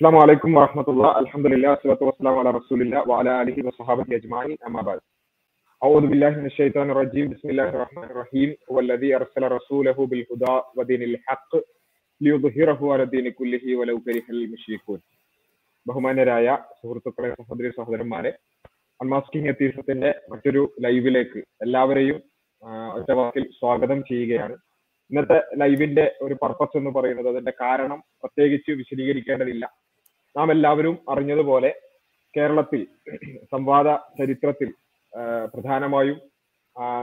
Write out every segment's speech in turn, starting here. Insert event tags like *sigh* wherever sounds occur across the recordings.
السلام عليكم ورحمة الله الحمد لله والصلاة والسلام على رسول الله وعلى آله وصحبه أجمعين أما بعد أعوذ بالله من الشيطان الرجيم بسم الله الرحمن الرحيم هو الذي أرسل رسوله بالهدى ودين الحق ليظهره على الدين كله ولو كره المشركون ബഹുമാന്യരായ സുഹൃത്തുക്കളെ സഹോദരി സഹോദരന്മാരെ അൺമാസ്കിംഗ് എത്തീസത്തിന്റെ മറ്റൊരു ലൈവിലേക്ക് എല്ലാവരെയും ആ, ഒറ്റ വാക്കിൽ സ്വാഗതം ചെയ്യുകയാണ് ഇന്നത്തെ ലൈവിന്റെ ഒരു പർപ്പസ് എന്ന് പറയുന്നത് അതിന്റെ കാരണം പ്രത്യേകിച്ച് വിശദീകരിക്കേണ്ടതില്ല നാം എല്ലാവരും അറിഞ്ഞതുപോലെ കേരളത്തിൽ സംവാദ ചരിത്രത്തിൽ പ്രധാനമായും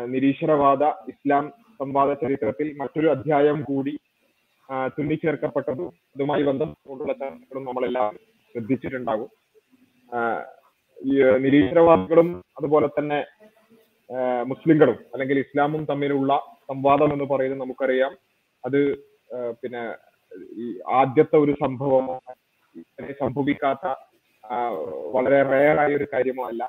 നിരീശ്വരവാദ ഇസ്ലാം സംവാദ ചരിത്രത്തിൽ മറ്റൊരു അധ്യായം കൂടി തുന്നിച്ചേർക്കപ്പെട്ടതും അതുമായി ബന്ധപ്പെട്ടുള്ള ചർച്ചകളും നമ്മളെല്ലാവരും ശ്രദ്ധിച്ചിട്ടുണ്ടാകും. ഈ നിരീശ്വരവാദികളും അതുപോലെ തന്നെ മുസ്ലിങ്ങളും അല്ലെങ്കിൽ ഇസ്ലാമും തമ്മിലുള്ള സംവാദം എന്ന് പറയുന്നത് നമുക്കറിയാം. അത് പിന്നെ ഈ ആദ്യത്തെ ഒരു സംഭവമോ ഇതുവരെ സംഭവിക്കാത്ത വളരെ റയർ ആയ ഒരു കാര്യമല്ല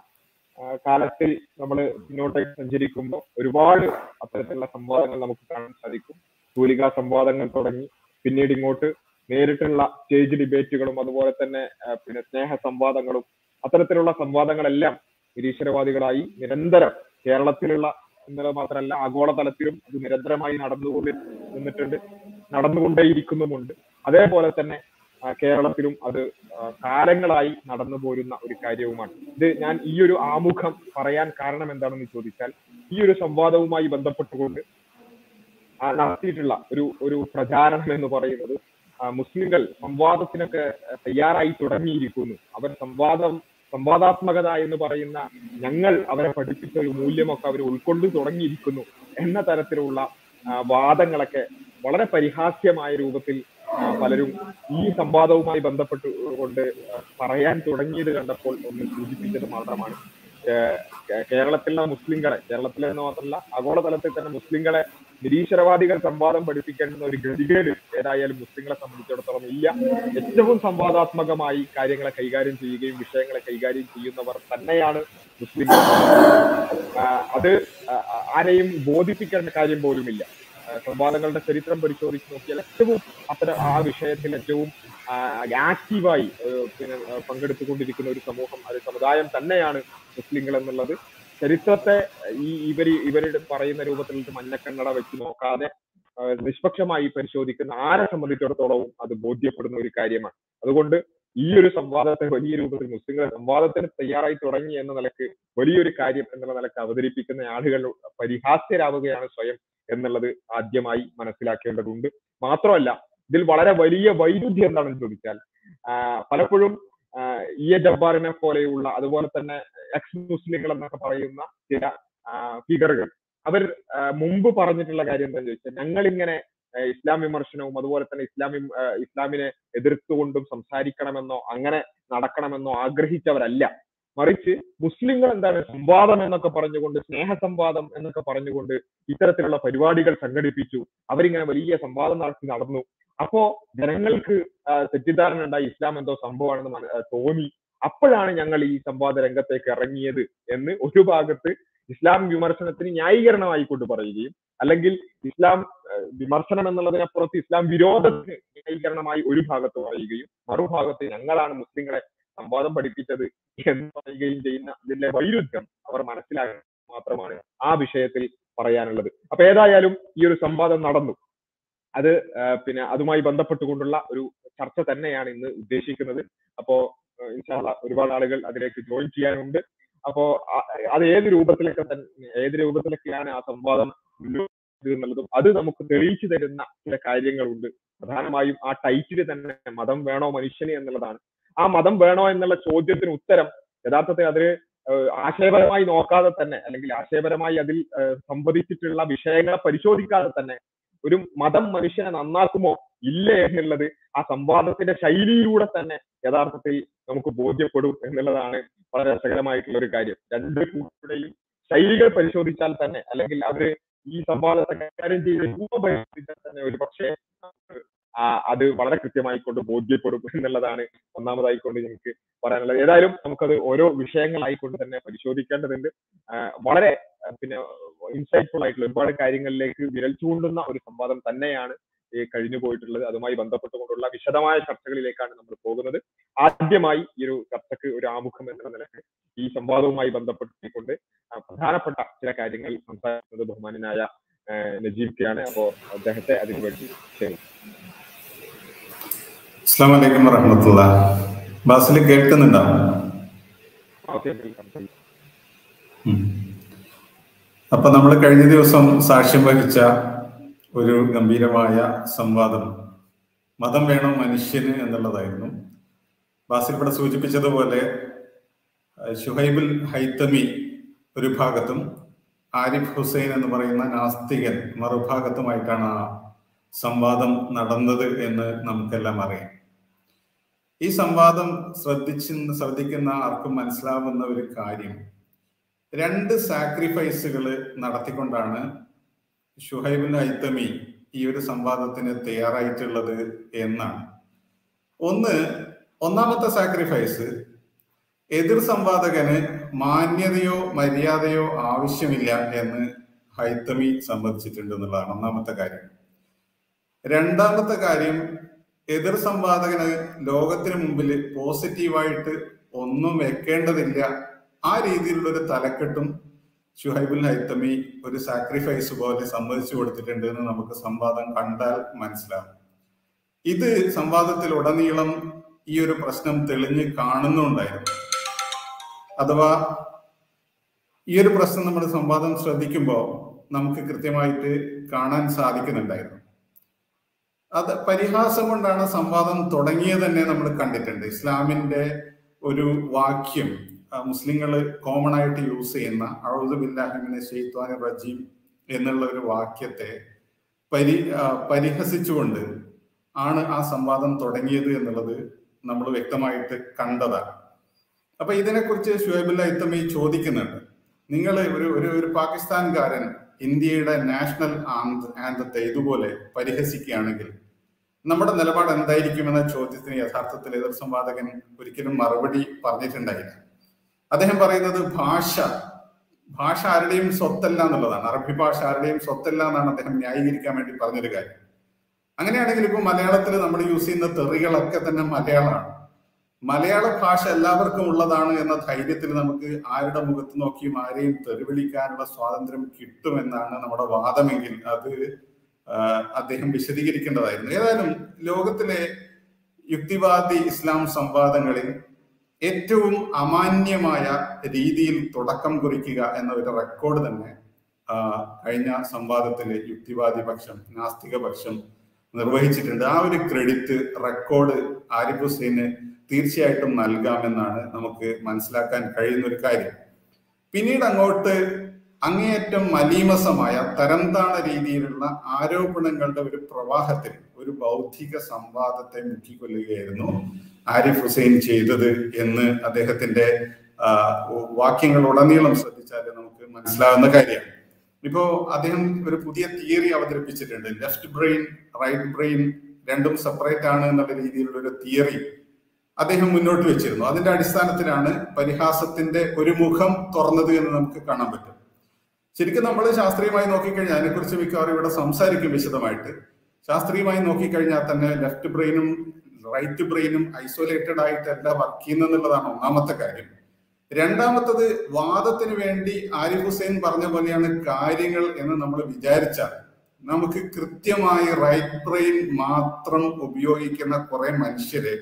കാലത്തിൽ നമ്മൾ മുന്നോട്ടേക്ക് സഞ്ചരിക്കുമ്പോൾ ഒരുപാട് അത്തരത്തിലുള്ള സംവാദങ്ങൾ നമുക്ക് കാണാൻ സാധിക്കും. തൂലിക സംവാദങ്ങൾ തുടങ്ങി പിന്നീട് ഇങ്ങോട്ട് നേരിട്ടുള്ള സ്റ്റേജ് ഡിബേറ്റുകളും അതുപോലെ തന്നെ പിന്നെ സ്നേഹ സംവാദങ്ങളും അത്തരത്തിലുള്ള സംവാദങ്ങളെല്ലാം നിരീശ്വരവാദികളായി നിരന്തരം കേരളത്തിലുള്ള എന്നുള്ളത് മാത്രമല്ല ആഗോളതലത്തിലും അത് നിരന്തരമായി നടന്നുകൊണ്ട് നിന്നിട്ടുണ്ട് നടന്നുകൊണ്ടേയിരിക്കുന്നുമുണ്ട്. അതേപോലെ തന്നെ കേരളത്തിലും അത് കാലങ്ങളായി നടന്നു പോരുന്ന ഒരു കാര്യവുമാണ്. ഇത് ഞാൻ ഈ ഒരു ആമുഖം പറയാൻ കാരണം എന്താണെന്ന് ചോദിച്ചാൽ ഈ ഒരു സംവാദവുമായി ബന്ധപ്പെട്ടുകൊണ്ട് നടത്തിയിട്ടുള്ള ഒരു ഒരു പ്രചാരണം എന്ന് പറയുന്നത് മുസ്ലിങ്ങൾ സംവാദത്തിനൊക്കെ തയ്യാറായി തുടങ്ങിയിരിക്കുന്നു. അവർ സംവാദം സംവാദാത്മകത എന്ന് പറയുന്ന ഞങ്ങൾ അവരെ പഠിപ്പിച്ച ഒരു മൂല്യമൊക്കെ അവർ ഉൾക്കൊണ്ട് തുടങ്ങിയിരിക്കുന്നു എന്ന തരത്തിലുള്ള വാദങ്ങളൊക്കെ വളരെ പരിഹാസ്യമായ രൂപത്തിൽ പലരും ഈ സംവാദവുമായി ബന്ധപ്പെട്ടുകൊണ്ട് പറയാൻ തുടങ്ങിയത് കണ്ടപ്പോൾ ഒന്ന് സൂചിപ്പിച്ചത് മാത്രമാണ്. കേരളത്തിലെ മുസ്ലിങ്ങളെ കേരളത്തിലെ എന്ന് മാത്രമല്ല ആഗോളതലത്തിൽ തന്നെ മുസ്ലിങ്ങളെ നിരീശ്വരവാദികൾ സംവാദം പഠിപ്പിക്കേണ്ടുന്ന ഒരു ഗതികേട് ഏതായാലും മുസ്ലിങ്ങളെ സംബന്ധിച്ചിടത്തോളം ഇല്ല. ഏറ്റവും സംവാദാത്മകമായി കാര്യങ്ങളെ കൈകാര്യം ചെയ്യുകയും വിഷയങ്ങളെ കൈകാര്യം ചെയ്യുന്നവർ തന്നെയാണ് മുസ്ലിങ്ങൾ. അത് ആരെയും ബോധിപ്പിക്കേണ്ട കാര്യം പോലുമില്ല. സംവാദങ്ങളുടെ ചരിത്രം പരിശോധിച്ച് നോക്കിയാൽ ഏറ്റവും അത്തരം ആ വിഷയത്തിൽ ഏറ്റവും ആക്റ്റീവായി പിന്നെ പങ്കെടുത്തുകൊണ്ടിരിക്കുന്ന ഒരു സമൂഹം ഒരു സമുദായം തന്നെയാണ് മുസ്ലിങ്ങൾ എന്നുള്ളത്. ചരിത്രത്തെ ഈ ഇവർ ഇവരുടെ പറയുന്ന രൂപത്തിൽ മഞ്ഞക്കണ്ണട വെച്ച് നോക്കാതെ നിഷ്പക്ഷമായി പരിശോധിക്കുന്ന ആരെ സംബന്ധിച്ചിടത്തോളവും അത് ബോധ്യപ്പെടുന്ന ഒരു കാര്യമാണ്. അതുകൊണ്ട് ഈ ഒരു സംവാദത്തെ വലിയ രൂപത്തിൽ മുസ്ലിങ്ങളെ സംവാദത്തിന് തയ്യാറായി തുടങ്ങി എന്ന നിലയ്ക്ക് വലിയൊരു കാര്യം എന്നുള്ള നിലയ്ക്ക് അവതരിപ്പിക്കുന്ന ആളുകൾ പരിഹാസ്യരാവുകയാണ് സ്വയം. എന്നുള്ളത് ആദ്യമായി മനസ്സിലാക്കേണ്ടതുണ്ട്. മാത്രമല്ല ഇതിൽ വളരെ വലിയ വൈരുദ്ധ്യം എന്താണെന്ന് ചോദിച്ചാൽ പലപ്പോഴും ഇ. എ. ജബ്ബാറിനെ പോലെയുള്ള അതുപോലെ തന്നെ എക്സ് മുസ്ലിങ്ങൾ എന്നൊക്കെ പറയുന്ന ചില ഫിഗറുകൾ അവർ മുമ്പ് പറഞ്ഞിട്ടുള്ള കാര്യം എന്താണെന്ന് ചോദിച്ചാൽ ഞങ്ങൾ ഇങ്ങനെ ഇസ്ലാം വിമർശനവും അതുപോലെ തന്നെ ഇസ്ലാമി ഇസ്ലാമിനെ എതിർത്തുകൊണ്ടും സംസാരിക്കണമെന്നോ അങ്ങനെ നടക്കണമെന്നോ ആഗ്രഹിച്ചവരല്ല. മറിച്ച് മുസ്ലിങ്ങൾ എന്താണ് സംവാദം എന്നൊക്കെ പറഞ്ഞുകൊണ്ട് സ്നേഹ സംവാദം എന്നൊക്കെ പറഞ്ഞുകൊണ്ട് ഇത്തരത്തിലുള്ള പരിപാടികൾ സംഘടിപ്പിച്ചു. അവരിങ്ങനെ വലിയ സംവാദം നടത്തി നടന്നു. അപ്പോ ജനങ്ങൾക്ക് തെറ്റിദ്ധാരണ ഉണ്ടായി ഇസ്ലാം എന്തോ സംഭവമാണെന്ന് തോന്നി. അപ്പോഴാണ് ഞങ്ങൾ ഈ സംവാദ രംഗത്തേക്ക് ഇറങ്ങിയത് എന്ന് ഒരു ഭാഗത്ത് ഇസ്ലാം വിമർശനത്തിന് ന്യായീകരണമായി കൊണ്ട് പറയുകയും അല്ലെങ്കിൽ ഇസ്ലാം വിമർശനം എന്നുള്ളതിനപ്പുറത്ത് ഇസ്ലാം വിരോധത്തിന് ന്യായീകരണമായി ഒരു ഭാഗത്ത് പറയുകയും മറുഭാഗത്ത് ഞങ്ങളാണ് മുസ്ലിങ്ങളെ സംവാദം പഠിപ്പിച്ചത് എന്ന് പറയുകയും ചെയ്യുന്ന അതിന്റെ വൈരുദ്ധ്യം അവർ മനസ്സിലാക്കുക മാത്രമാണ് ആ വിഷയത്തിൽ പറയാനുള്ളത്. അപ്പൊ ഏതായാലും ഈ ഒരു സംവാദം നടന്നു. അത് പിന്നെ അതുമായി ബന്ധപ്പെട്ടുകൊണ്ടുള്ള ഒരു ചർച്ച തന്നെയാണ് ഇന്ന് ഉദ്ദേശിക്കുന്നത്. അപ്പോ ഒരുപാട് ആളുകൾ അതിലേക്ക് ജോയിൻ ചെയ്യാനുണ്ട്. അപ്പോ അത് ഏത് രൂപത്തിലൊക്കെ തന്നെ ഏത് രൂപത്തിലൊക്കെയാണ് ആ സംവാദം എന്നുള്ളതും അത് നമുക്ക് തെളിയിച്ചു തരുന്ന ചില കാര്യങ്ങളുണ്ട്. പ്രധാനമായും ആ ടൈറ്റിൽ തന്നെ മതം വേണോ മനുഷ്യന് എന്നുള്ളതാണ് ആ മതം വേണോ എന്നുള്ള ചോദ്യത്തിന് ഉത്തരം യഥാർത്ഥത്തിൽ ഏഹ് ആശയപരമായി നോക്കാതെ തന്നെ അല്ലെങ്കിൽ ആശയപരമായി അതിൽ സംവദിച്ചിട്ടുള്ള വിഷയങ്ങളെ പരിശോധിക്കാതെ തന്നെ ഒരു മതം മനുഷ്യനെ നന്നാക്കുമോ ഇല്ലേ എന്നുള്ളത് ആ സംവാദത്തിന്റെ ശൈലിയിലൂടെ തന്നെ യഥാർത്ഥത്തിൽ നമുക്ക് ബോധ്യപ്പെടും എന്നുള്ളതാണ് വളരെ രസകരമായിട്ടുള്ള ഒരു കാര്യം. രണ്ട് കൂട്ടരുടെയും ശൈലികൾ പരിശോധിച്ചാൽ തന്നെ അല്ലെങ്കിൽ അവർ ഈ സംവാദത്തെ കൈകാര്യം ചെയ്ത രൂപം പരിശോധിച്ചാൽ തന്നെ ഒരു പക്ഷേ ആ അത് വളരെ കൃത്യമായിക്കൊണ്ട് ബോധ്യപ്പെടും എന്നുള്ളതാണ് ഒന്നാമതായിക്കൊണ്ട് എനിക്ക് പറയാനുള്ളത്. ഏതായാലും നമുക്കത് ഓരോ വിഷയങ്ങളായിക്കൊണ്ട് തന്നെ പരിശോധിക്കേണ്ടതുണ്ട്. വളരെ പിന്നെ ഇൻസൈറ്റ്ഫുൾ ആയിട്ടുള്ള ഒരുപാട് കാര്യങ്ങളിലേക്ക് വിരൽ ചൂണ്ടുന്ന ഒരു സംവാദം തന്നെയാണ് ഈ കഴിഞ്ഞു പോയിട്ടുള്ളത്. അതുമായി ബന്ധപ്പെട്ടുകൊണ്ടുള്ള വിശദമായ ചർച്ചകളിലേക്കാണ് നമ്മൾ പോകുന്നത്. ആദ്യമായി ഈ ഒരു ചർച്ചക്ക് ഒരു ആമുഖം എന്ന നിലയ്ക്ക് ഈ സംവാദവുമായി ബന്ധപ്പെട്ടിക്കൊണ്ട് പ്രധാനപ്പെട്ട ചില കാര്യങ്ങൾ സംസാരിക്കുന്നത് ബഹുമാനായ നജീബ് കെയാണ് അപ്പോ അദ്ദേഹത്തെ അതിനു വേണ്ടി ക്ഷണിക്കും അസ്സാം വലൈക്കും വറഹമത്തുള്ള. ബാസിൽ കേൾക്കുന്നുണ്ടോ? അപ്പൊ നമ്മൾ കഴിഞ്ഞ ദിവസം സാക്ഷ്യം വഹിച്ച ഒരു ഗംഭീരമായ സംവാദം. മതം വേണം മനുഷ്യന് എന്നുള്ളതായിരുന്നു. ബാസിൽ ഇവിടെ സൂചിപ്പിച്ചതുപോലെ ഷുഹൈബുൽ ഹൈത്തമി ഒരു ഭാഗത്തും ആരിഫ് ഹുസൈൻ എന്ന് പറയുന്ന നാസ്തികൻ മറുഭാഗത്തുമായിട്ടാണ് ആ സംവാദം നടന്നത് എന്ന് നമുക്കെല്ലാം അറിയാം. ഈ സംവാദം ശ്രദ്ധിച്ച് ശ്രദ്ധിക്കുന്ന ആർക്കും മനസ്സിലാവുന്ന ഒരു കാര്യം. രണ്ട് സാക്രിഫൈസുകൾ നടത്തിക്കൊണ്ടാണ് ഷുഹൈബിൻ ഐത്തമി ഈ ഒരു സംവാദത്തിന് തയ്യാറായിട്ടുള്ളത് എന്നാണ്. ഒന്ന് ഒന്നാമത്തെ സാക്രിഫൈസ് എതിർ സംവാദകന് മാന്യതയോ മര്യാദയോ ആവശ്യമില്ല എന്ന് ഹൈത്തമി സമ്മതിച്ചിട്ടുണ്ട് എന്നുള്ളതാണ് ഒന്നാമത്തെ കാര്യം. രണ്ടാമത്തെ കാര്യം എതിർ സംവാദകന് ലോകത്തിന് മുമ്പിൽ പോസിറ്റീവായിട്ട് ഒന്നും വെക്കേണ്ടതില്ല. ആ രീതിയിലുള്ള ഒരു തലക്കെട്ടും ഷുഹൈബുൽ ഹൈത്തമി ഒരു സാക്രിഫൈസ് പോലെ സമ്മതിച്ചു കൊടുത്തിട്ടുണ്ട് എന്ന് നമുക്ക് സംവാദം കണ്ടാൽ മനസ്സിലാകും ഇത് സംവാദത്തിൽ ഉടനീളം ഈ ഒരു പ്രശ്നം തെളിഞ്ഞ് കാണുന്നുണ്ടായിരുന്നു. അഥവാ ഈ ഒരു പ്രശ്നം നമ്മൾ സംവാദം ശ്രദ്ധിക്കുമ്പോൾ നമുക്ക് കൃത്യമായിട്ട് കാണാൻ സാധിക്കുന്നുണ്ടായിരുന്നു. അത് പരിഹാസം കൊണ്ടാണ് സംവാദം തുടങ്ങിയത് തന്നെ നമ്മൾ കണ്ടിട്ടുണ്ട്. ഇസ്ലാമിന്റെ ഒരു വാക്യം മുസ്ലിങ്ങൾ കോമൺ ആയിട്ട് യൂസ് ചെയ്യുന്ന അഴുദുബില്ലാഹിമിനെ ഷെയ്ത്വാൻ റജീം എന്നുള്ള ഒരു വാക്യത്തെ പരി പരിഹസിച്ചുകൊണ്ട് ആണ് ആ സംവാദം തുടങ്ങിയത് എന്നുള്ളത് നമ്മൾ വ്യക്തമായിട്ട് കണ്ടതാണ്. അപ്പൊ ഇതിനെക്കുറിച്ച് ഷുഹൈബുല്ല ഇത്തമി ചോദിക്കുന്നുണ്ട്. നിങ്ങൾ ഒരു ഒരു പാകിസ്ഥാൻകാരൻ ഇന്ത്യയുടെ നാഷണൽ ആന്തത്തെ ഇതുപോലെ പരിഹസിക്കുകയാണെങ്കിൽ നമ്മുടെ നിലപാട് എന്തായിരിക്കുമെന്ന ചോദ്യത്തിന് യഥാർത്ഥത്തിൽ എതിർ സംവാദകൻ ഒരിക്കലും മറുപടി പറഞ്ഞിട്ടുണ്ടായില്ല. അദ്ദേഹം പറയുന്നത് ഭാഷ ഭാഷ ആരുടെയും സ്വത്തല്ല എന്നുള്ളതാണ്. അറബി ഭാഷ ആരുടെയും സ്വത്തല്ല എന്നാണ് അദ്ദേഹം ന്യായീകരിക്കാൻ വേണ്ടി പറഞ്ഞൊരു കാര്യം. അങ്ങനെയാണെങ്കിൽ ഇപ്പൊ മലയാളത്തിൽ നമ്മൾ യൂസ് ചെയ്യുന്ന തെറികളൊക്കെ തന്നെ മലയാളമാണ്. മലയാള ഭാഷ എല്ലാവർക്കും ഉള്ളതാണ് എന്ന ധൈര്യത്തിൽ നമുക്ക് ആരുടെ മുഖത്ത് നോക്കിയും ആരെയും തെറിവിളിക്കാനുള്ള സ്വാതന്ത്ര്യം കിട്ടുമെന്നാണ് നമ്മുടെ വാദമെങ്കിൽ അത് അദ്ദേഹം വിശദീകരിക്കേണ്ടതായിരുന്നു. ഏതായാലും ലോകത്തിലെ യുക്തിവാദി ഇസ്ലാം സംവാദങ്ങളിൽ ഏറ്റവും അമാന്യമായ രീതിയിൽ തുടക്കം കുറിക്കുക എന്ന ഒരു റെക്കോർഡ് തന്നെ കഴിഞ്ഞ സംവാദത്തിൽ യുക്തിവാദി പക്ഷം നാസ്തിക പക്ഷം നിർവഹിച്ചിട്ടുണ്ട്. ആ ഒരു ക്രെഡിറ്റ് റെക്കോർഡ് ആരിഫ് ഹുസൈന് തീർച്ചയായിട്ടും നൽകാമെന്നാണ് നമുക്ക് മനസ്സിലാക്കാൻ കഴിയുന്ന ഒരു കാര്യം. പിന്നീട് അങ്ങോട്ട് അങ്ങേയറ്റം മലീമസമായ തരംതാണ രീതിയിലുള്ള ആരോപണങ്ങളുടെ ഒരു പ്രവാഹത്തിൽ ഒരു ബൗദ്ധിക സംവാദത്തെ മുക്കിക്കൊല്ലുകയായിരുന്നു ആരിഫ് ഹുസൈൻ ചെയ്തത് എന്ന് അദ്ദേഹത്തിന്റെ വാക്യങ്ങൾ ഉടനീളം ശ്രദ്ധിച്ചാൽ നമുക്ക് മനസ്സിലാവുന്ന കാര്യമാണ് ഇപ്പോ അദ്ദേഹം ഒരു പുതിയ തിയറി അവതരിപ്പിച്ചിട്ടുണ്ട്. ലെഫ്റ്റ് ബ്രെയിൻ റൈറ്റ് ബ്രെയിൻ രണ്ടും സെപ്പറേറ്റ് ആണ് എന്നുള്ള രീതിയിലുള്ള ഒരു തിയറി അദ്ദേഹം മുന്നോട്ട് വെച്ചിരുന്നു. അതിന്റെ അടിസ്ഥാനത്തിലാണ് പരിഹാസത്തിന്റെ ഒരു മുഖം തുറന്നത് എന്ന് നമുക്ക് കാണാൻ പറ്റും. ശരിക്കും നമ്മൾ ശാസ്ത്രീയമായി നോക്കിക്കഴിഞ്ഞാൽ അതിനെക്കുറിച്ച് മിക്കവാറും ഇവിടെ സംസാരിക്കും വിശദമായിട്ട്. ശാസ്ത്രീയമായി നോക്കിക്കഴിഞ്ഞാൽ തന്നെ ലെഫ്റ്റ് ബ്രെയിനും റൈറ്റ് ബ്രെയിനും ഐസൊലേറ്റഡ് ആയിട്ടല്ല വർക്ക് ചെയ്യുന്നതെന്നുള്ളതാണ് ഒന്നാമത്തെ കാര്യം. രണ്ടാമത്തത് വാദത്തിന് വേണ്ടി ആരിഫ് ഹുസൈൻ പറഞ്ഞ പോലെയാണ് കാര്യങ്ങൾ എന്ന് നമ്മൾ വിചാരിച്ചാൽ നമുക്ക് കൃത്യമായി റൈറ്റ് ബ്രെയിൻ മാത്രം ഉപയോഗിക്കുന്ന കുറെ മനുഷ്യരെ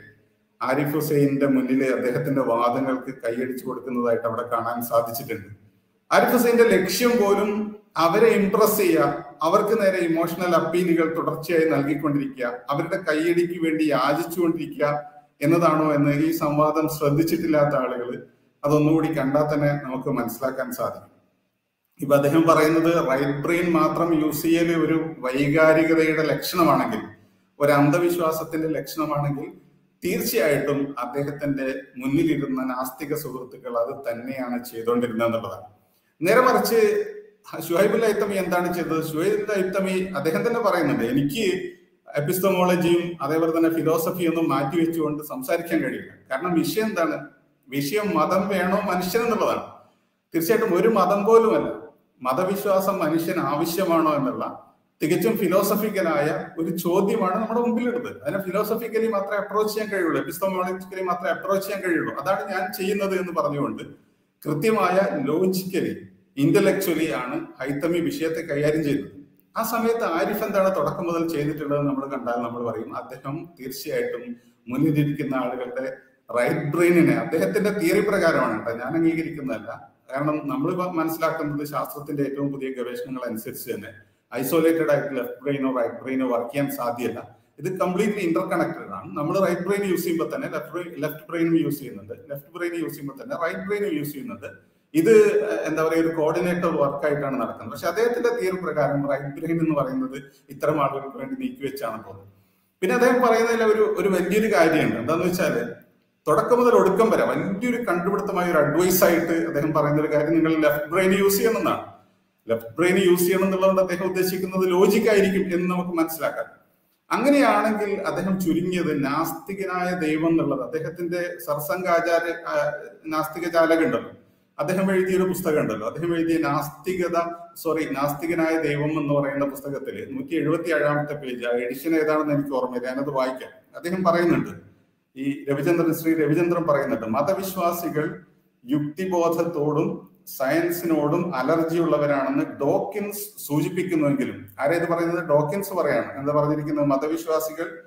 ആരിഫ് ഹുസൈന്റെ മുന്നിൽ അദ്ദേഹത്തിന്റെ വാദങ്ങൾക്ക് കൈയടിച്ചു കൊടുക്കുന്നതായിട്ട് അവിടെ കാണാൻ സാധിച്ചിട്ടുണ്ട്. ആരിഫ് ഹുസൈന്റെ ലക്ഷ്യം പോലും അവരെ ഇംപ്രസ് ചെയ്യുക അവർക്ക് നേരെ ഇമോഷണൽ അപ്പീലുകൾ തുടർച്ചയായി നൽകിക്കൊണ്ടിരിക്കുക അവരുടെ കൈയടിക്ക് വേണ്ടി യാചിച്ചുകൊണ്ടിരിക്കുക എന്നതാണോ എന്ന് ഈ സംവാദം ശ്രദ്ധിച്ചിട്ടില്ലാത്ത ആളുകൾ അതൊന്നുകൂടി കണ്ടാൽ തന്നെ നമുക്ക് മനസ്സിലാക്കാൻ സാധിക്കും. ഇപ്പൊ അദ്ദേഹം പറയുന്നത് റൈറ്റ് ബ്രെയിൻ മാത്രം യൂസ് ചെയ്യൽ ഒരു വൈകാരികതയുടെ ലക്ഷണമാണെങ്കിൽ ഒരു അന്ധവിശ്വാസത്തിന്റെ ലക്ഷണമാണെങ്കിൽ തീർച്ചയായിട്ടും അദ്ദേഹത്തിന്റെ മുന്നിലിരുന്ന നാസ്തിക സുഹൃത്തുക്കൾ അത് തന്നെയാണ് ചെയ്തുകൊണ്ടിരുന്നത് എന്നുള്ളതാണ് നേരെ മറിച്ച് ഷുഹൈബുൽ ഐത്തമി എന്താണ് ചെയ്തത്? ഷുഹൈബുൽ ഐത്തമി അദ്ദേഹം തന്നെ പറയുന്നുണ്ട് എനിക്ക് എപ്പിസ്റ്റമോളജിയും അതേപോലെ തന്നെ ഫിലോസഫിയും ഒന്നും മാറ്റി വെച്ചുകൊണ്ട് സംസാരിക്കാൻ കഴിയില്ല. കാരണം വിഷയം എന്താണ്? വിഷയം മതം വേണോ മനുഷ്യൻ എന്നുള്ളതാണ്. തീർച്ചയായിട്ടും ഒരു മതം പോലുമല്ല. മതവിശ്വാസം മനുഷ്യന് ആവശ്യമാണോ എന്നുള്ള തികച്ചും ഫിലോസഫിക്കലായ ഒരു ചോദ്യമാണ് നമ്മുടെ മുമ്പിലുള്ളത്. അതിനെ ഫിലോസഫിക്കലി മാത്രമേ അപ്രോച്ച് ചെയ്യാൻ കഴിയുള്ളൂ. എപ്പിസ്റ്റോമോളജിക്കലി മാത്രമേ അപ്രോച്ച് ചെയ്യാൻ കഴിയുള്ളൂ. അതാണ് ഞാൻ ചെയ്യുന്നത് എന്ന് പറഞ്ഞുകൊണ്ട് കൃത്യമായ ലോജിക്കലി ഇന്റലക്ച്വലി ആണ് ഹൈത്തമി വിഷയത്തെ കൈകാര്യം ചെയ്യുന്നത്. ആ സമയത്ത് ആരിഫ് എന്താണ് തുടക്കം മുതൽ ചെയ്തിട്ടുള്ളത് നമ്മൾ കണ്ടാൽ നമ്മൾ പറയും അദ്ദേഹം തീർച്ചയായിട്ടും മുന്നിലിരിക്കുന്ന ആളുകളുടെ റൈറ്റ് ബ്രെയിനിനെ അദ്ദേഹത്തിന്റെ തിയറി പ്രകാരമാണ് കേട്ടോ. ഞാൻ അംഗീകരിക്കുന്നതല്ല. കാരണം നമ്മൾ മനസ്സിലാക്കുന്നത് ശാസ്ത്രത്തിന്റെ ഏറ്റവും പുതിയ ഗവേഷണങ്ങൾ അനുസരിച്ച് തന്നെ ഐസോലേറ്റഡ് ആയിട്ട് ലെഫ്റ്റ് ബ്രെയിനോ റൈറ്റ് ബ്രെയിനോ വർക്ക് ചെയ്യാൻ സാധ്യമല്ല ഇത് കംപ്ലീറ്റ്ലി ഇന്റർ കണക്റ്റഡ് ആണ്. നമ്മൾ റൈറ്റ് ബ്രെയിൻ യൂസ് ചെയ്യുമ്പോൾ തന്നെ ലെഫ്റ്റ് ലെഫ്റ്റ് ബ്രെയിനും യൂസ് ചെയ്യുന്നുണ്ട്. ലെഫ്റ്റ് ബ്രെയിൻ യൂസ് ചെയ്യുമ്പോൾ തന്നെ റൈറ്റ് ബ്രെയിനും യൂസ് ചെയ്യുന്നുണ്ട്. ഇത് എന്താ പറയുക ഒരു കോർഡിനേറ്റർ വർക്ക് ആയിട്ടാണ് നടക്കുന്നത്. പക്ഷെ അദ്ദേഹത്തിന്റെ തിയറി പ്രകാരം റൈറ്റ് ബ്രെയിൻ എന്ന് പറയുന്നത് ഇത്തരം ആളുകൾക്ക് വേണ്ടി നീക്കി വെച്ചാണ് പോകുന്നത്. പിന്നെ അദ്ദേഹം പറയുന്നതിൽ ഒരു ഒരു വലിയൊരു കാര്യമുണ്ട്. എന്താന്ന് വെച്ചാൽ തുടക്കം മുതൽ ഒടുക്കം വരെ വലിയൊരു കണ്ടുപിടുത്തമായ ഒരു അഡ്വൈസ് ആയിട്ട് അദ്ദേഹം പറയുന്ന ഒരു കാര്യം നിങ്ങൾ ലെഫ്റ്റ് ബ്രെയിൻ യൂസ് ചെയ്യണമെന്നാണ് ലെഫ്റ്റ് ബ്രെയിൻ യൂസ് ചെയ്യണം എന്നുള്ളതുകൊണ്ട് അദ്ദേഹം ഉദ്ദേശിക്കുന്നത് ലോജിക്കായിരിക്കും എന്ന് നമുക്ക് മനസ്സിലാക്കാം. അങ്ങനെയാണെങ്കിൽ അദ്ദേഹം ചുരുങ്ങിയത് നാസ്തികനായ ദൈവം എന്നുള്ളത്. അദ്ദേഹത്തിന്റെ സർസംഗാചാര്യ നാസ്തിക ചാലകുണ്ടല്ലോ അദ്ദേഹം എഴുതിയ ഒരു പുസ്തകം ഉണ്ടല്ലോ അദ്ദേഹം എഴുതിയ നാസ്തികത സോറി നാസ്തികനായ ദൈവം എന്ന് പറയുന്ന പുസ്തകത്തിൽ നൂറ്റി എഴുപത്തി ഏഴാമത്തെ പേജ് എഡിഷൻ ഏതാണെന്ന് എനിക്ക് ഓർമ്മയില്ല. ഞാനത് വായിക്കാം. അദ്ദേഹം പറയുന്നുണ്ട് ഈ രവിചന്ദ്രൻ ശ്രീ രവിചന്ദ്രൻ പറയുന്നുണ്ട് മതവിശ്വാസികൾ യുക്തിബോധത്തോടും സയൻസിനോടും അലർജി ഉള്ളവരാണെന്ന് ഡോക്കിൻസ് സൂചിപ്പിക്കുന്നുവെങ്കിലും ആരേത് പറയുന്നത്? ഡോക്കിൻസ് പറയാണ്. എന്താ പറഞ്ഞിരിക്കുന്നത്? മതവിശ്വാസികൾ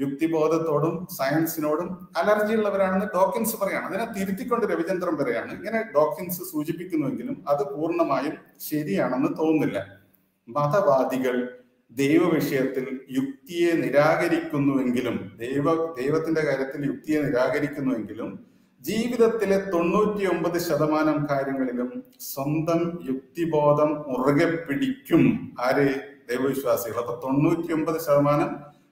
യുക്തിബോധത്തോടും സയൻസിനോടും അലർജി ഉള്ളവരാണെന്ന് ഡോക്കിൻസ് പറയാണ്. അതിനെ തിരുത്തിക്കൊണ്ട് രവിചന്ദ്രൻ പറയാണ്. ഇങ്ങനെ ഡോക്കിൻസ് സൂചിപ്പിക്കുന്നുവെങ്കിലും അത് പൂർണമായും ശരിയാണെന്ന് തോന്നുന്നില്ല. മതവാദികൾ ദൈവ വിഷയത്തിൽ യുക്തിയെ നിരാകരിക്കുന്നുവെങ്കിലും ദൈവ ദൈവത്തിന്റെ കാര്യത്തിൽ യുക്തിയെ നിരാകരിക്കുന്നുവെങ്കിലും ജീവിതത്തിലെ തൊണ്ണൂറ്റി ഒമ്പത് ശതമാനം കാര്യങ്ങളിലും സ്വന്തം യുക്തിബോധം മുറുകെ പിടിക്കും. ആര്? ദൈവവിശ്വാസികൾ. അപ്പൊ തൊണ്ണൂറ്റി ഒമ്പത് ശതമാനം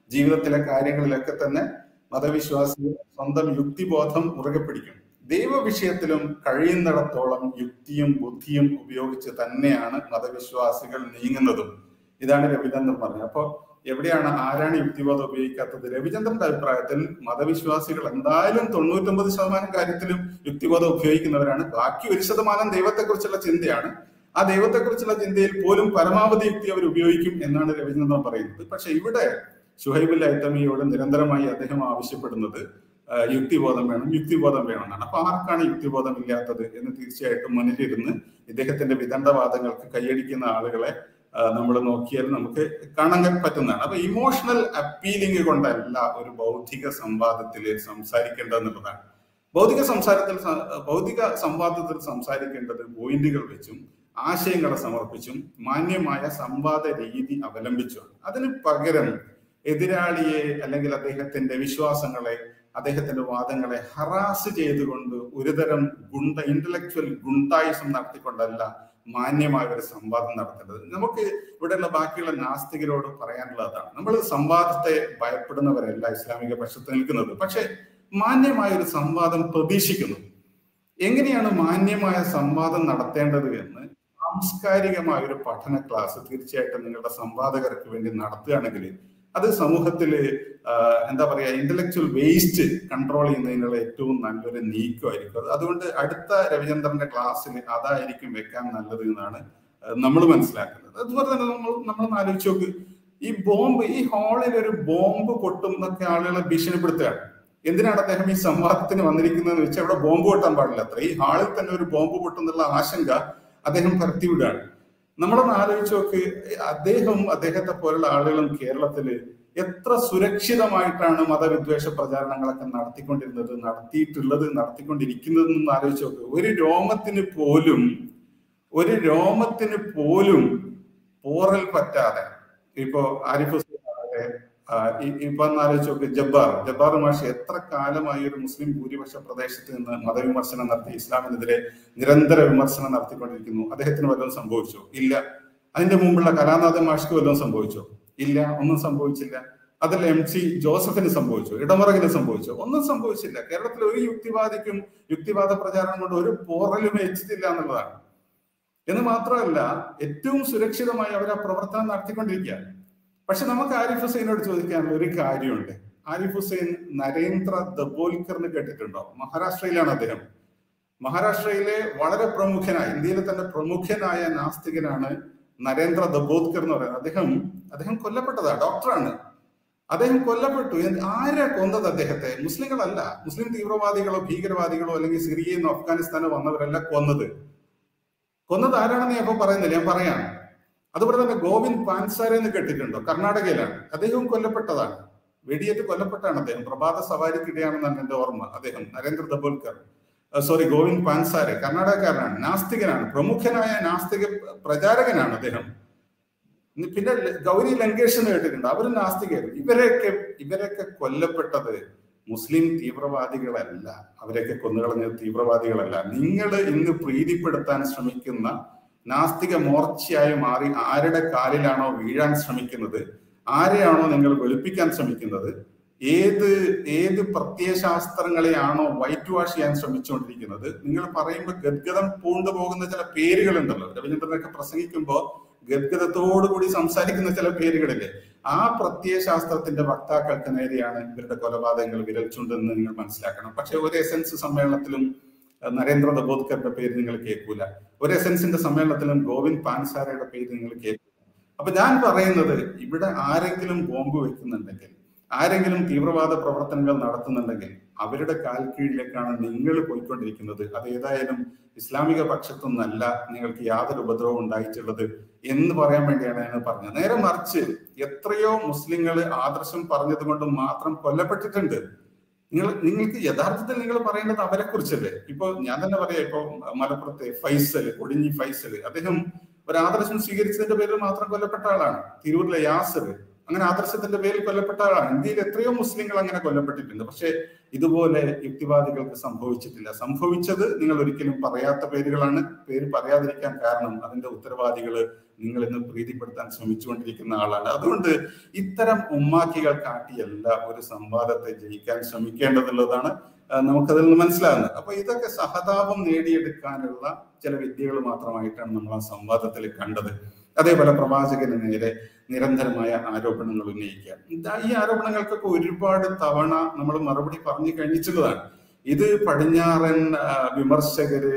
ജീവിതത്തിലെ കാര്യങ്ങളിലൊക്കെ തന്നെ മതവിശ്വാസികൾ സ്വന്തം യുക്തിബോധം മുറുകെ പിടിക്കും. ദൈവവിഷയത്തിലും കഴിയുന്നിടത്തോളം യുക്തിയും ബുദ്ധിയും ഉപയോഗിച്ച് തന്നെയാണ് മതവിശ്വാസികൾ നീങ്ങുന്നതും. ഇതാണ് രവിചന്ദ്രൻ പറഞ്ഞത്. അപ്പോ എവിടെയാണ് ആരാണ് യുക്തിവാദം ഉപയോഗിക്കാത്തത്? രവിചന്ദ്രന്റെ അഭിപ്രായത്തിൽ മതവിശ്വാസികൾ എന്തായാലും തൊണ്ണൂറ്റൊമ്പത് ശതമാനം കാര്യത്തിലും യുക്തിവാദം ഉപയോഗിക്കുന്നവരാണ്. ബാക്കി ഒരു ശതമാനം ദൈവത്തെക്കുറിച്ചുള്ള ചിന്തയാണ്. ആ ദൈവത്തെക്കുറിച്ചുള്ള ചിന്തയിൽ പോലും പരമാവധി യുക്തി അവർ ഉപയോഗിക്കും എന്നാണ് രവിചന്ദ്രൻ പറയുന്നത്. പക്ഷെ ഇവിടെ ഷുഹൈബുൽ ഐത്തമിയോട് നിരന്തരമായി അദ്ദേഹം ആവശ്യപ്പെടുന്നത് യുക്തിബോധം വേണം യുക്തിബോധം വേണം എന്നാണ്. അപ്പൊ ആർക്കാണ് യുക്തിബോധം ഇല്ലാത്തത് എന്ന് തീർച്ചയായിട്ടും മുന്നിലിരുന്ന് ഇദ്ദേഹത്തിന്റെ വിദണ്ഡവാദങ്ങൾക്ക് കൈയടിക്കുന്ന ആളുകളെ നമ്മൾ നോക്കിയാൽ നമുക്ക് കാണാൻ പറ്റുന്നതാണ്. അപ്പൊ ഇമോഷണൽ അപ്പീലിംഗ് കൊണ്ടല്ല ഒരു ബൗദ്ധിക സംവാദത്തിൽ സംസാരിക്കേണ്ടതെന്നുള്ളതാണ്. ഭൗതിക സംസാരത്തിൽ ഭൗതിക സംവാദത്തിൽ സംസാരിക്കേണ്ടത് പോയിന്റുകൾ വെച്ചും ആശയങ്ങളെ സമർപ്പിച്ചും മാന്യമായ സംവാദ രീതി അവലംബിച്ചുമാണ് അതിന് പകരം എതിരാളിയെ അല്ലെങ്കിൽ അദ്ദേഹത്തിന്റെ വിശ്വാസങ്ങളെ അദ്ദേഹത്തിന്റെ വാദങ്ങളെ ഹറാസ് ചെയ്തുകൊണ്ട് ഒരുതരം ഗുണ്ട ഇന്റലക്ച്വൽ ഗുണ്ടായുസം നടത്തിക്കൊണ്ടല്ല മാന്യമായ ഒരു സംവാദം നടത്തേണ്ടത്. നമുക്ക് ഇവിടെയുള്ള ബാക്കിയുള്ള നാസ്തികരോട് പറയാനുള്ളതാണ്. നമ്മൾ സംവാദത്തെ ഭയപ്പെടുന്നവരല്ല ഇസ്ലാമിക പക്ഷത്ത് നിൽക്കുന്നത്. പക്ഷെ മാന്യമായ ഒരു സംവാദം പ്രതീക്ഷിക്കുന്നു. എങ്ങനെയാണ് മാന്യമായ സംവാദം നടത്തേണ്ടത് എന്ന് സാംസ്കാരികമായ ഒരു പഠന ക്ലാസ് തീർച്ചയായിട്ടും നിങ്ങളുടെ സംവാദകർക്ക് വേണ്ടി നടത്തുകയാണെങ്കിൽ അത് സമൂഹത്തിൽ എന്താ പറയുക ഇന്റലക്ച്വൽ വേസ്റ്റ് കൺട്രോൾ ചെയ്യുന്നതിനുള്ള ഏറ്റവും നല്ലൊരു നീക്കമായിരിക്കും. അതുകൊണ്ട് അടുത്ത രവിചന്ദ്രന്റെ ക്ലാസ്സിൽ അതായിരിക്കും വെക്കാൻ നല്ലത് എന്നാണ് നമ്മൾ മനസ്സിലാക്കുന്നത്. അതുപോലെ തന്നെ നമ്മൾ നമ്മൾ ആലോചിച്ച് നോക്ക്. ഈ ബോംബ് ഈ ഹാളിൽ ഒരു ബോംബ് പൊട്ടും എന്നൊക്കെ ആളുകളെ ഭീഷണിപ്പെടുത്തുകയാണ്. എന്തിനാണ് അദ്ദേഹം ഈ സംവാദത്തിന് വന്നിരിക്കുന്നതെന്ന് വെച്ചാൽ അവിടെ ബോംബ് പൊട്ടാൻ പാടില്ല അത്ര. ഈ ഹാളിൽ തന്നെ ഒരു ബോംബ് പൊട്ടുന്നുള്ള ആശങ്ക അദ്ദേഹം പരത്തിവിടുകയാണ് നമ്മളൊന്ന് ആലോചിച്ച് നോക്ക് അദ്ദേഹം അദ്ദേഹത്തെ പോലുള്ള ആളുകളും കേരളത്തിൽ എത്ര സുരക്ഷിതമായിട്ടാണ് മതവിദ്വേഷ പ്രചാരണങ്ങളൊക്കെ നടത്തിക്കൊണ്ടിരുന്നത് നടത്തിയിട്ടുള്ളത് നടത്തിക്കൊണ്ടിരിക്കുന്നത് എന്ന് ആലോചിച്ച് നോക്ക്. ഒരു രോമത്തിന് പോലും ഒരു രോമത്തിന് പോലും പോറൽ പറ്റാതെ ഇപ്പോ ആരിഫ് ഇപ്പൊ ആലോചിച്ച് നോക്ക് ജബ്ബാർ. ജബ്ബാർ മാഷ് എത്ര കാലമായി ഒരു മുസ്ലിം ഭൂരിപക്ഷ പ്രദേശത്ത് നിന്ന് മതവിമർശനം നടത്തി ഇസ്ലാമിനെതിരെ നിരന്തര വിമർശനം നടത്തിക്കൊണ്ടിരിക്കുന്നു. അദ്ദേഹത്തിന് വല്ലതും സംഭവിച്ചോ? ഇല്ല. അതിന്റെ മുമ്പുള്ള കലാനാഥൻ മാഷ്ക്ക് വല്ലതും സംഭവിച്ചോ? ഇല്ല. ഒന്നും സംഭവിച്ചില്ല. അതിൽ എം സി ജോസഫിന് സംഭവിച്ചു? ഇടമുറകിന് സംഭവിച്ചു? ഒന്നും സംഭവിച്ചില്ല. കേരളത്തിൽ ഒരു യുക്തിവാദിക്കും യുക്തിവാദ പ്രചാരണം കൊണ്ട് ഒരു പോറലും ഏച്ചിട്ടില്ല എന്നുള്ളതാണ്. എന്ന് മാത്രമല്ല ഏറ്റവും സുരക്ഷിതമായി അവർ ആ പ്രവർത്തനം നടത്തിക്കൊണ്ടിരിക്കുക പക്ഷെ നമുക്ക് ആരിഫ് ഹുസൈനോട് ചോദിക്കാൻ ഒരു കാര്യമുണ്ട്. ആരിഫ് ഹുസൈൻ നരേന്ദ്ര ദബോൽക്കറിന് കേട്ടിട്ടുണ്ടോ? മഹാരാഷ്ട്രയിലാണ് അദ്ദേഹം. മഹാരാഷ്ട്രയിലെ വളരെ പ്രമുഖനായ ഇന്ത്യയിലെ തന്നെ പ്രമുഖനായ നാസ്തികനാണ് നരേന്ദ്ര ദബോദ്കർ എന്ന് പറയുന്നത്. അദ്ദേഹം അദ്ദേഹം കൊല്ലപ്പെട്ടതാ ഡോക്ടറാണ്. അദ്ദേഹം കൊല്ലപ്പെട്ടു. ആരാ കൊന്നത് അദ്ദേഹത്തെ? മുസ്ലിങ്ങളല്ല. മുസ്ലിം തീവ്രവാദികളോ ഭീകരവാദികളോ അല്ലെങ്കിൽ സിറിയയിൽ നിന്നോ അഫ്ഗാനിസ്ഥാനോ വന്നവരല്ല കൊന്നത്. കൊന്നത് ആരാണെന്ന് ഞാൻ ഇപ്പൊ പറയുന്നില്ല. ഞാൻ പറയാം. അതുപോലെ തന്നെ ഗോവിന്ദ് പാൻസാരെ എന്ന് കേട്ടിട്ടുണ്ടോ? കർണാടകയിലാണ്. അദ്ദേഹവും കൊല്ലപ്പെട്ടതാണ്. വെടിയേറ്റ് കൊല്ലപ്പെട്ടാണ് അദ്ദേഹം. പ്രഭാത സവാരിക്കിടെയാണെന്നാണ് എന്റെ ഓർമ്മ. അദ്ദേഹം നരേന്ദ്ര ദബോൽക്കർ. സോറി ഗോവിന്ദ് പാൻസാരെ. കർണാടകക്കാരനാണ് നാസ്തികനാണ് പ്രമുഖനായ നാസ്തിക പ്രചാരകനാണ് അദ്ദേഹം. പിന്നെ ഗൗരി ലങ്കേഷ് എന്ന് കേട്ടിട്ടുണ്ട്. അവരും നാസ്തികയായിരുന്നു. ഇവരെയൊക്കെ ഇവരൊക്കെ കൊല്ലപ്പെട്ടത് മുസ്ലിം തീവ്രവാദികളല്ല. അവരെയൊക്കെ കൊന്നുകളഞ്ഞ തീവ്രവാദികളല്ല. നിങ്ങൾ ഇന്ന് പ്രീതിപ്പെടുത്താൻ ശ്രമിക്കുന്ന നാസ്തിക മോർച്ചയായി മാറി ആരുടെ കാലിലാണോ വീഴാൻ ശ്രമിക്കുന്നത്? ആരെയാണോ നിങ്ങൾ വെളുപ്പിക്കാൻ ശ്രമിക്കുന്നത്? ഏത് ഏത് പ്രത്യയശാസ്ത്രങ്ങളെയാണോ വൈറ്റ് വാഷ് ചെയ്യാൻ ശ്രമിച്ചുകൊണ്ടിരിക്കുന്നത്? നിങ്ങൾ പറയുമ്പോൾ ഗദ്ഗതം പൂണ്ടു പോകുന്ന ചില പേരുകളുണ്ടല്ലോ. രവീന്ദ്രനൊക്കെ പ്രസംഗിക്കുമ്പോൾ ഗദ്ഗതത്തോടു കൂടി സംസാരിക്കുന്ന ചില പേരുകളില്ലേ? ആ പ്രത്യയശാസ്ത്രത്തിന്റെ വക്താക്കൾക്ക് നേരെയാണ് ഇവരുടെ കൊലപാതകങ്ങൾ വിരൽ ചൂണ്ടെന്ന് നിങ്ങൾ മനസ്സിലാക്കണം. പക്ഷെ ഒരു എസൻസ് സമ്മേളനത്തിലും നരേന്ദ്ര ദബോദ്കറുടെ പേര് നിങ്ങൾ കേൾക്കൂല. ഒരു എസൻസിന്റെ സമ്മേളനത്തിലും ഗോവിന്ദ് പാൻസാരയുടെ പേര് നിങ്ങൾ കേൾക്കൂല. അപ്പൊ ഞാൻ പറയുന്നത് ഇവിടെ ആരെങ്കിലും ബോംബ് വെക്കുന്നുണ്ടെങ്കിൽ ആരെങ്കിലും തീവ്രവാദ പ്രവർത്തനങ്ങൾ നടത്തുന്നുണ്ടെങ്കിൽ അവരുടെ കാൽ കീഴിലേക്കാണ് നിങ്ങൾ പോയിക്കൊണ്ടിരിക്കുന്നത്. അത് ഏതായാലും ഇസ്ലാമിക പക്ഷത്തൊന്നല്ല നിങ്ങൾക്ക് യാതൊരു ഉപദ്രവം ഉണ്ടായിട്ടുള്ളത് എന്ന് പറയാൻ വേണ്ടിയാണ് ഞാൻ പറഞ്ഞത്. നേരെ മറിച്ച് എത്രയോ മുസ്ലിങ്ങൾ ആദർശം പറഞ്ഞത് കൊണ്ട് മാത്രം കൊല്ലപ്പെട്ടിട്ടുണ്ട്. നിങ്ങൾ നിങ്ങൾക്ക് യഥാർത്ഥത്തിൽ നിങ്ങൾ പറയേണ്ടത് അവരെ കുറിച്ചല്ലേ? ഇപ്പൊ ഞാൻ തന്നെ പറയാം ഇപ്പൊ മലപ്പുറത്തെ ഫൈസൽ കൊടിഞ്ഞി ഫൈസൽ അദ്ദേഹം ഒരു ആദർശം സ്വീകരിച്ചതിന്റെ പേരിൽ മാത്രം കൊല്ലപ്പെട്ട ആളാണ്. തിരൂരിലെ യാസർ അങ്ങനെ ആദർശത്തിന്റെ പേരിൽ കൊല്ലപ്പെട്ട ആളാണ്. ഇന്ത്യയിൽ എത്രയോ മുസ്ലിങ്ങൾ അങ്ങനെ കൊല്ലപ്പെട്ടിട്ടുണ്ട്. പക്ഷെ ഇതുപോലെ യുക്തിവാദികൾക്ക് സംഭവിച്ചിട്ടില്ല. സംഭവിച്ചത് നിങ്ങൾ ഒരിക്കലും പറയാത്ത പേരുകളാണ്. പേര് പറയാതിരിക്കാൻ കാരണം അതിന്റെ ഉത്തരവാദികൾ നിങ്ങൾ ഇന്ന് പ്രീതിപ്പെടുത്താൻ ശ്രമിച്ചുകൊണ്ടിരിക്കുന്ന ആളാണ്. അതുകൊണ്ട് ഇത്തരം ഉമ്മാക്കികൾ കാട്ടിയല്ല ഒരു സംവാദത്തെ ജയിക്കാൻ ശ്രമിക്കേണ്ടതുള്ളതാണ് നമുക്കതിൽ നിന്ന് മനസ്സിലാകുന്നത്. അപ്പൊ ഇതൊക്കെ സഹതാപം നേടിയെടുക്കാനുള്ള ചില വിദ്യകൾ മാത്രമായിട്ടാണ് നമ്മൾ ആ സംവാദത്തിൽ കണ്ടത്. അതേപോലെ പ്രവാചകന് നേരെ നിരന്തരമായ ആരോപണങ്ങൾ ഉന്നയിക്കുക. ഈ ആരോപണങ്ങൾക്കൊക്കെ ഒരുപാട് തവണ നമ്മൾ മറുപടി പറഞ്ഞു കഴിഞ്ഞിട്ടുള്ളതാണ്. ഇത് പടിഞ്ഞാറൻ വിമർശകര്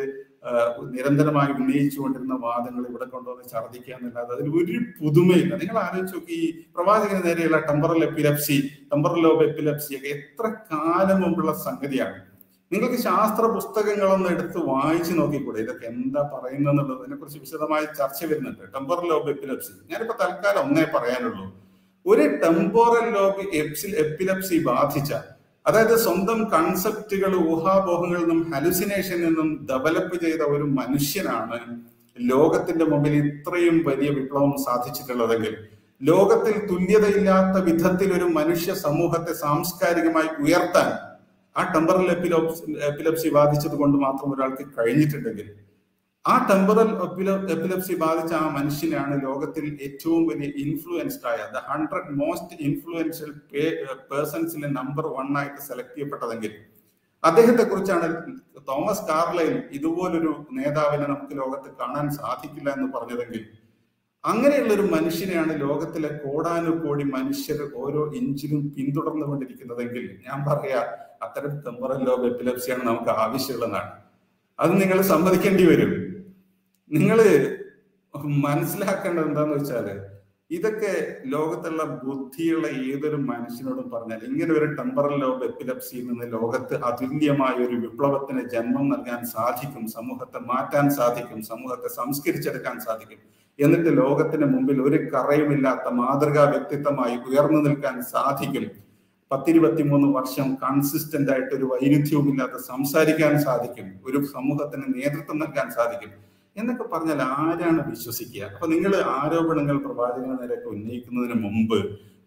നിരന്തരമായി ഉന്നയിച്ചുകൊണ്ടിരുന്ന വാദങ്ങൾ ഇവിടെ കൊണ്ടുവന്ന് ഛർദ്ദിക്കുക എന്നല്ലാതെ അതിൽ ഒരു പുതുമയില്ല. നിങ്ങൾ ആലോചിച്ച് നോക്കി ഈ പ്രവാചകന് നേരെയുള്ള temporal epilepsy temporal lobe epilepsy ഒക്കെ എത്ര കാലം മുമ്പുള്ള സംഗതിയാണ്. നിങ്ങൾക്ക് ശാസ്ത്ര പുസ്തകങ്ങളൊന്ന് എടുത്ത് വായിച്ചു നോക്കിക്കൂടെ ഇതൊക്കെ എന്താ പറയുന്നത് അതിനെ കുറിച്ച് വിശദമായ ചർച്ച വരുന്നുണ്ട്. ടെമ്പറൽ ലോബ് എപ്പിലപ്സി ഞാനിപ്പോ തൽക്കാലം ഒന്നേ പറയാനുള്ളൂ. ഒരു ടെമ്പോറൽ ലോബ് എപ്സിൽ എപ്പിലപ്സി ബാധിച്ച അതായത് സ്വന്തം കൺസെപ്റ്റുകൾ ഊഹാപോഹങ്ങളിൽ നിന്നും ഹലുസിനേഷൻ നിന്നും ഡെവലപ്പ് ചെയ്ത ഒരു മനുഷ്യനാണ് ലോകത്തിന്റെ മുമ്പിൽ ഇത്രയും വലിയ വിപ്ലവം സാധിച്ചിട്ടുള്ളതെങ്കിൽ. ലോകത്തിൽ തുല്യതയില്ലാത്ത വിധത്തിൽ ഒരു മനുഷ്യ സമൂഹത്തെ സാംസ്കാരികമായി ഉയർത്താൻ ആ ടെമ്പറൽ എപ്പിലപ്സി ബാധിച്ചത് കൊണ്ട് മാത്രം ഒരാൾക്ക് കഴിഞ്ഞിട്ടുണ്ടെങ്കിൽ ആ ടെമ്പറൽ എപ്പിലപ്സി ബാധിച്ച ആ മനുഷ്യനാണ് ലോകത്തിൽ ഏറ്റവും വലിയ ഇൻഫ്ലുവൻസ്ഡ് ആയ ദ ഹൺഡ്രഡ് മോസ്റ്റ് ഇൻഫ്ലുവൻഷ്യൽ പേഴ്സൺസിലെ നമ്പർ വൺ ആയിട്ട് സെലക്ട് ചെയ്യപ്പെട്ടതെങ്കിൽ അദ്ദേഹത്തെ കുറിച്ചാണ് തോമസ് കാർലൈൻ ഇതുപോലൊരു നേതാവിനെ നമുക്ക് ലോകത്ത് കാണാൻ സാധിക്കില്ല എന്ന് പറഞ്ഞതെങ്കിൽ അങ്ങനെയുള്ള ഒരു മനുഷ്യനെയാണ് ലോകത്തിലെ കോടാനുകോടി മനുഷ്യർ ഓരോ ഇഞ്ചിലും പിന്തുടർന്നു കൊണ്ടിരിക്കുന്നതെങ്കിൽ ഞാൻ പറയാ അത്തരം ടെമ്പറൽ ലോബ് എപ്പിലപ്സിയാണ് നമുക്ക് ആവശ്യമുള്ളതാണ്. അത് നിങ്ങൾ സമ്മതിക്കേണ്ടി വരും. നിങ്ങൾ മനസ്സിലാക്കേണ്ടത് എന്താന്ന് വെച്ചാൽ ഇതൊക്കെ ലോകത്തുള്ള ബുദ്ധിയുള്ള ഏതൊരു മനുഷ്യനോടും പറഞ്ഞാൽ ഇങ്ങനെ ഒരു ടെമ്പറൽ ലോബ് എപ്പിലപ്സിയിൽ നിന്ന് ലോകത്ത് അതുല്യമായ ഒരു വിപ്ലവത്തിന് ജന്മം നൽകാൻ സാധിക്കും സമൂഹത്തെ മാറ്റാൻ സാധിക്കും സമൂഹത്തെ സംസ്കരിച്ചെടുക്കാൻ സാധിക്കും. എന്നിട്ട് ലോകത്തിന് മുമ്പിൽ ഒരു കറയുമില്ലാത്ത മാതൃകാ വ്യക്തിത്വമായി ഉയർന്നു നിൽക്കാൻ സാധിക്കും. പത്തിരുപത്തിമൂന്ന് വർഷം കൺസിസ്റ്റന്റ് ആയിട്ട് ഒരു വൈരുദ്ധ്യവുമില്ലാതെ സംസാരിക്കാൻ സാധിക്കും. ഒരു സമൂഹത്തിന് നേതൃത്വം നൽകാൻ സാധിക്കും. എന്നൊക്കെ പറഞ്ഞാൽ ആരാണ് വിശ്വസിക്കുക? അപ്പൊ നിങ്ങൾ ആരോപണങ്ങൾ പ്രവാചകന നേരെയൊക്കെ ഉന്നയിക്കുന്നതിന് മുമ്പ്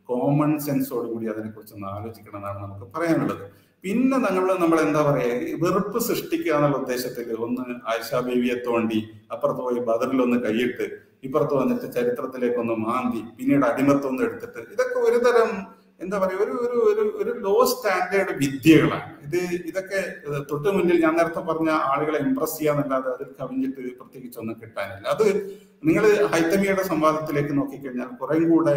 കോമൺ സെൻസോട് കൂടി അതിനെക്കുറിച്ച് ഒന്ന് ആലോചിക്കണം എന്നാണ് നമുക്ക് പറയാനുള്ളത്. പിന്നെ നമ്മൾ നമ്മൾ എന്താ പറയുക വെറുപ്പ് സൃഷ്ടിക്കുക എന്നുള്ള ഉദ്ദേശത്തിൽ ഒന്ന് ആയിഷ ബേബിയെ തോണ്ടി അപ്പുറത്ത് പോയി ബദറിൽ ഒന്ന് കൈയിട്ട് ഇപ്പുറത്ത് വന്നിട്ട് ചരിത്രത്തിലേക്ക് ഒന്ന് മാന്തി പിന്നീട് അടിമത്വം ഒന്ന് എടുത്തിട്ട് ഇതൊക്കെ ഒരുതരം എന്താ പറയുക ഒരു ഒരു ഒരു ഒരു ലോ സ്റ്റാൻഡേർഡ് വിദ്യകളാണ്. ഇത് ഇതൊക്കെ തൊട്ട് മുന്നിൽ ഞാൻ നേരത്തെ പറഞ്ഞ ആളുകളെ ഇംപ്രസ് ചെയ്യാന്നല്ലാതെ അതിൽ കവിഞ്ഞിട്ട് പ്രത്യേകിച്ച് ഒന്നും കിട്ടാനില്ല. അത് നിങ്ങൾ ഹൈത്തമിയുടെ സംവാദത്തിലേക്ക് നോക്കിക്കഴിഞ്ഞാൽ കുറേം കൂടെ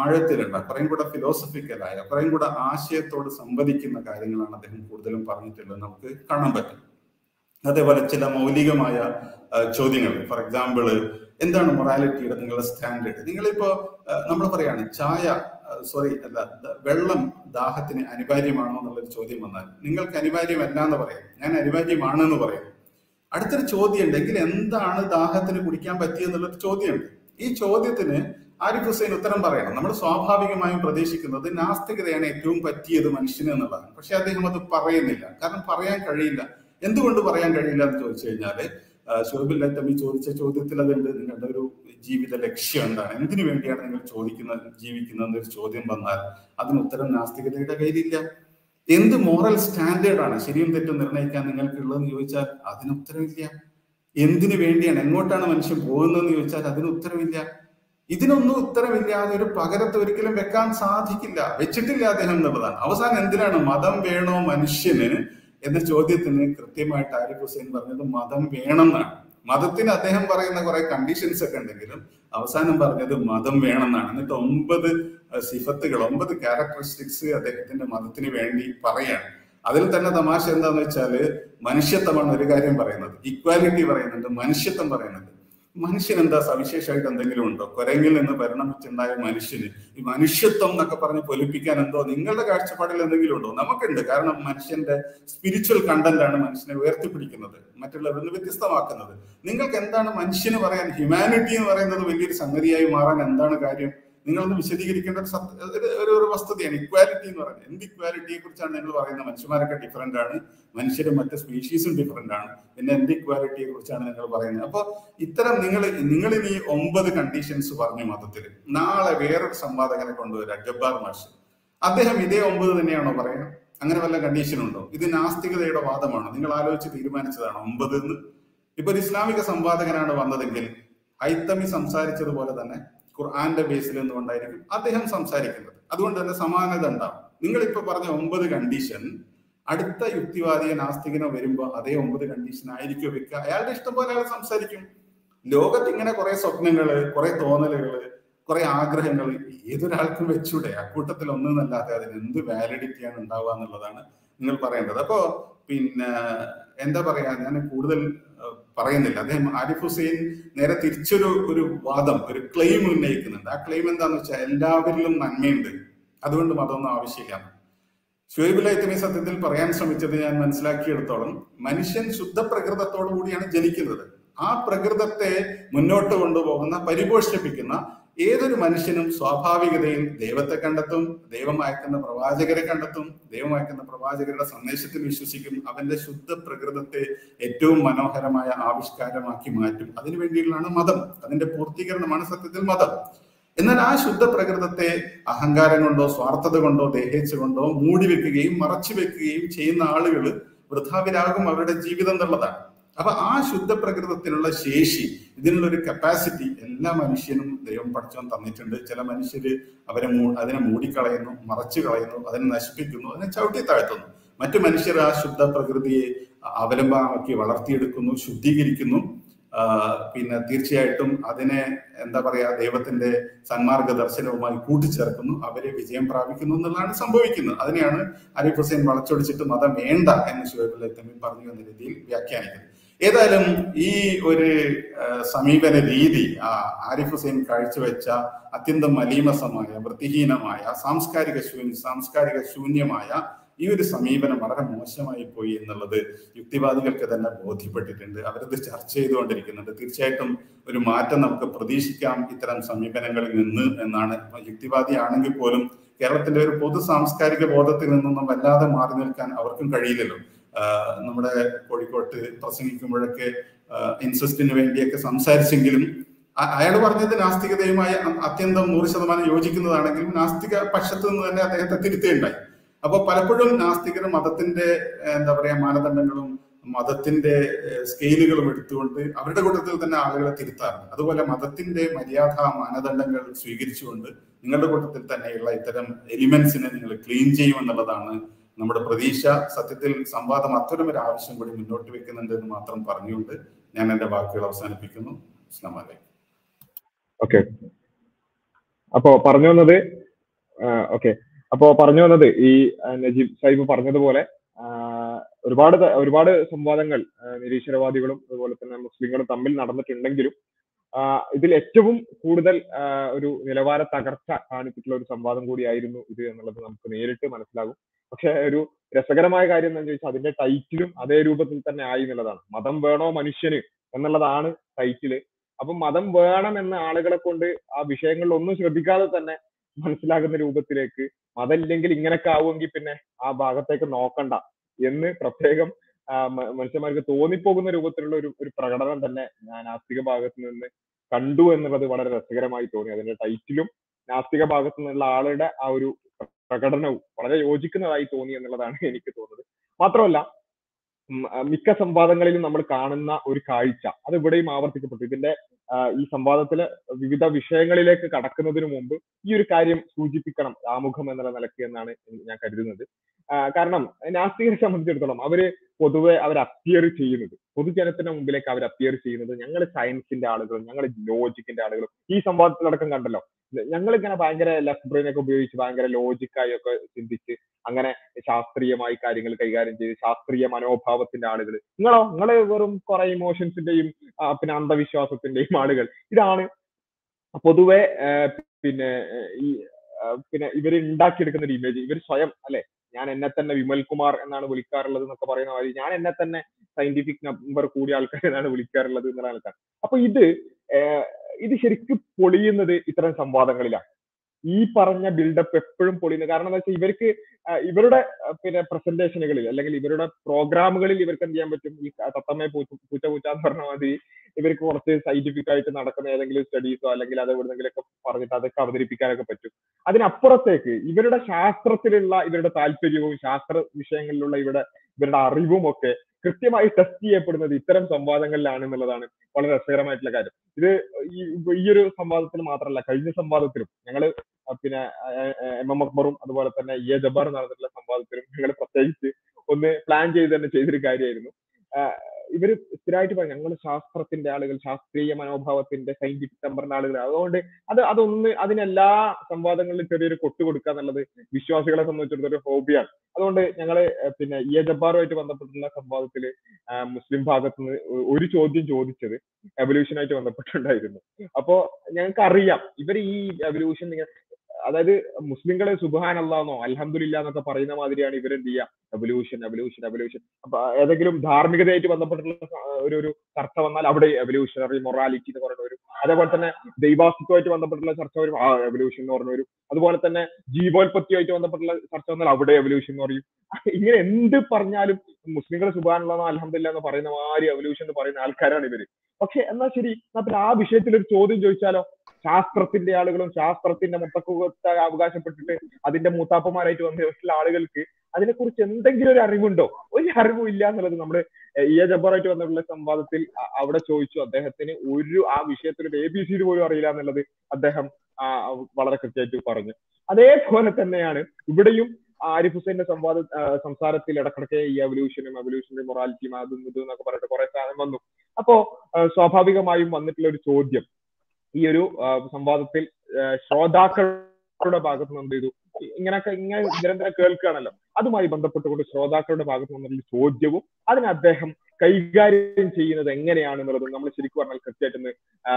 ആഴത്തിലുള്ള കുറേം കൂടെ ഫിലോസഫിക്കലായ കുറേം കൂടെ ആശയത്തോട് സംവദിക്കുന്ന കാര്യങ്ങളാണ് അദ്ദേഹം കൂടുതലും പറഞ്ഞിട്ടുള്ളത് നമുക്ക് കാണാൻ പറ്റും. അതേപോലെ ചില മൗലികമായ ചോദ്യങ്ങൾ. ഫോർ എക്സാമ്പിൾ എന്താണ് മൊറാലിറ്റിയുടെ നിങ്ങളുടെ സ്റ്റാൻഡേർഡ് നിങ്ങളിപ്പോ നമ്മൾ പറയാണ് ചായ സോറി അല്ല വെള്ളം ദാഹത്തിന് അനിവാര്യമാണോ എന്നുള്ളൊരു ചോദ്യം വന്നാൽ നിങ്ങൾക്ക് അനിവാര്യമല്ല എന്ന് പറയാം. ഞാൻ അനിവാര്യമാണെന്ന് പറയാം. അടുത്തൊരു ചോദ്യം ഉണ്ടെങ്കിൽ എന്താണ് ദാഹത്തിന് കുടിക്കാൻ പറ്റിയെന്നുള്ളൊരു ചോദ്യമുണ്ട്. ഈ ചോദ്യത്തിന് ആരിഫ് ഹുസൈൻ ഉത്തരം പറയണം. നമ്മൾ സ്വാഭാവികമായും പ്രതീക്ഷിക്കുന്നത് നാസ്തികതയാണ് ഏറ്റവും പറ്റിയത് മനുഷ്യന് എന്നുള്ളതാണ്. പക്ഷെ അദ്ദേഹം അത് പറയുന്നില്ല. കാരണം പറയാൻ കഴിയില്ല. എന്തുകൊണ്ട് പറയാൻ കഴിയില്ല എന്ന് ചോദിച്ചു കഴിഞ്ഞാൽ ഷോബിൽ ലത്തമി ചോദിച്ച ചോദ്യത്തിൽ അതുണ്ട്. നിങ്ങളുടെ ഒരു ജീവിത ലക്ഷ്യം എന്താണ്? എന്തിനു വേണ്ടിയാണ് നിങ്ങൾ ചോദിക്കുന്നത് ജീവിക്കുന്നത് എന്നൊരു ചോദ്യം വന്നാൽ അതിന് ഉത്തരം നാസ്തികതയുടെ കയ്യിലില്ല. എന്ത് മോറൽ സ്റ്റാൻഡേർഡാണ് ശരിയും തെറ്റും നിർണയിക്കാൻ നിങ്ങൾക്കുള്ളതെന്ന് ചോദിച്ചാൽ അതിന് ഉത്തരവില്ല എന്തിനു വേണ്ടിയാണ് എങ്ങോട്ടാണ് മനുഷ്യൻ പോകുന്നതെന്ന് ചോദിച്ചാൽ അതിന് ഉത്തരവില്ല ഇതിനൊന്നും ഉത്തരവില്ലാതെ ഒരു പകരത്ത് ഒരിക്കലും വെക്കാൻ സാധിക്കില്ല. വെച്ചിട്ടില്ല അദ്ദേഹം എന്നുള്ളതാണ്. അവസാനം എന്തിനാണ് മതം വേണോ മനുഷ്യന്? എന്ന ചോദ്യത്തിന് കൃത്യമായിട്ട് ആരിഫ് ഹുസൈൻ പറഞ്ഞത് മതം വേണം എന്നാണ്. മതത്തിന് അദ്ദേഹം പറയുന്ന കുറെ കണ്ടീഷൻസ് ഒക്കെ ഉണ്ടെങ്കിലും അവസാനം പറഞ്ഞത് മതം വേണമെന്നാണ്. എന്നിട്ട് ഒമ്പത് സിഫത്തുകൾ ഒമ്പത് ക്യാരക്ടറിസ്റ്റിക്സ് അദ്ദേഹത്തിന്റെ മതത്തിന് വേണ്ടി പറയാണ്. അതിൽ തന്നെ തമാശ എന്താന്ന് വെച്ചാൽ മനുഷ്യത്വമാണ് ഒരു കാര്യം പറയുന്നത്. ഇക്വാലിറ്റി പറയുന്നുണ്ട് മനുഷ്യത്വം പറയുന്നുണ്ട്. മനുഷ്യൻ എന്താ സവിശേഷമായിട്ട് എന്തെങ്കിലും ഉണ്ടോ? കുരങ്ങിൽ നിന്ന് പരിണമിച്ചുണ്ടായ മനുഷ്യന് ഈ മനുഷ്യത്വം എന്നൊക്കെ പറഞ്ഞ് പൊലിപ്പിക്കാൻ എന്തോ നിങ്ങളുടെ കാഴ്ചപ്പാടിൽ എന്തെങ്കിലും ഉണ്ടോ? നമുക്കുണ്ട്. കാരണം മനുഷ്യന്റെ സ്പിരിച്വൽ കണ്ടന്റ് ആണ് മനുഷ്യനെ ഉയർത്തിപ്പിടിക്കുന്നത് മറ്റുള്ളവരിൽ നിന്ന് വ്യത്യസ്തമാക്കുന്നത്. നിങ്ങൾക്ക് എന്താണ് മനുഷ്യന് പറയാൻ ഹ്യൂമാനിറ്റി എന്ന് പറയുന്നത് വലിയൊരു സംഗതിയായി മാറാൻ എന്താണ് കാര്യം? നിങ്ങളൊന്ന് വിശദീകരിക്കേണ്ട ഒരു ഒരു വസ്തുതയാണ്. ഇക്വാലിറ്റി എന്ന് പറയുന്നത്. എന്ത് ഇക്വാലിറ്റിയെ കുറിച്ചാണ് നിങ്ങൾ പറയുന്നത്? മനുഷ്യന്മാരൊക്കെ ഡിഫറെന്റ് ആണ്. മനുഷ്യരും മറ്റ് സ്പീഷീസും ഡിഫറെന്റ് ആണ്. പിന്നെ എന്ത് ഇക്വാലിറ്റിയെ കുറിച്ചാണ് നിങ്ങൾ പറയുന്നത്? അപ്പോൾ ഇത്തരം നിങ്ങൾ നിങ്ങൾ ഇനി ഒമ്പത് കണ്ടീഷൻസ് പറഞ്ഞു മതത്തിൽ നാളെ വേറൊരു സംവാദകനെ കൊണ്ടുവരാം. ജബ്ബാർ മാഷ്. അദ്ദേഹം ഇതേ ഒമ്പത് തന്നെയാണോ പറയുന്നത്? അങ്ങനെ വല്ല കണ്ടീഷൻ ഉണ്ടോ? ഇത് നാസ്തികതയുടെ വാദമാണ്? നിങ്ങൾ ആലോചിച്ച് തീരുമാനിച്ചതാണ് ഒമ്പത് എന്ന് ഇപ്പൊ ഒരു ഇസ്ലാമിക സംവാദകനാണ് വന്നതെങ്കിൽ ഹൈത്തമി സംസാരിച്ചതുപോലെ തന്നെ ഖുർആന്റെ ബേസിൽ നിന്നുകൊണ്ടായിരിക്കും അദ്ദേഹം സംസാരിക്കുന്നത്. അതുകൊണ്ട് തന്നെ സമാനത ഉണ്ടാവും. നിങ്ങൾ ഇപ്പൊ പറഞ്ഞ ഒമ്പത് കണ്ടീഷൻ അടുത്ത യുക്തിവാദിയെ നാസ്തികനോ വരുമ്പോൾ അതേ ഒമ്പത് കണ്ടീഷൻ ആയിരിക്കും വെക്കുക? അയാളുടെ ഇഷ്ടം പോലെ അയാൾ സംസാരിക്കും. ലോകത്ത് ഇങ്ങനെ കുറെ സ്വപ്നങ്ങൾ കുറെ തോന്നലുകൾ കുറെ ആഗ്രഹങ്ങൾ ഏതൊരാൾക്കും വെച്ചൂടെ? അക്കൂട്ടത്തിൽ ഒന്നെന്നല്ലാതെ അതിന് എന്ത് വാലിഡിറ്റി ആണ് ഉണ്ടാവുക എന്നുള്ളതാണ് നിങ്ങൾ പറയേണ്ടത്. അപ്പോ പിന്നെ എന്താ പറയാ ഞാൻ കൂടുതൽ പറയുന്നില്ല. അദ്ദേഹം ആരിഫ് ഹുസൈൻ നേരെ തിരിച്ചൊരു ഒരു വാദം ഒരു ക്ലെയിം ഉന്നയിക്കുന്നുണ്ട്. ആ ക്ലെയിം എന്താന്ന് വെച്ചാൽ എല്ലാവരിലും നന്മയുണ്ട്. അതുകൊണ്ട് മതമൊന്നും ആവശ്യമില്ല. ഷുഹൈബ് ലൈത്തമി സത്യത്തിൽ പറയാൻ ശ്രമിച്ചത് ഞാൻ മനസ്സിലാക്കിയെടുത്തോളം മനുഷ്യൻ ശുദ്ധ പ്രകൃതത്തോടു കൂടിയാണ് ജനിക്കുന്നത്. ആ പ്രകൃതത്തെ മുന്നോട്ട് കൊണ്ടുപോകുന്ന പരിപോഷിപ്പിക്കുന്ന ഏതൊരു മനുഷ്യനും സ്വാഭാവികതയിൽ ദൈവത്തെ കണ്ടെത്തും ദൈവം അയക്കുന്ന പ്രവാചകരെ കണ്ടെത്തും ദൈവം അയക്കുന്ന പ്രവാചകരുടെ സന്ദേശത്തിൽ വിശ്വസിക്കും അവന്റെ ശുദ്ധ പ്രകൃതത്തെ ഏറ്റവും മനോഹരമായ ആവിഷ്കാരമാക്കി മാറ്റും. അതിനു വേണ്ടിയുള്ളതാണ് മതം. അതിന്റെ പൂർത്തീകരണമാണ് സത്യത്തിൽ മതം. എന്നാൽ ആ ശുദ്ധ പ്രകൃതത്തെ അഹങ്കാരം കൊണ്ടോ സ്വാർത്ഥത കൊണ്ടോ ദേഹിച്ചു കൊണ്ടോ മൂടി വെക്കുകയും മറച്ചു വെക്കുകയും ചെയ്യുന്ന ആളുകൾ വൃഥാവിരാകും അവരുടെ ജീവിതം എന്നുള്ളതാണ് അപ്പൊ ആ ശുദ്ധ പ്രകൃതത്തിലുള്ള ശേഷി ഇതിനുള്ള ഒരു കപ്പാസിറ്റി എല്ലാ മനുഷ്യനും ദൈവം പഠിച്ചവൻ തന്നിട്ടുണ്ട്. ചില മനുഷ്യര് അവരെ അതിനെ മൂടിക്കളയുന്നു മറച്ചു കളയുന്നു അതിനെ നശിപ്പിക്കുന്നു അതിനെ ചവിട്ടി താഴ്ത്തുന്നു. മറ്റു മനുഷ്യർ ആ ശുദ്ധ പ്രകൃതിയെ അവലംബമാക്കി വളർത്തിയെടുക്കുന്നു ശുദ്ധീകരിക്കുന്നു. പിന്നെ തീർച്ചയായിട്ടും അതിനെ എന്താ പറയാ ദൈവത്തിന്റെ സന്മാർഗ ദർശനവുമായി കൂട്ടിച്ചേർക്കുന്നു അവരെ വിജയം പ്രാപിക്കുന്നു എന്നുള്ളതാണ് സംഭവിക്കുന്നത്. അതിനെയാണ് അരിഫ് ഹുസൈൻ വളച്ചൊടിച്ചിട്ട് മതം വേണ്ട എന്ന് തമ്മിൽ പറഞ്ഞു എന്ന രീതിയിൽ വ്യാഖ്യാനിക്കുന്നത്. ഏതായാലും ഈ ഒരു സമീപന രീതി ആ ആരിഫ് ഹുസൈൻ കാഴ്ചവെച്ച അത്യന്തം മലീമസമായ വൃത്തിഹീനമായ സാംസ്കാരിക ശൂന്യ സാംസ്കാരിക ശൂന്യമായ ഈ ഒരു സമീപനം വളരെ മോശമായി പോയി എന്നുള്ളത് യുക്തിവാദികൾക്ക് തന്നെ ബോധ്യപ്പെട്ടിട്ടുണ്ട്. അവരത് ചർച്ച ചെയ്തുകൊണ്ടിരിക്കുന്നുണ്ട്. തീർച്ചയായിട്ടും ഒരു മാറ്റം നമുക്ക് പ്രതീക്ഷിക്കാം ഇത്തരം സമീപനങ്ങളിൽ നിന്ന് എന്നാണ്. യുക്തിവാദി ആണെങ്കിൽ പോലും കേരളത്തിന്റെ ഒരു പൊതു സാംസ്കാരിക ബോധത്തിൽ നിന്നൊന്നും വല്ലാതെ മാറി നിൽക്കാൻ അവർക്കും കഴിയില്ലല്ലോ. നമ്മുടെ കോഴിക്കോട്ട് പ്രസംഗിക്കുമ്പോഴൊക്കെ ഇൻസസ്റ്റിന് വേണ്ടിയൊക്കെ സംസാരിച്ചെങ്കിലും അയാൾ പറഞ്ഞത് നാസ്തികതയുമായി അത്യന്തം നൂറ് ശതമാനം യോജിക്കുന്നതാണെങ്കിലും നാസ്തിക പക്ഷത്ത് നിന്ന് തന്നെ അദ്ദേഹത്തെ തിരുത്തേണ്ടായി. അപ്പൊ പലപ്പോഴും നാസ്തികർ മതത്തിന്റെ എന്താ പറയാ മാനദണ്ഡങ്ങളും മതത്തിന്റെ സ്കെയിലുകളും എടുത്തുകൊണ്ട് അവരുടെ കൂട്ടത്തിൽ തന്നെ ആളുകളെ തിരുത്താറുണ്ട്. അതുപോലെ മതത്തിന്റെ മര്യാദ മാനദണ്ഡങ്ങൾ സ്വീകരിച്ചുകൊണ്ട് നിങ്ങളുടെ കൂട്ടത്തിൽ തന്നെയുള്ള ഇത്തരം എലിമെന്റ്സിനെ നിങ്ങൾ ക്ലീൻ ചെയ്യുമെന്നുള്ളതാണ് നമ്മുടെ പ്രതീക്ഷ സത്യത്തിൽ സംവാദം അത്തരം ഒരു ആവശ്യം കൂടി മുന്നോട്ട് വെക്കുന്നുണ്ട് എന്ന് മാത്രം പറഞ്ഞുകൊണ്ട് ഞാൻ എന്റെ വാക്കുകൾ അവസാനിപ്പിക്കുന്നു. ഓക്കെ. അപ്പോ പറഞ്ഞു വന്നത് ഓക്കെ. അപ്പോ പറഞ്ഞു വന്നത് ഈ നജീബ് സാഹിബ് പറഞ്ഞതുപോലെ ഒരുപാട് ഒരുപാട് സംവാദങ്ങൾ നിരീശ്വരവാദികളും അതുപോലെ തന്നെ മുസ്ലിങ്ങളും തമ്മിൽ നടന്നിട്ടുണ്ടെങ്കിലും ഇതിൽ ഏറ്റവും കൂടുതൽ ഒരു നിലവാര തകർച്ച കാണിച്ചിട്ടുള്ള ഒരു സംവാദം കൂടിയായിരുന്നു ഇത് എന്നുള്ളത് നമുക്ക് നേരിട്ട് മനസ്സിലാകും. പക്ഷെ ഒരു രസകരമായ കാര്യം എന്താണെന്ന് ചോദിച്ചാൽ അതിന്റെ ടൈറ്റിലും അതേ രൂപത്തിൽ തന്നെ ആയി എന്നുള്ളതാണ്. മതം വേണോ മനുഷ്യന് എന്നുള്ളതാണ് ടൈറ്റിൽ അപ്പൊ മതം വേണം എന്ന ആളുകളെ കൊണ്ട് ആ വിഷയങ്ങളിൽ ഒന്നും ശ്രദ്ധിക്കാതെ തന്നെ മനസ്സിലാകുന്ന രൂപത്തിലേക്ക് മതം ഇല്ലെങ്കിൽ ഇങ്ങനൊക്കെ ആവുമെങ്കിൽ പിന്നെ ആ ഭാഗത്തേക്ക് നോക്കണ്ട എന്ന് പ്രത്യേകം മനുഷ്യന്മാർക്ക് തോന്നിപ്പോകുന്ന രൂപത്തിലുള്ള ഒരു ഒരു പ്രകടനം തന്നെ ഞാൻ ആസ്തിക ഭാഗത്ത് നിന്ന് കണ്ടു എന്നുള്ളത് വളരെ രസകരമായി തോന്നി. അതിന്റെ ടൈറ്റിലും നാസ്തിക ഭാഗത്തു നിന്നുള്ള ആളുടെ ആ ഒരു പ്രകടനവും വളരെ യോജിക്കുന്നതായി തോന്നി എന്നുള്ളതാണ് *laughs* എനിക്ക് തോന്നുന്നത്. മാത്രമല്ല മിക്ക സംവാദങ്ങളിലും നമ്മൾ കാണുന്ന ഒരു കാഴ്ച അത് ഇവിടെയും ആവർത്തിക്കപ്പെട്ടു. ഇതിന്റെ ഈ സംവാദത്തിലെ വിവിധ വിഷയങ്ങളിലേക്ക് കടക്കുന്നതിന് മുമ്പ് ഈ ഒരു കാര്യം സൂചിപ്പിക്കണം ആമുഖം എന്നുള്ള നിലയ്ക്ക് എന്നാണ് ഞാൻ കരുതുന്നത്. കാരണം നാസ്തികരെ സംബന്ധിച്ചിടത്തോളം അവർ പൊതുവെ അവർ അപ്പിയർ ചെയ്യുന്നത് പൊതുജനത്തിന്റെ മുമ്പിലേക്ക് അവർ അപ്പിയർ ചെയ്യുന്നത് ഞങ്ങൾ സയൻസിന്റെ ആളുകളും ഞങ്ങൾ ലോജിക്കിന്റെ ആളുകളും ഈ സംവാദത്തിലടക്കം കണ്ടല്ലോ. ഞങ്ങൾ ഇങ്ങനെ ഭയങ്കര ലെഫ്റ്റ് ബ്രെയിൻ ഒക്കെ ഉപയോഗിച്ച് ഭയങ്കര ലോജിക്കായി ഒക്കെ ചിന്തിച്ച് അങ്ങനെ ശാസ്ത്രീയമായി കാര്യങ്ങൾ കൈകാര്യം ചെയ്ത് ശാസ്ത്രീയ മനോഭാവത്തിന്റെ ആളുകൾ നിങ്ങളോ? നിങ്ങൾ വെറും കുറെ ഇമോഷൻസിന്റെയും പിന്നെ അന്ധവിശ്വാസത്തിന്റെയും ആളുകൾ. ഇതാണ് പൊതുവെ പിന്നെ ഈ പിന്നെ ഇവർ ഉണ്ടാക്കിയെടുക്കുന്ന ഒരു ഇമേജ് ഇവർ സ്വയം അല്ലെ? ഞാൻ എന്നെ തന്നെ വിമൽ കുമാർ എന്നാണ് വിളിക്കാറുള്ളത് എന്നൊക്കെ പറയുന്ന മാതിരി ഞാൻ എന്നെ തന്നെ സയന്റിഫിക് നമ്പർ കൂടിയ ആൾക്കാർ എന്നാണ് വിളിക്കാറുള്ളത് എന്നുള്ള ആൾക്കാർ അപ്പൊ ഇത് ഇത് ശരിക്കും പൊളിയുന്നത് ഇത്തരം സംവാദങ്ങളിലാണ്. ഈ പറഞ്ഞ ബിൽഡപ്പ് എപ്പോഴും പൊളിയുന്നത്. കാരണം എന്താ വെച്ചാൽ ഇവർക്ക് ഇവരുടെ പിന്നെ പ്രസന്റേഷനുകളിൽ അല്ലെങ്കിൽ ഇവരുടെ പ്രോഗ്രാമുകളിൽ ഇവർക്ക് എന്ത് ചെയ്യാൻ പറ്റും? ഈ തത്തമ്മയെ പൂച്ച പൂച്ച എന്ന് പറഞ്ഞ മാതിരി ഇവർക്ക് കുറച്ച് സയന്റിഫിക് ആയിട്ട് നടക്കുന്ന ഏതെങ്കിലും സ്റ്റഡീസോ അല്ലെങ്കിൽ അത് എവിടെന്നെങ്കിലൊക്കെ പറഞ്ഞിട്ട് അതൊക്കെ അവതരിപ്പിക്കാനൊക്കെ പറ്റും. അതിനപ്പുറത്തേക്ക് ഇവരുടെ ശാസ്ത്രത്തിലുള്ള ഇവരുടെ താല്പര്യവും ശാസ്ത്ര വിഷയങ്ങളിലുള്ള ഇവരുടെ ഇവരുടെ അറിവും ഒക്കെ കൃത്യമായി ടെസ്റ്റ് ചെയ്യപ്പെടുന്നത് ഇത്തരം സംവാദങ്ങളിലാണ് എന്നുള്ളതാണ് വളരെ രസകരമായിട്ടുള്ള കാര്യം. ഇത് ഈ ഒരു സംവാദത്തിൽ മാത്രമല്ല കഴിഞ്ഞ സംവാദത്തിലും ഞങ്ങൾ പിന്നെ എം എം അക്ബറും അതുപോലെ തന്നെ എ ജബാറും നടന്നിട്ടുള്ള സംവാദത്തിലും ഞങ്ങൾ പ്രത്യേകിച്ച് ഒന്ന് പ്ലാൻ ചെയ്ത് തന്നെ ചെയ്തൊരു കാര്യമായിരുന്നു. ഇവർ സ്ഥിരമായിട്ട് പറയും ഞങ്ങൾ ശാസ്ത്രത്തിന്റെ ആളുകൾ ശാസ്ത്രീയ മനോഭാവത്തിന്റെ സയന്റിഫിക് ടെമ്പറിന്റെ ആളുകൾ. അതുകൊണ്ട് അത് അതൊന്ന് അതിനെല്ലാ സംവാദങ്ങളിലും ചെറിയൊരു കൊട്ടു കൊടുക്കുക എന്നുള്ളത് വിശ്വാസികളെ സംബന്ധിച്ചിടത്തോളം ഒരു ഹോബിയാണ് അതുകൊണ്ട് ഞങ്ങൾ പിന്നെ ഇ. എ ജബ്ബാറുമായിട്ട് ബന്ധപ്പെട്ടുള്ള സംവാദത്തിൽ മുസ്ലിം ഭാഗത്ത് നിന്ന് ഒരു ചോദ്യം ചോദിച്ചത് എവല്യൂഷനായിട്ട് ബന്ധപ്പെട്ടുണ്ടായിരുന്നു. അപ്പോ ഞങ്ങൾക്ക് അറിയാം ഇവർ ഈ എവല്യൂഷൻ ഇങ്ങനെ അതായത് മുസ്ലിങ്ങളെ സുബാൻ അല്ലാന്നോ അലഹമില്ല എന്നൊക്കെ പറയുന്ന മാതിരിയാണ് ഇവർ എന്ത് ചെയ്യുക എവല്യൂഷൻ എവല്യൂഷൻ എവല്യൂഷൻ അപ്പൊ ഏതെങ്കിലും ധാർമ്മികതയായിട്ട് ബന്ധപ്പെട്ടുള്ള ഒരു ഒരു ചർച്ച വന്നാൽ അവിടെ എവല്യൂഷണറി മൊറാലിറ്റി എന്ന് പറയുന്ന ഒരു അതേപോലെ തന്നെ ദൈവാസ്തിത്വമായിട്ട് ബന്ധപ്പെട്ടുള്ള ചർച്ച വരും ആ എവല്യൂഷൻ എന്ന് പറഞ്ഞു വരും അതുപോലെ തന്നെ ജീവോൽപത്തിയായിട്ട് ബന്ധപ്പെട്ടുള്ള ചർച്ച വന്നാൽ അവിടെ എവല്യൂഷൻ എന്ന് പറയും. ഇങ്ങനെ എന്ത് പറഞ്ഞാലും മുസ്ലിങ്ങൾ സുബാനുള്ളതോ അലഹമില്ല എന്ന് പറയുന്ന മാതിരി എവല്യൂഷൻ എന്ന് പറയുന്ന ആൾക്കാരാണ് ഇവർ. പക്ഷെ എന്നാ ശരി? ആ വിഷയത്തിൽ ഒരു ചോദ്യം ചോദിച്ചാലോ? ശാസ്ത്രത്തിന്റെ ആളുകളും ശാസ്ത്രത്തിന്റെ മുത്തക്കുത്ത അവകാശപ്പെട്ടിട്ട് അതിന്റെ മൂത്താപ്പന്മാരായിട്ട് വന്നിട്ടുള്ള ആളുകൾക്ക് അതിനെക്കുറിച്ച് എന്തെങ്കിലും ഒരു അറിവുണ്ടോ? ഒരു അറിവും ഇല്ല എന്നുള്ളത് നമ്മുടെ ഇ എ ജബ്ബറായിട്ട് വന്നിട്ടുള്ള സംവാദത്തിൽ അവിടെ ചോദിച്ചു. അദ്ദേഹത്തിന് ഒരു ആ വിഷയത്തിൽ എ ബി സി പോലും അറിയില്ല എന്നുള്ളത് അദ്ദേഹം വളരെ കൃത്യമായിട്ട് പറഞ്ഞു. അതേപോലെ തന്നെയാണ് ഇവിടെയും ആരിഫ് ഹുസൈന്റെ സംവാദ സംസാരത്തിൽ ഇടക്കിടക്ക് ഈ എവല്യൂഷനും എവല്യൂഷന്റെ മൊറാലിറ്റിയും അതും ഇതും എന്നൊക്കെ പറഞ്ഞിട്ട് കുറെ സാധനം വന്നു. അപ്പോ സ്വാഭാവികമായും വന്നിട്ടുള്ള ഒരു ചോദ്യം ഈ ഒരു സംവാദത്തിൽ ശ്രോതാക്കളുടെ ഭാഗത്ത് നിന്ന് ചെയ്തു ഇങ്ങനെയൊക്കെ ഇങ്ങനെ നിരന്തരം കേൾക്കുകയാണല്ലോ. അതുമായി ബന്ധപ്പെട്ടുകൊണ്ട് ശ്രോതാക്കളുടെ ഭാഗത്ത് നിന്നുള്ള ചോദ്യവും അതിന് അദ്ദേഹം കൈകാര്യം ചെയ്യുന്നത് എങ്ങനെയാണെന്നുള്ളത് നമ്മൾ ശരിക്കും പറഞ്ഞാൽ കൃത്യമായിട്ടൊന്ന് ആ,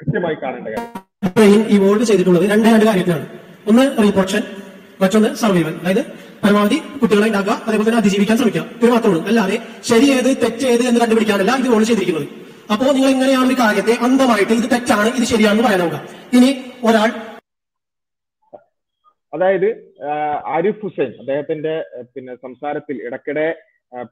കൃത്യമായി കാണേണ്ട കാര്യം. ഈ വോൾഡ് ചെയ്തിട്ടുള്ളത് രണ്ട് രണ്ട് കാര്യത്തിലാണ്. ഒന്ന് റീപ്രൊഡക്ഷൻ മറ്റൊന്ന് സർവൈവൽ അതായത് പരമാവധി കുട്ടികളെ ഉണ്ടാക്കുക അതേപോലെ തന്നെ അതിജീവിക്കാൻ ശ്രമിക്കുക. ഇത് മാത്രമേ ഉള്ളൂ. അല്ലാതെ ശരി ഏത് തെറ്റ് ഏത് എന്ന് കണ്ടുപിടിക്കാനല്ല ഇത് വോൾഡ് ചെയ്തിരിക്കുന്നത്. അപ്പോ നിങ്ങൾ ഇങ്ങനെയാണ് ഒരു കാര്യത്തെ അന്ധമായിട്ട് ഇത് തെറ്റാണ് ഇത് ശരിയാണെന്ന് പറയാൻ ഇനി ഒരാൾ അതായത് ആരിഫ് ഹുസൈൻ അദ്ദേഹത്തിന്റെ പിന്നെ സംസാരത്തിൽ ഇടയ്ക്കിടെ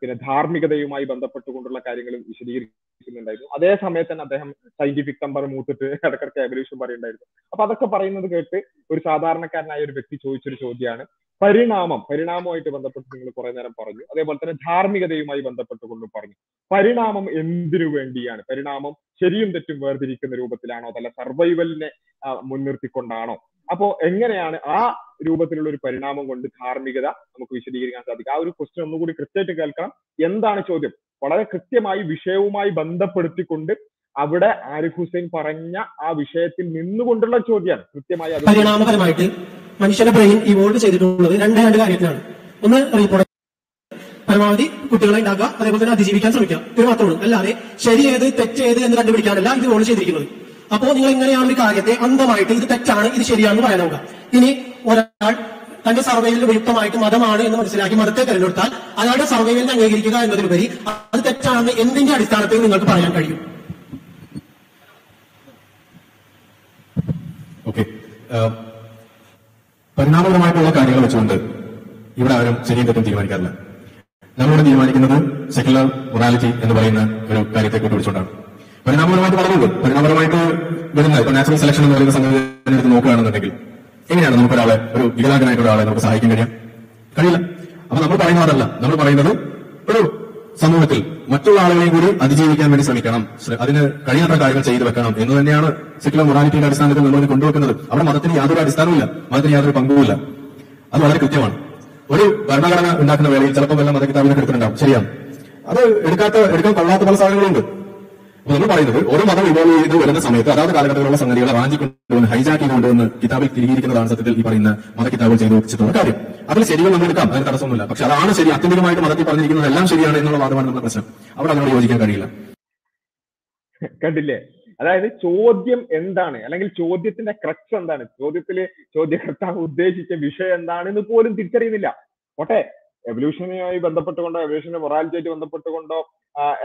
പിന്നെ ധാർമ്മികതയുമായി ബന്ധപ്പെട്ടുകൊണ്ടുള്ള കാര്യങ്ങളും വിശദീകരിക്കുന്നുണ്ടായിരുന്നു. അതേ സമയത്ത് തന്നെ അദ്ദേഹം സയന്റിഫിക് നമ്പർ മൂത്തിട്ട് ഇടയ്ക്കിടയ്ക്ക് എവല്യൂഷൻ പറയുന്നുണ്ടായിരുന്നു. അപ്പൊ അതൊക്കെ പറയുന്നത് കേട്ട് ഒരു സാധാരണക്കാരനായ ഒരു വ്യക്തി ചോദിച്ചൊരു ചോദ്യമാണ്. പരിണാമം പരിണാമമായിട്ട് ബന്ധപ്പെട്ട് നിങ്ങൾ കുറെ നേരം പറഞ്ഞു. അതേപോലെ തന്നെ ധാർമ്മികതയുമായി ബന്ധപ്പെട്ടുകൊണ്ട് പറഞ്ഞു. പരിണാമം എന്തിനു വേണ്ടിയാണ്? പരിണാമം ശരിയും തെറ്റും വേർതിരിക്കുന്ന രൂപത്തിലാണോ? അതല്ല സർവൈവലിനെ മുൻനിർത്തിക്കൊണ്ടാണോ? അപ്പോ എങ്ങനെയാണ് ആ രൂപത്തിലുള്ള ഒരു പരിണാമം കൊണ്ട് ധാർമ്മികത നമുക്ക് വിശദീകരിക്കാൻ സാധിക്കും ആ ഒരു ക്വസ്റ്റ്യൻ ഒന്നുകൂടി കൃത്യമായിട്ട് കേൾക്കണം. എന്താണ് ചോദ്യം? വളരെ കൃത്യമായി വിഷയവുമായി ബന്ധപ്പെടുത്തിക്കൊണ്ട് അവിടെ ആരിഫ് ഹുസൈൻ പറഞ്ഞ ആ വിഷയത്തിൽ നിന്നുകൊണ്ടുള്ള ചോദ്യമാണ്. കൃത്യമായി പരിണാമപരമായിട്ട് മനുഷ്യന്റെ ബ്രെയിൻ ഇവോൾവ് ചെയ്തിട്ടുള്ളത് രണ്ട് രണ്ട് കാര്യത്തിലാണ് ഒന്ന് റീപ്രൊഡക്ഷൻ പരമാവധി കുട്ടികളെ ഉണ്ടാക്കുക അതേപോലെ തന്നെ അതിജീവിക്കാൻ ശ്രമിക്കുക. ഇത് മാത്രമേ ഉള്ളൂ. അല്ലാതെ ശരി ഏത് തെറ്റ് ഏത് എന്ന് കണ്ടുപിടിക്കാനല്ല ഇത് ഇവോൾവ് ചെയ്തിരിക്കുന്നത്. അപ്പോ നിങ്ങൾ എങ്ങനെയാണ് ഒരു കാര്യത്തെ അന്ധമായിട്ട് ഇത് തെറ്റാണ് ഇത് ശരിയാണെന്ന് പറയാനാവുക. ഇനി ഒരാൾ തന്റെ സർവൈവലിൽ ഉപയുക്തമായിട്ട് മതമാണ് എന്ന് മനസ്സിലാക്കി മതത്തെ തിരഞ്ഞെടുത്താൽ അയാളുടെ സർവൈവലിനെ അംഗീകരിക്കുക എന്നതിലുപരി അത് തെറ്റാണെന്ന് എന്തിന്റെ അടിസ്ഥാനത്തിൽ നിങ്ങൾക്ക് പറയാൻ കഴിയും? ഓക്കെ പരിണാമപരമായിട്ടുള്ള കാര്യങ്ങൾ വെച്ചുകൊണ്ട് ഇവിടെ ആരും ശരിയും തെറ്റും തീരുമാനിക്കാറില്ല. നമ്മളിവിടെ തീരുമാനിക്കുന്നത് സെക്യുലർ മൊറാലിറ്റി എന്ന് പറയുന്ന ഒരു കാര്യത്തെ കൂട്ടുപിടിച്ചുകൊണ്ടാണ് പരിണാമപരമായിട്ട് വളരുന്നുണ്ട് പരിണാമപരമായിട്ട് വരുന്ന ഇപ്പൊ നാച്ചുറൽ സെലക്ഷൻ എന്ന് പറയുന്ന സംഗതി നോക്കുകയാണെന്നുണ്ടെങ്കിൽ എങ്ങനെയാണ് നമുക്ക് ഒരാളെ ഒരു വികലാംഗനായിട്ട് ഒരാളെ നമുക്ക് സഹായിക്കാൻ കഴിയാം കഴിയില്ല. അപ്പൊ നമ്മൾ പറയുന്നതല്ല നമ്മൾ പറയുന്നത് ഒരു സമൂഹത്തിൽ മറ്റുള്ള ആളുകളെയും കൂടി അതിജീവിക്കാൻ വേണ്ടി ശ്രമിക്കണം. ശ്ര- അതിന് കഴിയാത്ത കാര്യങ്ങൾ ചെയ്തു വെക്കണം എന്ന് തന്നെയാണ് സെക്യുലർ മൊറാലിറ്റിയുടെ അടിസ്ഥാനത്തിൽ നമ്മൾ കൊണ്ടുവെക്കുന്നത്. അവിടെ മതത്തിന് യാതൊരു അടിസ്ഥാനവുമില്ല. മതത്തിന് യാതൊരു പങ്കുമില്ല. അത് വളരെ കൃത്യമാണ്. ഒരു ഭരണഘടന ഉണ്ടാക്കുന്ന വേളയിൽ ചിലപ്പോൾ വല്ല മതകിതാബിനൊക്കെ എടുത്തിട്ടുണ്ടാവും. ശരിയാണ്. അത് എടുക്കാത്ത എടുക്കാൻ കൊള്ളാത്ത പല സാധനങ്ങളുണ്ട്. നമ്മൾ പറയുന്നത് ഓരോ മതം ഇവോൾവ് ചെയ്ത് വരുന്ന സമയത്ത് അതാത് കാലഘട്ടത്തിലുള്ള സംഗതികളെ വാങ്ങിക്കൊണ്ടുവന്ന് ഹൈജാക്ക് ചെയ്തുകൊണ്ടുവന്ന് കിതാബിൽ തിരികിയിരിക്കുന്നതാണ് സത്യത്തിൽ ഈ പറയുന്ന മത കിതാബുകൾ ചെയ്തു വെച്ചിട്ടുള്ള കാര്യം. അതിൽ ശരികൾ നമ്മൾ എടുക്കാം അതിന് തടസ്സമൊന്നുമില്ല. പക്ഷെ അതാണ് ശരി അത്യന്തികമായിട്ട് മതത്തിൽ പറഞ്ഞിരിക്കുന്നത് എല്ലാം ശരിയാണ് എന്നുള്ള വാദമാണ് നമ്മുടെ പ്രശ്നം. അവിടെ അതിനോട് യോജിക്കാൻ കഴിയില്ല. കണ്ടില്ലേ? അതായത് ചോദ്യം എന്താണ്? അല്ലെങ്കിൽ ചോദ്യത്തിന്റെ ക്രക്സ് എന്താണ്? ചോദ്യത്തിൽ ചോദ്യകർത്താവ് ഉദ്ദേശിച്ച വിഷയം എന്താണെന്ന് പോലും തിരിച്ചറിയുന്നില്ല. പോട്ടെ? എവല്യൂഷനുമായി ബന്ധപ്പെട്ടുകൊണ്ടോ എവല്യൂഷന്റെ മൊറാലിറ്റിയായിട്ട് ബന്ധപ്പെട്ടുകൊണ്ടോ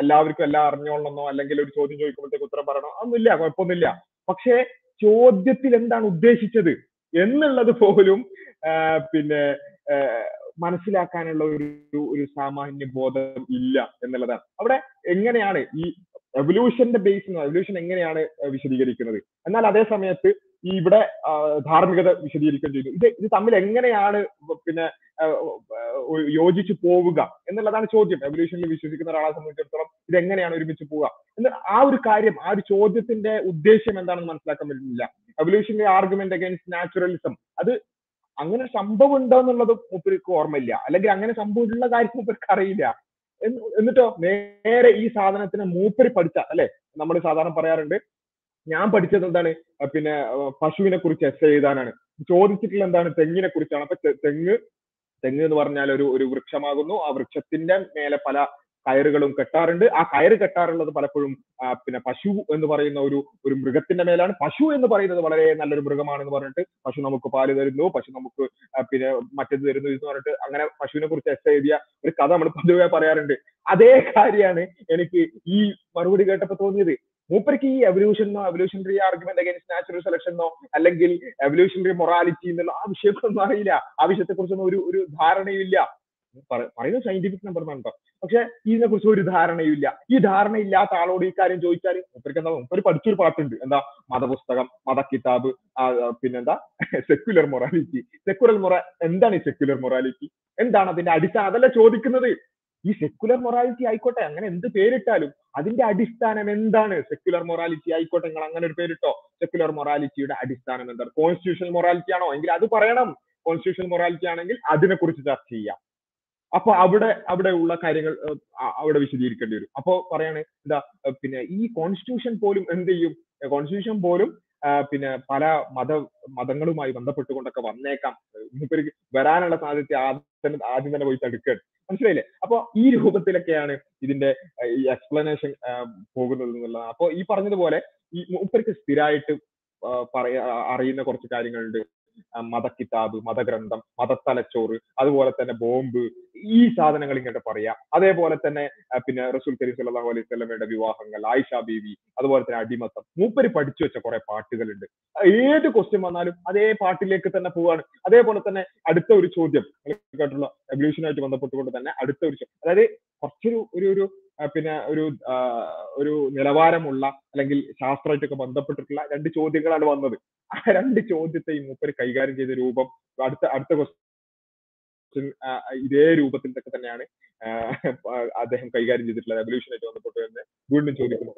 എല്ലാവർക്കും എല്ലാം അറിഞ്ഞോളണമെന്നോ അല്ലെങ്കിൽ ഒരു ചോദ്യം ചോദിക്കുമ്പോഴത്തേക്ക് ഉത്തരം പറയണോ അതൊന്നുമില്ല കുഴപ്പമൊന്നുമില്ല. പക്ഷേ ചോദ്യത്തിൽ എന്താണ് ഉദ്ദേശിച്ചത് എന്നുള്ളത് പോലും പിന്നെ മനസ്സിലാക്കാനുള്ള ഒരു ഒരു സാമാന്യ ബോധം ഇല്ല എന്നുള്ളതാണ്. അവിടെ എങ്ങനെയാണ് ഈ എവല്യൂഷന്റെ ബേസ് എവല്യൂഷൻ എങ്ങനെയാണ് വിശദീകരിക്കുന്നത്? എന്നാൽ അതേ സമയത്ത് ഇവിടെ ധാർമ്മികത വിശദീകരിക്കുകയും ചെയ്തു. ഇത് ഇത് തമ്മിൽ എങ്ങനെയാണ് പിന്നെ യോജിച്ചു പോവുക എന്നുള്ളതാണ് ചോദ്യം. എവല്യൂഷനിൽ വിശ്വസിക്കുന്ന ഒരാളെ സംബന്ധിച്ചിടത്തോളം ഇത് എങ്ങനെയാണ് ഒരുമിച്ച് പോവുക എന്ന് ആ ഒരു കാര്യം ആ ഒരു ചോദ്യത്തിന്റെ ഉദ്ദേശ്യം എന്താണെന്ന് മനസ്സിലാക്കാൻ പറ്റുന്നില്ല. എവല്യൂഷന്റെ ആർഗ്യുമെന്റ് അഗൈൻസ്റ്റ് നാച്ചുറലിസം അത് അങ്ങനെ സംഭവം ഉണ്ടോ എന്നുള്ളത് മൂപ്പർക്ക് ഓർമ്മയില്ല. അല്ലെങ്കിൽ അങ്ങനെ സംഭവമുള്ള കാര്യം മൂപ്പർക്ക് അറിയില്ല. എന്നിട്ടോ നേരെ ഈ സാധനത്തിന് മൂപ്പര് പഠിച്ച അല്ലെ? നമ്മൾ സാധാരണ പറയാറുണ്ട് ഞാൻ പഠിച്ചത് എന്താണ്? പിന്നെ പശുവിനെ കുറിച്ച് എസ് എഴുതാനാണ്. ചോദിച്ചിട്ടുള്ള എന്താണ്? തെങ്ങിനെ കുറിച്ചാണ്. അപ്പൊ തെങ്ങ് തെങ്ങ് എന്ന് പറഞ്ഞാൽ ഒരു ഒരു വൃക്ഷമാകുന്നു. ആ വൃക്ഷത്തിന്റെ മേലെ പല കയറുകളും കെട്ടാറുണ്ട്. ആ കയറ് കെട്ടാറുള്ളത് പലപ്പോഴും പിന്നെ പശു എന്ന് പറയുന്ന ഒരു ഒരു മൃഗത്തിന്റെ മേലാണ്. പശു എന്ന് പറയുന്നത് വളരെ നല്ലൊരു മൃഗമാണെന്ന് പറഞ്ഞിട്ട് പശു നമുക്ക് പാൽ തരുന്നു പശു നമുക്ക് പിന്നെ മറ്റേത് തരുന്നു എന്ന് പറഞ്ഞിട്ട് അങ്ങനെ പശുവിനെ കുറിച്ച് എസ് എഴുതിയ ഒരു കഥ നമ്മൾ പൊതുവെ പറയാറുണ്ട്. അതേ കാര്യമാണ് എനിക്ക് ഈ മറുപടി കേട്ടപ്പോ തോന്നിയത്. മൂപ്പർക്ക് ഈ എവല്യൂഷനോ എവല്യൂഷണറി ആർഗ്യുമെന്റ് അഗൈൻസ്റ്റ് നാച്ചുറൽ സെലക്ഷനോ അല്ലെങ്കിൽ എവല്യൂഷണറി മൊറാലിറ്റി എന്നുള്ള ആ വിഷയങ്ങളൊന്നും അറിയില്ല. ആ വിഷയത്തെ കുറിച്ചൊന്നും ഒരു ഒരു ധാരണയുമില്ല. പറ- പറയുന്നത് സയന്റിഫിക് നമ്പർ എന്നാണ് കേട്ടോ പക്ഷെ ഇതിനെ കുറിച്ച് ഒരു ധാരണയുമില്ല ഈ ധാരണ ഇല്ലാത്ത ആളോട് ഈ കാര്യം ചോദിച്ചാൽ മൂപ്പർക്ക് എന്താ മൂപ്പര് പഠിച്ചൊരു പാട്ടുണ്ട്. എന്താ? മതപുസ്തകം മതക്കിതാബ് പിന്നെന്താ? സെക്യുലർ മൊറാലിറ്റി സെക്യുലർ മൊറ എന്താണ് ഈ സെക്യുലർ മൊറാലിറ്റി എന്താണ് അതിന്റെ അടിസ്ഥാനം? അതല്ല ചോദിക്കുന്നത്. ഈ സെക്യുലർ മൊറാലിറ്റി ആയിക്കോട്ടെ അങ്ങനെ എന്ത് പേരിട്ടാലും അതിന്റെ അടിസ്ഥാനം എന്താണ്? സെക്യുലർ മൊറാലിറ്റി ആയിക്കോട്ടെ നിങ്ങൾ അങ്ങനെ ഒരു പേരിട്ടോ? സെക്യുലർ മൊറാലിറ്റിയുടെ അടിസ്ഥാനം എന്താണ്? കോൺസ്റ്റിറ്റ്യൂഷണൽ മൊറാലിറ്റി ആണോ? എങ്കിൽ അത് പറയണം. കോൺസ്റ്റിറ്റ്യൂഷണൽ മൊറാലിറ്റി ആണെങ്കിൽ അതിനെ കുറിച്ച് ചർച്ച ചെയ്യാം. അപ്പൊ അവിടെ അവിടെ ഉള്ള കാര്യങ്ങൾ അവിടെ വിശദീകരിക്കേണ്ടി വരും. അപ്പോ പറയാണ് എന്താ പിന്നെ ഈ കോൺസ്റ്റിറ്റ്യൂഷൻ പോലും എന്ത് ചെയ്യും? കോൺസ്റ്റിറ്റ്യൂഷൻ പോലും പിന്നെ പല മത മതങ്ങളുമായി ബന്ധപ്പെട്ടുകൊണ്ടൊക്കെ വന്നേക്കാം. മൂപ്പർക്ക് വരാനുള്ള സാധ്യത ആദ്യം ആദ്യം തന്നെ പോയി തടുക്കുകയാണ്. മനസ്സിലായില്ലേ? അപ്പൊ ഈ രൂപത്തിലൊക്കെയാണ് ഇതിന്റെ ഈ എക്സ്പ്ലനേഷൻ പോകുന്നത് എന്നുള്ളതാണ് അപ്പൊ ഈ പറഞ്ഞതുപോലെ ഈ മൂപ്പർക്ക് സ്ഥിരമായിട്ട് പറയ അറിയുന്ന കുറച്ച് കാര്യങ്ങളുണ്ട്. മതക്കിതാബ് മതഗ്രന്ഥം മതത്തലച്ചോറ് അതുപോലെ തന്നെ ബോംബ് ഈ സാധനങ്ങൾ ഇങ്ങോട്ട് പറയാ. അതേപോലെ തന്നെ പിന്നെ റസൂൽ കരീം സല്ലല്ലാഹു അലൈഹി സ്വലമയുടെ വിവാഹങ്ങൾ ആയിഷ ബീവി അതുപോലെ തന്നെ അടിമത്തം. മൂപ്പര് പഠിച്ചു വെച്ച കുറെ പാട്ടുകളുണ്ട്. ഏത് ക്വസ്റ്റ്യൻ വന്നാലും അതേ പാട്ടിലേക്ക് തന്നെ പോവാണ്. അതേപോലെ തന്നെ അടുത്ത ഒരു ചോദ്യം കേട്ടുള്ള എവല്യൂഷനായിട്ട് ബന്ധപ്പെട്ടുകൊണ്ട് തന്നെ അടുത്ത ഒരു അതായത് കുറച്ചൊരു ഒരു ഒരു പിന്നെ ഒരു ഒരു നിലവാരമുള്ള അല്ലെങ്കിൽ ശാസ്ത്രമായിട്ടൊക്കെ ബന്ധപ്പെട്ടിട്ടുള്ള രണ്ട് ചോദ്യങ്ങളാണ് വന്നത്. ആ രണ്ട് ചോദ്യത്തെയും മൂപ്പര് കൈകാര്യം ചെയ്ത രൂപം അടുത്ത അടുത്ത ക്വസ്റ്റ്യൻ ഇതേ രൂപത്തിൽ ഒക്കെ തന്നെയാണ് അദ്ദേഹം കൈകാര്യം ചെയ്തിട്ടുള്ളത് എവല്യൂഷനായിട്ട് ബന്ധപ്പെട്ട് തന്നെ വീണ്ടും ചോദിക്കുന്നു.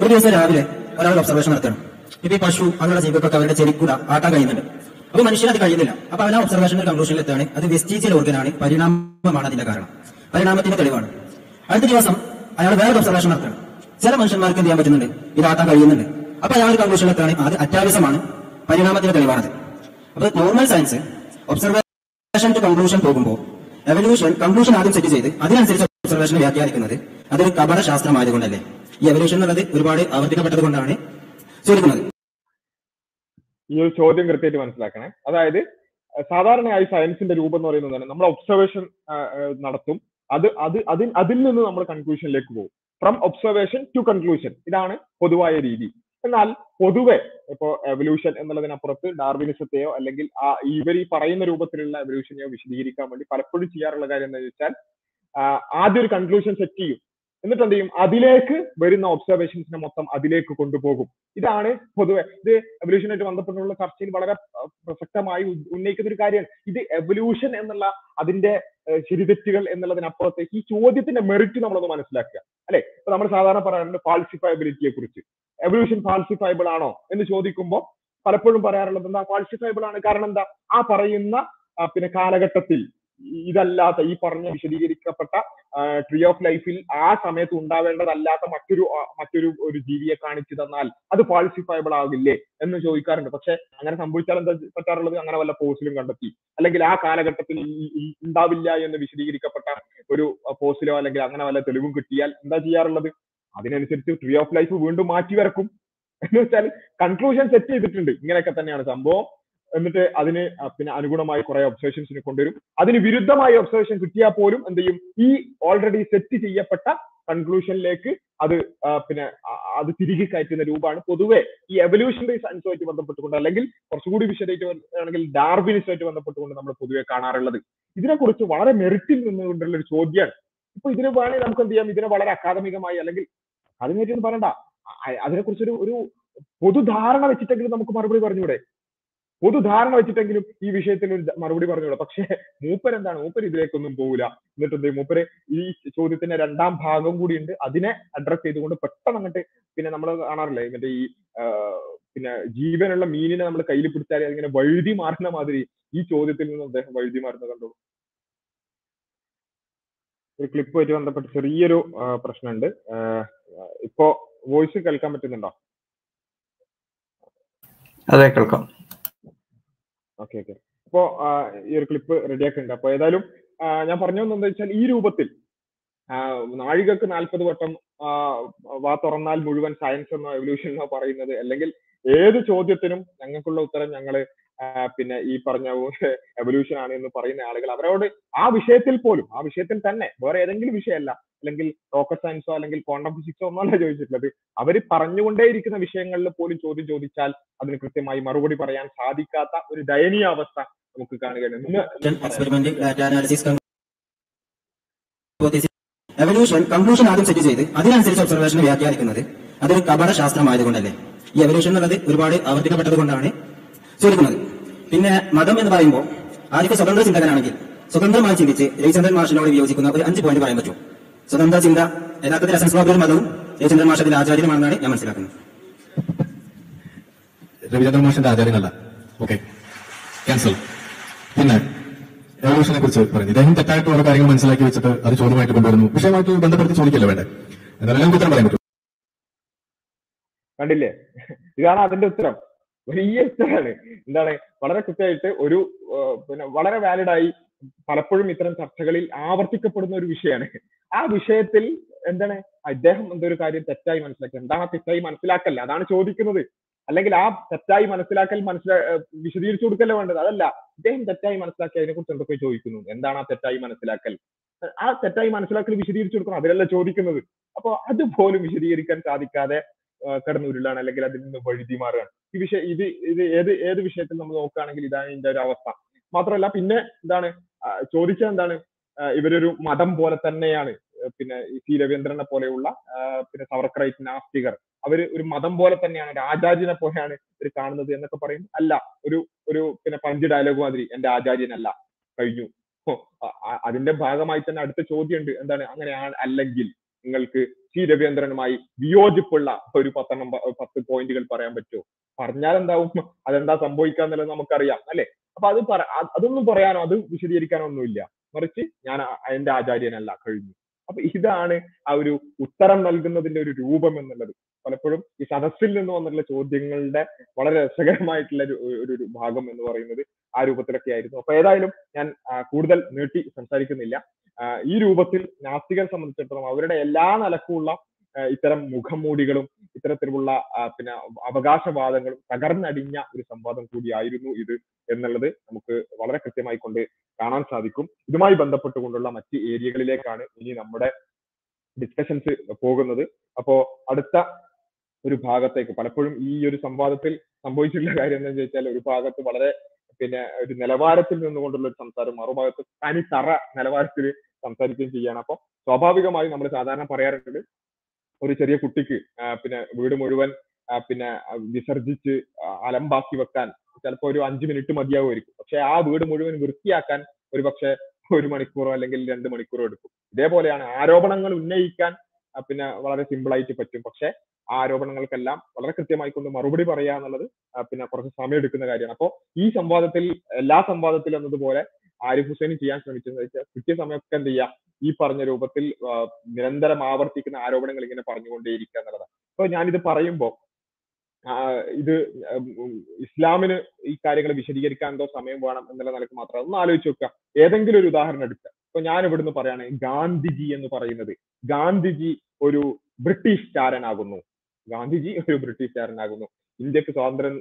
ഒരു ദിവസം രാവിലെ ഒരാൾ ഒബ്സർവേഷൻ നടത്തണം ഇപ്പൊ ഈ പശു അങ്ങനെയുള്ള ജീവിതത്തൊക്കെ അവരുടെ ചെരിക്കൂട ആട്ടാൻ കഴിയുന്നുണ്ട്. അപ്പൊ മനുഷ്യനത് കഴിയുന്നില്ല. അപ്പൊ അവൻ ഒബ്സർവേഷന്റെ കൺക്ലൂഷനിൽ എത്താണ് അത് വെസ്റ്റീജിയൽ ഓർഗനാണ് പരിണാമമാണ് അതിന്റെ കാരണം. പരിണാമത്തിന്റെ തെളിവാണ്. അടുത്ത ദിവസം അയാൾ വേറെ ഒബ്സർവേഷൻ നടത്തണം ചില മനുഷ്യന്മാർക്ക് എന്ത് ചെയ്യാൻ പറ്റുന്നുണ്ട്? ഇതാക്കാൻ കഴിയുന്നുണ്ട്. അപ്പൊ അയാൾ കൺക്ലൂഷൻ എത്താണ് അത് അത്യാവശ്യമാണ്. പരിണാമത്തിന്റെ തെളിവാണത്. അപ്പൊ normal science observation to conclusion പോകുമ്പോൾ എവല്യൂഷൻ കൺക്ലൂഷൻ ആദ്യം സെറ്റ് ചെയ്ത് അതിനനുസരിച്ച് ഒബ്സർവേഷൻ വ്യാഖ്യാനിക്കുന്നത് അതൊരു കപട ശാസ്ത്രമായതുകൊണ്ടല്ലേ ഈ എവല്യൂഷൻ എന്നുള്ളത് ഒരുപാട് ആവർത്തിക്കപ്പെട്ടത് കൊണ്ടാണ് ചോദിക്കുന്നത് ഈ ഒരു ചോദ്യം കൃത്യമായിട്ട് മനസ്സിലാക്കണേ. അതായത് സാധാരണയായി സയൻസിന്റെ രൂപം എന്ന് പറയുന്നത് നമ്മൾ ഒബ്സർവേഷൻ നടത്തും. അത് അത് അതിൽ അതിൽ നിന്ന് നമ്മൾ കൺക്ലൂഷനിലേക്ക് പോകും. ഫ്രം ഒബ്സർവേഷൻ ടു കൺക്ലൂഷൻ ഇതാണ് പൊതുവായ രീതി. എന്നാൽ പൊതുവെ ഇപ്പോ എവല്യൂഷൻ എന്നുള്ളതിനപ്പുറത്ത് ഡാർവിനിസത്തെയോ അല്ലെങ്കിൽ ആ ഇവർ ഈ പറയുന്ന രൂപത്തിലുള്ള എവല്യൂഷനെയോ വിശദീകരിക്കാൻ വേണ്ടി പലപ്പോഴും ചെയ്യാറുള്ള കാര്യം എന്താ വെച്ചാൽ ആദ്യം ഒരു കൺക്ലൂഷൻ സെറ്റ് ചെയ്യും. എന്നിട്ട് ചെയ്യും അതിലേക്ക് വരുന്ന ഒബ്സർവേഷൻസിനെ മൊത്തം അതിലേക്ക് കൊണ്ടുപോകും. ഇതാണ് പൊതുവെ ഇത് എവല്യൂഷനായിട്ട് ബന്ധപ്പെട്ടുള്ള ചർച്ചയിൽ വളരെ പ്രസക്തമായി ഉന്നയിക്കുന്ന ഒരു കാര്യമാണ് ഇത് എവല്യൂഷൻ എന്നുള്ള അതിന്റെ ഏഹ് ശരിതെറ്റുകൾ എന്നുള്ളതിനപ്പുറത്തേക്ക് ഈ ചോദ്യത്തിന്റെ മെറിറ്റ് നമ്മളൊന്ന് മനസ്സിലാക്കുക. അല്ലെ? ഇപ്പൊ നമ്മൾ സാധാരണ പറയാറുണ്ട് ഫാൾസിഫയബിലിറ്റിയെ കുറിച്ച്. എവല്യൂഷൻ ഫാൾസിഫയബിൾ ആണോ എന്ന് ചോദിക്കുമ്പോൾ പലപ്പോഴും പറയാറുള്ളത് എന്താ? ഫാൾസിഫയബിൾ ആണ്. കാരണം എന്താ? ആ പറയുന്ന പിന്നെ കാലഘട്ടത്തിൽ ഇതല്ലാത്ത ഈ പറഞ്ഞ വിശദീകരിക്കപ്പെട്ട ട്രീ ഓഫ് ലൈഫിൽ ആ സമയത്ത് ഉണ്ടാവേണ്ടതല്ലാത്ത മറ്റൊരു മറ്റൊരു ഒരു ജീവിയെ കാണിച്ചു തന്നാൽ അത് ഫാൾസിഫയബിൾ ആകില്ലേ എന്ന് ചോദിക്കാറുണ്ട്. പക്ഷെ അങ്ങനെ സംഭവിച്ചാൽ എന്താ പറ്റാറുള്ളത്? അങ്ങനെ വല്ല പോസ്റ്റിലും കണ്ടെത്തി. അല്ലെങ്കിൽ ആ കാലഘട്ടത്തിൽ ഉണ്ടാവില്ല എന്ന് വിശദീകരിക്കപ്പെട്ട ഒരു പോസ്റ്റിലോ അല്ലെങ്കിൽ അങ്ങനെ വല്ല തെളിവും കിട്ടിയാൽ എന്താ ചെയ്യാറുള്ളത്? അതിനനുസരിച്ച് ട്രീ ഓഫ് ലൈഫ് വീണ്ടും മാറ്റി വരക്കും എന്ന് വെച്ചാൽ കൺക്ലൂഷൻ സെറ്റ് ചെയ്തിട്ടുണ്ട്. ഇങ്ങനെയൊക്കെ തന്നെയാണ് സംഭവം. എന്നിട്ട് അതിന് പിന്നെ അനുഗുണമായി കുറെ ഒബ്സർവേഷൻസിന് കൊണ്ടുവരും. അതിന് വിരുദ്ധമായ ഒബ്സർവേഷൻ കിട്ടിയാൽ പോലും എന്ത് ചെയ്യും? ഈ ഓൾറെഡി സെറ്റ് ചെയ്യപ്പെട്ട കൺക്ലൂഷനിലേക്ക് അത് ആ, പിന്നെ അത് തിരികെ കയറ്റുന്ന രൂപമാണ്. പൊതുവെ ഈ എവല്യൂഷണറി സയൻസുമായിട്ട് ബന്ധപ്പെട്ടുകൊണ്ട് അല്ലെങ്കിൽ കുറച്ചുകൂടി വിശദമായിട്ട് ആണെങ്കിൽ ഡാർവിനിസമായിട്ട് ബന്ധപ്പെട്ടുകൊണ്ട് നമ്മൾ പൊതുവെ കാണാറുള്ളത്. ഇതിനെക്കുറിച്ച് വളരെ മെറിറ്റിൽ നിന്നുകൊണ്ടുള്ള ഒരു ചോദ്യമാണ്. ഇപ്പൊ ഇതിന് വേണമെങ്കിൽ നമുക്ക് എന്ത് ചെയ്യാം? ഇതിനെ വളരെ അക്കാദമികമായി അല്ലെങ്കിൽ അതിനെക്കുറിച്ചൊന്നും പറയണ്ട. അതിനെക്കുറിച്ചൊരു ഒരു പൊതുധാരണ വെച്ചിട്ടെങ്കിലും നമുക്ക് മറുപടി പറഞ്ഞൂടെ പൊതുധാരണ വെച്ചിട്ടെങ്കിലും ഈ വിഷയത്തിൽ ഒരു മറുപടി പറഞ്ഞോളൂ പക്ഷേ മൂപ്പർ എന്താണ്? മൂപ്പർ ഇതിലേക്കൊന്നും പോകില്ല എന്നിട്ട് എന്ത്? മൂപ്പര് ഈ ചോദ്യത്തിന്റെ രണ്ടാം ഭാഗം കൂടി ഉണ്ട്. അതിനെ അഡ്രസ് ചെയ്തുകൊണ്ട് പെട്ടെന്ന് അങ്ങോട്ട് പിന്നെ നമ്മൾ കാണാറില്ലേ? മറ്റേ ഈ പിന്നെ ജീവനുള്ള മീനിനെ നമ്മൾ കയ്യിൽ പിടിച്ചാൽ അതിങ്ങനെ വഴുതി മാറുന്ന മാതിരി ഈ ചോദ്യത്തിൽ നിന്ന് അദ്ദേഹം വഴുതി മാറുന്നത് കണ്ടു. ഒരു ക്ലിപ്പുമായിട്ട് ബന്ധപ്പെട്ട് ചെറിയൊരു പ്രശ്നമുണ്ട്. ഇപ്പോ വോയിസ് കേൾക്കാൻ പറ്റുന്നുണ്ടോ? അതെ കേൾക്കാം. ഓക്കെ ഓക്കെ അപ്പോ ഈ ഒരു ക്ലിപ്പ് റെഡിയാക്കുന്നുണ്ട് അപ്പൊ ഏതായാലും ഞാൻ പറഞ്ഞു എന്താ വെച്ചാൽ ഈ രൂപത്തിൽ നാഴികക്ക് നാൽപ്പത് വട്ടം വാ തുറന്നാൽ മുഴുവൻ സയൻസ് എന്നോ എവല്യൂഷൻ എന്നോ പറയുന്നത് അല്ലെങ്കിൽ ഏത് ചോദ്യത്തിനും ഞങ്ങൾക്കുള്ള ഉത്തരം ഞങ്ങൾ പിന്നെ ഈ പറഞ്ഞ എവല്യൂഷൻ ആണ് എന്ന് പറയുന്ന ആളുകൾ അവരോട് ആ വിഷയത്തിൽ പോലും ആ വിഷയത്തിൽ തന്നെ വേറെ ഏതെങ്കിലും വിഷയമല്ല അല്ലെങ്കിൽ റോക്കറ്റ് സയൻസോ അല്ലെങ്കിൽ ക്വാണ്ടം ഫിസിക്സോ ഒന്നല്ല ചോദിച്ചിട്ടുള്ളത്. അവർ പറഞ്ഞുകൊണ്ടേയിരിക്കുന്ന വിഷയങ്ങളിൽ പോലും ചോദ്യം ചോദിച്ചാൽ അതിന് കൃത്യമായി മറുപടി പറയാൻ സാധിക്കാത്ത ഒരു ദയനീയ അവസ്ഥ നമുക്ക് കാണുകയാണ്. എവല്യൂഷൻ കൺക്ലൂഷൻ ആദ്യം സെറ്റ് ചെയ്ത് അതിനനുസരിച്ച് ഒബ്സർവേഷൻ വ്യാഖ്യാനിക്കുന്നത് അതൊരു കപട ശാസ്ത്രമായതുകൊണ്ടല്ലേ. ഈ എവല്യൂഷൻ എന്നുള്ളത് ഒരുപാട് ആവർത്തിക്കപ്പെട്ടത് കൊണ്ടാണ് ചോദിക്കുന്നത്. പിന്നെ മതം എന്ന് പറയുമ്പോൾ ആദ്യത്തെ സ്വതന്ത്ര ചിന്തകനാണെങ്കിൽ സ്വതന്ത്രമായി ചിന്തിച്ച് രവിചന്ദ്രൻ മാഷിനോട് വിയോജിക്കുന്ന ഒരു അഞ്ച് പോയിന്റ് പറയാൻ പറ്റും സ്വതന്ത്ര ചിന്ത യഥാർത്ഥത്തിൽ ഒരു മതവും രവിചന്ദ്രൻ മാഷത്തിന്റെ ആചാര്യമാണെന്നാണ് ആചാര്യനുമാണെന്നാണ് ഞാൻ മനസ്സിലാക്കുന്നത്. രവിചന്ദ്രൻ മാഷിന്റെ ആചാര്യനല്ല. ഓക്കെ ക്യാൻസൽ പിന്നെ എവല്യൂഷനെ കുറിച്ച് പറഞ്ഞു. ഇദ്ദേഹം തെറ്റായിട്ട് ഓരോ കാര്യങ്ങൾ മനസ്സിലാക്കി വെച്ചിട്ട് അത് ചോദ്യമായിട്ട് കൊണ്ടുവരുന്നു. വിഷയമായിട്ട് ബന്ധപ്പെടുത്തി ചോദിക്കല്ലേ വേണ്ടേ? എന്നാലും ഉത്തരം പറയാൻ പറ്റും. കണ്ടില്ലേ? ഇതാണ് അതിന്റെ ഉത്തരം. വലിയ ഉത്തരമാണ്. എന്താണ്? വളരെ കൃത്യമായിട്ട് ഒരു പിന്നെ വളരെ വാലിഡായി ആയി പലപ്പോഴും ഇത്തരം ചർച്ചകളിൽ ആവർത്തിക്കപ്പെടുന്ന ഒരു വിഷയമാണ്. ആ വിഷയത്തിൽ എന്താണ്? അദ്ദേഹം എന്തൊരു കാര്യം തെറ്റായി മനസ്സിലാക്കി. എന്താണ് തെറ്റായി മനസ്സിലാക്കൽ? അതാണ് ചോദിക്കുന്നത്. അല്ലെങ്കിൽ ആ തെറ്റായി മനസ്സിലാക്കൽ മനസ്സിലാ വിശദീകരിച്ചു കൊടുക്കല്ലേ വേണ്ടത്? അതല്ല. അദ്ദേഹം തെറ്റായി മനസ്സിലാക്കി അതിനെ കുറിച്ച് എന്തൊക്കെ ചോദിക്കുന്നു? എന്താണ് ആ തെറ്റായി മനസ്സിലാക്കൽ? ആ തെറ്റായി മനസ്സിലാക്കൽ വിശദീകരിച്ചു കൊടുക്കണം. അതിലല്ല ചോദിക്കുന്നത്. അപ്പൊ അതുപോലും വിശദീകരിക്കാൻ സാധിക്കാതെ കിടന്നുരുളാണ്. അല്ലെങ്കിൽ അതിൽ നിന്ന് വഴുതി മാറുകയാണ്. ഈ വിഷയം ഇത് ഇത് ഏത് ഏത് വിഷയത്തിൽ നമ്മൾ നോക്കുകയാണെങ്കിൽ ഇതാണ് ഇതിന്റെ ഒരു അവസ്ഥ. മാത്രമല്ല പിന്നെ എന്താണ് ചോദിച്ചത് എന്താണ് ഇവരൊരു മതം പോലെ തന്നെയാണ്. പിന്നെ ഈ സി രവീന്ദ്രനെ പോലെയുള്ള പിന്നെ സവർക്രൈറ്റ് നാസ്തികർ. അവർ ഒരു മതം പോലെ തന്നെയാണ് ഒരു ആചാര്യനെ പോലെയാണ് ഇവർ കാണുന്നത് എന്നൊക്കെ പറയും. അല്ല ഒരു ഒരു പിന്നെ പഞ്ച് ഡയലോഗ് മാതിരി എന്റെ ആചാര്യനല്ല കഴിഞ്ഞു. അതിന്റെ ഭാഗമായി തന്നെ അടുത്ത ചോദ്യമുണ്ട്. എന്താണ് അങ്ങനെ അല്ലെങ്കിൽ നിങ്ങൾക്ക് സി രവീന്ദ്രനുമായി വിയോജിപ്പുള്ള ഒരു പത്തെണ്ണം പത്ത് പോയിന്റുകൾ പറയാൻ പറ്റുമോ? പറഞ്ഞാൽ എന്താവും അതെന്താ സംഭവിക്കുക എന്നുള്ളത് നമുക്കറിയാം അല്ലെ? അപ്പൊ അത് പറ അതൊന്നും പറയാനോ അത് വിശദീകരിക്കാനോ ഒന്നുമില്ല മറിച്ച് ഞാൻ എന്റെ ആചാര്യനല്ല കഴിഞ്ഞു. അപ്പൊ ഇതാണ് ആ ഒരു ഉത്തരം നൽകുന്നതിന്റെ ഒരു രൂപം എന്നുള്ളത്. പലപ്പോഴും ഈ സദസ്സിൽ നിന്ന് വന്നിട്ടുള്ള ചോദ്യങ്ങളുടെ വളരെ രസകരമായിട്ടുള്ള ഒരു ഒരു ഭാഗം എന്ന് പറയുന്നത് ആ രൂപത്തിലൊക്കെ ആയിരുന്നു. അപ്പൊ ഏതായാലും ഞാൻ കൂടുതൽ നീട്ടി സംസാരിക്കുന്നില്ല. ഈ രൂപത്തിൽ നാസ്തികരെ സംബന്ധിച്ചിടത്തോളം അവരുടെ എല്ലാ നിലക്കുമുള്ള ഇത്തരം മുഖംമൂടികളും ഇത്തരത്തിലുള്ള പിന്നെ അവകാശവാദങ്ങളും തകർന്നടിഞ്ഞ ഒരു സംവാദം കൂടിയായിരുന്നു ഇത് എന്നുള്ളത് നമുക്ക് വളരെ കൃത്യമായി കൊണ്ട് കാണാൻ സാധിക്കും. ഇതുമായി ബന്ധപ്പെട്ടുകൊണ്ടുള്ള മറ്റ് ഏരിയകളിലേക്കാണ് ഇനി നമ്മുടെ ഡിസ്കഷൻസ് പോകുന്നത്. അപ്പോ അടുത്ത ഒരു ഭാഗത്തേക്ക് പലപ്പോഴും ഈ ഒരു സംവാദത്തിൽ സംഭവിച്ചിട്ടുള്ള കാര്യം എന്താണെന്ന് ചോദിച്ചാൽ ഒരു ഭാഗത്ത് വളരെ പിന്നെ ഒരു നിലവാരത്തിൽ നിന്നുകൊണ്ടുള്ള ഒരു സംസാരം മറുഭാഗത്ത് തനി തറ നിലവാരത്തിൽ സംസാരിക്കുകയും ചെയ്യാണ് അപ്പൊ സ്വാഭാവികമായും നമ്മൾ സാധാരണ പറയാറുണ്ട് ഒരു ചെറിയ കുട്ടിക്ക് പിന്നെ വീട് മുഴുവൻ പിന്നെ വിസർജിച്ച് അലം അലമ്പാക്കി വെക്കാൻ ചിലപ്പോൾ ഒരു അഞ്ച് മിനിറ്റ് മതിയാവുമായിരിക്കും. പക്ഷെ ആ വീട് മുഴുവൻ വൃത്തിയാക്കാൻ ഒരു പക്ഷെ ഒരു മണിക്കൂറോ അല്ലെങ്കിൽ രണ്ട് മണിക്കൂറോ എടുക്കും. ഇതേപോലെയാണ് ആരോപണങ്ങൾ ഉന്നയിക്കാൻ പിന്നെ വളരെ സിമ്പിൾ ആയിട്ട് പറ്റും. പക്ഷെ ആ ആരോപണങ്ങൾക്കെല്ലാം വളരെ കൃത്യമായി കൊണ്ട് മറുപടി പറയുക എന്നുള്ളത് പിന്നെ കുറച്ച് സമയം എടുക്കുന്ന കാര്യമാണ്. അപ്പോൾ ഈ സംവാദത്തിൽ എല്ലാ സംവാദത്തിലും എന്നതുപോലെ ആരിഫ് ഹുസൈൻ ചെയ്യാൻ ശ്രമിച്ചത് വെച്ചാൽ കൃത്യസമയമൊക്കെ എന്ത് ചെയ്യുക ഈ പറഞ്ഞ രൂപത്തിൽ നിരന്തരം ആവർത്തിക്കുന്ന ആരോപണങ്ങൾ ഇങ്ങനെ പറഞ്ഞുകൊണ്ടേയിരിക്കുക എന്നുള്ളതാണ്. അപ്പൊ ഞാനിത് പറയുമ്പോൾ ഇത് ഇസ്ലാമിന് ഈ കാര്യങ്ങൾ വിശദീകരിക്കാൻ എന്തോ സമയം വേണം എന്നുള്ള നിലയ്ക്ക് മാത്രം ഒന്ന് ആലോചിച്ച് നോക്കുക. ഏതെങ്കിലും ഒരു ഉദാഹരണം എടുക്കുക. ഇപ്പൊ ഞാൻ ഇവിടുന്ന് പറയാണ് ഗാന്ധിജി എന്ന് പറയുന്നത്. ഗാന്ധിജി ഒരു ബ്രിട്ടീഷ് ചാരനാകുന്നു. ഗാന്ധിജി ഒരു ബ്രിട്ടീഷുകാരനാകുന്നു ഇന്ത്യയ്ക്ക് സ്വാതന്ത്ര്യം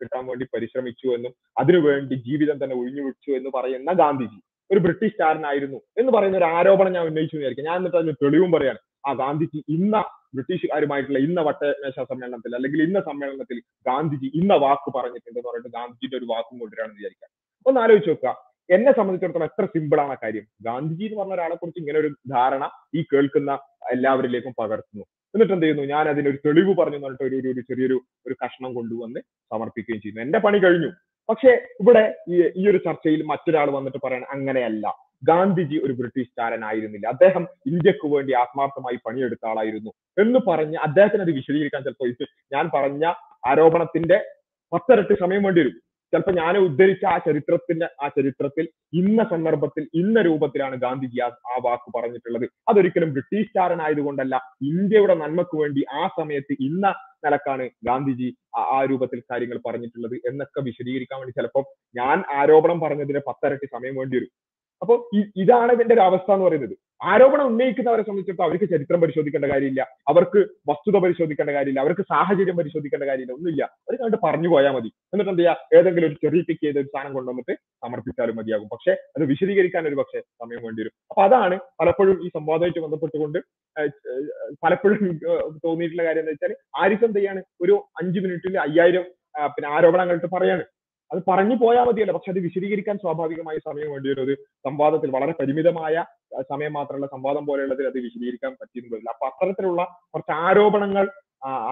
കിട്ടാൻ വേണ്ടി പരിശ്രമിച്ചു എന്നും അതിനുവേണ്ടി ജീവിതം തന്നെ ഒഴിഞ്ഞുവെച്ചു എന്ന് പറയുന്ന ഗാന്ധിജി ഒരു ബ്രിട്ടീഷ് ബ്രിട്ടീഷുകാരനായിരുന്നു എന്ന് പറയുന്ന ഒരു ആരോപണം ഞാൻ ഉന്നയിച്ചു വിചാരിക്കും. ഞാൻ എന്നിട്ട് അതിന് തെളിവും പറയാണ്. ആ ഗാന്ധിജി ഇന്ന ബ്രിട്ടീഷുകാരുമായിട്ടുള്ള ഇന്ന വട്ടമേശ സമ്മേളനത്തിൽ അല്ലെങ്കിൽ ഇന്ന സമ്മേളനത്തിൽ ഗാന്ധിജി ഇന്ന വാക്ക് പറഞ്ഞിട്ടുണ്ട് എന്ന് പറഞ്ഞിട്ട് ഗാന്ധിജിയുടെ ഒരു വാക്കും കൊണ്ടുവരാണെന്ന് വിചാരിക്കാം. ഒന്ന് ആലോചിച്ച് നോക്കുക. എന്നെ സംബന്ധിച്ചിടത്തോളം എത്ര സിമ്പിൾ ആണ് കാര്യം. ഗാന്ധിജി എന്ന് പറഞ്ഞ ഒരാളെ കുറിച്ച് ഇങ്ങനെ ഒരു ധാരണ ഈ കേൾക്കുന്ന എല്ലാവരിലേക്കും പകർത്തുന്നു. എന്നിട്ട് എന്ത് ചെയ്യുന്നു ഞാൻ അതിനൊരു തെളിവ് പറഞ്ഞു എന്നിട്ട് ഒരു ഒരു- ചെറിയൊരു ഒരു കഷ്ണം കൊണ്ടുവന്ന് സമർപ്പിക്കുകയും ചെയ്യുന്നു. എന്റെ പണി കഴിഞ്ഞു. പക്ഷേ ഇവിടെ ഈ ഈ ഒരു ചർച്ചയിൽ മറ്റൊരാൾ വന്നിട്ട് പറയാൻ അങ്ങനെയല്ല. ഗാന്ധിജി ഒരു ബ്രിട്ടീഷുകാരനായിരുന്നില്ല. അദ്ദേഹം ഇന്ത്യയ്ക്ക് വേണ്ടി ആത്മാർത്ഥമായി പണിയെടുത്ത ആളായിരുന്നു. എന്ന് പറഞ്ഞ് അദ്ദേഹത്തിന് അത് വിശദീകരിക്കാൻ ചിലപ്പോൾ ഞാൻ പറഞ്ഞ ആരോപണത്തിന്റെ പത്തിരട്ടി സമയം വേണ്ടി വരും. ചിലപ്പോൾ ഞാൻ ഉദ്ധരിച്ച ആ ചരിത്രത്തിന്റെ ആ ചരിത്രത്തിൽ ഇന്ന സന്ദർഭത്തിൽ ഇന്ന രൂപത്തിലാണ് ഗാന്ധിജി ആ ആ വാക്ക് പറഞ്ഞിട്ടുള്ളത്. അതൊരിക്കലും ബ്രിട്ടീഷുകാരനായതുകൊണ്ടല്ല. ഇന്ത്യയുടെ നന്മക്ക് വേണ്ടി ആ സമയത്ത് ഇന്ന നിലക്കാണ് ഗാന്ധിജി ആ രൂപത്തിൽ കാര്യങ്ങൾ പറഞ്ഞിട്ടുള്ളത് എന്നൊക്കെ വിശദീകരിക്കാൻ വേണ്ടി ചിലപ്പോൾ ഞാൻ ആരോപണം പറഞ്ഞതിന് പത്തരട്ടി സമയം വേണ്ടി വരും അപ്പൊ ഇതാണ് ഇതിന്റെ ഒരു അവസ്ഥ എന്ന് പറയുന്നത്. ആരോപണം ഉന്നയിക്കുന്നവരെ സംബന്ധിച്ചിടത്തോളം അവർക്ക് ചരിത്രം പരിശോധിക്കേണ്ട കാര്യമില്ല. അവർക്ക് വസ്തുത പരിശോധിക്കേണ്ട കാര്യമില്ല. അവർക്ക് സാഹചര്യം പരിശോധിക്കേണ്ട കാര്യമില്ല. ഒന്നുമില്ല. അവർ കണ്ട് പറഞ്ഞു പോയാൽ മതി. എന്നിട്ട് എന്ത് ഏതെങ്കിലും ഒരു ചെറിയ പിക്ക് ചെയ്ത ഒരു സാധനം കൊണ്ടുവന്നിട്ട് സമർപ്പിച്ചാലും മതിയാകും. പക്ഷെ അത് വിശദീകരിക്കാൻ ഒരു പക്ഷേ സമയം വേണ്ടി വരും. അപ്പൊ അതാണ് പലപ്പോഴും ഈ സംവാദമായിട്ട് ബന്ധപ്പെട്ടുകൊണ്ട് പലപ്പോഴും തോന്നിയിട്ടുള്ള കാര്യം എന്താ വെച്ചാൽ ആരിഫ് എന്ത് ചെയ്യാണ് ഒരു അഞ്ചു മിനിറ്റിൽ അയ്യായിരം പിന്നെ ആരോപണങ്ങൾ പറയാണ്. അത് പറഞ്ഞു പോയാൽ മതിയല്ലോ. പക്ഷെ അത് വിശദീകരിക്കാൻ സ്വാഭാവികമായി സമയം വേണ്ടി വരും ഒരു സംവാദത്തിൽ വളരെ പരിമിതമായ സമയം മാത്രമുള്ള സംവാദം പോലെയുള്ളതിൽ അത് വിശദീകരിക്കാൻ പറ്റിയെന്ന് വരില്ല അപ്പൊ അത്തരത്തിലുള്ള കുറച്ച് ആരോപണങ്ങൾ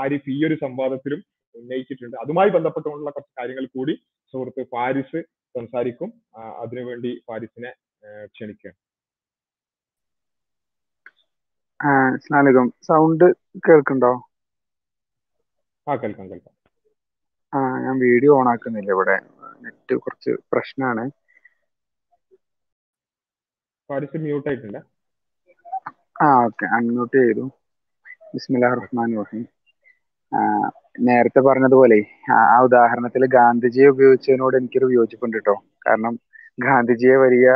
ആരിഫ് ഈ ഒരു സംവാദത്തിലും ഉന്നയിച്ചിട്ടുണ്ട്. അതുമായി ബന്ധപ്പെട്ടുകൊണ്ടുള്ള കുറച്ച് കാര്യങ്ങൾ കൂടി സുഹൃത്ത് ഫാരിസ് സംസാരിക്കും. അതിനുവേണ്ടി ഫാരിസിനെ ആ, ക്ഷണിക്കുക സൗണ്ട് കേൾക്കുന്നുണ്ടോ? ആ കേൾക്കാം കേൾക്കാം. ആ ഞാൻ വീഡിയോ ഓൺ ആക്കുന്നില്ല ഇവിടെ. നെറ്റ് കുറച്ച് പ്രശ്നമാണ് മ്യൂട്ട് ആയിട്ടുണ്ട്. ആ ഓക്കെ. അൺമ്യൂട്ട് ചെയ്തു. ബിസ്മില്ലാ റഹ്മാൻ റഹീം. നേരത്തെ പറഞ്ഞതുപോലെ ആ ഉദാഹരണത്തിൽ ഗാന്ധിജിയെ ഉപയോഗിച്ചതിനോട് എനിക്കൊരു വിയോജിപ്പുണ്ട് കേട്ടോ കാരണം ഗാന്ധിജിയെ വലിയ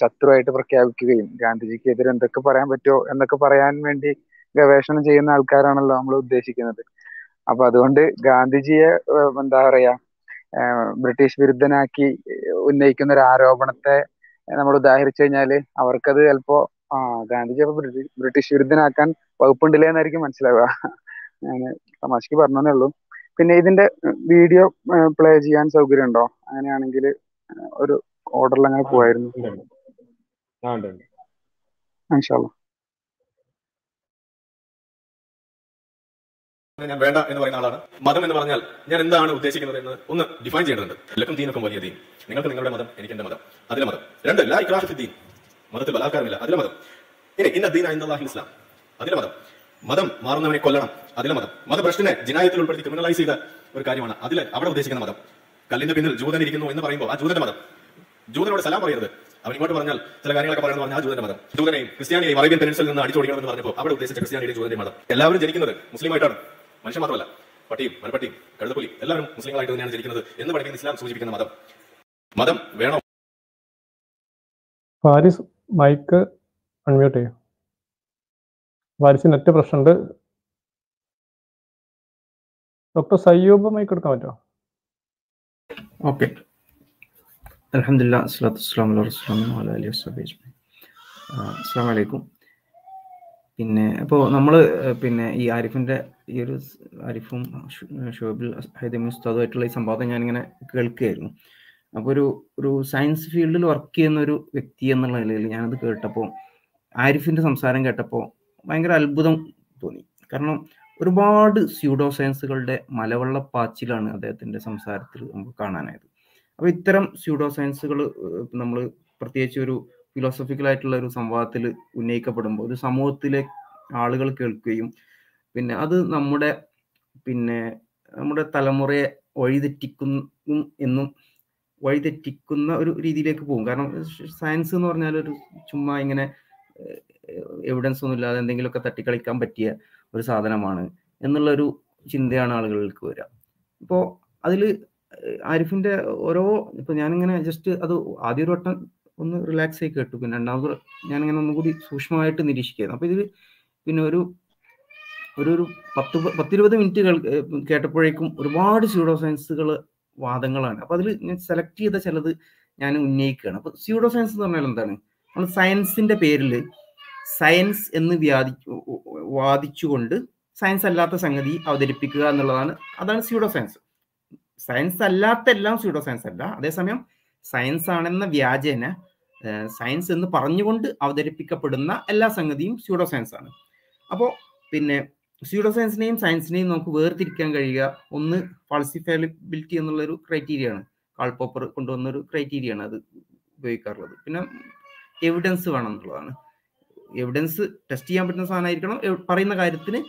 ശത്രുവായിട്ട് പ്രഖ്യാപിക്കുകയും ഗാന്ധിജിക്ക് എതിരെ എന്തൊക്കെ പറയാൻ പറ്റുമോ എന്നൊക്കെ പറയാൻ വേണ്ടി ഗവേഷണം ചെയ്യുന്ന ആൾക്കാരാണല്ലോ നമ്മൾ ഉദ്ദേശിക്കുന്നത്. അപ്പൊ അതുകൊണ്ട് ഗാന്ധിജിയെ എന്താ പറയാ ബ്രിട്ടീഷ് വിരുദ്ധനാക്കി ഉന്നയിക്കുന്ന ഒരു ആരോപണത്തെ നമ്മൾ ഉദാഹരിച്ചു കഴിഞ്ഞാൽ അവർക്കത് ചിലപ്പോ ആ ഗാന്ധിജി അപ്പൊ ബ്രിട്ടീഷ് വിരുദ്ധനാക്കാൻ വകുപ്പുണ്ടില്ലേ എന്നായിരിക്കും മനസ്സിലാവുക. ഞാൻ തമാശക്ക് പറഞ്ഞതേ ഉള്ളൂ. പിന്നെ ഇതിന്റെ വീഡിയോ പ്ലേ ചെയ്യാൻ സൗകര്യം ഉണ്ടോ അങ്ങനെയാണെങ്കിൽ ഒരു ഓർഡറിൽ അങ്ങനെ പോവായിരുന്നു ഉണ്ട്, ഞാൻ വേണ്ട എന്ന് പറയുന്ന ആളാണ്. മതം എന്ന് പറഞ്ഞാൽ ഞാൻ എന്താണ് ഉദ്ദേശിക്കുന്നത് എന്ന് ഒന്ന് ഡിഫൈൻ ചെയ്യേണ്ടതുണ്ട്. ലക്കും തീനൊക്കെ വലിയ ദീൻ. നിങ്ങൾക്ക് നിങ്ങളുടെ മതം എനിക്ക് എന്റെ മതം. അതിലെ മതം. രണ്ട് ലാ ഇക്രാഹ് ദീൻ മതത്തിൽ ബലാത്കാരമില്ല. അതിലെ മതം. ഇനി ഇന്ന ദീൻ അൻദല്ലാഹി ഇസ്ലാം. അതിലെ മതം. മതം മാറുന്നവനെ കൊല്ലണം. അതിലെ മതം. മതഭ്രഷ്ടനെ ജിനായത്തിൽ ഉൾപ്പെടുത്തി ക്രിമിനലൈസ് ചെയ്ത ഒരു കാര്യമാണ് അതിൽ അവിടെ ഉദ്ദേശിക്കുന്ന മതം. കല്ലിന്റെ പിന്നിൽ ജൂതൻ ഇരിക്കുന്നു എന്ന് പറയുമ്പോൾ ആ ജൂതന്റെ മതം. ജൂതനോട് സലാം പറയരുത്. അവൻ ഇങ്ങോട്ട് പറഞ്ഞാൽ ചില കാര്യങ്ങളൊക്കെ പറയുന്നത് പറഞ്ഞാൽ ആ ജൂതന്റെ മതം. ജൂതനെയും ക്രിസ്ത്യാനിയെയും അറേബ്യൻ പെനിൻസിൽ നിന്ന് അടിച്ചോടിക്കണമെന്ന് പറഞ്ഞപ്പോൾ അവിടെ ഉദ്ദേശിച്ച ക്രിസ്ത്യാനിയുടെ ജൂതന്റെ മതം. എല്ലാവരും ജനിക്കുന്നത് മുസ്ലിമായിട്ടാണ്. മനുഷ്യൻ മാത്രമല്ല പട്ടിയും മരപ്പട്ടിയും കഴുതപ്പുലി എല്ലാവരും മുസ്ലിങ്ങളായിട്ട് തന്നെയാണ് ജനിക്കുന്നത് എന്ന് പഠിക്കുന്ന ഇസ്ലാം സൂചിപ്പിക്കുന്ന മതം. മതം വേണോ? ഫാരിസ് മൈക്ക് അൺമ്യൂട്ട് ചെയ്യും. ഫാരിസ് നെറ്റ് പ്രശ്നമുണ്ട്. ഡോക്ടർ സയ്യൂബ് മൈക്ക് എടുക്കാൻ പറ്റുമോ? ഓക്കെ. അലഹമില്ല അസ്ലാത്തു വസ്സലാം അലാ റസൂലില്ലാഹി വഅലാ അലിഹി അസ്സലാമു അലൈക്കും. പിന്നെ അപ്പോൾ നമ്മൾ പിന്നെ ഈ ആരിഫിന്റെ ഈ ഒരു ആരിഫും ഷോബിൽ ഹൈദമി ഉസ്താദുമായിട്ടുള്ള ഈ സംവാദം ഞാനിങ്ങനെ കേൾക്കുകയായിരുന്നു. അപ്പോൾ ഒരു ഒരു സയൻസ് ഫീൽഡിൽ വർക്ക് ചെയ്യുന്ന ഒരു വ്യക്തി എന്നുള്ള നിലയിൽ ഞാനത് കേട്ടപ്പോൾ ആരിഫിന്റെ സംസാരം കേട്ടപ്പോൾ ഭയങ്കര അത്ഭുതം തോന്നി. കാരണം ഒരുപാട് സ്യൂഡോ സയൻസുകളുടെ മലവെള്ളപ്പാച്ചിലാണ് അദ്ദേഹത്തിന്റെ സംസാരത്തിൽ നമുക്ക് കാണാനായത്. അപ്പോൾ ഇത്തരം സ്യൂഡോ സയൻസുകൾ നമ്മൾ പ്രത്യേകിച്ച് ഒരു ഫിലോസഫിക്കൽ ആയിട്ടുള്ള ഒരു സംവാദത്തിൽ ഉന്നയിക്കപ്പെടുമ്പോൾ ഒരു സമൂഹത്തിലെ ആളുകൾ കേൾക്കുകയും പിന്നെ അത് നമ്മുടെ പിന്നെ നമ്മുടെ തലമുറയെ വഴിതെറ്റിക്കും എന്നും വഴിതെറ്റിക്കുന്ന ഒരു രീതിയിലേക്ക് പോകും. കാരണം സയൻസ് എന്ന് പറഞ്ഞാൽ ഒരു ചുമ്മാ ഇങ്ങനെ എവിഡൻസ് ഒന്നും ഇല്ലാതെ എന്തെങ്കിലുമൊക്കെ തട്ടിക്കളിക്കാൻ പറ്റിയ ഒരു സാധനമാണ് എന്നുള്ളൊരു ചിന്തയാണ് ആളുകൾക്ക് വരിക. ഇപ്പോൾ അതിൽ ആരിഫിന്റെ ഓരോ ഇപ്പം ഞാനിങ്ങനെ ജസ്റ്റ് അത് ആദ്യ ഒരു വട്ടം ഒന്ന് റിലാക്സ് ആയി കേട്ടു. പിന്നെ രണ്ടാമത് ഞാനിങ്ങനെ ഒന്നുകൂടി സൂക്ഷ്മമായിട്ട് നിരീക്ഷിക്കുകയായിരുന്നു. അപ്പൊ ഇതിൽ പിന്നെ ഒരു ഒരു ഒരു പത്ത് പത്തിരുപത് മിനിറ്റ് കേട്ടപ്പോഴേക്കും ഒരുപാട് സ്യൂഡോ സയൻസുകൾ വാദങ്ങളാണ്. അപ്പൊ അതിൽ ഞാൻ സെലക്ട് ചെയ്ത ചിലത് ഞാൻ ഉന്നയിക്കുകയാണ്. അപ്പൊ സ്യൂഡോ സയൻസ് എന്ന് പറഞ്ഞാൽ എന്താണ്? നമ്മൾ സയൻസിന്റെ പേരിൽ സയൻസ് എന്ന് വ്യാധി വാദിച്ചുകൊണ്ട് സയൻസ് അല്ലാത്ത സംഗതി അവതരിപ്പിക്കുക എന്നുള്ളതാണ്. അതാണ് സ്യൂഡോ സയൻസ് സയൻസ് അല്ലാത്ത എല്ലാം സ്യൂഡോ സയൻസ് അല്ല. അതേസമയം സയൻസ് ആണെന്ന വ്യാജേന സയൻസ് എന്ന് പറഞ്ഞുകൊണ്ട് അവതരിപ്പിക്കപ്പെടുന്ന എല്ലാ സംഗതിയും സ്യൂഡോ സയൻസ് ആണ്. അപ്പോൾ പിന്നെ സ്യൂഡോ സയൻസിനെയും സയൻസിനെയും നമുക്ക് വേർതിരിക്കാൻ കഴിയുക ഒന്ന് ഫാൾസിഫയബിലിറ്റി എന്നുള്ളൊരു ക്രൈറ്റീരിയ ആണ്. കാൾപോപ്പർ കൊണ്ടുവന്ന ഒരു ക്രൈറ്റീരിയ ആണ് അത് ഉപയോഗിക്കാറുള്ളത്. പിന്നെ എവിഡൻസ് വേണം എന്നുള്ളതാണ്. എവിഡൻസ് ടെസ്റ്റ് ചെയ്യാൻ പറ്റുന്ന സാധനമായിരിക്കണം. പറയുന്ന കാര്യത്തിന്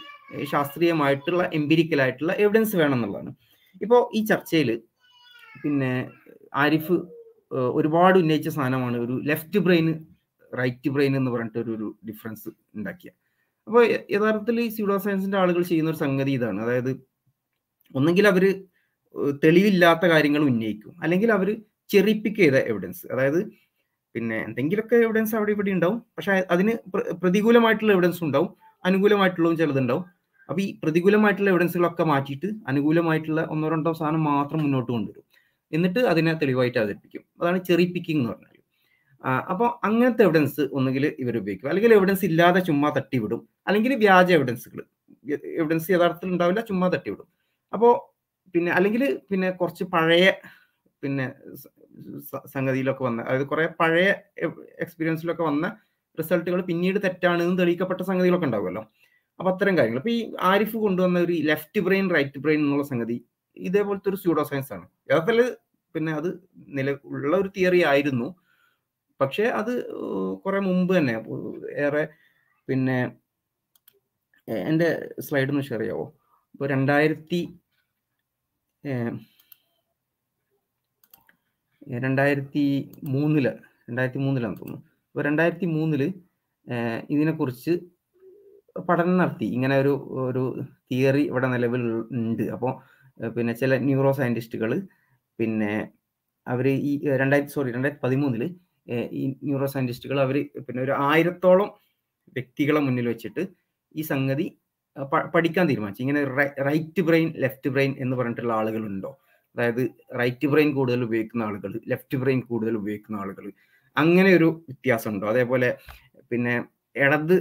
ശാസ്ത്രീയമായിട്ടുള്ള എംപിരിക്കലായിട്ടുള്ള എവിഡൻസ് വേണം എന്നുള്ളതാണ്. ഇപ്പോൾ ഈ ചർച്ചയിൽ പിന്നെ ആരിഫ് ഒരുപാട് ഉന്നയിച്ച സാധനമാണ് ഒരു ലെഫ്റ്റ് ബ്രെയിൻ റൈറ്റ് ബ്രെയിൻ എന്ന് പറഞ്ഞിട്ട് ഒരു ഡിഫറൻസ് ഉണ്ടാക്കിയ. അപ്പോൾ യഥാർത്ഥത്തിൽ ഈ സ്യൂഡോ സയൻസിന്റെ ആളുകൾ ചെയ്യുന്ന ഒരു സംഗതി ഇതാണ്. അതായത് ഒന്നെങ്കിൽ അവർ തെളിവില്ലാത്ത കാര്യങ്ങൾ ഉന്നയിക്കും. അല്ലെങ്കിൽ അവർ ചെറിപ്പിക്ക് ചെയ്ത എവിഡൻസ് അതായത് പിന്നെ എന്തെങ്കിലുമൊക്കെ എവിഡൻസ് അവിടെ ഇവിടെ ഉണ്ടാവും. പക്ഷെ അതിന് പ്രതികൂലമായിട്ടുള്ള എവിഡൻസ് ഉണ്ടാവും. അനുകൂലമായിട്ടുള്ളതും ചിലതുണ്ടാവും. അപ്പോൾ ഈ പ്രതികൂലമായിട്ടുള്ള എവിഡൻസുകളൊക്കെ മാറ്റിയിട്ട് അനുകൂലമായിട്ടുള്ള ഒന്നോ രണ്ടോ സാധനം മാത്രം മുന്നോട്ട് കൊണ്ടുവരും. എന്നിട്ട് അതിനെ തെളിവായിട്ട് അവതരിപ്പിക്കും. അതാണ് ചെറി പിക്കിംഗ് എന്ന് പറഞ്ഞാൽ അപ്പോൾ അങ്ങനത്തെ എവിഡൻസ് ഒന്നുകിൽ ഇവർ ഉപയോഗിക്കും. അല്ലെങ്കിൽ എവിഡൻസ് ഇല്ലാതെ ചുമ്മാ തട്ടിവിടും. അല്ലെങ്കിൽ വ്യാജ എവിഡൻസുകൾ എവിഡൻസ് യഥാർത്ഥത്തിൽ ഉണ്ടാവില്ല ചുമ്മാ തട്ടിവിടും. അപ്പോൾ പിന്നെ അല്ലെങ്കിൽ പിന്നെ കുറച്ച് പഴയ പിന്നെ സംഗതിയിലൊക്കെ വന്ന അതായത് കുറെ പഴയ എക്സ്പീരിയൻസിലൊക്കെ വന്ന റിസൾട്ടുകൾ പിന്നീട് തെറ്റാണെന്ന് തെളിയിക്കപ്പെട്ട സംഗതികളൊക്കെ ഉണ്ടാവുമല്ലോ. അപ്പൊ അത്തരം കാര്യങ്ങൾ. അപ്പോൾ ഈ ആരിഫ് കൊണ്ടുവന്ന ഒരു ലെഫ്റ്റ് ബ്രെയിൻ റൈറ്റ് ബ്രെയിൻ എന്നുള്ള സംഗതി ഇതേപോലത്തെ ഒരു സ്യൂഡോ സയൻസ് ആണ് യഥാർത്ഥത്തിൽ പിന്നെ അത് നില ഉള്ള ഒരു തിയറി ആയിരുന്നു. പക്ഷേ അത് കുറെ മുമ്പ് തന്നെ. ഏറെ പിന്നെ എന്റെ സ്ലൈഡ് ഒന്ന് ഷെയർ ചെയ്യാവോ? ഇപ്പോൾ രണ്ടായിരത്തി രണ്ടായിരത്തി മൂന്നിൽ രണ്ടായിരത്തി മൂന്നിലാണ് തോന്നുന്നു. അപ്പോൾ രണ്ടായിരത്തി മൂന്നിൽ ഇതിനെക്കുറിച്ച് പഠനം നടത്തി. ഇങ്ങനെ ഒരു ഒരു തിയറി ഇവിടെ നിലവിൽ ഉണ്ട്. അപ്പോൾ പിന്നെ ചില ന്യൂറോ സയന്റിസ്റ്റുകൾ പിന്നെ അവർ ഈ രണ്ടായിരത്തി സോറി രണ്ടായിരത്തി പതിമൂന്നിൽ ഈ ന്യൂറോ സയന്റിസ്റ്റുകൾ അവർ പിന്നെ ഒരു ആയിരത്തോളം വ്യക്തികളെ മുന്നിൽ വെച്ചിട്ട് ഈ സംഗതി പഠിക്കാൻ തീരുമാനിച്ചു. ഇങ്ങനെ റൈറ്റ് ബ്രെയിൻ ലെഫ്റ്റ് ബ്രെയിൻ എന്ന് പറഞ്ഞിട്ടുള്ള ആളുകളുണ്ടോ? അതായത് റൈറ്റ് ബ്രെയിൻ കൂടുതൽ ഉപയോഗിക്കുന്ന ആളുകൾ ലെഫ്റ്റ് ബ്രെയിൻ കൂടുതൽ ഉപയോഗിക്കുന്ന ആളുകൾ അങ്ങനെ ഒരു വ്യത്യാസം ഉണ്ടോ അതേപോലെ പിന്നെ ഇടത്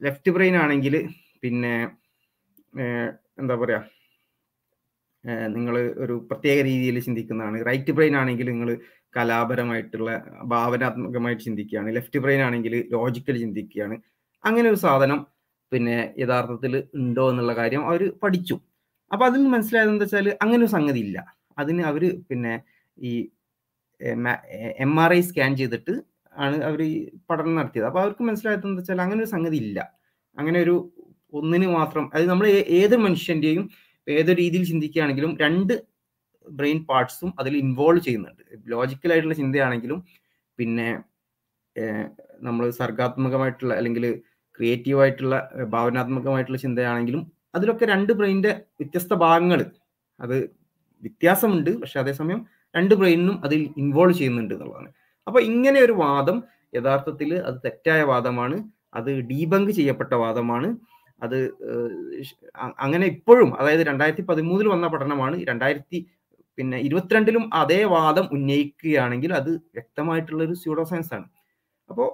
ലെഫ്റ്റ് ബ്രെയിൻ ആണെങ്കിൽ പിന്നെ എന്താ പറയാ നിങ്ങൾ ഒരു പ്രത്യേക രീതിയിൽ ചിന്തിക്കുന്നതാണ്. റൈറ്റ് ബ്രെയിൻ ആണെങ്കിൽ നിങ്ങൾ കലാപരമായിട്ടുള്ള ഭാവനാത്മകമായിട്ട് ചിന്തിക്കുകയാണ്. ലെഫ്റ്റ് ബ്രെയിൻ ആണെങ്കിൽ ലോജിക്കൽ ചിന്തിക്കുകയാണ്. അങ്ങനെ ഒരു സാധനം പിന്നെ യഥാർത്ഥത്തിൽ ഉണ്ടോ എന്നുള്ള കാര്യം അവർ പഠിച്ചു. അപ്പൊ അതിൽ മനസ്സിലായത് എന്താ വെച്ചാൽ അങ്ങനെ ഒരു സംഗതി ഇല്ല. അതിന് അവർ പിന്നെ ഈ എം ആർ ഐ സ്കാൻ ചെയ്തിട്ട് ആണ് അവർ പഠനം നടത്തിയത്. അപ്പൊ അവർക്ക് മനസ്സിലായത് എന്താ വെച്ചാൽ അങ്ങനെ ഒരു സംഗതി ഇല്ല. അങ്ങനെ ഒരു ഒന്നിന് മാത്രം അത് നമ്മൾ ഏത് മനുഷ്യന്റെയും ഏത് രീതിയിൽ ചിന്തിക്കുകയാണെങ്കിലും രണ്ട് ബ്രെയിൻ പാർട്സും അതിൽ ഇൻവോൾവ് ചെയ്യുന്നുണ്ട്. ലോജിക്കലായിട്ടുള്ള ചിന്തയാണെങ്കിലും പിന്നെ നമ്മൾ സർഗാത്മകമായിട്ടുള്ള അല്ലെങ്കിൽ ക്രിയേറ്റീവായിട്ടുള്ള ഭാവനാത്മകമായിട്ടുള്ള ചിന്തയാണെങ്കിലും അതിലൊക്കെ രണ്ട് ബ്രെയിനിന്റെ വ്യത്യസ്ത ഭാഗങ്ങൾ അത് വ്യത്യാസമുണ്ട് പക്ഷെ അതേസമയം രണ്ട് ബ്രെയിനിനും അതിൽ ഇൻവോൾവ് ചെയ്യുന്നുണ്ട് എന്നുള്ളതാണ്. അപ്പൊ ഇങ്ങനെ ഒരു വാദം യഥാർത്ഥത്തിൽ അത് തെറ്റായ വാദമാണ്. അത് ഡീബങ്ക് ചെയ്യപ്പെട്ട വാദമാണ്. അത് അങ്ങനെ ഇപ്പോഴും അതായത് രണ്ടായിരത്തി പതിമൂന്നിൽ വന്ന പഠനമാണ് രണ്ടായിരത്തി പിന്നെ ഇരുപത്തിരണ്ടിലും അതേ വാദം ഉന്നയിക്കുകയാണെങ്കിൽ അത് വ്യക്തമായിട്ടുള്ള ഒരു സ്യൂഡോ സയൻസ് ആണ് അപ്പോൾ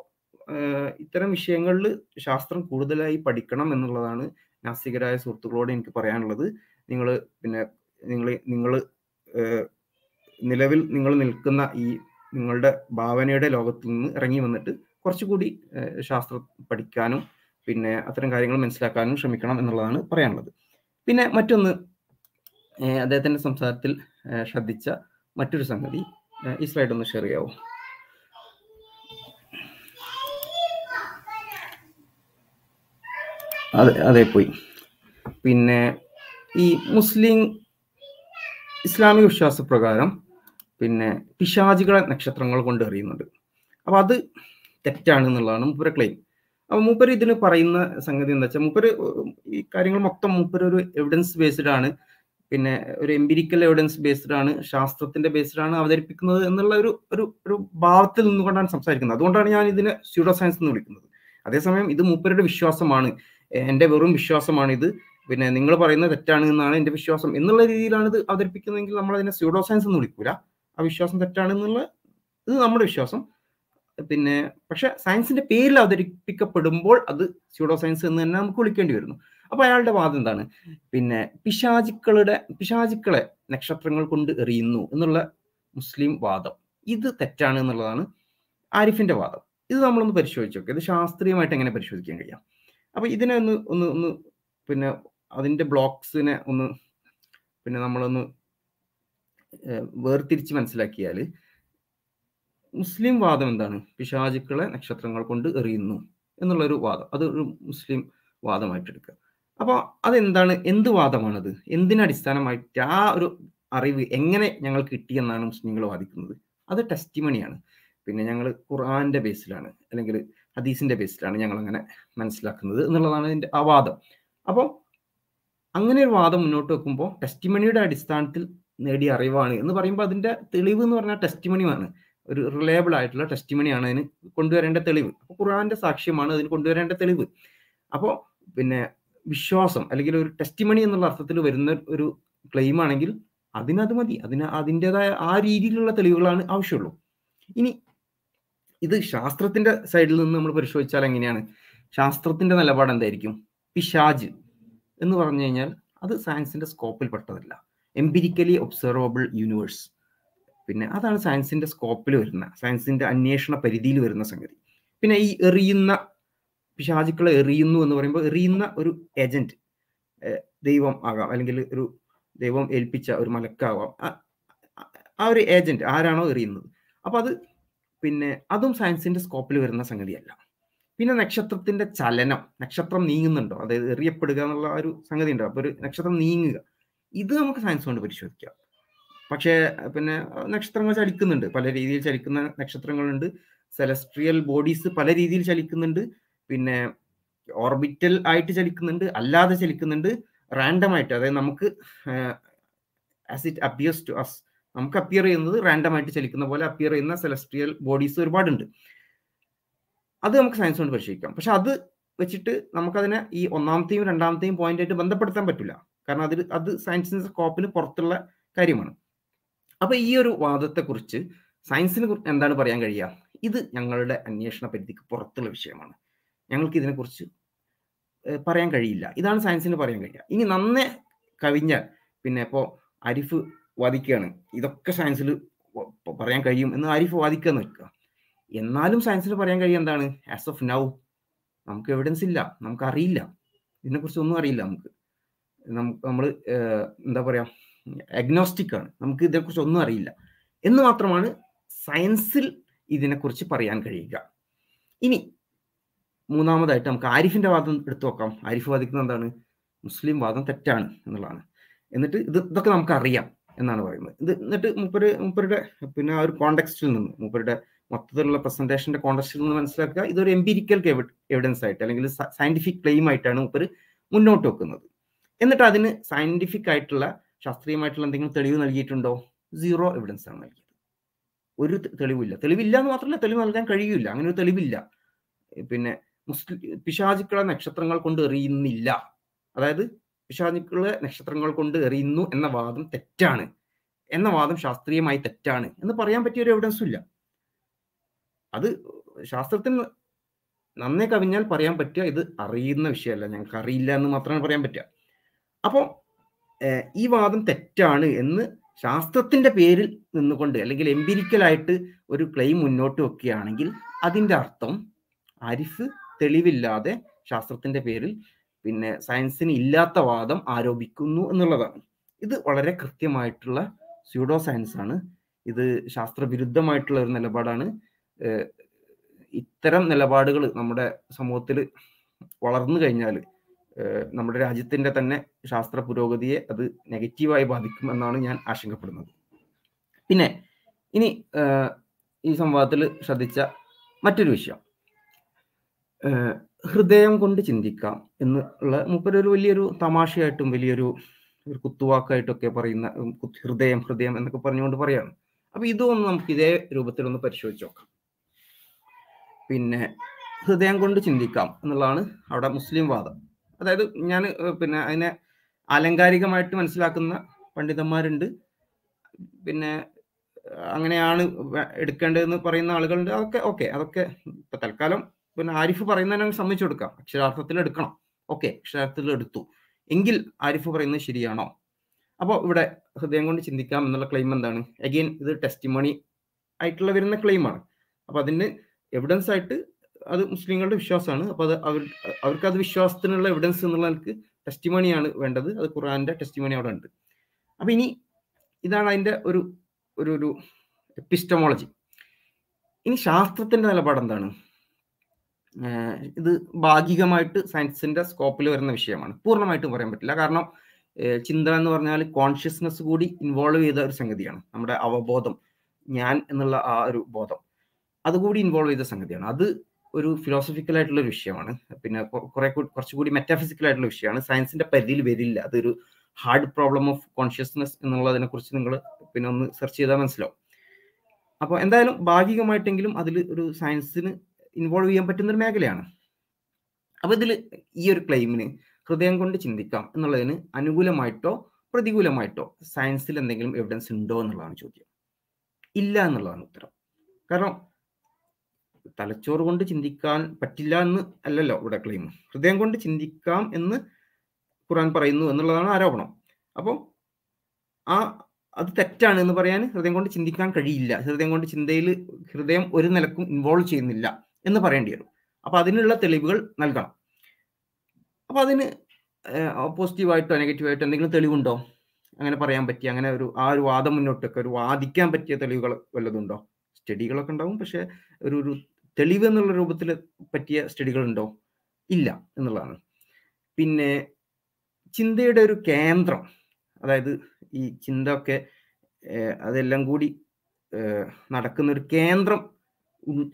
ഇത്തരം വിഷയങ്ങളിൽ ശാസ്ത്രം കൂടുതലായി പഠിക്കണം എന്നുള്ളതാണ് നാസ്തികരായ സുഹൃത്തുക്കളോട് എനിക്ക് പറയാനുള്ളത്. നിങ്ങൾ പിന്നെ നിങ്ങൾ നിങ്ങൾ നിലവിൽ നിങ്ങൾ നിൽക്കുന്ന ഈ നിങ്ങളുടെ ഭാവനയുടെ ലോകത്തിൽ നിന്ന് ഇറങ്ങി വന്നിട്ട് കുറച്ചുകൂടി ശാസ്ത്രം പഠിക്കാനും പിന്നെ അത്തരം കാര്യങ്ങൾ മനസ്സിലാക്കാനും ശ്രമിക്കണം എന്നുള്ളതാണ് പറയാനുള്ളത്. പിന്നെ മറ്റൊന്ന് അദ്ദേഹത്തിന്റെ സംസാരത്തിൽ ശ്രദ്ധിച്ച മറ്റൊരു സംഗതി ഈ സ്ലൈഡ് ഒന്ന് ഷെയർ ചെയ്യാവോ? അതെ അതെ പോയി. പിന്നെ ഈ മുസ്ലിം ഇസ്ലാമിക വിശ്വാസപ്രകാരം പിന്നെ പിശാചികളെ നക്ഷത്രങ്ങൾ കൊണ്ട് എറിയുന്നുണ്ട്. അപ്പോൾ അത് തെറ്റാണ് എന്നുള്ളതാണ് മൂപ്പര് ക്ലെയിം അപ്പൊ മൂപ്പര് ഇതിന് പറയുന്ന സംഗതി എന്താ വെച്ചാൽ മൂപ്പര് ഈ കാര്യങ്ങൾ മൊത്തം മൂപ്പര് ഒരു എവിഡൻസ് ബേസ്ഡ് ആണ്. പിന്നെ ഒരു എംപിരിക്കൽ എവിഡൻസ് ബേസ്ഡ് ആണ് ശാസ്ത്രത്തിന്റെ ബേസ്ഡ് ആണ് അവതരിപ്പിക്കുന്നത് എന്നുള്ള ഒരു ഒരു ഒരു ഭാവത്തിൽ നിന്നുകൊണ്ടാണ് സംസാരിക്കുന്നത്. അതുകൊണ്ടാണ് ഞാൻ ഇതിനെ സ്യൂഡോ സയൻസ് എന്ന് വിളിക്കുന്നത്. അതേസമയം ഇത് മൂപ്പരുടെ വിശ്വാസമാണ്. എന്റെ വെറും വിശ്വാസമാണ് ഇത്. പിന്നെ നിങ്ങൾ പറയുന്നത് തെറ്റാണ് എന്നാണ് എന്റെ വിശ്വാസം എന്നുള്ള രീതിയിലാണ് ഇത് അവതരിപ്പിക്കുന്നതെങ്കിൽ നമ്മൾ അതിനെ സ്യൂഡോ സയൻസ് എന്ന് വിളിക്കൂല. ആ വിശ്വാസം തെറ്റാണ് എന്നുള്ള ഇത് നമ്മുടെ വിശ്വാസം. പിന്നെ പക്ഷെ സയൻസിന്റെ പേരിൽ അവതരിപ്പിക്കപ്പെടുമ്പോൾ അത് സ്യൂഡോ സയൻസ് എന്ന് തന്നെ നമുക്ക് വിളിക്കേണ്ടി വരുന്നു. അപ്പൊ അയാളുടെ വാദം എന്താണ്? പിന്നെ പിശാചുക്കളുടെ പിശാചുക്കളെ നക്ഷത്രങ്ങൾ കൊണ്ട് എറിയുന്നു എന്നുള്ള മുസ്ലിം വാദം. ഇത് തെറ്റാണ് എന്നുള്ളതാണ് ആരിഫിന്റെ വാദം. ഇത് നമ്മളൊന്ന് പരിശോധിച്ച് നോക്കുക ഇത് ശാസ്ത്രീയമായിട്ട് എങ്ങനെ പരിശോധിക്കാൻ കഴിയാം? അപ്പൊ ഇതിനെ ഒന്ന് ഒന്ന് ഒന്ന് പിന്നെ അതിന്റെ ബ്ലോക്സിനെ ഒന്ന് പിന്നെ നമ്മളൊന്ന് വേർതിരിച്ച് മനസ്സിലാക്കിയാൽ മുസ്ലിം വാദം എന്താണ്? പിശാചുക്കളെ നക്ഷത്രങ്ങൾ കൊണ്ട് എറിയുന്നു എന്നുള്ളൊരു വാദം. അത് ഒരു മുസ്ലിം വാദമായിട്ട് എടുക്കുക അപ്പോൾ അതെന്താണ്? എന്ത് വാദമാണത്? എന്തിനടിസ്ഥാനമായിട്ട് ആ ഒരു അറിവ് എങ്ങനെ ഞങ്ങൾ കിട്ടിയെന്നാണ് മുസ്ലിങ്ങൾ വാദിക്കുന്നത്? അത് ടെസ്റ്റിമണിയാണ് പിന്നെ ഞങ്ങൾ ഖുർആന്റെ ബേസിലാണ് അല്ലെങ്കിൽ ഹദീസിന്റെ ബേസിലാണ് ഞങ്ങൾ അങ്ങനെ മനസ്സിലാക്കുന്നത് എന്നുള്ളതാണ് അതിന്റെ ആ വാദം. അപ്പോൾ അങ്ങനെ ഒരു വാദം മുന്നോട്ട് വെക്കുമ്പോൾ ടെസ്റ്റിമണിയുടെ അടിസ്ഥാനത്തിൽ നേടിയ അറിവാണ് എന്ന് പറയുമ്പോൾ അതിന്റെ തെളിവ് എന്ന് പറഞ്ഞാൽ ടെസ്റ്റിമണിയാണ് ഒരു റിലയബിൾ ആയിട്ടുള്ള ടെസ്റ്റിമണിയാണ് അതിന് കൊണ്ടുവരേണ്ട തെളിവ്. അപ്പോൾ ഖുർആാന്റെ സാക്ഷ്യമാണ് അതിന് കൊണ്ടുവരേണ്ട തെളിവ്. അപ്പോൾ പിന്നെ വിശ്വാസം അല്ലെങ്കിൽ ഒരു ടെസ്റ്റിമണി എന്നുള്ള അർത്ഥത്തിൽ വരുന്ന ഒരു ക്ലെയിം ആണെങ്കിൽ അതിനത് മതി. അതിന് അതിന്റെതായ ആ രീതിയിലുള്ള തെളിവുകളാണ് ആവശ്യമുള്ളൂ. ഇനി ഇത് ശാസ്ത്രത്തിന്റെ സൈഡിൽ നിന്ന് നമ്മൾ പരിശോധിച്ചാൽ എങ്ങനെയാണ്? ശാസ്ത്രത്തിന്റെ നിലപാട് എന്തായിരിക്കും? പിശാജ് എന്ന് പറഞ്ഞു കഴിഞ്ഞാൽ അത് സയൻസിന്റെ സ്കോപ്പിൽ പെട്ടതല്ല. എംപിരിക്കലി ഒബ്സർവബിൾ യൂണിവേഴ്സ് പിന്നെ അതാണ് സയൻസിന്റെ സ്കോപ്പിൽ വരുന്ന സയൻസിന്റെ അന്വേഷണ പരിധിയിൽ വരുന്ന സംഗതി. പിന്നെ ഈ എറിയുന്ന പിശാചുക്കളെ എറിയുന്നു എന്ന് പറയുമ്പോൾ എറിയുന്ന ഒരു ഏജന്റ് ദൈവം ആകാം അല്ലെങ്കിൽ ഒരു ദൈവം ഏൽപ്പിച്ച ഒരു മലക്കാവാം ആ ഒരു ഏജന്റ് ആരാണോ എറിയുന്നത്. അപ്പൊ അത് പിന്നെ അതും സയൻസിന്റെ സ്കോപ്പിൽ വരുന്ന സംഗതിയല്ല. പിന്നെ നക്ഷത്രത്തിന്റെ ചലനം നക്ഷത്രം നീങ്ങുന്നുണ്ടോ? അതായത് എറിയപ്പെടുക എന്നുള്ള ഒരു സംഗതി ഉണ്ടോ അപ്പൊ ഒരു നക്ഷത്രം നീങ്ങുക. ഇത് നമുക്ക് സയൻസ് കൊണ്ട് പരിശോധിക്കാം. പക്ഷേ പിന്നെ നക്ഷത്രങ്ങൾ ചലിക്കുന്നുണ്ട്. പല രീതിയിൽ ചലിക്കുന്ന നക്ഷത്രങ്ങളുണ്ട്. സെലസ്ട്രിയൽ ബോഡീസ് പല രീതിയിൽ ചലിക്കുന്നുണ്ട്. പിന്നെ ഓർബിറ്റൽ ആയിട്ട് ചലിക്കുന്നുണ്ട്. അല്ലാതെ ചലിക്കുന്നുണ്ട്. റാൻഡം ആയിട്ട്. അതായത് നമുക്ക് as it appears to us നമുക്ക് അപ്പിയർ ചെയ്യുന്നത് റാൻഡം ആയിട്ട് ചലിക്കുന്ന പോലെ അപ്പിയർ ചെയ്യുന്ന സെലസ്ട്രിയൽ ബോഡീസ് ഒരുപാടുണ്ട്. അത് നമുക്ക് സയൻസ് കൊണ്ട് പരിശോധിക്കാം. പക്ഷെ അത് വെച്ചിട്ട് നമുക്കതിനെ ഈ ഒന്നാമത്തെയും രണ്ടാമത്തെയും പോയിന്റ് ആയിട്ട് ബന്ധപ്പെടുത്താൻ പറ്റില്ല. കാരണം അതിൽ അത് സയൻസിന്റെ സ്കോപ്പിന് പുറത്തുള്ള കാര്യമാണ്. അപ്പൊ ഈ ഒരു വാദത്തെക്കുറിച്ച് സയൻസിന് എന്താണ് പറയാൻ കഴിയുക? ഇത് ഞങ്ങളുടെ അന്വേഷണ പരിധിക്ക് പുറത്തുള്ള വിഷയമാണ്. ഞങ്ങൾക്ക് ഇതിനെക്കുറിച്ച് പറയാൻ കഴിയില്ല. ഇതാണ് സയൻസിന് പറയാൻ കഴിയുക. ഇനി നന്നേ കവിഞ്ഞാൽ പിന്നെ ഇപ്പോൾ അരിഫ് വാദിക്കുകയാണ് ഇതൊക്കെ സയൻസിൽ പറയാൻ കഴിയും എന്ന് ആരിഫ് വാദിക്കുക നിൽക്കുക. എന്നാലും സയൻസിന് പറയാൻ കഴിയും എന്താണ്? ആസ് ഓഫ് നൗ നമുക്ക് എവിഡൻസ് ഇല്ല. നമുക്ക് അറിയില്ല ഇതിനെക്കുറിച്ച് ഒന്നും അറിയില്ല നമുക്ക് നമ്മൾ എന്താ പറയാ? അഗ്നോസ്റ്റിക് ആണ്. നമുക്ക് ഇതിനെക്കുറിച്ച് ഒന്നും അറിയില്ല. എന്ന് മാത്രമാണ് സയൻസിൽ ഇതിനെക്കുറിച്ച് പറയാൻ കഴിയുക. ഇനി മൂന്നാമതായിട്ട് നമുക്ക് ആരിഫിന്റെ വാദം എടുത്തു നോക്കാം. ആരിഫ് വാദിക്കുന്നത് എന്താണ്? മുസ്ലിം വാദം തെറ്റാണ് എന്നുള്ളതാണ്. എന്നിട്ട് ഇത് ഇതൊക്കെ നമുക്ക് അറിയാം എന്നാണ് പറയുന്നത്. ഇത് എന്നിട്ട് മൂപ്പര് മൂപ്പരുടെ പിന്നെ ആ ഒരു കോണ്ടെക്സ്റ്റിൽ നിന്ന് മൂപ്പരുടെ മൊത്തത്തിലുള്ള പ്രസന്റേഷന്റെ കോണ്ടെക്സ്റ്റിൽ നിന്ന് മനസ്സിലാക്കുക. ഇതൊരു എംപിരിക്കൽ എവിഡൻസ് ആയിട്ട് അല്ലെങ്കിൽ സയന്റിഫിക് ക്ലെയിം ആയിട്ടാണ് മൂപ്പർ മുന്നോട്ട് വെക്കുന്നത്. എന്നിട്ട് അതിന് സയന്റിഫിക് ആയിട്ടുള്ള ശാസ്ത്രീയമായിട്ടുള്ള എന്തെങ്കിലും തെളിവ് നൽകിയിട്ടുണ്ടോ? സീറോ എവിഡൻസ് ആണ് നൽകിയത്. ഒരു തെളിവില്ല തെളിവില്ല. എന്ന് മാത്രമല്ല തെളിവ് നൽകാൻ കഴിയില്ല. അങ്ങനെ ഒരു തെളിവില്ല. പിന്നെ മുസ്ലിം പിശാചുക്കളെ നക്ഷത്രങ്ങൾ കൊണ്ട് എറിയുന്നില്ല. അതായത് പിശാചുക്കളെ നക്ഷത്രങ്ങൾ കൊണ്ട് എറിയുന്നു എന്ന വാദം തെറ്റാണ്. എന്ന വാദം ശാസ്ത്രീയമായി തെറ്റാണ് എന്ന് പറയാൻ പറ്റിയ ഒരു എവിഡൻസും ഇല്ല. അത് ശാസ്ത്രത്തിന് നന്നേ കവിഞ്ഞാൽ പറയാൻ പറ്റുക ഇത് അറിയുന്ന വിഷയമല്ല. ഞങ്ങൾക്ക് അറിയില്ല എന്ന് മാത്രമേ പറയാൻ പറ്റുക. അപ്പോൾ ഈ വാദം തെറ്റാണ് എന്ന് ശാസ്ത്രത്തിന്റെ പേരിൽ നിന്നുകൊണ്ട് അല്ലെങ്കിൽ എംപിരിക്കലായിട്ട് ഒരു ക്ലെയിം മുന്നോട്ട് വെക്കുകയാണെങ്കിൽ അതിന്റെ അർത്ഥം ആരിഫ് തെളിവില്ലാതെ ശാസ്ത്രത്തിന്റെ പേരിൽ പിന്നെ സയൻസിന് ഇല്ലാത്ത വാദം ആരോപിക്കുന്നു എന്നുള്ളതാണ്. ഇത് വളരെ കൃത്യമായിട്ടുള്ള സ്യൂഡോ സയൻസ് ആണ്. ഇത് ശാസ്ത്രവിരുദ്ധമായിട്ടുള്ള ഒരു നിലപാടാണ്. ഇത്തരം നിലപാടുകൾ നമ്മുടെ സമൂഹത്തിൽ വളർന്നു കഴിഞ്ഞാൽ നമ്മുടെ രാജ്യത്തിന്റെ തന്നെ ശാസ്ത്ര പുരോഗതിയെ അത് നെഗറ്റീവായി ബാധിക്കും എന്നാണ് ഞാൻ ആശങ്കപ്പെടുന്നത്. പിന്നെ ഇനി ഈ സംവാദത്തിൽ ശ്രദ്ധിച്ച മറ്റൊരു വിഷയം. ഹൃദയം കൊണ്ട് ചിന്തിക്കാം എന്നുള്ള മുപ്പരൊരു വലിയൊരു തമാശയായിട്ടും വലിയൊരു ഒരു കുത്തുവാക്കായിട്ടൊക്കെ പറയുന്ന ഹൃദയം ഹൃദയം എന്നൊക്കെ പറഞ്ഞുകൊണ്ട് പറയാണ്. അപ്പൊ ഇതൊന്ന് നമുക്ക് ഇതേ രൂപത്തിലൊന്ന് പരിശോധിച്ച് നോക്കാം. പിന്നെ ഹൃദയം കൊണ്ട് ചിന്തിക്കാം എന്നുള്ളതാണ് അവിടെ മുസ്ലിം വാദം. അതായത് ഞാൻ പിന്നെ അതിനെ ആലങ്കാരികമായിട്ട് മനസ്സിലാക്കുന്ന പണ്ഡിതന്മാരുണ്ട്. പിന്നെ അങ്ങനെയാണ് എടുക്കേണ്ടതെന്ന് പറയുന്ന ആളുകളുണ്ട്. അതൊക്കെ ഓക്കെ അതൊക്കെ ഇപ്പൊ തൽക്കാലം പിന്നെ ആരിഫ് പറയുന്നതിനെ സമ്മതിച്ചു കൊടുക്കാം. അക്ഷരാർത്ഥത്തിൽ എടുക്കണം. ഓക്കെ അക്ഷരാർത്ഥത്തിൽ എടുത്തു. എങ്കിൽ ആരിഫ് പറയുന്നത് ശരിയാണോ? അപ്പോൾ ഇവിടെ ഹൃദയം കൊണ്ട് ചിന്തിക്കാം എന്നുള്ള ക്ലെയിം എന്താണ്? അഗെയിൻ ഇത് ടെസ്റ്റിമണി ആയിട്ടുള്ള വരുന്ന ക്ലെയിമാണ് അപ്പോൾ അതിന് എവിഡൻസ് ആയിട്ട് അത് മുസ്ലിങ്ങളുടെ വിശ്വാസമാണ്. അപ്പോൾ അത് അവർ അവർക്ക് അത് വിശ്വാസത്തിനുള്ള എവിഡൻസ് എന്നുള്ള നിലയ്ക്ക് ടെസ്റ്റിമണിയാണ് വേണ്ടത്. അത് ഖുറാന്റെ ടെസ്റ്റിമണി അവിടെ ഉണ്ട്. അപ്പോൾ ഇനി ഇതാണ് അതിന്റെ ഒരു ഒരു ഒരു എപ്പിസ്റ്റമോളജി ഇനി ശാസ്ത്രത്തിന്റെ നിലപാട് എന്താണ്? ഇത് ഭാഗികമായിട്ട് സയൻസിന്റെ സ്കോപ്പിൽ വരുന്ന വിഷയമാണ്. പൂർണമായിട്ടും പറയാൻ പറ്റില്ല. കാരണം ചിന്ത എന്ന് പറഞ്ഞാൽ കോൺഷ്യസ്നെസ് കൂടി ഇൻവോൾവ് ചെയ്ത ഒരു സംഗതിയാണ്. നമ്മുടെ അവബോധം ഞാൻ എന്നുള്ള ആ ഒരു ബോധം. അതുകൂടി ഇൻവോൾവ് ചെയ്ത സംഗതിയാണ്. അത് ഒരു ഫിലോസഫിക്കൽ ആയിട്ടുള്ള ഒരു വിഷയമാണ്. പിന്നെ കുറെ കുറച്ചുകൂടി മെറ്റാഫിസിക്കൽ ആയിട്ടുള്ള വിഷയമാണ്. സയൻസിന്റെ പരിധിയിൽ വരില്ല. അതൊരു ഹാർഡ് പ്രോബ്ലം ഓഫ് കോൺഷ്യസ്നെസ് എന്നുള്ളതിനെ കുറിച്ച് നിങ്ങൾ പിന്നെ ഒന്ന് സെർച്ച് ചെയ്താൽ മനസ്സിലാവും. അപ്പോൾ എന്തായാലും ഭാഗികമായിട്ടെങ്കിലും അതിൽ ഒരു സയൻസിന് ഇൻവോൾവ് ചെയ്യാൻ പറ്റുന്ന ഒരു മേഖലയാണ്. അപ്പോൾ ഇതിൽ ഈ ഒരു ക്ലെയിമിന് ഹൃദയം കൊണ്ട് ചിന്തിക്കാം എന്നുള്ളതിന് അനുകൂലമായിട്ടോ പ്രതികൂലമായിട്ടോ സയൻസിൽ എന്തെങ്കിലും എവിഡൻസ് ഉണ്ടോ എന്നുള്ളതാണ് ചോദ്യം. ഇല്ല എന്നുള്ളതാണ് ഉത്തരം. കാരണം തലച്ചോറ് കൊണ്ട് ചിന്തിക്കാൻ പറ്റില്ല എന്ന് അല്ലല്ലോ ഇവിടെ ക്ലെയിം ഹൃദയം കൊണ്ട് ചിന്തിക്കാം എന്ന് ഖുറാൻ പറയുന്നു എന്നുള്ളതാണ് ആരോപണം. അപ്പോൾ ആ അത് തെറ്റാണ് എന്ന് പറയാൻ ഹൃദയം കൊണ്ട് ചിന്തിക്കാൻ കഴിയില്ല. ഹൃദയം കൊണ്ട് ചിന്തയിൽ ഹൃദയം ഒരു നിലക്കും ഇൻവോൾവ് ചെയ്യുന്നില്ല എന്ന് പറയേണ്ടി വരും. അപ്പൊ അതിനുള്ള തെളിവുകൾ നൽകണം. അപ്പോൾ അതിന് പോസിറ്റീവായിട്ടോ നെഗറ്റീവായിട്ടോ എന്തെങ്കിലും തെളിവുണ്ടോ? അങ്ങനെ പറയാൻ പറ്റിയ അങ്ങനെ ഒരു ആ ഒരു വാദം മുന്നോട്ടൊക്കെ ഒരു വാദിക്കാൻ പറ്റിയ തെളിവുകൾ വല്ലതുണ്ടോ സ്റ്റഡികളൊക്കെ ഉണ്ടാവും പക്ഷേ ഒരു ഒരു തെളിവ് എന്നുള്ള രൂപത്തിൽ പറ്റിയ സ്റ്റഡികൾ ഉണ്ടോ ഇല്ല എന്നുള്ളതാണ്. പിന്നെ ചിന്തയുടെ ഒരു കേന്ദ്രം അതായത് ഈ ചിന്ത ഒക്കെ അതെല്ലാം കൂടി നടക്കുന്ന ഒരു കേന്ദ്രം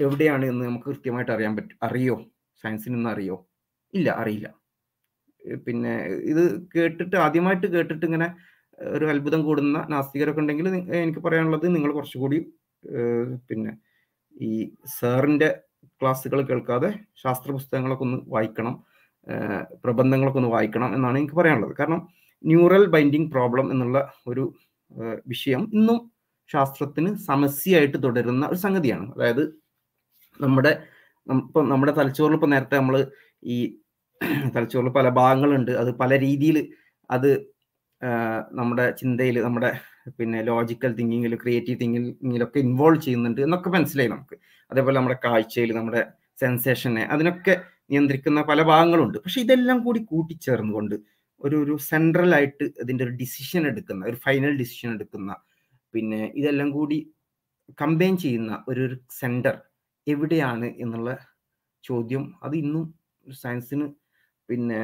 എവിടെയാണ് എന്ന് നമുക്ക് കൃത്യമായിട്ട് അറിയാൻ പറ്റും അറിയോ? സയൻസിനൊന്നും അറിയോ? ഇല്ല അറിയില്ല. പിന്നെ ഇത് കേട്ടിട്ട് ആദ്യമായിട്ട് കേട്ടിട്ട് ഇങ്ങനെ ഒരു അത്ഭുതം കൂടുന്ന നാസ്തികരൊക്കെ ഉണ്ടെങ്കിൽ എനിക്ക് പറയാനുള്ളത് നിങ്ങൾ കുറച്ചുകൂടി പിന്നെ ഈ സാറിന്റെ ക്ലാസ്സുകൾ കേൾക്കാതെ ശാസ്ത്ര പുസ്തകങ്ങളൊക്കെ ഒന്ന് വായിക്കണം പ്രബന്ധങ്ങളൊക്കെ ഒന്ന് വായിക്കണം എന്നാണ് എനിക്ക് പറയാനുള്ളത്. കാരണം ന്യൂറൽ ബൈൻഡിങ് പ്രോബ്ലം എന്നുള്ള ഒരു വിഷയം ഇന്നും ശാസ്ത്രത്തിന് സമസ്യയായിട്ട് തുടരുന്ന ഒരു സംഗതിയാണ്. അതായത് നമ്മുടെ ഇപ്പം നമ്മുടെ തലച്ചോറിൽ ഇപ്പം നേരത്തെ നമ്മൾ ഈ തലച്ചോറിൽ പല ഭാഗങ്ങളുണ്ട്. അത് പല രീതിയിൽ അത് നമ്മുടെ ചിന്തയിൽ നമ്മുടെ പിന്നെ ലോജിക്കൽ തിങ്കിങ്ങിൽ ക്രിയേറ്റീവ് തിങ്കിങ്ങിലൊക്കെ ഇൻവോൾവ് ചെയ്യുന്നുണ്ട് എന്നൊക്കെ മനസ്സിലായി നമുക്ക്. അതേപോലെ നമ്മുടെ കാഴ്ചയിൽ നമ്മുടെ സെൻസേഷനെ അതിനൊക്കെ നിയന്ത്രിക്കുന്ന പല ഭാഗങ്ങളുണ്ട്. പക്ഷെ ഇതെല്ലാം കൂടി കൂട്ടിച്ചേർന്നുകൊണ്ട് ഒരു ഒരു സെൻട്രൽ ആയിട്ട് ഇതിന്റെ ഒരു ഡിസിഷൻ എടുക്കുന്ന ഒരു ഫൈനൽ ഡിസിഷൻ എടുക്കുന്ന പിന്നെ ഇതെല്ലാം കൂടി കമ്പൈൻ ചെയ്യുന്ന ഒരു ഒരു സെന്റർ എവിടെയാണ് എന്നുള്ള ചോദ്യം അത് ഇന്നും സയൻസിന് പിന്നെ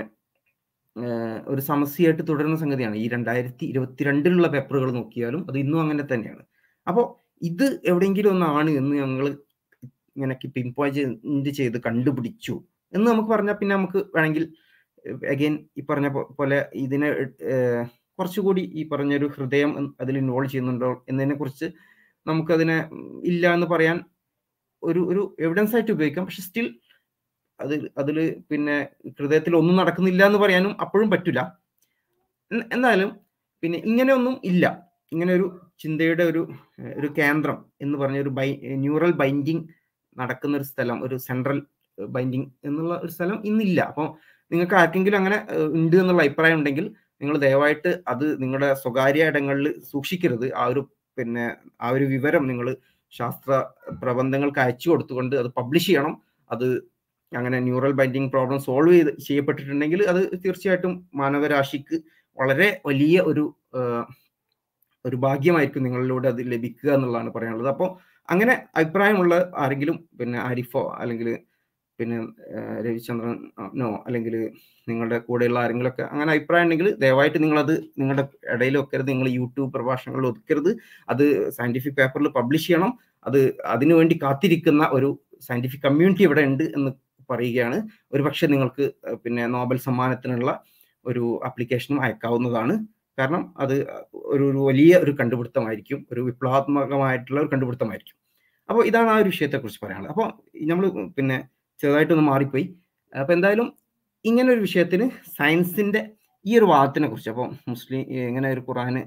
ഒരു സമസ്യയായിട്ട് തുടരുന്ന സംഗതിയാണ്. ഈ രണ്ടായിരത്തി ഇരുപത്തിരണ്ടിലുള്ള പേപ്പറുകൾ നോക്കിയാലും അത് ഇന്നും അങ്ങനെ തന്നെയാണ്. അപ്പോൾ ഇത് എവിടെയെങ്കിലും ഒന്നാണ് എന്ന് ഞങ്ങൾ ഇങ്ങനെ പിൻ പോയിന്റ് ചെയ്ത് കണ്ടുപിടിച്ചു എന്ന് നമുക്ക് പറഞ്ഞാൽ പിന്നെ നമുക്ക് വേണമെങ്കിൽ അഗൈൻ ഈ പറഞ്ഞ പോലെ ഇതിനെ കുറച്ചുകൂടി ഈ പറഞ്ഞൊരു ഹൃദയം അതിൽ ഇൻവോൾവ് ചെയ്യുന്നുണ്ടോ എന്നതിനെ കുറിച്ച് നമുക്കതിനെ ഇല്ല എന്ന് പറയാൻ ഒരു ഒരു എവിഡൻസ് ആയിട്ട് ഉപയോഗിക്കാം. പക്ഷെ സ്റ്റിൽ അത് അതിൽ പിന്നെ ഹൃദയത്തിൽ ഒന്നും നടക്കുന്നില്ല എന്ന് പറയാനും അപ്പോഴും പറ്റില്ല എന്ന- എന്നാലും പിന്നെ ഇങ്ങനെയൊന്നും ഇല്ല. ഇങ്ങനെ ഒരു ചിന്തയുടെ ഒരു ഒരു കേന്ദ്രം എന്ന് പറഞ്ഞ ഒരു ബൈ ന്യൂറൽ ബൈൻഡിങ് നടക്കുന്ന ഒരു സ്ഥലം ഒരു സെൻട്രൽ ബൈൻഡിങ് എന്നുള്ള ഒരു സ്ഥലം ഇന്നില്ല. അപ്പോൾ നിങ്ങൾക്ക് ആർക്കെങ്കിലും അങ്ങനെ ഉണ്ട് എന്നുള്ള അഭിപ്രായം ഉണ്ടെങ്കിൽ നിങ്ങൾ ദയവായിട്ട് അത് നിങ്ങളുടെ സ്വകാര്യ ഇടങ്ങളിൽ സൂക്ഷിക്കരുത്. ആ ഒരു പിന്നെ ആ ഒരു വിവരം നിങ്ങൾ ശാസ്ത്ര പ്രബന്ധങ്ങൾക്ക് അയച്ചു കൊടുത്തുകൊണ്ട് അത് പബ്ലിഷ് ചെയ്യണം. അത് അങ്ങനെ ന്യൂറൽ ബൈൻഡിങ് പ്രോബ്ലം സോൾവ് ചെയ്ത് ചെയ്യപ്പെട്ടിട്ടുണ്ടെങ്കിൽ അത് തീർച്ചയായിട്ടും മാനവരാശിക്ക് വളരെ വലിയ ഒരു ഒരു ഭാഗ്യമായിരിക്കും നിങ്ങളിലൂടെ അത് ലഭിക്കുക എന്നുള്ളതാണ് പറയാനുള്ളത്. അപ്പോൾ അങ്ങനെ അഭിപ്രായമുള്ള ആരെങ്കിലും പിന്നെ ആരിഫോ അല്ലെങ്കിൽ പിന്നെ രവിചന്ദ്രനോ അല്ലെങ്കിൽ നിങ്ങളുടെ കൂടെയുള്ള ആരെങ്കിലും ഒക്കെ അങ്ങനെ അഭിപ്രായം ഉണ്ടെങ്കിൽ ദയവായിട്ട് നിങ്ങളത് നിങ്ങളുടെ ഇടയിൽ വെക്കരുത്. നിങ്ങൾ യൂട്യൂബ് പ്രഭാഷണങ്ങളിൽ ഒതുക്കരുത്. അത് സയന്റിഫിക് പേപ്പറിൽ പബ്ലിഷ് ചെയ്യണം. അത് അതിനുവേണ്ടി കാത്തിരിക്കുന്ന ഒരു സയന്റിഫിക് കമ്മ്യൂണിറ്റി ഇവിടെ ഉണ്ട് എന്ന് പറയുകയാണ്. ഒരു പക്ഷേ നിങ്ങൾക്ക് പിന്നെ നോബൽ സമ്മാനത്തിനുള്ള ഒരു അപ്ലിക്കേഷനും അയക്കാവുന്നതാണ്. കാരണം അത് ഒരു വലിയ ഒരു കണ്ടുപിടുത്തമായിരിക്കും. ഒരു വിപ്ലവാത്മകമായിട്ടുള്ള ഒരു കണ്ടുപിടുത്തമായിരിക്കും. അപ്പോൾ ഇതാണ് ആ ഒരു വിഷയത്തെക്കുറിച്ച് പറയാനുള്ളത്. അപ്പോൾ നമ്മൾ പിന്നെ ചെറുതായിട്ടൊന്ന് മാറിപ്പോയി. അപ്പോൾ എന്തായാലും ഇങ്ങനെ ഒരു വിഷയത്തിന് സയൻസിന്റെ ഈ ഒരു വാദത്തിനെ കുറിച്ച് അപ്പോൾ മുസ്ലിം ഇങ്ങനെ ഒരു ഖുറാന്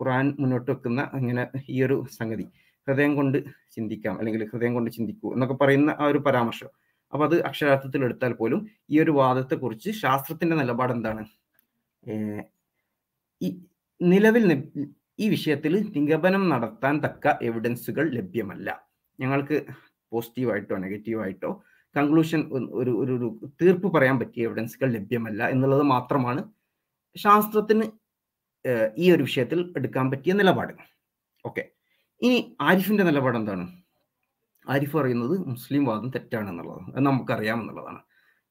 ഖുറാൻ മുന്നോട്ട് വെക്കുന്ന ഇങ്ങനെ ഈ ഒരു സംഗതി ഹൃദയം കൊണ്ട് ചിന്തിക്കാം അല്ലെങ്കിൽ ഹൃദയം കൊണ്ട് ചിന്തിക്കൂ എന്നൊക്കെ പറയുന്ന ആ ഒരു പരാമർശം. അപ്പൊ അത് അക്ഷരാർത്ഥത്തിൽ എടുത്താൽ പോലും ഈ ഒരു വാദത്തെക്കുറിച്ച് ശാസ്ത്രത്തിന്റെ നിലപാട് എന്താണ് ഈ നിലവിൽ ഈ വിഷയത്തിൽ നിഗമനം നടത്താൻ തക്ക എവിഡൻസുകൾ ലഭ്യമല്ല. ഞങ്ങൾക്ക് പോസിറ്റീവായിട്ടോ നെഗറ്റീവായിട്ടോ കൺക്ലൂഷൻ ഒരു ഒരു തീർപ്പ് പറയാൻ പറ്റിയ എവിഡൻസുകൾ ലഭ്യമല്ല എന്നുള്ളത് മാത്രമാണ് ശാസ്ത്രത്തിന് ഈ ഒരു വിഷയത്തിൽ എടുക്കാൻ പറ്റിയ നിലപാട്. ഓക്കെ. ഇനി ആരിഫിന്റെ നിലപാട് എന്താണ് ആരിഫ് പറയുന്നത് മുസ്ലിം വാദം തെറ്റാണ് എന്നുള്ളത് അത് നമുക്കറിയാം എന്നുള്ളതാണ്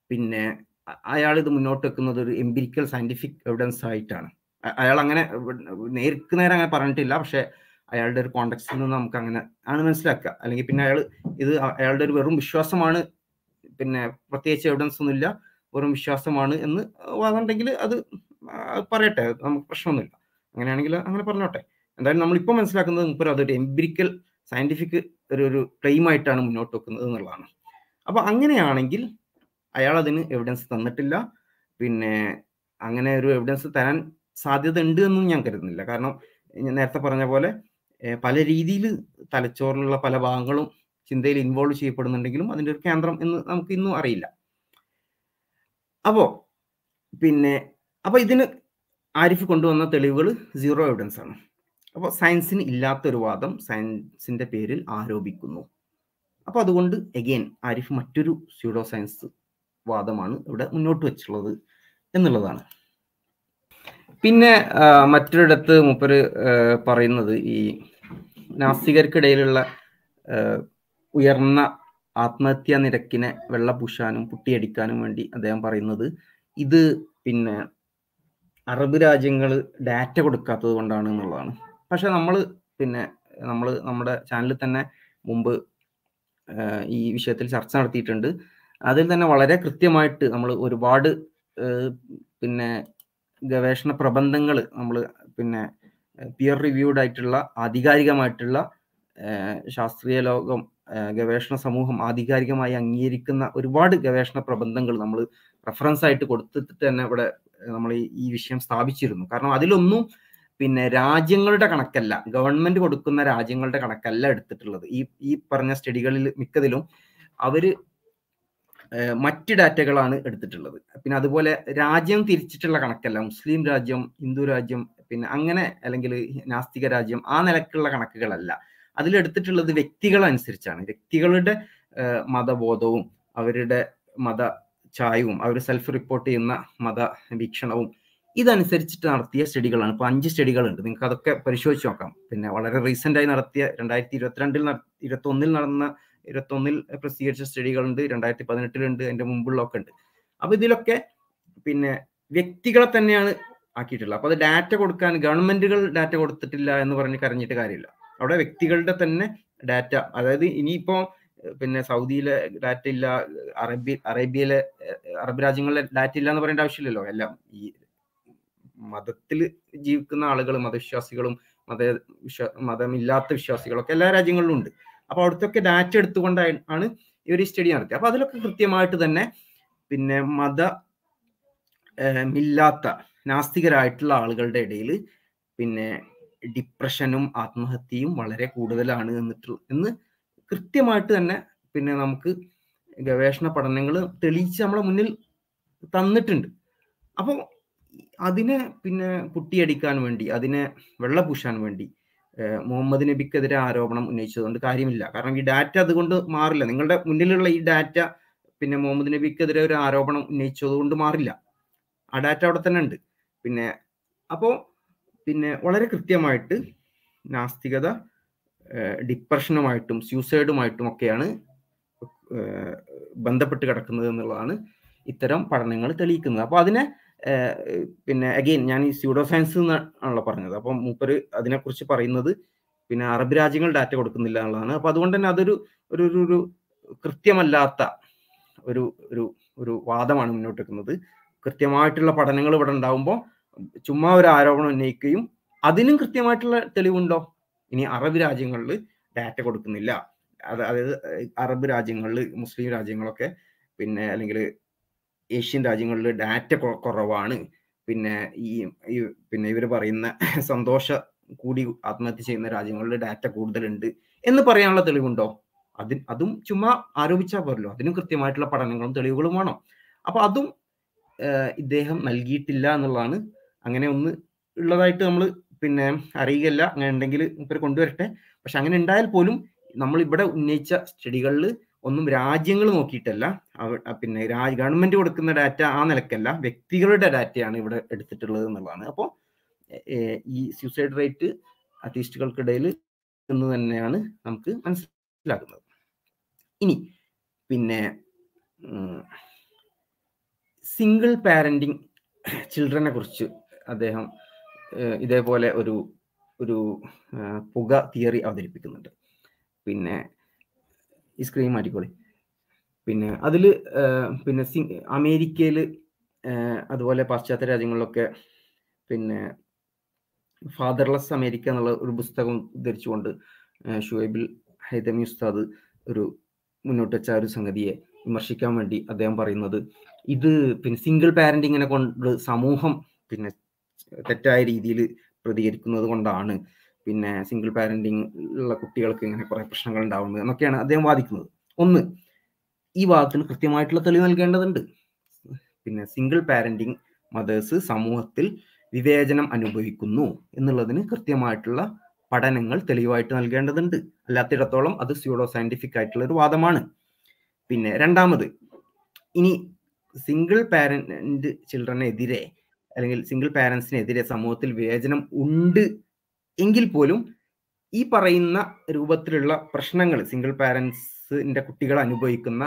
പിന്നെ അയാൾ ഇത് മുന്നോട്ട് വെക്കുന്നത് ഒരു എംപിരിക്കൽ സയന്റിഫിക് എവിഡൻസ് ആയിട്ടാണ്. അയാൾ അങ്ങനെ നേർക്ക് നേരെ അങ്ങനെ പറഞ്ഞിട്ടില്ല. പക്ഷെ അയാളുടെ ഒരു കോണ്ടക്സ്റ്റിൽ നിന്ന് നമുക്ക് അങ്ങനെ ആണ് മനസ്സിലാക്കുക. അല്ലെങ്കിൽ പിന്നെ അയാൾ ഇത് അയാളുടെ ഒരു വെറും വിശ്വാസമാണ്. പിന്നെ പ്രത്യേകിച്ച് എവിഡൻസ് ഒന്നുമില്ല വെറും വിശ്വാസമാണ് എന്ന് വാദമുണ്ടെങ്കിൽ അത് പറയട്ടെ. നമുക്ക് പ്രശ്നമൊന്നുമില്ല. അങ്ങനെയാണെങ്കിൽ അങ്ങനെ പറഞ്ഞോട്ടെ. എന്തായാലും നമ്മളിപ്പോൾ മനസ്സിലാക്കുന്നത് മുപ്പര് അതൊരു എംപിരിക്കൽ സയന്റിഫിക് ഒരു ഒരു ക്ലെയിമായിട്ടാണ് മുന്നോട്ട് വെക്കുന്നത് എന്നുള്ളതാണ്. അപ്പോൾ അങ്ങനെയാണെങ്കിൽ അയാൾ അതിന് എവിഡൻസ് തന്നിട്ടില്ല. പിന്നെ അങ്ങനെ ഒരു എവിഡൻസ് തരാൻ സാധ്യത ഉണ്ട് എന്നും ഞാൻ കരുതുന്നില്ല. കാരണം ഞാൻ നേരത്തെ പറഞ്ഞ പോലെ പല രീതിയിൽ തലച്ചോറിലുള്ള പല ഭാഗങ്ങളും ചിന്തയിൽ ഇൻവോൾവ് ചെയ്യപ്പെടുന്നുണ്ടെങ്കിലും അതിന്റെ ഒരു കേന്ദ്രം എന്ന് നമുക്ക് ഇന്നും അറിയില്ല. അപ്പോൾ പിന്നെ അപ്പോൾ ഇതിന് ആരിഫ് കൊണ്ടുവന്ന തെളിവുകൾ സീറോ എവിഡൻസ് ആണ്. അപ്പോൾ സയൻസിന് ഇല്ലാത്തൊരു വാദം സയൻസിന്റെ പേരിൽ ആരോപിക്കുന്നു. അപ്പോൾ അതുകൊണ്ട് എഗെയിൻ ആരിഫ് മറ്റൊരു സ്യൂഡോ സയൻസ് വാദമാണ് ഇവിടെ മുന്നോട്ട് വെച്ചുള്ളത് എന്നുള്ളതാണ്. പിന്നെ മറ്റൊരിടത്ത് മൂപ്പര് പറയുന്നത് ഈ നാസ്തികർക്കിടയിലുള്ള ഉയർന്ന ആത്മഹത്യാ നിരക്കിനെ വെള്ളപൂശാനും പുട്ടിയടിക്കാനും വേണ്ടി അദ്ദേഹം പറയുന്നത് ഇത് പിന്നെ അറബ് രാജ്യങ്ങൾ ഡാറ്റ കൊടുക്കാത്തത് കൊണ്ടാണ് എന്നുള്ളതാണ്. പക്ഷെ നമ്മൾ പിന്നെ നമ്മൾ നമ്മുടെ ചാനലിൽ തന്നെ മുമ്പ് ഈ വിഷയത്തിൽ ചർച്ച നടത്തിയിട്ടുണ്ട്. അതിൽ തന്നെ വളരെ കൃത്യമായിട്ട് നമ്മൾ ഒരുപാട് പിന്നെ ഗവേഷണ പ്രബന്ധങ്ങൾ നമ്മൾ പിന്നെ പിയർ റിവ്യൂഡ് ആയിട്ടുള്ള ആധികാരികമായിട്ടുള്ള ശാസ്ത്രീയ ലോകം ഗവേഷണ സമൂഹം ആധികാരികമായി അംഗീകരിക്കുന്ന ഒരുപാട് ഗവേഷണ പ്രബന്ധങ്ങൾ നമ്മൾ റെഫറൻസ് ആയിട്ട് കൊടുത്തിട്ട് തന്നെ ഇവിടെ നമ്മൾ ഈ വിഷയം സ്ഥാപിച്ചിരുന്നു. കാരണം അതിലൊന്നും പിന്നെ രാജ്യങ്ങളുടെ കണക്കല്ല ഗവൺമെന്റ് കൊടുക്കുന്ന രാജ്യങ്ങളുടെ കണക്കല്ല എടുത്തിട്ടുള്ളത്. ഈ ഈ പറഞ്ഞ സ്റ്റഡികളിൽ മിക്കതിലും അവർ മറ്റ് ഡാറ്റകളാണ് എടുത്തിട്ടുള്ളത്. പിന്നെ അതുപോലെ രാജ്യം തിരിച്ചിട്ടുള്ള കണക്കല്ല മുസ്ലിം രാജ്യം ഹിന്ദു രാജ്യം പിന്നെ അങ്ങനെ അല്ലെങ്കിൽ നാസ്തിക രാജ്യം ആ നിലക്കുള്ള കണക്കുകളല്ല. അതിലെടുത്തിട്ടുള്ളത് വ്യക്തികളനുസരിച്ചാണ്. വ്യക്തികളുടെ മതബോധവും അവരുടെ മത ചായവും അവർ സെൽഫ് റിപ്പോർട്ട് ചെയ്യുന്ന മത വീക്ഷണവും ഇതനുസരിച്ചിട്ട് നടത്തിയ സ്റ്റഡികളാണ്. ഇപ്പൊ അഞ്ച് സ്റ്റഡികളുണ്ട്. നിങ്ങൾക്ക് അതൊക്കെ പരിശോധിച്ച് നോക്കാം. പിന്നെ വളരെ റീസെന്റ് ആയി നടത്തിയ രണ്ടായിരത്തി ഇരുപത്തിരണ്ടിൽ ഇരുപത്തി ഒന്നിൽ നടന്ന ഇരുപത്തി ഒന്നിൽ പ്രസിദ്ധീകരിച്ച സ്റ്റഡികളുണ്ട്. രണ്ടായിരത്തി പതിനെട്ടിലുണ്ട് അതിന്റെ മുമ്പുള്ളതൊക്കെ ഉണ്ട്. അപ്പൊ ഇതിലൊക്കെ പിന്നെ വ്യക്തികളെ തന്നെയാണ് ആക്കിയിട്ടുള്ളത്. അപ്പൊ അത് ഡാറ്റ കൊടുക്കാൻ ഗവൺമെന്റുകൾ ഡാറ്റ കൊടുത്തിട്ടില്ല എന്ന് പറഞ്ഞ് കരഞ്ഞിട്ട് കാര്യമില്ല. അവിടെ വ്യക്തികളുടെ തന്നെ ഡാറ്റ. അതായത് ഇനിയിപ്പോ പിന്നെ സൗദിയിലെ ഡാറ്റ ഇല്ല അറബി അറേബ്യയിലെ അറബ് രാജ്യങ്ങളിലെ ഡാറ്റ ഇല്ല എന്ന് പറയേണ്ട ആവശ്യമില്ലല്ലോ. എല്ലാം ഈ മതത്തിൽ ജീവിക്കുന്ന ആളുകൾ മതവിശ്വാസികളും മത മതമില്ലാത്ത വിശ്വാസികളൊക്കെ എല്ലാ രാജ്യങ്ങളിലും ഉണ്ട്. അപ്പൊ അവിടുത്തെ ഡാറ്റ എടുത്തുകൊണ്ടാണ് ആണ് ഇവർ ഈ സ്റ്റഡി നടത്തിയത്. അപ്പൊ അതിലൊക്കെ കൃത്യമായിട്ട് തന്നെ പിന്നെ മത ഇല്ലാത്ത നാസ്തികരായിട്ടുള്ള ആളുകളുടെ ഇടയിൽ പിന്നെ ഡിപ്രഷനും ആത്മഹത്യയും വളരെ കൂടുതലാണ് എന്നിട്ട് എന്ന് കൃത്യമായിട്ട് തന്നെ പിന്നെ നമുക്ക് ഗവേഷണ പഠനങ്ങൾ തെളിയിച്ച് നമ്മളെ മുന്നിൽ തന്നിട്ടുണ്ട്. അപ്പോൾ അതിനെ പിന്നെ പുട്ടിയടിക്കാൻ വേണ്ടി അതിനെ വെള്ളപൂശാൻ വേണ്ടി മുഹമ്മദ് നബിക്കെതിരെ ആരോപണം ഉന്നയിച്ചതുകൊണ്ട് കാര്യമില്ല. കാരണം ഈ ഡാറ്റ അതുകൊണ്ട് മാറില്ല. നിങ്ങളുടെ മുന്നിലുള്ള ഈ ഡാറ്റ പിന്നെ മുഹമ്മദ് നബിക്കെതിരെ ഒരു ആരോപണം ഉന്നയിച്ചതുകൊണ്ട് മാറില്ല. ആ ഡാറ്റ അവിടെ തന്നെ ഉണ്ട്. പിന്നെ അപ്പോൾ പിന്നെ വളരെ കൃത്യമായിട്ട് നാസ്തികത ഡിപ്രഷനുമായിട്ടും സ്യൂസൈഡുമായിട്ടും ഒക്കെയാണ് ബന്ധപ്പെട്ട് കിടക്കുന്നത് എന്നുള്ളതാണ് ഇത്തരം പഠനങ്ങൾ തെളിയിക്കുന്നത്. അപ്പോൾ അതിനെ പിന്നെ അഗെയിൻ ഞാൻ ഈ സ്യൂഡോ സയൻസ് ആണല്ലോ പറഞ്ഞത്. അപ്പം മൂപ്പര് അതിനെക്കുറിച്ച് പറയുന്നത് പിന്നെ അറബ് രാജ്യങ്ങൾ ഡാറ്റ കൊടുക്കുന്നില്ല എന്നുള്ളതാണ്. അപ്പോൾ അതുകൊണ്ട് തന്നെ അതൊരു ഒരു ഒരു കൃത്യമല്ലാത്ത ഒരു ഒരു ഒരു വാദമാണ് മുന്നോട്ട് വെക്കുന്നത്. കൃത്യമായിട്ടുള്ള പഠനങ്ങൾ ഇവിടെ ഉണ്ടാവുമ്പോൾ ചുമ്മാ ഒരു ആരോപണം ഉന്നയിക്കുകയും അതിനും കൃത്യമായിട്ടുള്ള തെളിവുണ്ടോ? ഇനി അറബ് രാജ്യങ്ങളിൽ ഡാറ്റ കൊടുക്കുന്നില്ല. അതായത് അറബ് രാജ്യങ്ങളിൽ മുസ്ലിം രാജ്യങ്ങളൊക്കെ പിന്നെ അല്ലെങ്കിൽ ഏഷ്യൻ രാജ്യങ്ങളിൽ ഡാറ്റ കുറവാണ്. പിന്നെ ഈ പിന്നെ ഇവർ പറയുന്ന *laughs* സന്തോഷ കൂടി ആത്മഹത്യ ചെയ്യുന്ന രാജ്യങ്ങളിൽ ഡാറ്റ കൂടുതലുണ്ട് എന്ന് പറയാനുള്ള തെളിവുണ്ടോ? അതിന് അതും ചുമ്മാ ആരോപിച്ചാൽ പോരല്ലോ. അതിനും കൃത്യമായിട്ടുള്ള പഠനങ്ങളും തെളിവുകളും വേണം. അപ്പൊ അതും ഇദ്ദേഹം നൽകിയിട്ടില്ല എന്നുള്ളതാണ്. അങ്ങനെ ഒന്ന് ഉള്ളതായിട്ട് നമ്മൾ പിന്നെ അറിയുകയല്ല. അങ്ങനെ ഉണ്ടെങ്കിൽ ഇവർ കൊണ്ടുവരട്ടെ. പക്ഷെ അങ്ങനെ ഉണ്ടായാൽ പോലും നമ്മൾ ഇവിടെ ഉന്നയിച്ച സ്റ്റഡികളിൽ ഒന്നും രാജ്യങ്ങൾ നോക്കിയിട്ടല്ല. പിന്നെ ഗവൺമെന്റ് കൊടുക്കുന്ന ഡാറ്റ ആ നിലക്കല്ല. വ്യക്തികളുടെ ഡാറ്റയാണ് ഇവിടെ എടുത്തിട്ടുള്ളത് എന്നുള്ളതാണ്. അപ്പോൾ ഈ സ്യൂസൈഡ് റേറ്റ് അത്തീസ്റ്റുകൾക്കിടയിൽ എന്ന് തന്നെയാണ് നമുക്ക് മനസ്സിലാക്കുന്നത്. ഇനി പിന്നെ സിംഗിൾ പാരന്റിങ് ചിൽഡ്രനെ കുറിച്ച് അദ്ദേഹം ഇതേപോലെ ഒരു ഒരു പുക തിയറി അവതരിപ്പിക്കുന്നുണ്ട്. പിന്നെ ഈ സ്ക്രീൻ മാറ്റിക്കോളി. പിന്നെ അതിൽ പിന്നെ അമേരിക്കയിൽ അതുപോലെ പാശ്ചാത്യ രാജ്യങ്ങളിലൊക്കെ പിന്നെ ഫാദർലെസ് അമേരിക്ക എന്നുള്ള ഒരു പുസ്തകം ധരിച്ചുകൊണ്ട് ഏഹ്, ഷുഹൈബിൽ ഹൈതമി ഉസ്താദ് ഒരു മുന്നോട്ട് വെച്ച ഒരു സംഗതിയെ വിമർശിക്കാൻ വേണ്ടി അദ്ദേഹം പറയുന്നത് ഇത് പിന്നെ സിംഗിൾ പാരന്റിങ്ങിനെ കൊണ്ട് സമൂഹം പിന്നെ തെറ്റായ രീതിയിൽ പ്രതികരിക്കുന്നത് കൊണ്ടാണ്. പിന്നെ സിംഗിൾ പാരന്റിങ് ഉള്ള കുട്ടികൾക്ക് ഇങ്ങനെ കുറെ പ്രശ്നങ്ങൾ ഉണ്ടാവുന്നത് എന്നൊക്കെയാണ് അദ്ദേഹം വാദിക്കുന്നത്. ഒന്ന് ഈ വാദത്തിന് കൃത്യമായിട്ടുള്ള തെളിവ് നൽകേണ്ടതുണ്ട്. പിന്നെ സിംഗിൾ പാരന്റിങ് മദേഴ്സ് സമൂഹത്തിൽ വിവേചനം അനുഭവിക്കുന്നു എന്നുള്ളതിന് കൃത്യമായിട്ടുള്ള പഠനങ്ങൾ തെളിവായിട്ട് നൽകേണ്ടതുണ്ട്. അല്ലാത്തിടത്തോളം അത് സ്യൂഡോ സയന്റിഫിക് ആയിട്ടുള്ള ഒരു വാദമാണ്. പിന്നെ രണ്ടാമത് ഇനി സിംഗിൾ പാരന്റ് ചിൽഡ്രനെതിരെ അല്ലെങ്കിൽ സിംഗിൾ പാരന്റ്സിനെതിരെ സമൂഹത്തിൽ വിവേചനം ഉണ്ട് എങ്കിൽ പോലും ഈ പറയുന്ന രൂപത്തിലുള്ള പ്രശ്നങ്ങൾ സിംഗിൾ പാരൻസിന്റെ കുട്ടികൾ അനുഭവിക്കുന്ന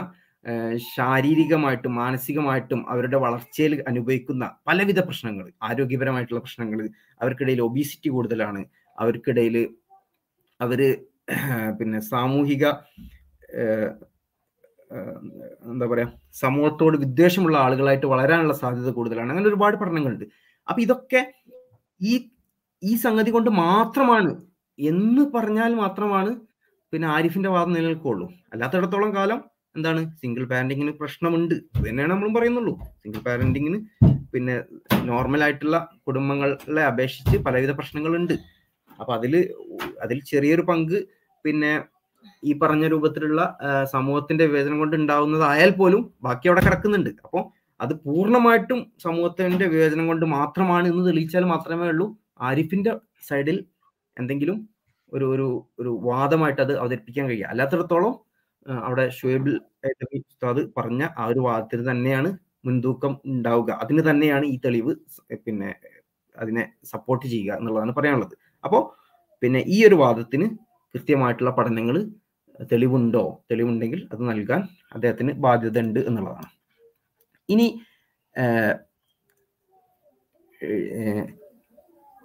ശാരീരികമായിട്ടും മാനസികമായിട്ടും അവരുടെ വളർച്ചയിൽ അനുഭവിക്കുന്ന പലവിധ പ്രശ്നങ്ങൾ ആരോഗ്യപരമായിട്ടുള്ള പ്രശ്നങ്ങൾ അവർക്കിടയിൽ ഒബീസിറ്റി കൂടുതലാണ് അവർക്കിടയിൽ അവർ പിന്നെ സാമൂഹിക എന്താ പറയുക സമൂഹത്തോട് വിദ്വേഷമുള്ള ആളുകളായിട്ട് വളരാനുള്ള സാധ്യത കൂടുതലാണ്. അങ്ങനെ ഒരുപാട് പഠനങ്ങളുണ്ട്. അപ്പൊ ഇതൊക്കെ ഈ ഈ സംഗതി കൊണ്ട് മാത്രമാണ്. എന്ന് പറഞ്ഞാൽ മാത്രമാണ് പിന്നെ ആരിഫിന്റെ വാദം നിലനിൽക്കുള്ളൂ അല്ലാത്തിടത്തോളം കാലം എന്താണ്? സിംഗിൾ പാരന്റിങ്ങിന് പ്രശ്നമുണ്ട്. തന്നെയാണ് നമ്മളും പറയുന്നുള്ളൂ. സിംഗിൾ പാരന്റിങ്ങിന് പിന്നെ നോർമൽ ആയിട്ടുള്ള കുടുംബങ്ങളെ അപേക്ഷിച്ച് പലവിധ പ്രശ്നങ്ങളുണ്ട്. അപ്പൊ അതിൽ അതിൽ ചെറിയൊരു പങ്ക് പിന്നെ ഈ പറഞ്ഞ രൂപത്തിലുള്ള സമൂഹത്തിന്റെ വിവേചനം കൊണ്ട് ഉണ്ടാവുന്നതായാൽ പോലും ബാക്കി അവിടെ കിടക്കുന്നുണ്ട്. അപ്പോൾ അത് പൂർണമായിട്ടും സമൂഹത്തിന്റെ വിവേചനം കൊണ്ട് മാത്രമാണ് എന്ന് തെളിയിച്ചാൽ മാത്രമേ ഉള്ളൂ. ആരിഫിന്റെ സൈഡിൽ എന്തെങ്കിലും ഒരു ഒരു ഒരു വാദമായിട്ട് അത് അവതരിപ്പിക്കാൻ കഴിയുക അല്ലാത്തടത്തോളം അവിടെ ഷുഹേബിൾ ഉസ്താദ് പറഞ്ഞ ആ ഒരു വാദത്തിന് തന്നെയാണ് മുൻതൂക്കം ഉണ്ടാവുക. അതിന് തന്നെയാണ് ഈ തെളിവ് പിന്നെ അതിനെ സപ്പോർട്ട് ചെയ്യുക എന്നുള്ളതാണ് പറയാനുള്ളത്. അപ്പോൾ പിന്നെ ഈ ഒരു വാദത്തിന് കൃത്യമായിട്ടുള്ള പഠനങ്ങൾ തെളിവുണ്ടോ? തെളിവുണ്ടെങ്കിൽ അത് നൽകാൻ അദ്ദേഹത്തിന് ബാധ്യത ഉണ്ട് എന്നുള്ളതാണ്. ഇനി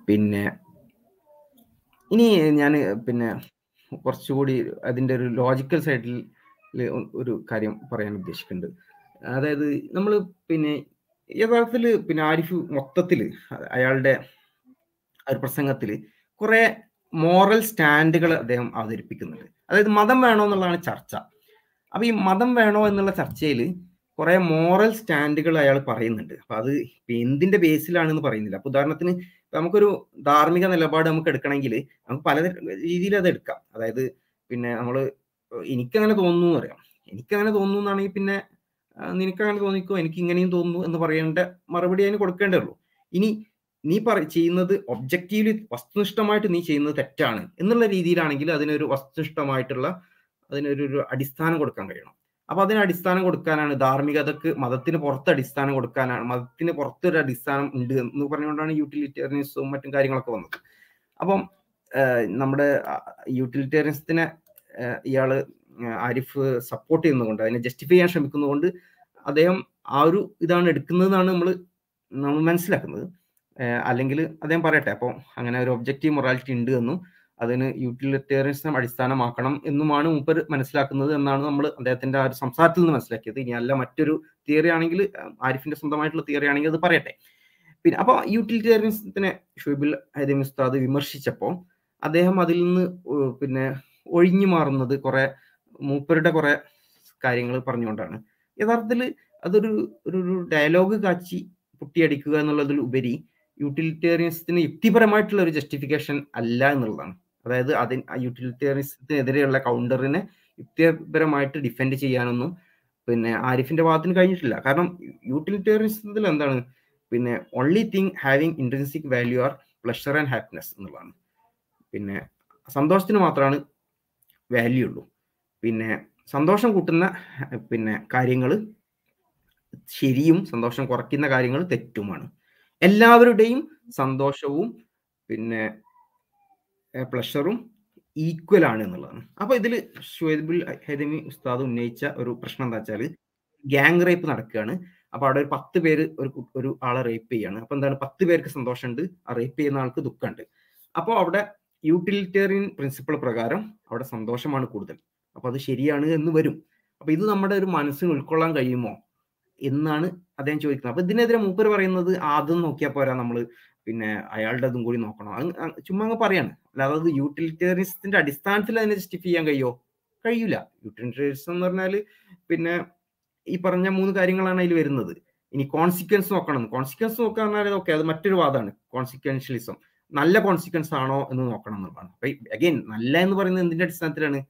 പിന്നെ ഇനി ഞാൻ പിന്നെ കുറച്ചുകൂടി അതിന്റെ ഒരു ലോജിക്കൽ സൈഡിൽ ഒരു കാര്യം പറയാൻ ഉദ്ദേശിക്കുന്നുണ്ട് അതായത് നമ്മൾ പിന്നെ യഥാർത്ഥത്തിൽ പിന്നെ ആരിഫ് മൊത്തത്തിൽ അയാളുടെ ഒരു പ്രസംഗത്തിൽ കുറേ മോറൽ സ്റ്റാൻഡുകൾ അദ്ദേഹം അവതരിപ്പിക്കുന്നുണ്ട്. അതായത് മതം വേണോ എന്നുള്ളതാണ് ചർച്ച. അപ്പോൾ ഈ മതം വേണോ എന്നുള്ള ചർച്ചയിൽ കുറേ മോറൽ സ്റ്റാൻഡുകൾ അയാൾ പറയുന്നുണ്ട്. അപ്പോൾ അത് എന്തിന്റെ ബേസിലാണെന്ന് പറയുന്നില്ല. അപ്പൊ ഉദാഹരണത്തിന് നമുക്കൊരു ധാർമ്മിക നിലപാട് നമുക്ക് എടുക്കണമെങ്കിൽ നമുക്ക് പല രീതിയിൽ അത് എടുക്കാം. അതായത് പിന്നെ നമ്മൾ എനിക്കങ്ങനെ തോന്നുന്നു എന്ന് പറയാം. എനിക്കങ്ങനെ തോന്നുന്നു എന്നാണെങ്കിൽ പിന്നെ നിനക്കങ്ങനെ തോന്നിക്കോ? എനിക്ക് ഇങ്ങനെയും തോന്നുന്നു എന്ന് പറയേണ്ട മറുപടി അതിന് കൊടുക്കേണ്ടേ ഉള്ളൂ. ഇനി നീ പറ ചെയ്യുന്നത് ഒബ്ജക്റ്റീവ്ലി വസ്തുനിഷ്ഠമായിട്ട് നീ ചെയ്യുന്നത് തെറ്റാണ് എന്നുള്ള രീതിയിലാണെങ്കിൽ അതിനൊരു വസ്തുനിഷ്ഠമായിട്ടുള്ള അതിനൊരു അടിസ്ഥാനം കൊടുക്കാൻ കഴിയണം. അപ്പൊ അതിന് അടിസ്ഥാനം കൊടുക്കാനാണ് ധാർമ്മികതക്ക് മതത്തിന് പുറത്ത് അടിസ്ഥാനം കൊടുക്കാനാണ്. മതത്തിന് പുറത്തൊരു അടിസ്ഥാനം ഉണ്ട് എന്ന് പറഞ്ഞുകൊണ്ടാണ് യൂട്ടിലിറ്റേറിയനിസവും മറ്റും കാര്യങ്ങളൊക്കെ വന്നത്. അപ്പം നമ്മുടെ യൂട്ടിലിറ്റേറിയൻസിനെ ഇയാൾ ആരിഫ് സപ്പോർട്ട് ചെയ്യുന്നതുകൊണ്ട് അതിനെ ജസ്റ്റിഫൈ ചെയ്യാൻ ശ്രമിക്കുന്നതുകൊണ്ട് അദ്ദേഹം ആ ഒരു ഇതാണ് എടുക്കുന്നതെന്നാണ് നമ്മൾ നമ്മൾ മനസ്സിലാക്കുന്നത്. അല്ലെങ്കിൽ അദ്ദേഹം പറയട്ടെ അപ്പോൾ അങ്ങനെ ഒരു ഒബ്ജക്റ്റീവ് മൊറാലിറ്റി ഉണ്ട് എന്നും അതിന് യൂട്ടിലിറ്റേറിയനിസം അടിസ്ഥാനമാക്കണം എന്നുമാണ് മൂപ്പർ മനസ്സിലാക്കുന്നത് എന്നാണ് നമ്മൾ അദ്ദേഹത്തിന്റെ ആ ഒരു സംസാരത്തിൽ നിന്ന് മനസ്സിലാക്കിയത്. ഇനി അല്ല മറ്റൊരു തിയറി ആണെങ്കിൽ ആരിഫിന്റെ സ്വന്തമായിട്ടുള്ള തിയറി ആണെങ്കിൽ അത് പറയട്ടെ. പിന്നെ അപ്പോൾ യൂട്ടിലിറ്റേറിയനിസത്തിനെ ഷുബിൽ ഹരിം ഉസ്താദ് വിമർശിച്ചപ്പോൾ അദ്ദേഹം അതിൽ നിന്ന് പിന്നെ ഒഴിഞ്ഞു മാറുന്നത് കുറെ മൂപ്പരുടെ കുറെ കാര്യങ്ങൾ പറഞ്ഞുകൊണ്ടാണ്. യഥാർത്ഥത്തിൽ അതൊരു ഒരു ഡയലോഗ് കാച്ചി പൊട്ടിയടിക്കുക എന്നുള്ളതിൽ ഉപരി യൂട്ടിലിറ്റേറിയൻസിന് യുക്തിപരമായിട്ടുള്ള ഒരു ജസ്റ്റിഫിക്കേഷൻ അല്ല എന്നുള്ളതാണ്. അതായത് അതിന് യൂട്ടിലിറ്റേറിയൻസത്തിനെതിരെയുള്ള കൗണ്ടറിനെ യുക്തിപരമായിട്ട് ഡിഫെൻഡ് ചെയ്യാനൊന്നും പിന്നെ ആരിഫിന്റെ ഭാഗത്തിന് കഴിഞ്ഞിട്ടില്ല. കാരണം യൂട്ടിലിറ്റേറിയൻസത്തിൽ എന്താണ്? പിന്നെ only thing having intrinsic value are pleasure and happiness എന്നുള്ളതാണ്. പിന്നെ സന്തോഷത്തിന് മാത്രമാണ് വാല്യൂ ഉള്ളൂ. പിന്നെ സന്തോഷം കൂട്ടുന്ന പിന്നെ കാര്യങ്ങൾ ശരിയും സന്തോഷം കുറയ്ക്കുന്ന കാര്യങ്ങൾ തെറ്റുമാണ്. എല്ലാവരുടെയും സന്തോഷവും പിന്നെ പ്ലഷറും ഈക്വൽ ആണ് എന്നുള്ളതാണ്. അപ്പൊ ഇതിൽ ഷുഹൈബുൽ ഹെദമി ഉസ്താദ് ഉന്നയിച്ച ഒരു പ്രശ്നം എന്താ വെച്ചാൽ ഗ്യാങ് റേപ്പ് നടക്കുകയാണ്. അപ്പൊ അവിടെ ഒരു പത്ത് പേര് ഒരു ഒരു ആളെ റേപ്പ് ചെയ്യാണ്. അപ്പൊ എന്താണ്? പത്ത് പേർക്ക് സന്തോഷമുണ്ട്. ആ റേപ്പ് ചെയ്യുന്ന ആൾക്ക് ദുഃഖമുണ്ട്. അപ്പോൾ അവിടെ യൂട്ടിലിറ്റേറിയൻ പ്രിൻസിപ്പിൾ പ്രകാരം അവിടെ സന്തോഷമാണ് കൂടുതൽ. അപ്പൊ അത് ശരിയാണ് എന്ന് വരും. അപ്പൊ ഇത് നമ്മുടെ ഒരു മനസ്സിന് ഉൾക്കൊള്ളാൻ കഴിയുമോ? എന്നാണ് അദ്ദേഹം ചോദിക്കുന്നത്. അപ്പൊ ഇതിനെതിരെ മൂപ്പർ പറയുന്നത് ആദ്യം നോക്കിയാൽ പോരാ നമ്മൾ പിന്നെ അയാളുടെ അതും കൂടി നോക്കണം. ചുമ്മാ അങ്ങ് പറയാണ്. അല്ലാതെ അത് യൂട്ടിലിറ്റേറിയനിസത്തിന്റെ അടിസ്ഥാനത്തിൽ അതിനെ ജസ്റ്റിഫൈ ചെയ്യാൻ കഴിയോ? കഴിയൂല. യൂട്ടിലിറ്റേറിയനിസം എന്ന് പറഞ്ഞാൽ പിന്നെ ഈ പറഞ്ഞ മൂന്ന് കാര്യങ്ങളാണ് അതിൽ വരുന്നത്. ഇനി കോൺസിക്വൻസ് നോക്കണം. കോൺസിക്വൻസ് നോക്കുക പറഞ്ഞാൽ ഓക്കെ അത് മറ്റൊരു വാദമാണ്. കോൺസിക്വൻഷ്യലിസം നല്ല കോൺസിക്വൻസ് ആണോ എന്ന് നോക്കണം എന്നുള്ളതാണ്. അപ്പൊ അഗൈൻ നല്ല എന്ന് പറയുന്നത് എന്തിന്റെ അടിസ്ഥാനത്തിലാണ്?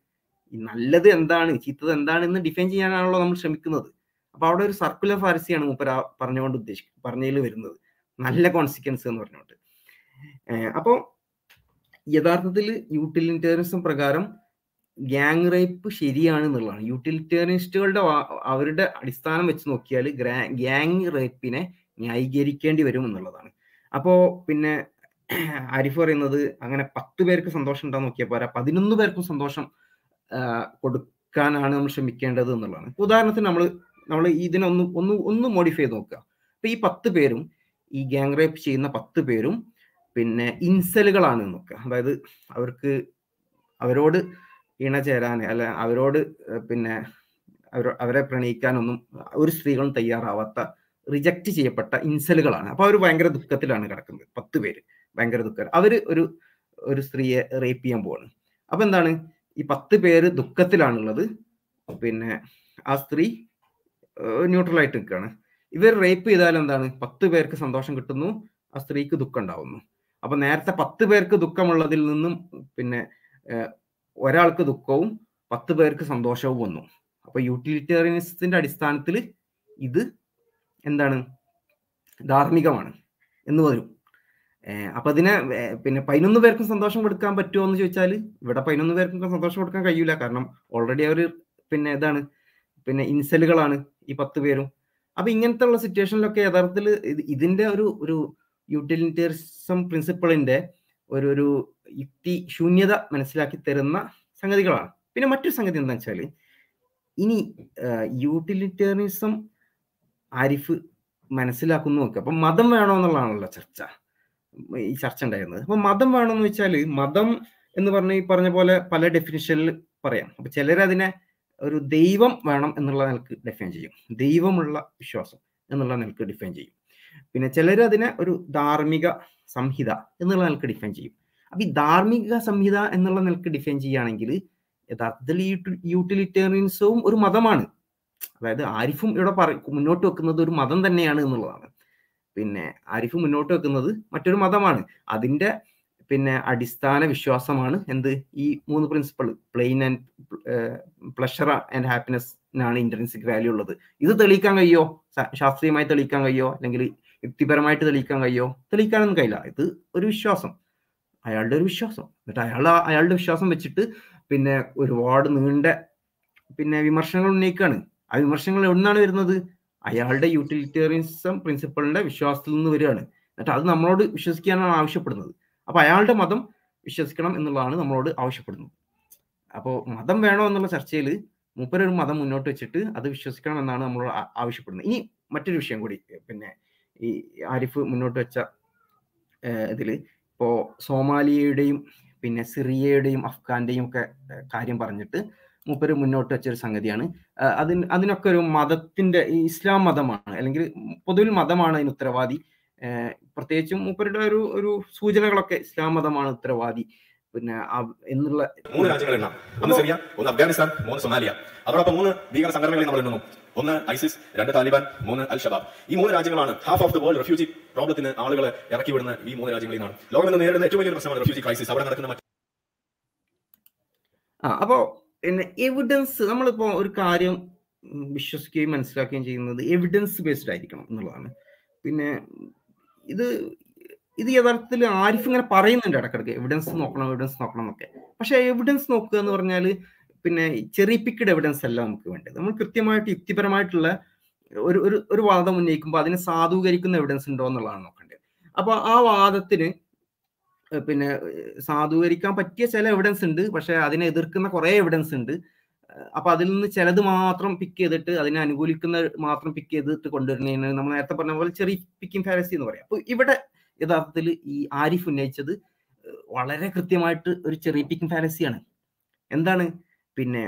ഈ നല്ലത് എന്താണ്? ചീത്തത് എന്താണ് എന്ന് ഡിഫൈൻ ചെയ്യാനാണല്ലോ നമ്മൾ ശ്രമിക്കുന്നത്. അപ്പൊ അവിടെ ഒരു സർക്കുലർ ഫാരസിയാണ് മൂപ്പര പറഞ്ഞുകൊണ്ട് ഉദ്ദേശിക്കുന്നത് പറഞ്ഞതിൽ വരുന്നത്. നല്ല കോൺസിക്വൻസ് എന്ന് പറഞ്ഞുകൊണ്ട് അപ്പോൾ യഥാർത്ഥത്തിൽ യൂട്ടിലിറ്റേറിയനിസം പ്രകാരം ഗ്യാങ് റേപ്പ് ശരിയാണ് എന്നുള്ളതാണ്. യൂട്ടിലിറ്റേറിയനിസ്റ്റുകളുടെ അവരുടെ അടിസ്ഥാനം വെച്ച് നോക്കിയാൽ ഗ്യാങ് റേപ്പിനെ ന്യായീകരിക്കേണ്ടി വരും എന്നുള്ളതാണ്. അപ്പോൾ പിന്നെ ആരിഫ് പറയുന്നത് അങ്ങനെ പത്ത് പേർക്ക് സന്തോഷം ഉണ്ടാകും നോക്കിയാൽ പോരാ. പതിനൊന്ന് പേർക്കും സന്തോഷം കൊടുക്കാനാണ് നമ്മൾ ശ്രമിക്കേണ്ടത് എന്നുള്ളതാണ്. ഉദാഹരണത്തിന് നമ്മൾ നമ്മൾ ഇതിനൊന്ന് ഒന്ന് ഒന്ന് മോഡിഫൈ ചെയ്ത് നോക്കുക. ഈ പത്ത് പേരും ഈ ഗ്യാങ് റേപ്പ് ചെയ്യുന്ന പത്ത് പേരും പിന്നെ ഇൻസലുകളാണ് എന്നൊക്കെ. അതായത് അവർക്ക് അവരോട് ഇണ ഇണചേരാൻ അല്ല അവരോട് പിന്നെ അവരെ പ്രണയിക്കാനൊന്നും ഒരു സ്ത്രീകളും തയ്യാറാവാത്ത റിജക്റ്റ് ചെയ്യപ്പെട്ട ഇൻസലുകളാണ് അപ്പൊ അവർ ഭയങ്കര ദുഃഖത്തിലാണ് കിടക്കുന്നത്. പത്ത് പേര് ഭയങ്കര ദുഃഖം. അവർ ഒരു ഒരു സ്ത്രീയെ റേപ്പ് ചെയ്യാൻ പോവാണ്. അപ്പൊ എന്താണ്? ഈ പത്ത് പേര് ദുഃഖത്തിലാണുള്ളത്. പിന്നെ ആ സ്ത്രീ ന്യൂട്രൽ ആയിട്ട് നിൽക്കുകയാണ്. ഇവർ റേപ്പ് ചെയ്താൽ എന്താണ്? പത്ത് പേർക്ക് സന്തോഷം കിട്ടുന്നു ആ സ്ത്രീക്ക് ദുഃഖം ഉണ്ടാവുന്നു. അപ്പൊ നേരത്തെ പത്ത് പേർക്ക് ദുഃഖമുള്ളതിൽ നിന്നും പിന്നെ ഒരാൾക്ക് ദുഃഖവും പത്ത് പേർക്ക് സന്തോഷവും വന്നു. അപ്പൊ യൂട്ടിലിറ്റേറിയനിസത്തിന്റെ അടിസ്ഥാനത്തിൽ ഇത് എന്താണ്? ധാർമ്മികമാണ് എന്ന് വരും. അപ്പൊ അതിനെ പിന്നെ പതിനൊന്ന് പേർക്കും സന്തോഷം കൊടുക്കാൻ പറ്റുമോ എന്ന് ചോദിച്ചാൽ ഇവിടെ പതിനൊന്ന് പേർക്കും സന്തോഷം കൊടുക്കാൻ കഴിയൂല. കാരണം ഓൾറെഡി അവർ പിന്നെ ഇതാണ് പിന്നെ ഇൻസലുകളാണ് ഈ പത്ത് പേരും. അപ്പൊ ഇങ്ങനത്തെ ഉള്ള സിറ്റുവേഷനിലൊക്കെ യഥാർത്ഥത്തിൽ ഇതിന്റെ ഒരു ഒരു യൂട്ടിലിറ്റേറിസം പ്രിൻസിപ്പിളിന്റെ ഒരു ഒരു യുക്തി ശൂന്യത മനസ്സിലാക്കി തരുന്ന സംഗതികളാണ്. പിന്നെ മറ്റൊരു സംഗതി എന്താ വെച്ചാൽ ഇനി യൂട്ടിലിറ്റേറിയസം ആരിഫ് മനസ്സിലാക്കുന്നു നോക്കുക അപ്പൊ മതം വേണോ എന്നുള്ളതാണല്ലോ ചർച്ച. ഈ ചർച്ച ഉണ്ടായിരുന്നത്. അപ്പൊ മതം വേണമെന്ന് വെച്ചാൽ മതം എന്ന് പറഞ്ഞ ഈ പറഞ്ഞ പോലെ പല ഡെഫിനിഷനിൽ പറയാം. അപ്പൊ ചിലരതിനെ ഒരു ദൈവം വേണം എന്നുള്ള നിലയ്ക്ക് ഡിഫൈൻ ചെയ്യും. ദൈവമുള്ള വിശ്വാസം എന്നുള്ള നിലയ്ക്ക് ഡിഫൈൻ ചെയ്യും. പിന്നെ ചിലർ അതിനെ ഒരു ധാർമ്മിക സംഹിത എന്നുള്ള നിലയ്ക്ക് ഡിഫൈൻ ചെയ്യും. അപ്പൊ ഈ ധാർമ്മിക സംഹിത എന്നുള്ള നിലയ്ക്ക് ഡിഫൈൻ ചെയ്യുകയാണെങ്കിൽ യഥാർത്ഥത്തിൽ ഈ യൂട്ടിലിറ്റേറിയൻസവും ഒരു മതമാണ്. അതായത് ആരിഫും ഇവിടെ പറ മുന്നോട്ട് വെക്കുന്നത് ഒരു മതം തന്നെയാണ് എന്നുള്ളതാണ്. പിന്നെ ആരിഫ് മുന്നോട്ട് വെക്കുന്നത് മറ്റൊരു മതമാണ്. അതിന്റെ പിന്നെ അടിസ്ഥാന വിശ്വാസമാണ്. എന്ത്? ഈ മൂന്ന് principle pain and pleasure and ഹാപ്പിനെസ്സിനാണ് intrinsic value ഉള്ളത്. ഇത് തെളിയിക്കാൻ കഴിയോ? ശാസ്ത്രീയമായി തെളിയിക്കാൻ കഴിയോ? അല്ലെങ്കിൽ യുക്തിപരമായിട്ട് തെളിയിക്കാൻ കഴിയോ? തെളിയിക്കാനൊന്നും കഴിയില്ല. ഇത് ഒരു വിശ്വാസം. അയാളുടെ ഒരു വിശ്വാസം. എന്നിട്ട് അയാൾ അയാളുടെ വിശ്വാസം വെച്ചിട്ട് പിന്നെ ഒരുപാട് നീണ്ട പിന്നെ വിമർശനങ്ങൾ ഉന്നയിക്കുകയാണ് ആ വിമർശനങ്ങൾ എവിടുന്നാണ് വരുന്നത്. അയാളുടെ യൂട്ടിലിറ്റേറിയനിസം പ്രിൻസിപ്പളിന്റെ വിശ്വാസത്തിൽ നിന്ന് വരികയാണ്. എന്നിട്ട് അത് നമ്മളോട് വിശ്വസിക്കാനാണ് ആവശ്യപ്പെടുന്നത്. അപ്പൊ അയാളുടെ മതം വിശ്വസിക്കണം എന്നുള്ളതാണ് നമ്മളോട് ആവശ്യപ്പെടുന്നത്. അപ്പോൾ മതം വേണോ എന്നുള്ള ചർച്ചയിൽ മൂപ്പരൊരു മതം മുന്നോട്ട് വെച്ചിട്ട് അത് വിശ്വസിക്കണം എന്നാണ് നമ്മളോട് ആവശ്യപ്പെടുന്നത്. ഇനി മറ്റൊരു വിഷയം കൂടി പിന്നെ ഈ ആരിഫ് മുന്നോട്ട് വെച്ച ഇതിൽ ഇപ്പോൾ ഇപ്പോ സോമാലിയയുടെയും പിന്നെ സിറിയയുടെയും അഫ്ഗാന്റെയും ഒക്കെ കാര്യം പറഞ്ഞിട്ട് മൂപ്പര് മുന്നോട്ട് വെച്ചൊരു സംഗതിയാണ്. അതിന് അതിനൊക്കെ ഒരു മതത്തിന്റെ ഇസ്ലാം മതമാണ് അല്ലെങ്കിൽ പൊതുവിൽ മതമാണ് അതിന് ഉത്തരവാദി. പ്രത്യേകിച്ചും മൂപ്പരുടെ ഒരു ഒരു സൂചനകളൊക്കെ ഇസ്ലാം മതമാണ് ഉത്തരവാദി. പിന്നെ എന്നുള്ള മൂന്ന് രാജ്യങ്ങൾ എണ്ണാം. ഒന്ന് സിറിയ ഒന്ന് അഫ്ഗാനിസ്ഥാൻ മൂന്ന് സൊമാലിയ. അതോടൊപ്പം മൂന്ന് ഭീകര സംഘടനകളെ നമ്മൾ എണ്ണുന്നു. ഒന്ന് ഐസിസ് രണ്ട് താലിബാൻ മൂന്ന് അൽ ഷബാബ് ഈ മൂന്ന് രാജ്യങ്ങളാണ് half of the world refugee പ്രോബ്ലത്തിന് ആളുകളെ ഇറക്കി വിടുന്ന ഈ മൂന്ന് രാജ്യങ്ങളിൽ നിന്നാണ്. ലോകം ഇന്ന് നേരിടുന്ന ഏറ്റവും വലിയ പ്രശ്നമാണ് റെഫ്യൂജി ക്രൈസിസ് അവിടെ നടക്കുന്ന ആ അപ്പോ പിന്നെ എവിഡൻസ് നമ്മളിപ്പോ ഒരു കാര്യം വിശ്വസിക്കുകയും മനസ്സിലാക്കുകയും ചെയ്യുന്നത് എവിഡൻസ് ബേസ്ഡ് ആയിരിക്കണം എന്നുള്ളതാണ്. പിന്നെ ഇത് ഇത് യഥാർത്ഥത്തിൽ ആരിഫ് ഇങ്ങനെ പറയുന്നുണ്ട് ഇടക്കിടക്ക് എവിഡൻസ് നോക്കണം എവിഡൻസ് നോക്കണം എന്നൊക്കെ. പക്ഷെ എവിഡൻസ് നോക്കുക എന്ന് പറഞ്ഞാൽ പിന്നെ ചെറിയ പിക്കഡ് എവിഡൻസ് അല്ല നമുക്ക് വേണ്ടത്. നമ്മൾ കൃത്യമായിട്ട് യുക്തിപരമായിട്ടുള്ള ഒരു ഒരു ഒരു വാദം ഉന്നയിക്കുമ്പോൾ അതിനെ സാധൂകരിക്കുന്ന എവിഡൻസ് ഉണ്ടോ എന്നുള്ളതാണ് നോക്കേണ്ടത്. അപ്പോൾ ആ വാദത്തിന് പിന്നെ സാധൂകരിക്കാൻ പറ്റിയ ചില എവിഡൻസ് ഉണ്ട്. പക്ഷെ അതിനെ എതിർക്കുന്ന കുറേ എവിഡൻസ് ഉണ്ട്. അപ്പൊ അതിൽ നിന്ന് ചിലത് മാത്രം പിക്ക് ചെയ്തിട്ട് അതിനെ അനുകൂലിക്കുന്ന മാത്രം പിക്ക് ചെയ്തിട്ട് കൊണ്ടുവരുന്നതിന് നമ്മൾ നേരത്തെ പറഞ്ഞ പോലെ ചെറിയ പിക്കിംഗ് ഫാരസി എന്ന് പറയാം. അപ്പൊ ഇവിടെ യഥാർത്ഥത്തിൽ ഈ ആരിഫ് ഉന്നയിച്ചത് വളരെ കൃത്യമായിട്ട് ഒരു ചെറിയ പിക്കിംഗ് ഫാരസിയാണ് എന്താണ്? പിന്നെ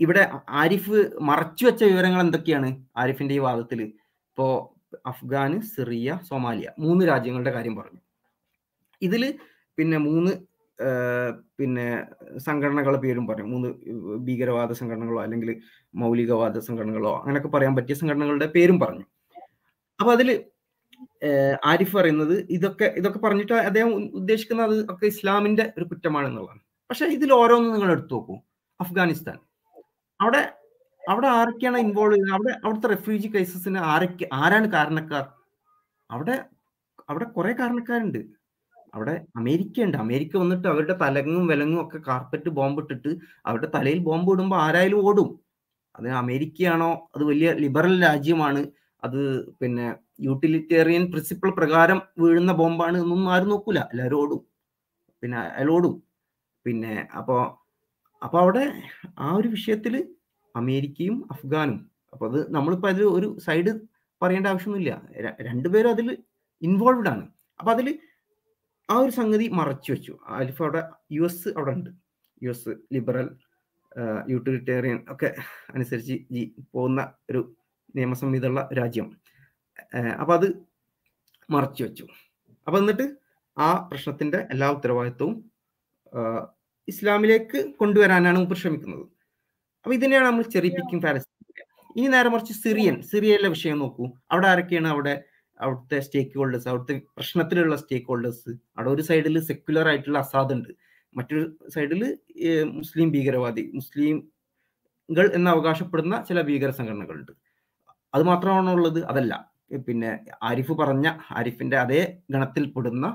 ഇവിടെ ആരിഫ് മറച്ചു വെച്ച വിവരങ്ങൾ എന്തൊക്കെയാണ് ആരിഫിന്റെ ഈ വാദത്തിൽ? ഇപ്പോ അഫ്ഗാന് സിറിയ സോമാലിയ മൂന്ന് രാജ്യങ്ങളുടെ കാര്യം പറഞ്ഞു. ഇതിൽ പിന്നെ മൂന്ന് പിന്നെ സംഘടനകളുടെ പേരും പറയും മൂന്ന് ഭീകരവാദ സംഘടനകളോ അല്ലെങ്കിൽ മൗലികവാദ സംഘടനകളോ അങ്ങനെയൊക്കെ പറയാൻ പറ്റിയ സംഘടനകളുടെ പേരും പറഞ്ഞു. അപ്പൊ അതിൽ ആരിഫ് പറയുന്നത് ഇതൊക്കെ ഇതൊക്കെ പറഞ്ഞിട്ട് അദ്ദേഹം ഉദ്ദേശിക്കുന്നത് അത് ഒക്കെ ഇസ്ലാമിന്റെ ഒരു കുറ്റമാണ് എന്നുള്ളതാണ്. പക്ഷെ ഇതിൽ ഓരോന്നും നിങ്ങൾ എടുത്തു നോക്കൂ. അഫ്ഗാനിസ്ഥാൻ. അവിടെ അവിടെ ആരൊക്കെയാണ് ഇൻവോൾവ് ചെയ്യുന്നത്? അവിടെ അവിടുത്തെ റെഫ്യൂജി കേസസിന് ആരൊക്കെ ആരാണ് കാരണക്കാർ? അവിടെ അവിടെ കുറെ കാരണക്കാരുണ്ട്. അവിടെ അമേരിക്ക ഉണ്ട് അമേരിക്ക വന്നിട്ട് അവരുടെ തലങ്ങും വിലങ്ങും ഒക്കെ കാർപ്പറ്റ് ബോംബ് ഇട്ടിട്ട് അവരുടെ തലയിൽ ബോംബ് ഇടുമ്പോൾ ആരായാലും ഓടും. അത് അമേരിക്കയാണോ? അത് വലിയ ലിബറൽ രാജ്യമാണ്. അത് പിന്നെ യൂട്ടിലിറ്റേറിയൻ പ്രിൻസിപ്പിൾ പ്രകാരം വീഴുന്ന ബോംബാണ് എന്നൊന്നും ആരും നോക്കൂല. എല്ലാവരും ഓടും. പിന്നെ അയാൾ ഓടും. പിന്നെ അപ്പോ അപ്പൊ അവിടെ ആ ഒരു വിഷയത്തിൽ അമേരിക്കയും അഫ്ഗാനും. അപ്പോൾ അത് നമ്മളിപ്പോ അതിൽ ഒരു സൈഡ് പറയേണ്ട ആവശ്യമൊന്നുമില്ല. രണ്ടുപേരും അതിൽ ഇൻവോൾവ്ഡ് ആണ്. അപ്പൊ അതിൽ ആ ഒരു സംഗതി മറച്ചു വെച്ചു. അലിഫ് അവിടെ യു എസ് അവിടെ ഉണ്ട്. യു എസ് ലിബറൽ യൂട്ടിലിറ്റേറിയൻ ഒക്കെ അനുസരിച്ച് ജീ പോകുന്ന ഒരു നിയമസംഹിതയുള്ള രാജ്യം. അപ്പം അത് മറച്ചു വെച്ചു. അപ്പം എന്നിട്ട് ആ പ്രശ്നത്തിന്റെ എല്ലാ ഉത്തരവാദിത്വവും ഇസ്ലാമിലേക്ക് കൊണ്ടുവരാനാണ് മുമ്പ് ശ്രമിക്കുന്നത്. അപ്പൊ ഇതിനെയാണ് നമ്മൾ ചെറിയ പിക്കിംഗ് ഫാലസി ഇനി നേരെ മറിച്ച് സിറിയൻ. സിറിയയിലെ വിഷയം നോക്കൂ. അവിടെ ആരൊക്കെയാണ് അവിടെ അവിടുത്തെ സ്റ്റേക്ക് ഹോൾഡേഴ്സ് അവിടുത്തെ പ്രശ്നത്തിലുള്ള സ്റ്റേക്ക് ഹോൾഡേഴ്സ് അവിടെ ഒരു സൈഡിൽ സെക്യുലർ ആയിട്ടുള്ള അസാദ് ഉണ്ട്. മറ്റൊരു സൈഡിൽ മുസ്ലിം ഭീകരവാദി മുസ്ലിംകൾ എന്ന് അവകാശപ്പെടുന്ന ചില ഭീകര സംഘടനകളുണ്ട്. അത് മാത്രമാണോ ഉള്ളത്? അതല്ല. പിന്നെ ആരിഫ് പറഞ്ഞ ആരിഫിന്റെ അതേ ഗണത്തിൽപ്പെടുന്ന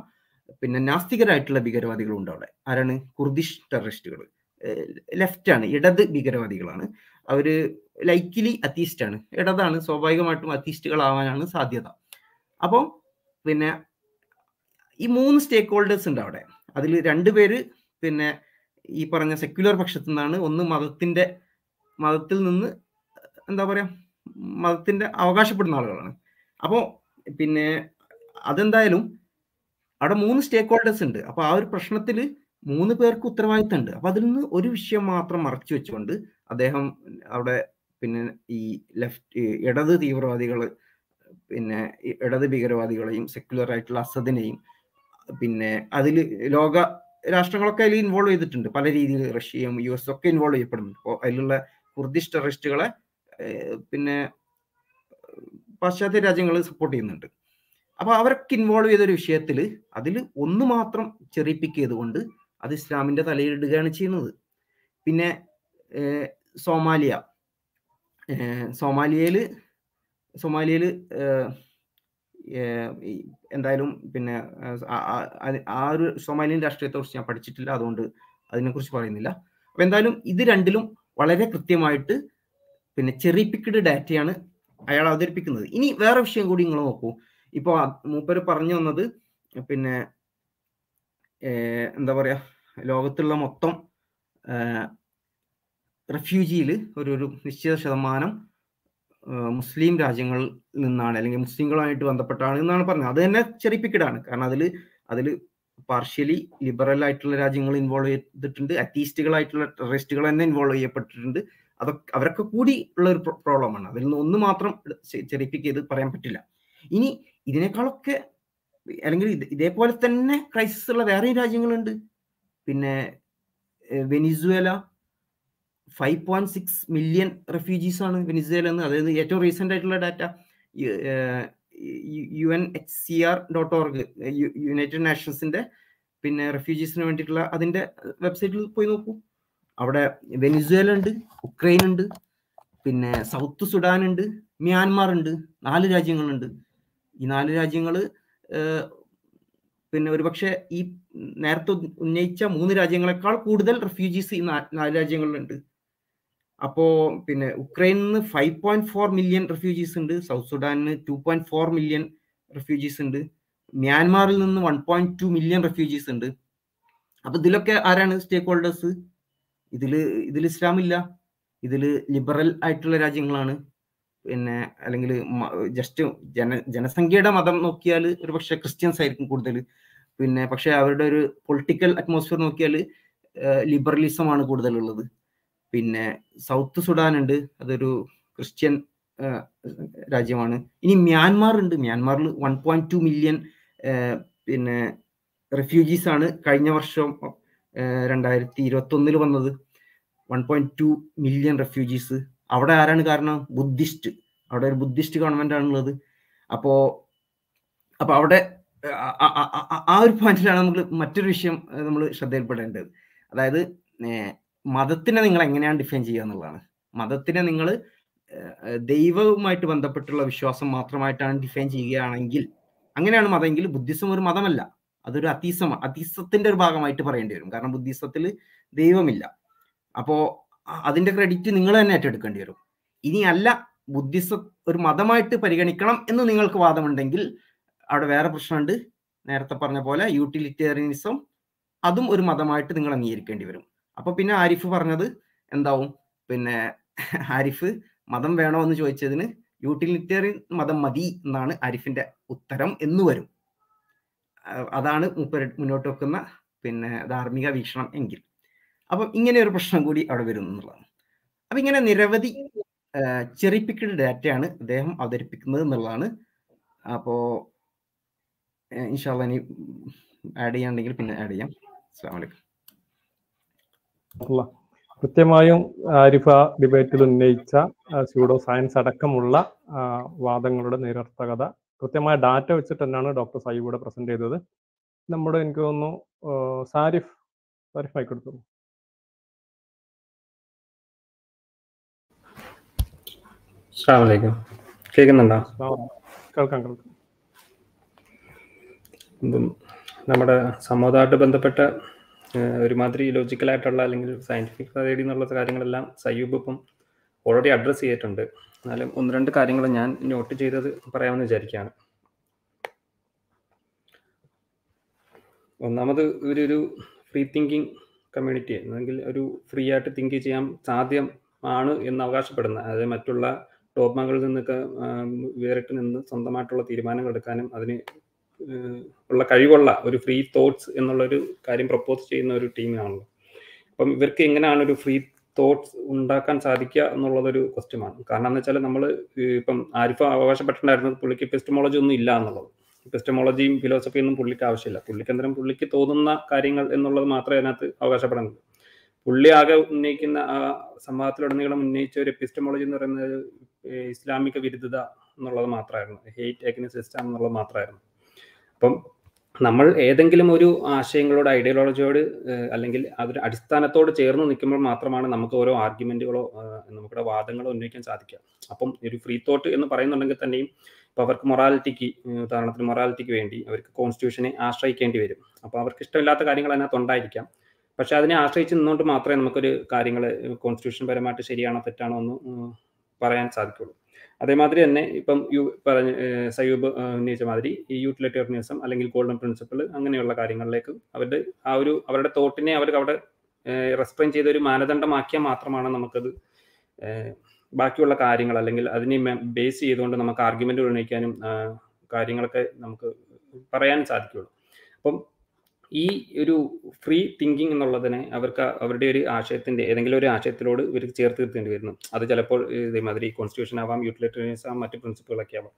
പിന്നെ നാസ്തികരായിട്ടുള്ള ഭീകരവാദികളുണ്ട് അവിടെ. ആരാണ്? കുർദിഷ് ടെററിസ്റ്റുകൾ ലെഫ്റ്റ് ആണ്. ഇടത് ഭീകരവാദികളാണ്. അവർ ലൈക്കിലി അത്തീസ്റ്റ് ആണ്. ഇടതാണ്. സ്വാഭാവികമായിട്ടും അത്തീസ്റ്റുകളാവാനാണ് സാധ്യത. അപ്പോൾ പിന്നെ ഈ മൂന്ന് സ്റ്റേക്ക് ഹോൾഡേഴ്സ് ഉണ്ട് അവിടെ. അതിൽ രണ്ടുപേര് പിന്നെ ഈ പറഞ്ഞ സെക്യുലർ പക്ഷത്തു നിന്നാണ്. ഒന്ന് മതത്തിന്റെ മതത്തിൽ നിന്ന് എന്താ പറയുക മതത്തിന്റെ അവകാശപ്പെടുന്ന ആളുകളാണ്. അപ്പോൾ പിന്നെ അതെന്തായാലും അവിടെ മൂന്ന് സ്റ്റേക്ക് ഹോൾഡേഴ്സ് ഉണ്ട്. അപ്പോൾ ആ ഒരു പ്രശ്നത്തിൽ മൂന്ന് പേർക്ക് ഉത്തരവാദിത്തം ഉണ്ട് അപ്പോൾ അതിൽ നിന്ന് ഒരു വിഷയം മാത്രം മറച്ചു വെച്ചുകൊണ്ട് അദ്ദേഹം അവിടെ പിന്നെ ഈ ലെഫ്റ്റ് ഇടത് തീവ്രവാദികൾ പിന്നെ ഇടത് ഭീകരവാദികളെയും സെക്യുലർ ആയിട്ടുള്ള അസദിനെയും പിന്നെ അതിൽ ലോക രാഷ്ട്രങ്ങളൊക്കെ അതിൽ ഇൻവോൾവ് ചെയ്തിട്ടുണ്ട്. പല രീതിയിൽ റഷ്യയും യു എസ് ഒക്കെ ഇൻവോൾവ് ചെയ്യപ്പെടുന്നുണ്ട്. അപ്പോൾ അതിലുള്ള കുർദിഷ് ടെററിസ്റ്റുകളെ പിന്നെ പാശ്ചാത്യ രാജ്യങ്ങൾ സപ്പോർട്ട് ചെയ്യുന്നുണ്ട്. അപ്പോൾ അവരൊക്കെ ഇൻവോൾവ് ചെയ്തൊരു വിഷയത്തിൽ അതിൽ ഒന്ന് മാത്രം ചെറിപ്പിക്ക് ചെയ്തുകൊണ്ട് അത് ഇസ്ലാമിന്റെ തലയിലിടുകയാണ് ചെയ്യുന്നത്. പിന്നെ സോമാലിയ. സോമാലിയയിൽ സൊമാലിയയിൽ എന്തായാലും പിന്നെ ആ- ഒരു സൊമാലിയൻ രാഷ്ട്രീയത്തെ കുറിച്ച് ഞാൻ പഠിച്ചിട്ടില്ല. അതുകൊണ്ട് അതിനെക്കുറിച്ച് പറയുന്നില്ല. അപ്പൊ എന്തായാലും ഇത് രണ്ടിലും വളരെ കൃത്യമായിട്ട് പിന്നെ ചെറി പിക്കഡ് ഡാറ്റയാണ് അയാൾ അവതരിപ്പിക്കുന്നത്. ഇനി വേറെ വിഷയം കൂടി നിങ്ങൾ നോക്കൂ. ഇപ്പോൾ മൂപ്പര് പറഞ്ഞു വന്നത് പിന്നെ എന്താ പറയാ ലോകത്തുള്ള മൊത്തം റെഫ്യൂജിയിൽ ഒരു ഒരു നിശ്ചിത ശതമാനം മുസ്ലിം രാജ്യങ്ങളിൽ നിന്നാണ് അല്ലെങ്കിൽ മുസ്ലിങ്ങളുമായിട്ട് ബന്ധപ്പെട്ടാണ് എന്നാണ് പറഞ്ഞത്. അത് തന്നെ ചെറിപ്പിക്കടാണ്. കാരണം അതിൽ അതിൽ പാർഷ്യലി ലിബറൽ ആയിട്ടുള്ള രാജ്യങ്ങൾ ഇൻവോൾവ് ചെയ്തിട്ടുണ്ട്. അറ്റീസ്റ്റുകളായിട്ടുള്ള ടെററിസ്റ്റുകൾ തന്നെ ഇൻവോൾവ് ചെയ്യപ്പെട്ടിട്ടുണ്ട്. അതൊക്കെ അവരൊക്കെ കൂടി ഉള്ള ഒരു പ്രോബ്ലമാണ് അതിൽ നിന്ന് ഒന്ന് മാത്രം ചെറിപ്പിക്ക് ചെയ്ത് പറയാൻ പറ്റില്ല. ഇനി ഇതിനേക്കാളൊക്കെ അല്ലെങ്കിൽ ഇതേപോലെ തന്നെ ക്രൈസിസ് ഉള്ള വേറെയും രാജ്യങ്ങളുണ്ട്. പിന്നെ Venezuela five point six million refugees ആണ് വെനിസുവേല എന്ന് അതായത് ഏറ്റവും റീസെന്റ് ആയിട്ടുള്ള data U N H C R dot org United നാഷൻസിന്റെ പിന്നെ റെഫ്യൂജീസിന് വേണ്ടിയിട്ടുള്ള അതിന്റെ വെബ്സൈറ്റിൽ പോയി നോക്കൂ. അവിടെ വെനിസുവേല ഉണ്ട് ഉക്രൈൻ ഉണ്ട് പിന്നെ സൗത്ത് സുഡാൻ ഉണ്ട് മ്യാൻമാർ ഉണ്ട് നാല് രാജ്യങ്ങളുണ്ട്. ഈ നാല് രാജ്യങ്ങൾ പിന്നെ ഒരുപക്ഷെ ഈ നേരത്തെ ഉന്നയിച്ച മൂന്ന് രാജ്യങ്ങളെക്കാൾ കൂടുതൽ റെഫ്യൂജീസ് ഈ നാല് രാജ്യങ്ങളിലുണ്ട്. അപ്പോ പിന്നെ ഉക്രൈനിൽ നിന്ന് five point four million refugees ഉണ്ട് south സുഡാനിന് two point four million refugees ഉണ്ട് മ്യാൻമാറിൽ നിന്ന് one point two million refugees ഉണ്ട്. അപ്പൊ ഇതിലൊക്കെ ആരാണ് സ്റ്റേക്ക് ഹോൾഡേഴ്സ് ഇതിൽ ഇതിൽ ഇസ്ലാമില്ല ഇതിൽ ലിബറൽ ആയിട്ടുള്ള രാജ്യങ്ങളാണ്. പിന്നെ അല്ലെങ്കിൽ ജസ്റ്റ് ജന ജനസംഖ്യയുടെ മതം നോക്കിയാൽ ഒരു പക്ഷെ ക്രിസ്ത്യൻസ് ആയിരിക്കും കൂടുതൽ. പിന്നെ പക്ഷെ അവരുടെ ഒരു പൊളിറ്റിക്കൽ അറ്റ്മോസ്ഫിയർ നോക്കിയാൽ ലിബറലിസമാണ് കൂടുതലുള്ളത്. പിന്നെ സൗത്ത് സുഡാൻ ഉണ്ട് അതൊരു ക്രിസ്ത്യൻ രാജ്യമാണ്. ഇനി മ്യാൻമാർ ഉണ്ട് മ്യാൻമാറിൽ വൺ പോയിന്റ് ടു മില്യൺ പിന്നെ റെഫ്യൂജീസ് ആണ് കഴിഞ്ഞ വർഷം രണ്ടായിരത്തി ഇരുപത്തി ഒന്നിൽ വന്നത്. One point two million refugees അവിടെ ആരാണ് കാരണം? ബുദ്ധിസ്റ്റ് അവിടെ ഒരു ബുദ്ധിസ്റ്റ് ഗവൺമെന്റ് ആണുള്ളത്. അപ്പോ അപ്പൊ അവിടെ ആ- ഒരു പോയിന്റിലാണ് നമ്മൾ മറ്റൊരു വിഷയം നമ്മൾ ശ്രദ്ധയിൽപ്പെടേണ്ടത്. അതായത് മതത്തിനെ നിങ്ങൾ എങ്ങനെയാണ് ഡിഫൈൻ ചെയ്യുക എന്നുള്ളതാണ്. മതത്തിനെ നിങ്ങൾ ദൈവവുമായിട്ട് ബന്ധപ്പെട്ടുള്ള വിശ്വാസം മാത്രമായിട്ടാണ് ഡിഫൈൻ ചെയ്യുകയാണെങ്കിൽ അങ്ങനെയാണ് മതമെങ്കിൽ ബുദ്ധിസം ഒരു മതമല്ല. അതൊരു അതീസം അതീസത്തിന്റെ ഒരു ഭാഗമായിട്ട് പറയേണ്ടി വരും. കാരണം ബുദ്ധിസത്തിൽ ദൈവമില്ല. അപ്പോ അതിന്റെ ക്രെഡിറ്റ് നിങ്ങൾ തന്നെ ഏറ്റെടുക്കേണ്ടി വരും. ഇനി അല്ല ബുദ്ധിസം ഒരു മതമായിട്ട് പരിഗണിക്കണം എന്ന് നിങ്ങൾക്ക് വാദമുണ്ടെങ്കിൽ അവിടെ വേറെ പ്രശ്നമുണ്ട്. നേരത്തെ പറഞ്ഞ പോലെ യൂട്ടിലിറ്റേറിയനിസം അതും ഒരു മതമായിട്ട് നിങ്ങൾ അംഗീകരിക്കേണ്ടി വരും. അപ്പൊ പിന്നെ ആരിഫ് പറഞ്ഞത് എന്താവും? പിന്നെ ആരിഫ് മതം വേണോ എന്ന് ചോദിച്ചതിന് യൂട്ടിലിറ്റേറിയൻ മതം മതി എന്നാണ് ആരിഫിന്റെ ഉത്തരം എന്ന് വരും. അതാണ് മുപ്പര് മുന്നോട്ട് വെക്കുന്ന പിന്നെ ധാർമ്മിക വീക്ഷണം എങ്കിൽ. ഇങ്ങനെ ഒരു പ്രശ്നം കൂടി അവിടെ വരും എന്നുള്ളതാണ്. അപ്പൊ ഇങ്ങനെ നിരവധി ചെറിപ്പിക്കൽ ഡാറ്റയാണ് അദ്ദേഹം അവതരിപ്പിക്കുന്നത് എന്നുള്ളതാണ്. അപ്പോ ഇൻഷാല്ല ഇനി ആഡ് ചെയ്യാണ്ടെങ്കിൽ പിന്നെ ആഡ് ചെയ്യാം. അസ്സാം വലൈക്കും അല്ല. കൃത്യമായും ആരിഫ ഡിബേറ്റിൽ ഉന്നയിച്ച സ്യൂഡോ സയൻസ് അടക്കമുള്ള വാദങ്ങളുടെ നിരർത്ഥകത. കൃത്യമായ ഡാറ്റ വെച്ചിട്ട് തന്നെയാണ് ഡോക്ടർ സായി ഇവിടെ പ്രസന്റ് ചെയ്തത്. നമ്മുടെ എനിക്ക് തോന്നുന്നു സാരിഫ് സാരിഫ് ആയിക്കെടുത്തു കേൾക്കുന്നുണ്ടോ? കേൾക്കാം കേൾക്കാം. നമ്മുടെ സമൂഹമായിട്ട് ബന്ധപ്പെട്ട ഒരുമാതിരി ലോജിക്കലായിട്ടുള്ള അല്ലെങ്കിൽ സയന്റിഫിക് സൊസൈറ്റി എന്നുള്ള കാര്യങ്ങളെല്ലാം സയ്യൂബ് ഇപ്പം ഓൾറെഡി അഡ്രസ്സ് ചെയ്തിട്ടുണ്ട്. എന്നാലും ഒന്ന് രണ്ട് കാര്യങ്ങൾ ഞാൻ നോട്ട് ചെയ്തത് പറയാമെന്ന് വിചാരിക്കുകയാണ്. ഒന്നാമത് ഒരു ഫ്രീ തിങ്കിങ് കമ്മ്യൂണിറ്റി അല്ലെങ്കിൽ ഒരു ഫ്രീ ആയിട്ട് തിങ്ക് ചെയ്യാൻ സാധ്യമാണ് എന്ന് അവകാശപ്പെടുന്ന അതായത് മറ്റുള്ള ഡോഗ്മകളിൽ നിന്നൊക്കെ ആം, വേറിട്ട് നിന്ന് സ്വന്തമായിട്ടുള്ള തീരുമാനങ്ങൾ എടുക്കാനും അതിന് ഉള്ള കഴിവുള്ള ഒരു ഫ്രീ തോട്ട്സ് എന്നുള്ളൊരു കാര്യം പ്രപ്പോസ് ചെയ്യുന്ന ഒരു ടീമാണല്ലോ അപ്പം ഇവർക്ക് എങ്ങനെയാണ് ഒരു ഫ്രീ തോട്ട്സ് ഉണ്ടാക്കാൻ സാധിക്കുക എന്നുള്ളതൊരു ക്വസ്റ്റ്യമാണ് കാരണം എന്ന് വെച്ചാൽ നമ്മൾ ഇപ്പം ആരിഫ് അവകാശപ്പെട്ടിട്ടുണ്ടായിരുന്നത് പുള്ളിക്ക് എപ്പിസ്റ്റമോളജി ഒന്നും ഇല്ല എന്നുള്ളത്. എപ്പിസ്റ്റമോളജിയും ഫിലോസഫിയും ഒന്നും പുള്ളിക്ക് ആവശ്യമില്ല. പുള്ളിക്ക് എന്തെങ്കിലും പുള്ളിക്ക് തോന്നുന്ന കാര്യങ്ങൾ എന്നുള്ളത് മാത്രമേ അതിനകത്ത് അവകാശപ്പെടുന്നുള്ളൂ പുള്ളി ആകെ ഉന്നയിക്കുന്ന ആ സംവാദത്തിലുടനീളം ഉന്നയിച്ച ഒരു എപ്പിസ്റ്റമോളജി എന്ന് പറയുന്നത് ഇസ്ലാമിക വിരുദ്ധത എന്നുള്ളത് മാത്രമായിരുന്നു. ഹെയ്റ്റ് അഗ്നിസ്റ്റ് ഇസ്ലാം എന്നുള്ളത് മാത്രമായിരുന്നു. അപ്പം നമ്മൾ ഏതെങ്കിലും ഒരു ആശയങ്ങളോട് ഐഡിയോളജിയോട് അല്ലെങ്കിൽ അതൊരു അടിസ്ഥാനത്തോട് ചേർന്ന് നിൽക്കുമ്പോൾ മാത്രമാണ് നമുക്ക് ഓരോ ആർഗ്യുമെന്റുകളോ നമുക്കുടെ വാദങ്ങളോ ഉന്നയിക്കാൻ സാധിക്കുക. അപ്പം ഒരു ഫ്രീ തോട്ട് എന്ന് പറയുന്നുണ്ടെങ്കിൽ തന്നെയും ഇപ്പോൾ അവർക്ക് മൊറാലിറ്റിക്ക് ഉദാഹരണത്തിന് മൊറാലിറ്റിക്ക് വേണ്ടി അവർക്ക് കോൺസ്റ്റിറ്റ്യൂഷനെ ആശ്രയിക്കേണ്ടി വരും. അപ്പോൾ അവർക്ക് ഇഷ്ടമില്ലാത്ത കാര്യങ്ങൾ അതിനകത്ത് ഉണ്ടായിരിക്കാം. പക്ഷെ അതിനെ ആശ്രയിച്ച് നിന്നുകൊണ്ട് മാത്രമേ നമുക്കൊരു കാര്യങ്ങൾ കോൺസ്റ്റിറ്റ്യൂഷൻ പരമായിട്ട് ശരിയാണോ തെറ്റാണോ എന്ന് പറയാൻ സാധിക്കുള്ളൂ അതേമാതിരി തന്നെ ഇപ്പം യു പറഞ്ഞ സയൂബ് ഉന്നയിച്ച മാതിരി ഈ യൂട്ടിലിറ്റേറിയനിസം അല്ലെങ്കിൽ ഗോൾഡൻ പ്രിൻസിപ്പിൾ അങ്ങനെയുള്ള കാര്യങ്ങളിലേക്ക് അവരുടെ ആ ഒരു അവരുടെ തോട്ടിനെ അവർക്ക് അവിടെ റെസ്പ്രൈൻ ചെയ്ത ഒരു മാനദണ്ഡമാക്കിയാൽ മാത്രമാണ് നമുക്കത് ബാക്കിയുള്ള കാര്യങ്ങൾ അല്ലെങ്കിൽ അതിനെ ബേസ് ചെയ്തുകൊണ്ട് നമുക്ക് ആർഗ്യുമെന്റ് ഉന്നയിക്കാനും കാര്യങ്ങളൊക്കെ നമുക്ക് പറയാൻ സാധിക്കുള്ളൂ അപ്പം ഈ ഒരു ഫ്രീ തിങ്കിങ് എന്നുള്ളതിനെ അവർക്ക് അവരുടെ ഒരു ആശയത്തിന്റെ ഏതെങ്കിലും ഒരു ആശയത്തിലോട് ഇവർക്ക് ചേർത്ത് നിർത്തേണ്ടി വരുന്നു. അത് ചിലപ്പോൾ ഇതേമാതിരി കോൺസ്റ്റിറ്റ്യൂഷൻ ആവാം യൂട്ടിലിറ്റേറിയൻസ് ആവാം മറ്റ് പ്രിൻസിപ്പുകളൊക്കെ ആവാം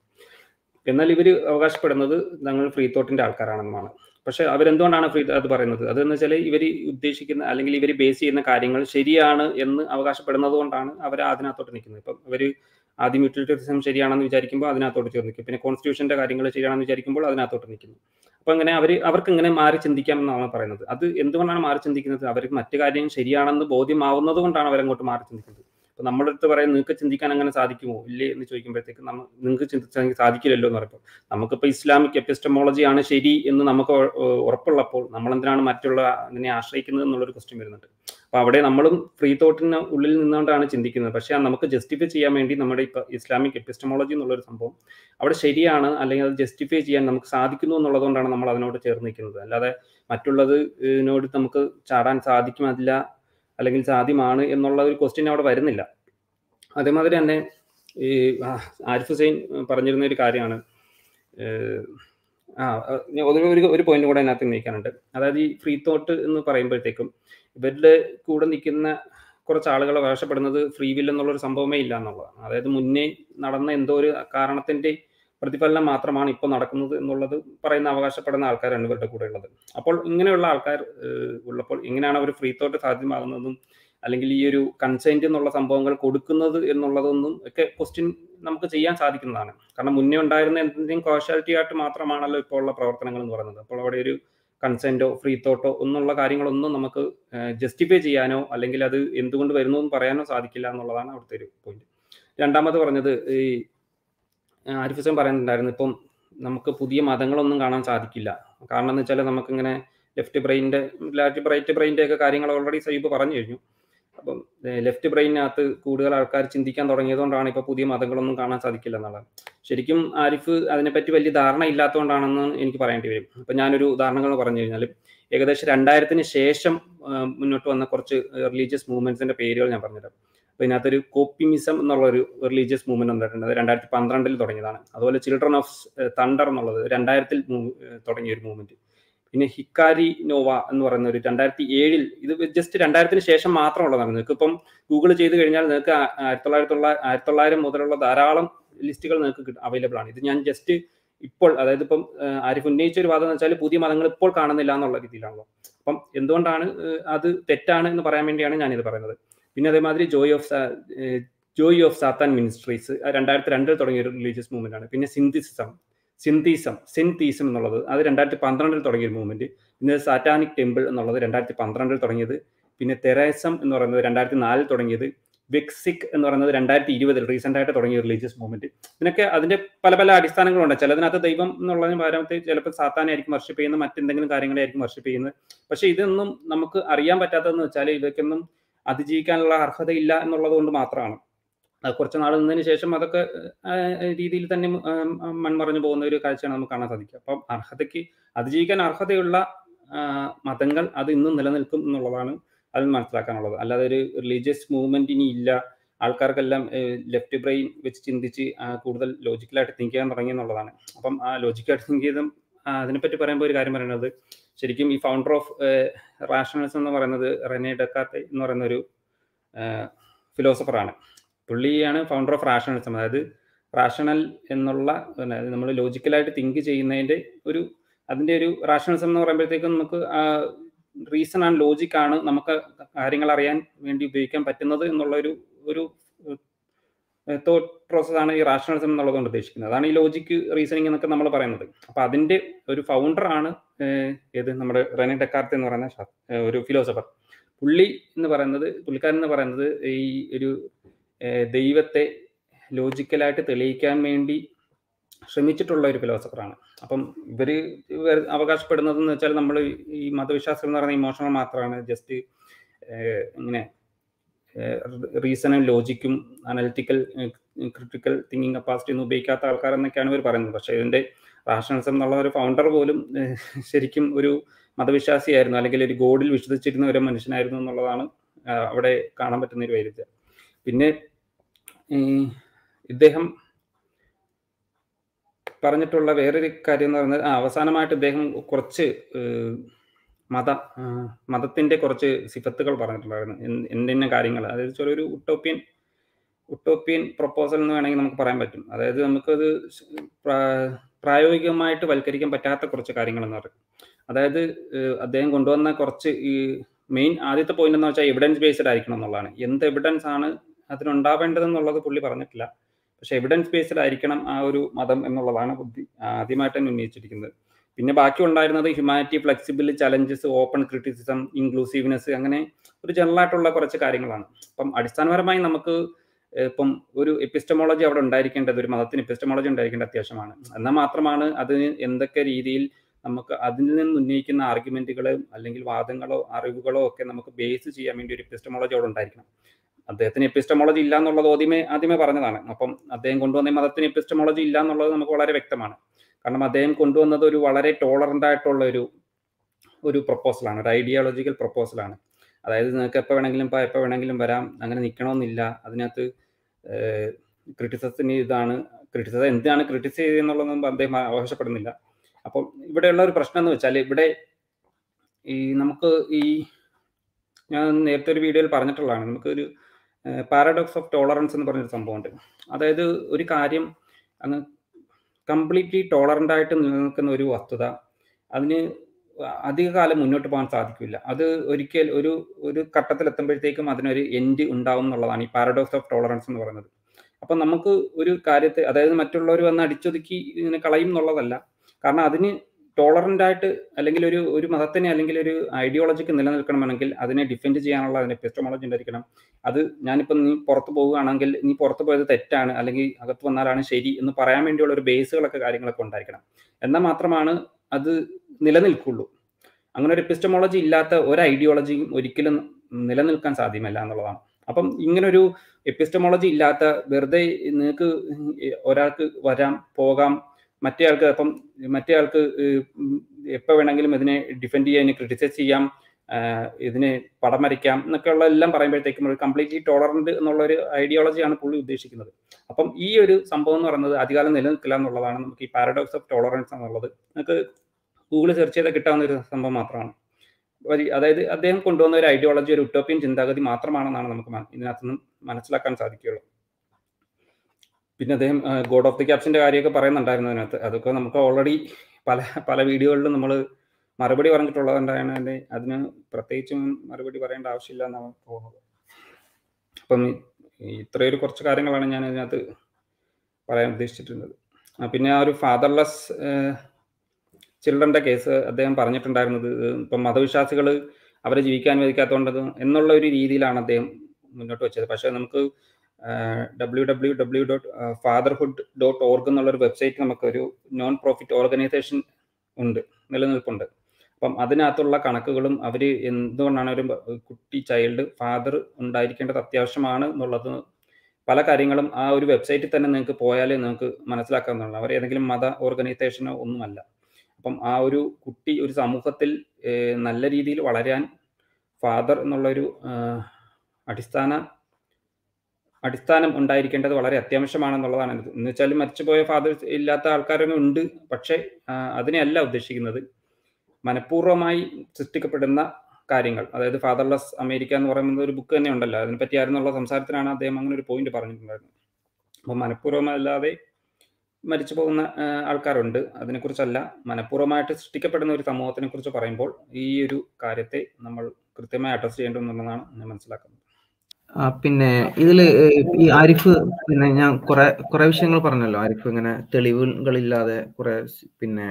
എന്നാൽ ഇവർ അവകാശപ്പെടുന്നത് ഞങ്ങൾ ഫ്രീ തോട്ടിന്റെ ആൾക്കാരാണെന്നാണ്. പക്ഷെ അവരെന്തുകൊണ്ടാണ് ഫ്രീ അത് പറയുന്നത്? അതെന്ന് വെച്ചാൽ ഇവർ ഉദ്ദേശിക്കുന്ന അല്ലെങ്കിൽ ഇവർ ബേസ് ചെയ്യുന്ന കാര്യങ്ങൾ ശരിയാണ് എന്ന് അവകാശപ്പെടുന്നത് കൊണ്ടാണ് അവർ അതിനകത്തോട്ട് നിൽക്കുന്നത്. ഇപ്പം ഇവർ ആദ്യം യൂട്ടിലിറ്ററിസം ശരിയാണെന്ന് വിചാരിക്കുമ്പോൾ അതിനകത്തോട്ട് ചേർന്ന് നിൽക്കും. പിന്നെ കോൺസ്റ്റിറ്റ്യൂഷന്റെ കാര്യങ്ങൾ ശരിയാണെന്ന് വിചാരിക്കുമ്പോൾ അതിനകത്തോട്ട് നിൽക്കുന്നു അപ്പോൾ അങ്ങനെ അവർ അവർക്ക് ഇങ്ങനെ മാറി ചിന്തിക്കാം എന്നാണ് പറയുന്നത്. അത് എന്തുകൊണ്ടാണ് മാറി ചിന്തിക്കുന്നത്? അവർക്ക് മറ്റു കാര്യം ശരിയാണെന്ന് ബോധ്യമാവുന്നത് കൊണ്ടാണ് അവരങ്ങോട്ട് മാറി ചിന്തിക്കുന്നത്. അപ്പോൾ നമ്മുടെ അടുത്ത് പറയാൻ നിങ്ങൾക്ക് ചിന്തിക്കാൻ അങ്ങനെ സാധിക്കുമോ? ഇല്ലേ എന്ന് ചോദിക്കുമ്പോഴത്തേക്ക് നമ്മൾ നിങ്ങൾക്ക് ചിന്തിച്ചാൽ സാധിക്കില്ലല്ലോ എന്ന് പറയുമ്പോൾ. നമുക്കിപ്പോൾ ഇസ്ലാമിക് എപ്പിസ്റ്റമോളജി ആണ് ശരി എന്ന് നമുക്ക് ഉറപ്പുള്ളപ്പോൾ നമ്മൾ എന്തിനാണ് മറ്റുള്ള അതിനെ ആശ്രയിക്കുന്നത് എന്നുള്ളൊരു ക്വസ്റ്റ്യൻ വരുന്നുണ്ട്. അപ്പൊ അവിടെ നമ്മളും ഫ്രീ തോട്ടിന് ഉള്ളിൽ നിന്നുകൊണ്ടാണ് ചിന്തിക്കുന്നത്. പക്ഷേ നമുക്ക് ജസ്റ്റിഫൈ ചെയ്യാൻ വേണ്ടി നമ്മുടെ ഇപ്പൊ ഇസ്ലാമിക് എപ്പിസ്റ്റമോളജി എന്നുള്ളൊരു സംഭവം അവിടെ ശരിയാണ് അല്ലെങ്കിൽ അത് ജസ്റ്റിഫൈ ചെയ്യാൻ നമുക്ക് സാധിക്കുന്നു എന്നുള്ളതുകൊണ്ടാണ് നമ്മൾ അതിനോട് ചേർന്ന് നിൽക്കുന്നത്. അല്ലാതെ മറ്റുള്ളത് ഇതിനോട് നമുക്ക് ചാടാൻ സാധിക്കുമല്ല അല്ലെങ്കിൽ സാധ്യമാണ് എന്നുള്ള ഒരു ക്വസ്റ്റ്യൻ അവിടെ വരുന്നില്ല. അതേമാതിരി തന്നെ ഈ ആരിഫ് ഹുസൈൻ പറഞ്ഞിരുന്ന ഒരു കാര്യമാണ്. ആ ഒരു ഒരു- ഒരു പോയിന്റ് കൂടെ അതിനകത്ത് ഉന്നയിക്കാനുണ്ട്. അതായത് ഈ ഫ്രീ തോട്ട് എന്ന് പറയുമ്പോഴത്തേക്കും ഇവരുടെ കൂടെ നിൽക്കുന്ന കുറച്ച് ആളുകൾ അവകാശപ്പെടുന്നത് ഫ്രീ വിൽ എന്നുള്ളൊരു സംഭവമേ ഇല്ല എന്നുള്ളതാണ് അതായത് മുന്നേ നടന്ന എന്തോ ഒരു കാരണത്തിന്റെ പ്രതിഫലനം മാത്രമാണ് ഇപ്പോൾ നടക്കുന്നത് എന്നുള്ളത് പറയുന്ന അവകാശപ്പെടുന്ന ആൾക്കാരാണ് ഇവരുടെ കൂടെ ഉള്ളത്. അപ്പോൾ ഇങ്ങനെയുള്ള ആൾക്കാർ ഉള്ളപ്പോൾ എങ്ങനെയാണ് അവർ ഫ്രീ തോട്ട് സാധ്യമാകുന്നതും അല്ലെങ്കിൽ ഈ ഒരു കൺസെന്റ് എന്നുള്ള സംഭവങ്ങൾ കൊടുക്കുന്നത് എന്നുള്ളതൊന്നും ഒക്കെ ക്വസ്റ്റ്യൻ നമുക്ക് ചെയ്യാൻ സാധിക്കുന്നതാണ്. കാരണം മുന്നേ ഉണ്ടായിരുന്ന എന്തെങ്കിലും കോഷ്യാലിറ്റി ആയിട്ട് മാത്രമാണല്ലോ ഇപ്പോൾ ഉള്ള പ്രവർത്തനങ്ങൾ എന്ന് പറയുന്നത്. അപ്പോൾ അവിടെ ഒരു കൺസെന്റോ ഫ്രീ തോട്ടോ എന്നുള്ള കാര്യങ്ങളൊന്നും നമുക്ക് ജസ്റ്റിഫൈ ചെയ്യാനോ അല്ലെങ്കിൽ അത് എന്തുകൊണ്ട് വരുന്നു എന്ന് പറയാനോ സാധിക്കില്ല എന്നുള്ളതാണ് അവിടുത്തെ ഒരു പോയിന്റ് രണ്ടാമത് പറഞ്ഞത് ഈ ആരിഫ് ഹുസൈൻ പറയുന്നുണ്ടായിരുന്നു ഇപ്പം നമുക്ക് പുതിയ മതങ്ങളൊന്നും കാണാൻ സാധിക്കില്ല. കാരണം എന്ന് വെച്ചാൽ നമുക്കിങ്ങനെ ലെഫ്റ്റ് ബ്രെയിന്റെ ലാറ്റ് ബ്രൈറ്റ് ബ്രെയിന്റെ ഒക്കെ കാര്യങ്ങൾ ഓൾറെഡി സൈബ് പറഞ്ഞു കഴിഞ്ഞു. അപ്പം ലെഫ്റ്റ് ബ്രെയിനകത്ത് കൂടുതൽ ആൾക്കാർ ചിന്തിക്കാൻ തുടങ്ങിയതുകൊണ്ടാണ് ഇപ്പോൾ പുതിയ മതങ്ങളൊന്നും കാണാൻ സാധിക്കില്ല എന്നുള്ളത്. ശരിക്കും ആരിഫ് അതിനെപ്പറ്റി വലിയ ധാരണ ഇല്ലാത്തതുകൊണ്ടാണെന്ന് എനിക്ക് പറയേണ്ടി വരും. അപ്പം ഞാനൊരു ഉദാഹരണങ്ങൾ പറഞ്ഞു കഴിഞ്ഞാൽ ഏകദേശം രണ്ടായിരത്തിന് ശേഷം മുന്നോട്ട് വന്ന കുറച്ച് റിലീജിയസ് മൂവ്മെന്റ്സിന്റെ പേരുകൾ ഞാൻ പറഞ്ഞുതരാം. അപ്പോൾ ഇതിനകത്തൊരു കോപ്പിമിസം എന്നുള്ള ഒരു റിലീജിയസ് മൂവ്മെന്റ് ഉണ്ടായിട്ടുണ്ട് അത് രണ്ടായിരത്തി പന്ത്രണ്ടിൽ തുടങ്ങിയതാണ്. അതുപോലെ ചിൽഡ്രൻ ഓഫ് തണ്ടർ എന്നുള്ളത് രണ്ടായിരത്തിൽ തുടങ്ങിയ ഒരു മൂവ്മെന്റ് പിന്നെ ഹിക്കാരി നോവ എന്ന് പറയുന്ന ഒരു രണ്ടായിരത്തി ഏഴിൽ ഇത് ജസ്റ്റ് രണ്ടായിരത്തിന് ശേഷം മാത്രമുള്ളതാണ് നിങ്ങൾക്ക് ഇപ്പം ഗൂഗിൾ ചെയ്ത് കഴിഞ്ഞാൽ നിങ്ങൾക്ക് ആയിരത്തി തൊള്ളായിരത്തി തൊള്ള- ആയിരത്തി തൊള്ളായിരം മുതലുള്ള ധാരാളം ലിസ്റ്റുകൾ നിങ്ങൾക്ക് അവൈലബിൾ ആണ്. ഇത് ഞാൻ ജസ്റ്റ് ഇപ്പോൾ അതായത് ഇപ്പം ആരിഫ് ഉന്നയിച്ച ഒരു വാദം എന്ന് വെച്ചാൽ പുതിയ മതങ്ങൾ ഇപ്പോൾ കാണുന്നില്ല എന്നുള്ള രീതിയിലാണല്ലോ. അപ്പം എന്തുകൊണ്ടാണ് അത് തെറ്റാണ് എന്ന് പറയാൻ വേണ്ടിയാണ് ഞാനിത് പറയുന്നത്. പിന്നെ അതേമാതിരി joy of joy of Satan ministries രണ്ടായിരത്തി രണ്ടിൽ തുടങ്ങിയ ഒരു റിലീജിയസ് മൂവ്മെന്റ് ആണ്. പിന്നെ സിന്തിസിസം സിന്തീസം സിന്തീസം എന്നുള്ളത്. അത് രണ്ടായിരത്തി പന്ത്രണ്ടിൽ തുടങ്ങിയ ഒരു മൂവ്മെന്റ് പിന്നെ സാറ്റാനിക് ടെമ്പിൾ എന്നുള്ളത് രണ്ടായിരത്തി പന്ത്രണ്ടിൽ തുടങ്ങിയത്. പിന്നെ തെരേസം എന്ന് പറയുന്നത് രണ്ടായിരത്തി നാലിൽ തുടങ്ങിയത്. വെക്സിക് എന്ന് പറയുന്നത് രണ്ടായിരത്തി ഇരുപതിൽ റീസെന്റ് ആയിട്ട് തുടങ്ങിയ റിലീജിയസ് മൂവ്മെന്റ് ഇതിനൊക്കെ അതിന്റെ പല പല അടിസ്ഥാനങ്ങളുണ്ട്. ചിലതിനകത്ത് ദൈവം എന്നുള്ളതിന് പകരത്തെ ചിലപ്പോൾ സാത്താനായിരിക്കും വർഷിപ്പ് ചെയ്യുന്ന മറ്റെന്തെങ്കിലും കാര്യങ്ങളായിരിക്കും വർഷിപ്പ് ചെയ്യുന്നത്. പക്ഷെ ഇതൊന്നും നമുക്ക് അറിയാൻ പറ്റാത്തതെന്ന് വെച്ചാൽ ഇതൊക്കെയൊന്നും അതിജീവിക്കാനുള്ള അർഹതയില്ല എന്നുള്ളത് കൊണ്ട് മാത്രമാണ്. അത് കുറച്ച് നാൾ നിന്നതിന് ശേഷം അതൊക്കെ രീതിയിൽ തന്നെ മൺമറഞ്ഞു പോകുന്ന ഒരു കാഴ്ചയാണ് നമുക്ക് കാണാൻ സാധിക്കുക. അപ്പം അർഹതയ്ക്ക് അതിജീവിക്കാൻ അർഹതയുള്ള മതങ്ങൾ അത് ഇന്നും നിലനിൽക്കും എന്നുള്ളതാണ് അതിൽ മനസ്സിലാക്കാനുള്ളത്. അല്ലാതെ ഒരു റിലീജിയസ് മൂവ്മെന്റ് ഇനി ഇല്ല. ആൾക്കാർക്കെല്ലാം ലെഫ്റ്റ് ബ്രെയിൻ വെച്ച് ചിന്തിച്ച് കൂടുതൽ ലോജിക്കലായിട്ട് തിങ്ക് ചെയ്യാൻ തുടങ്ങി എന്നുള്ളതാണ്. അപ്പം ആ ലോജിക്കലായിട്ട് തിങ്ക് ചെയ്തും അതിനെപ്പറ്റി പറയുമ്പോൾ ഒരു കാര്യം പറയുന്നത് ശരിക്കും ഈ ഫൗണ്ടർ ഓഫ് റാഷണൽസ് എന്ന് പറയുന്നത് റെനെ ഡെക്കാർട്ട് എന്ന് പറയുന്ന ഒരു ഫിലോസഫറാണ് പുള്ളിയാണ് ഫൗണ്ടർ ഓഫ് റാഷണലിസം അതായത് റാഷണൽ എന്നുള്ള നമ്മൾ ലോജിക്കലായിട്ട് തിങ്ക് ചെയ്യുന്നതിന്റെ ഒരു അതിന്റെ ഒരു റാഷണലിസം എന്ന് പറയുമ്പോഴത്തേക്കും നമുക്ക് റീസൺ ആൻഡ് ലോജിക് ആണ് നമുക്ക് കാര്യങ്ങൾ അറിയാൻ വേണ്ടി ഉപയോഗിക്കാൻ പറ്റുന്നത് എന്നുള്ള ഒരു ഒരു തോട്ട് പ്രോസസ്സാണ് ഈ റാഷണലിസം എന്നുള്ളത് കൊണ്ട് ഉദ്ദേശിക്കുന്നത്. അതാണ് ഈ ലോജിക്ക് റീസണിങ് എന്നൊക്കെ നമ്മൾ പറയുന്നത്. അപ്പോൾ അതിന്റെ ഒരു ഫൗണ്ടർ ആണ് ഏത്? നമ്മുടെ റെനെ ഡെക്കാർത്ത് എന്ന് പറയുന്ന ഒരു ഫിലോസഫർ പുള്ളി എന്ന് പറയുന്നത് പുള്ളിക്കാരൻ എന്ന് പറയുന്നത് ഈ ഒരു ദൈവത്തെ ലോജിക്കലായിട്ട് തെളിയിക്കാൻ വേണ്ടി ശ്രമിച്ചിട്ടുള്ള ഒരു ഫിലോസഫറാണ്. അപ്പം ഇവർ അവകാശപ്പെടുന്നതെന്ന് വെച്ചാൽ നമ്മൾ ഈ മതവിശ്വാസം എന്ന് പറയുന്ന ഇമോഷണൽ മാത്രമാണ്. ജസ്റ്റ് ഇങ്ങനെ റീസണും ലോജിക്കും അനലിറ്റിക്കൽ ക്രിട്ടിക്കൽ തിങ്കിങ് കപ്പാസിറ്റി ഒന്നും ഉപയോഗിക്കാത്ത ആൾക്കാർ എന്നൊക്കെയാണ് ഇവർ പറയുന്നത്. പക്ഷേ ഇതിന്റെ റാഷണലിസം എന്നുള്ള ഒരു ഫൗണ്ടർ പോലും ശരിക്കും ഒരു മതവിശ്വാസിയായിരുന്നു. അല്ലെങ്കിൽ ഒരു ഗോഡിൽ വിശ്വസിച്ചിരുന്ന ഒരു മനുഷ്യനായിരുന്നു എന്നുള്ളതാണ് അവിടെ കാണാൻ പറ്റുന്ന ഒരു വൈരുദ്ധ്യം. പിന്നെ ഇദ്ദേഹം പറഞ്ഞിട്ടുള്ള വേറൊരു കാര്യം എന്ന് പറഞ്ഞാൽ അവസാനമായിട്ട് ഇദ്ദേഹം കുറച്ച് മത മതത്തിന്റെ കുറച്ച് സിഫത്തുകൾ പറഞ്ഞിട്ടുണ്ടായിരുന്നു. എന്ത് എന്തിന്ന കാര്യങ്ങൾ. അതായത് ചെറിയൊരു ഉട്ടോപ്യൻ ഉട്ടോപ്യൻ പ്രപ്പോസൽ എന്ന് വേണമെങ്കിൽ നമുക്ക് പറയാൻ പറ്റും. അതായത് നമുക്കത് പ്രായോഗികമായിട്ട് വൽക്കരിക്കാൻ പറ്റാത്ത കുറച്ച് കാര്യങ്ങൾ എന്ന് പറയും. അതായത് അദ്ദേഹം കൊണ്ടുവന്ന കുറച്ച് ഈ മെയിൻ ആദ്യത്തെ പോയിന്റ് എന്ന് വെച്ചാൽ എവിഡൻസ് ബേസ്ഡ് ആയിരിക്കണം എന്നുള്ളതാണ്. എന്ത് എവിഡൻസ് ആണ് അതിനുണ്ടാവേണ്ടതെന്നുള്ളത് പുള്ളി പറഞ്ഞിട്ടില്ല. പക്ഷെ എവിഡൻസ് ബേസ്ഡ് ആയിരിക്കണം ആ ഒരു മതം എന്നുള്ളതാണ് ബുദ്ധി ആദ്യമായിട്ട് തന്നെ ഉന്നയിച്ചിരിക്കുന്നത്. പിന്നെ ബാക്കി ഉണ്ടായിരുന്നത് humanity flexible challenges open criticism inclusiveness അങ്ങനെ ഒരു ജനറൽ ആയിട്ടുള്ള കുറച്ച് കാര്യങ്ങളാണ്. അപ്പം അടിസ്ഥാനപരമായി നമുക്ക് ഇപ്പം ഒരു എപ്പിസ്റ്റമോളജി അവിടെ ഉണ്ടായിരിക്കേണ്ടത് ഒരു മതത്തിന് എപ്പിസ്റ്റമോളജി ഉണ്ടായിരിക്കേണ്ട അത്യാവശ്യമാണ്. എന്നാൽ മാത്രമാണ് അതിന് എന്തൊക്കെ രീതിയിൽ നമുക്ക് അതിൽ നിന്ന് ഉന്നയിക്കുന്ന ആർഗ്യുമെന്റുകളോ അല്ലെങ്കിൽ വാദങ്ങളോ അറിവുകളോ ഒക്കെ നമുക്ക് ബേസ് ചെയ്യാൻ വേണ്ടി ഒരു എപ്പിസ്റ്റമോളജി അവിടെ ഉണ്ടായിരിക്കണം. അദ്ദേഹത്തിന് എപ്പിസ്റ്റമോളജി ഇല്ല എന്നുള്ളത് ആദ്യമേ ആദ്യമേ പറഞ്ഞതാണ്. അപ്പം അദ്ദേഹം കൊണ്ടുവന്ന മതത്തിന് എപ്പിസ്റ്റമോളജി ഇല്ല എന്നുള്ളത് നമുക്ക് വളരെ വ്യക്തമാണ്. കാരണം അദ്ദേഹം കൊണ്ടുവന്നത് ഒരു വളരെ ടോളറന്റ് ആയിട്ടുള്ള ഒരു ഒരു പ്രപ്പോസലാണ് ഒരു ഐഡിയോളജിക്കൽ പ്രപ്പോസലാണ് അതായത് നിങ്ങൾക്ക് എപ്പോൾ വേണമെങ്കിലും ഇപ്പോൾ എപ്പോൾ വേണമെങ്കിലും വരാം അങ്ങനെ നിൽക്കണമെന്നില്ല അതിനകത്ത് ക്രിറ്റിസത്തിന് ഇതാണ് ക്രിറ്റിസൈസ് എന്താണ് ക്രിറ്റിസൈസ് ചെയ്യുന്നുള്ളതൊന്നും അദ്ദേഹം ആവശ്യപ്പെടുന്നില്ല അപ്പം ഇവിടെയുള്ള ഒരു പ്രശ്നം എന്ന് വെച്ചാൽ ഇവിടെ ഈ നമുക്ക് ഈ ഞാൻ നേരത്തെ ഒരു വീഡിയോയിൽ പറഞ്ഞിട്ടുള്ളതാണ്. നമുക്കൊരു പാരഡോക്സ് ഓഫ് ടോളറൻസ് എന്ന് പറഞ്ഞൊരു സംഭവമുണ്ട്. അതായത് ഒരു കാര്യം അങ്ങ് കംപ്ലീറ്റ്ലി ടോളറന്റ് ആയിട്ട് നിലനിൽക്കുന്ന ഒരു വസ്തുത അതിന് അധികകാലം മുന്നോട്ട് പോകാൻ സാധിക്കില്ല. അത് ഒരിക്കൽ ഒരു ഒരു ഘട്ടത്തിൽ എത്തുമ്പോഴത്തേക്കും അതിനൊരു എൻഡ് ഉണ്ടാവും എന്നുള്ളതാണ് ഈ പാരഡോക്സ് ഓഫ് ടോളറൻസ് എന്ന് പറയുന്നത്. അപ്പം നമുക്ക് ഒരു കാര്യത്തെ അതായത് മറ്റുള്ളവർ വന്ന് അടിച്ചൊതുക്കി ഇങ്ങനെ കളയും എന്നുള്ളതല്ല. കാരണം അതിന് ടോളറന്റ് ആയിട്ട് അല്ലെങ്കിൽ ഒരു ഒരു മതത്തിനെ അല്ലെങ്കിൽ ഒരു ഐഡിയോളജിക്ക് നിലനിൽക്കണമെങ്കിൽ അതിനെ ഡിഫെൻഡ് ചെയ്യാനുള്ള അതിന്റെ എപ്പിസ്റ്റമോളജി ഉണ്ടായിരിക്കണം. അത് ഞാനിപ്പം നീ പുറത്ത് പോവുകയാണെങ്കിൽ നീ പുറത്ത് പോയത് തെറ്റാണ് അല്ലെങ്കിൽ അകത്ത് വന്നാലാണ് ശരി എന്ന് പറയാൻ വേണ്ടിയുള്ള ഒരു ബേസുകളൊക്കെ കാര്യങ്ങളൊക്കെ ഉണ്ടായിരിക്കണം. എന്നാൽ മാത്രമാണ് അത് നിലനിൽക്കുള്ളൂ. അങ്ങനെ ഒരു എപ്പിസ്റ്റമോളജി ഇല്ലാത്ത ഒരു ഐഡിയോളജിയും ഒരിക്കലും നിലനിൽക്കാൻ സാധ്യമല്ല എന്നുള്ളതാണ്. അപ്പം ഇങ്ങനൊരു എപ്പിസ്റ്റമോളജി ഇല്ലാത്ത വെറുതെ നിങ്ങൾക്ക് ഒരാൾക്ക് വരാം പോകാം മറ്റേ ആൾക്ക് അപ്പം മറ്റേ ആൾക്ക് എപ്പോൾ വേണമെങ്കിലും ഇതിനെ ഡിഫെൻഡ് ചെയ്യാൻ ക്രിറ്റിസൈസ് ചെയ്യാം ഇതിനെ പടം വരയ്ക്കാം എന്നൊക്കെയുള്ള എല്ലാം പറയുമ്പോഴത്തേക്കും ഒരു കംപ്ലീറ്റ്ലി ടോളറന്റ് എന്നുള്ള ഒരു ഐഡിയോളജിയാണ് പുള്ളി ഉദ്ദേശിക്കുന്നത്. അപ്പം ഈ ഒരു സംഭവം എന്ന് പറയുന്നത് അധികാലം നിലനിൽക്കില്ല എന്നുള്ളതാണ് നമുക്ക് ഈ പാരഡോക്സ് ഓഫ് ടോളറൻസ് എന്നുള്ളത്. നമുക്ക് ഗൂഗിൾ സെർച്ച് ചെയ്താൽ കിട്ടാവുന്ന ഒരു സംഭവം മാത്രമാണ്. അതായത് അദ്ദേഹം കൊണ്ടുവന്ന ഒരു ഐഡിയോളജി ഒരു ഉട്ടോപ്യൻ ചിന്താഗതി മാത്രമാണെന്നാണ് നമുക്ക് ഇതിനകത്ത് നിന്ന് മനസ്സിലാക്കാൻ സാധിക്കുകയുള്ളൂ. പിന്നെ അദ്ദേഹം ഗോഡ് ഓഫ് ദി ക്യാപ്സിന്റെ കാര്യമൊക്കെ പറയുന്നുണ്ടായിരുന്നു അതിനകത്ത്. അതൊക്കെ നമുക്ക് ഓൾറെഡി പല പല വീഡിയോകളിലും നമ്മൾ മറുപടി പറഞ്ഞിട്ടുള്ളതുകൊണ്ടാണ് അതിന്റെ അതിന് പ്രത്യേകിച്ചും മറുപടി പറയേണ്ട ആവശ്യമില്ല എന്നാണ് തോന്നുന്നത്. അപ്പം ഇത്രയൊരു കുറച്ച് കാര്യങ്ങളാണ് ഞാൻ അതിനകത്ത് പറയാൻ ഉദ്ദേശിച്ചിട്ടുള്ളത്. പിന്നെ ആ ഒരു ഫാദർലെസ് ചിൽഡ്രന്റെ കേസ് അദ്ദേഹം പറഞ്ഞിട്ടുണ്ടായിരുന്നത് ഇപ്പം മതവിശ്വാസികൾ അവരെ ജീവിക്കാൻ അനുവദിക്കാത്തതുകൊണ്ട് എന്നുള്ള ഒരു രീതിയിലാണ് അദ്ദേഹം മുന്നോട്ട് വെച്ചത്. പക്ഷേ നമുക്ക് W W W dot fatherhood dot org എന്നുള്ളൊരു വെബ്സൈറ്റ് നമുക്കൊരു നോൺ പ്രോഫിറ്റ് ഓർഗനൈസേഷൻ ഉണ്ട് നിലനിൽപ്പുണ്ട്. അപ്പം അതിനകത്തുള്ള കണക്കുകളും അവർ എന്തുകൊണ്ടാണ് ഒരു കുട്ടി ചൈൽഡ് ഫാദർ ഉണ്ടായിരിക്കേണ്ടത് അത്യാവശ്യമാണ് എന്നുള്ളത് പല കാര്യങ്ങളും ആ ഒരു വെബ്സൈറ്റിൽ തന്നെ നിങ്ങൾക്ക് പോയാലേ നിങ്ങൾക്ക് മനസ്സിലാക്കാവുന്നതാണ്. അവർ ഏതെങ്കിലും മത ഓർഗനൈസേഷനോ ഒന്നുമല്ല. അപ്പം ആ ഒരു കുട്ടി ഒരു സമൂഹത്തിൽ നല്ല രീതിയിൽ വളരാൻ ഫാദർ എന്നുള്ളൊരു അടിസ്ഥാന അടിസ്ഥാനം ഉണ്ടായിരിക്കേണ്ടത് വളരെ അത്യാവശ്യമാണെന്നുള്ളതാണ്. എന്ന് വെച്ചാൽ മരിച്ചുപോയ ഫാദേഴ്സ് ഇല്ലാത്ത ആൾക്കാരൊന്നും ഉണ്ട്. പക്ഷേ അതിനെയല്ല ഉദ്ദേശിക്കുന്നത്. മനഃപൂർവമായി സൃഷ്ടിക്കപ്പെടുന്ന കാര്യങ്ങൾ. അതായത് ഫാദർലെസ് അമേരിക്ക എന്ന് പറയുന്നത് ഒരു ബുക്ക് തന്നെ ഉണ്ടല്ലോ. അതിനെപ്പറ്റി ആയിരുന്നുള്ള സംസാരത്തിലാണ് അദ്ദേഹം അങ്ങനെ ഒരു പോയിന്റ് പറഞ്ഞിട്ടുണ്ടായിരുന്നത്. അപ്പോൾ മനഃപൂർവമല്ലാതെ മരിച്ചു പോകുന്ന ആൾക്കാരുണ്ട്. അതിനെക്കുറിച്ചല്ല മനഃപൂർവമായിട്ട് സൃഷ്ടിക്കപ്പെടുന്ന ഒരു സമൂഹത്തിനെ കുറിച്ച് പറയുമ്പോൾ ഈ ഒരു കാര്യത്തെ നമ്മൾ കൃത്യമായി അഡ്രസ്സ് ചെയ്യേണ്ടതെന്നുള്ളതാണ് ഞാൻ മനസ്സിലാക്കുന്നത്. പിന്നെ ഇതിൽ ഈ ആരിഫ് പിന്നെ ഞാൻ കുറെ കുറെ വിഷയങ്ങൾ പറഞ്ഞല്ലോ. ആരിഫ് ഇങ്ങനെ തെളിവുകളില്ലാതെ കുറെ പിന്നെ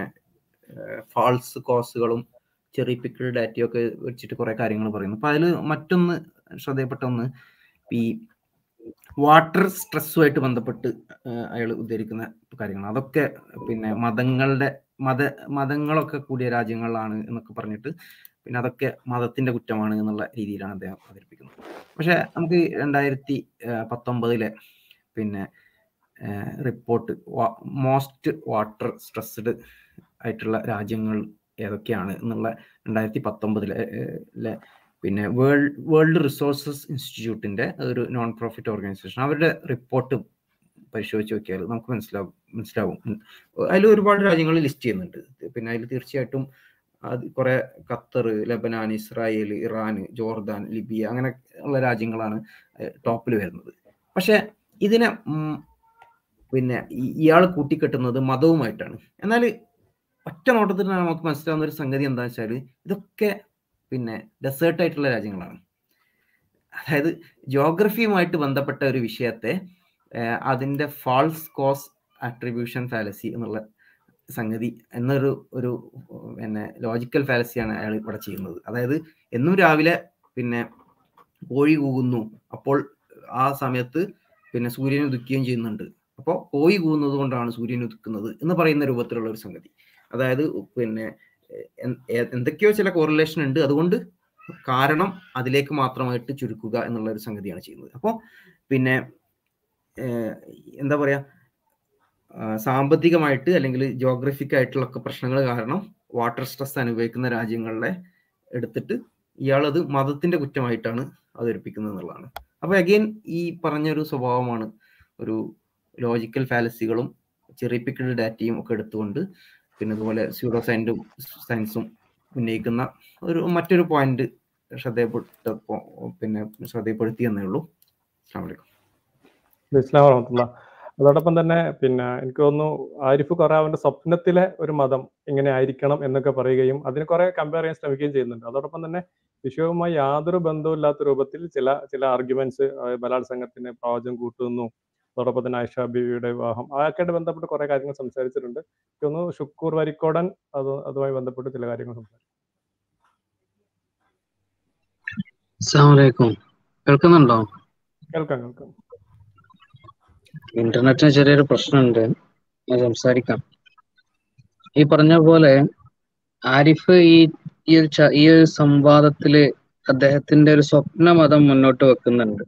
ഫാൾസ് കോസുകളും ചെറിയ പിക്കിൾ ഡാറ്റയും ഒക്കെ വെച്ചിട്ട് കുറെ കാര്യങ്ങൾ പറയുന്നു. അപ്പൊ അതിൽ മറ്റൊന്ന് ശ്രദ്ധയപ്പെട്ട ഒന്ന് ഈ വാട്ടർ സ്ട്രെസ്സുമായിട്ട് ബന്ധപ്പെട്ട് അയാൾ ഉദ്ധരിക്കുന്ന കാര്യങ്ങൾ അതൊക്കെ പിന്നെ മതങ്ങളുടെ മത മതങ്ങളൊക്കെ കൂടിയ രാജ്യങ്ങളിലാണ് എന്നൊക്കെ പറഞ്ഞിട്ട് പിന്നെ അതൊക്കെ മതത്തിന്റെ കുറ്റമാണ് എന്നുള്ള രീതിയിലാണ് അദ്ദേഹം അവതരിപ്പിക്കുന്നത്. പക്ഷെ നമുക്ക് രണ്ടായിരത്തി പത്തൊമ്പതിലെ പിന്നെ റിപ്പോർട്ട് മോസ്റ്റ് വാട്ടർ സ്ട്രെസ്ഡ് ആയിട്ടുള്ള രാജ്യങ്ങൾ ഏതൊക്കെയാണ് എന്നുള്ള രണ്ടായിരത്തി പത്തൊമ്പതിലെ പിന്നെ വേൾഡ് വേൾഡ് റിസോഴ്സസ് ഇൻസ്റ്റിറ്റ്യൂട്ടിന്റെ ഒരു നോൺ പ്രോഫിറ്റ് ഓർഗനൈസേഷൻ അവരുടെ റിപ്പോർട്ട് പരിശോധിച്ച് നോക്കിയാൽ നമുക്ക് മനസ്സിലാവും മനസ്സിലാവും. അതിൽ ഒരുപാട് രാജ്യങ്ങൾ ലിസ്റ്റ് ചെയ്യുന്നുണ്ട്. പിന്നെ അതിൽ തീർച്ചയായിട്ടും അത് കുറെ Qatar Lebanon Israel Iran Jordan Libya അങ്ങനെ ഉള്ള രാജ്യങ്ങളാണ് ടോപ്പിൽ വരുന്നത്. പക്ഷെ ഇതിനെ പിന്നെ ഇയാൾ കൂട്ടിക്കെട്ടുന്നത് മതവുമായിട്ടാണ്. എന്നാൽ ഒറ്റ നോട്ടത്തിൽ നമുക്ക് മനസ്സിലാവുന്ന ഒരു സംഗതി എന്താ വെച്ചാൽ ഇതൊക്കെ പിന്നെ ഡെസേർട്ട് ആയിട്ടുള്ള രാജ്യങ്ങളാണ്. അതായത് ജോഗ്രഫിയുമായിട്ട് ബന്ധപ്പെട്ട ഒരു വിഷയത്തെ അതിന്റെ ഫാൾസ് കോസ് ആട്രിബ്യൂഷൻ ഫാലസി എന്നുള്ള സംഗതി എന്നൊരു ഒരു പിന്നെ ലോജിക്കൽ ഫാലസിയാണ് അയാൾ ഇവിടെ ചെയ്യുന്നത്. അതായത് എന്നും രാവിലെ പിന്നെ കോഴി കൂകുന്നു. അപ്പോൾ ആ സമയത്ത് പിന്നെ സൂര്യൻ ഉദിക്കുകയും ചെയ്യുന്നുണ്ട്. അപ്പോൾ കോഴി കൂകുന്നത് കൊണ്ടാണ് സൂര്യൻ ഉദിക്കുന്നത് എന്ന് പറയുന്ന രൂപത്തിലുള്ള ഒരു സംഗതി. അതായത് പിന്നെ എന്തൊക്കെയോ ചില കോറിലേഷൻ ഉണ്ട്. അതുകൊണ്ട് കാരണം അതിലേക്ക് മാത്രമായിട്ട് ചുരുക്കുക എന്നുള്ള ഒരു സംഗതിയാണ് ചെയ്യുന്നത്. അപ്പോൾ പിന്നെ എന്താ പറയാ ആ, സാമ്പത്തികമായിട്ട് അല്ലെങ്കിൽ ജോഗ്രഫിക് ആയിട്ടുള്ള പ്രശ്നങ്ങൾ കാരണം വാട്ടർ സ്ട്രെസ് അനുഭവിക്കുന്ന രാജ്യങ്ങളെ എടുത്തിട്ട് ഇയാളത് മതത്തിന്റെ കുറ്റമായിട്ടാണ് അവതരിപ്പിക്കുന്നത് എന്നുള്ളതാണ്. അപ്പൊ അഗെയിൻ ഈ പറഞ്ഞൊരു സ്വഭാവമാണ് ഒരു ലോജിക്കൽ ഫാലസികളും ചെറിപ്പിക്കൽ ഡാറ്റയും ഒക്കെ എടുത്തുകൊണ്ട് പിന്നെ അതുപോലെ സ്യൂഡോ സയൻസും സയൻസും ഉന്നയിക്കുന്ന ഒരു മറ്റൊരു പോയിന്റ് ശ്രദ്ധയപ്പെട്ട പിന്നെ ശ്രദ്ധയപ്പെടുത്തി എന്നേ ഉള്ളൂ. അസ്സാം വലൈക്കും അതോടൊപ്പം തന്നെ പിന്നെ എനിക്ക് തോന്നുന്നു ആരിഫ് കുറെ അവന്റെ സ്വപ്നത്തിലെ ഒരു മതം ഇങ്ങനെ ആയിരിക്കണം എന്നൊക്കെ പറയുകയും അതിന് കുറെ കമ്പയർ ചെയ്യാൻ ശ്രമിക്കുകയും ചെയ്യുന്നുണ്ട്. അതോടൊപ്പം തന്നെ വിഷയവുമായി യാതൊരു ബന്ധവുമില്ലാത്ത രൂപത്തിൽ ചില ചില ആർഗ്യുമെന്റ്സ് ബലാത്സംഗത്തിന് പ്രവചനം കൂട്ടുന്നു. അതോടൊപ്പം തന്നെ ആയിഷ ബീവിയുടെ വിവാഹം. അതൊക്കെയായിട്ട് ബന്ധപ്പെട്ട് കുറെ കാര്യങ്ങൾ സംസാരിച്ചിട്ടുണ്ട്. എനിക്ക് തോന്നുന്നു ഷുക്കൂർ വരിക്കോടൻ അത് അതുമായി ബന്ധപ്പെട്ട് ചില കാര്യങ്ങൾ സംസാരിച്ചു കേൾക്കുന്നുണ്ടോ? കേൾക്കാം കേൾക്കാം. ഇന്റർനെറ്റിന് ചെറിയൊരു പ്രശ്നമുണ്ട്. ഞാൻ സംസാരിക്കാം. ഈ പറഞ്ഞ പോലെ ആരിഫ് ഈ ഈ ഒരു ഈ ഒരു സംവാദത്തിൽ അദ്ദേഹത്തിന്റെ ഒരു സ്വപ്ന മതം മുന്നോട്ട് വെക്കുന്നുണ്ട്.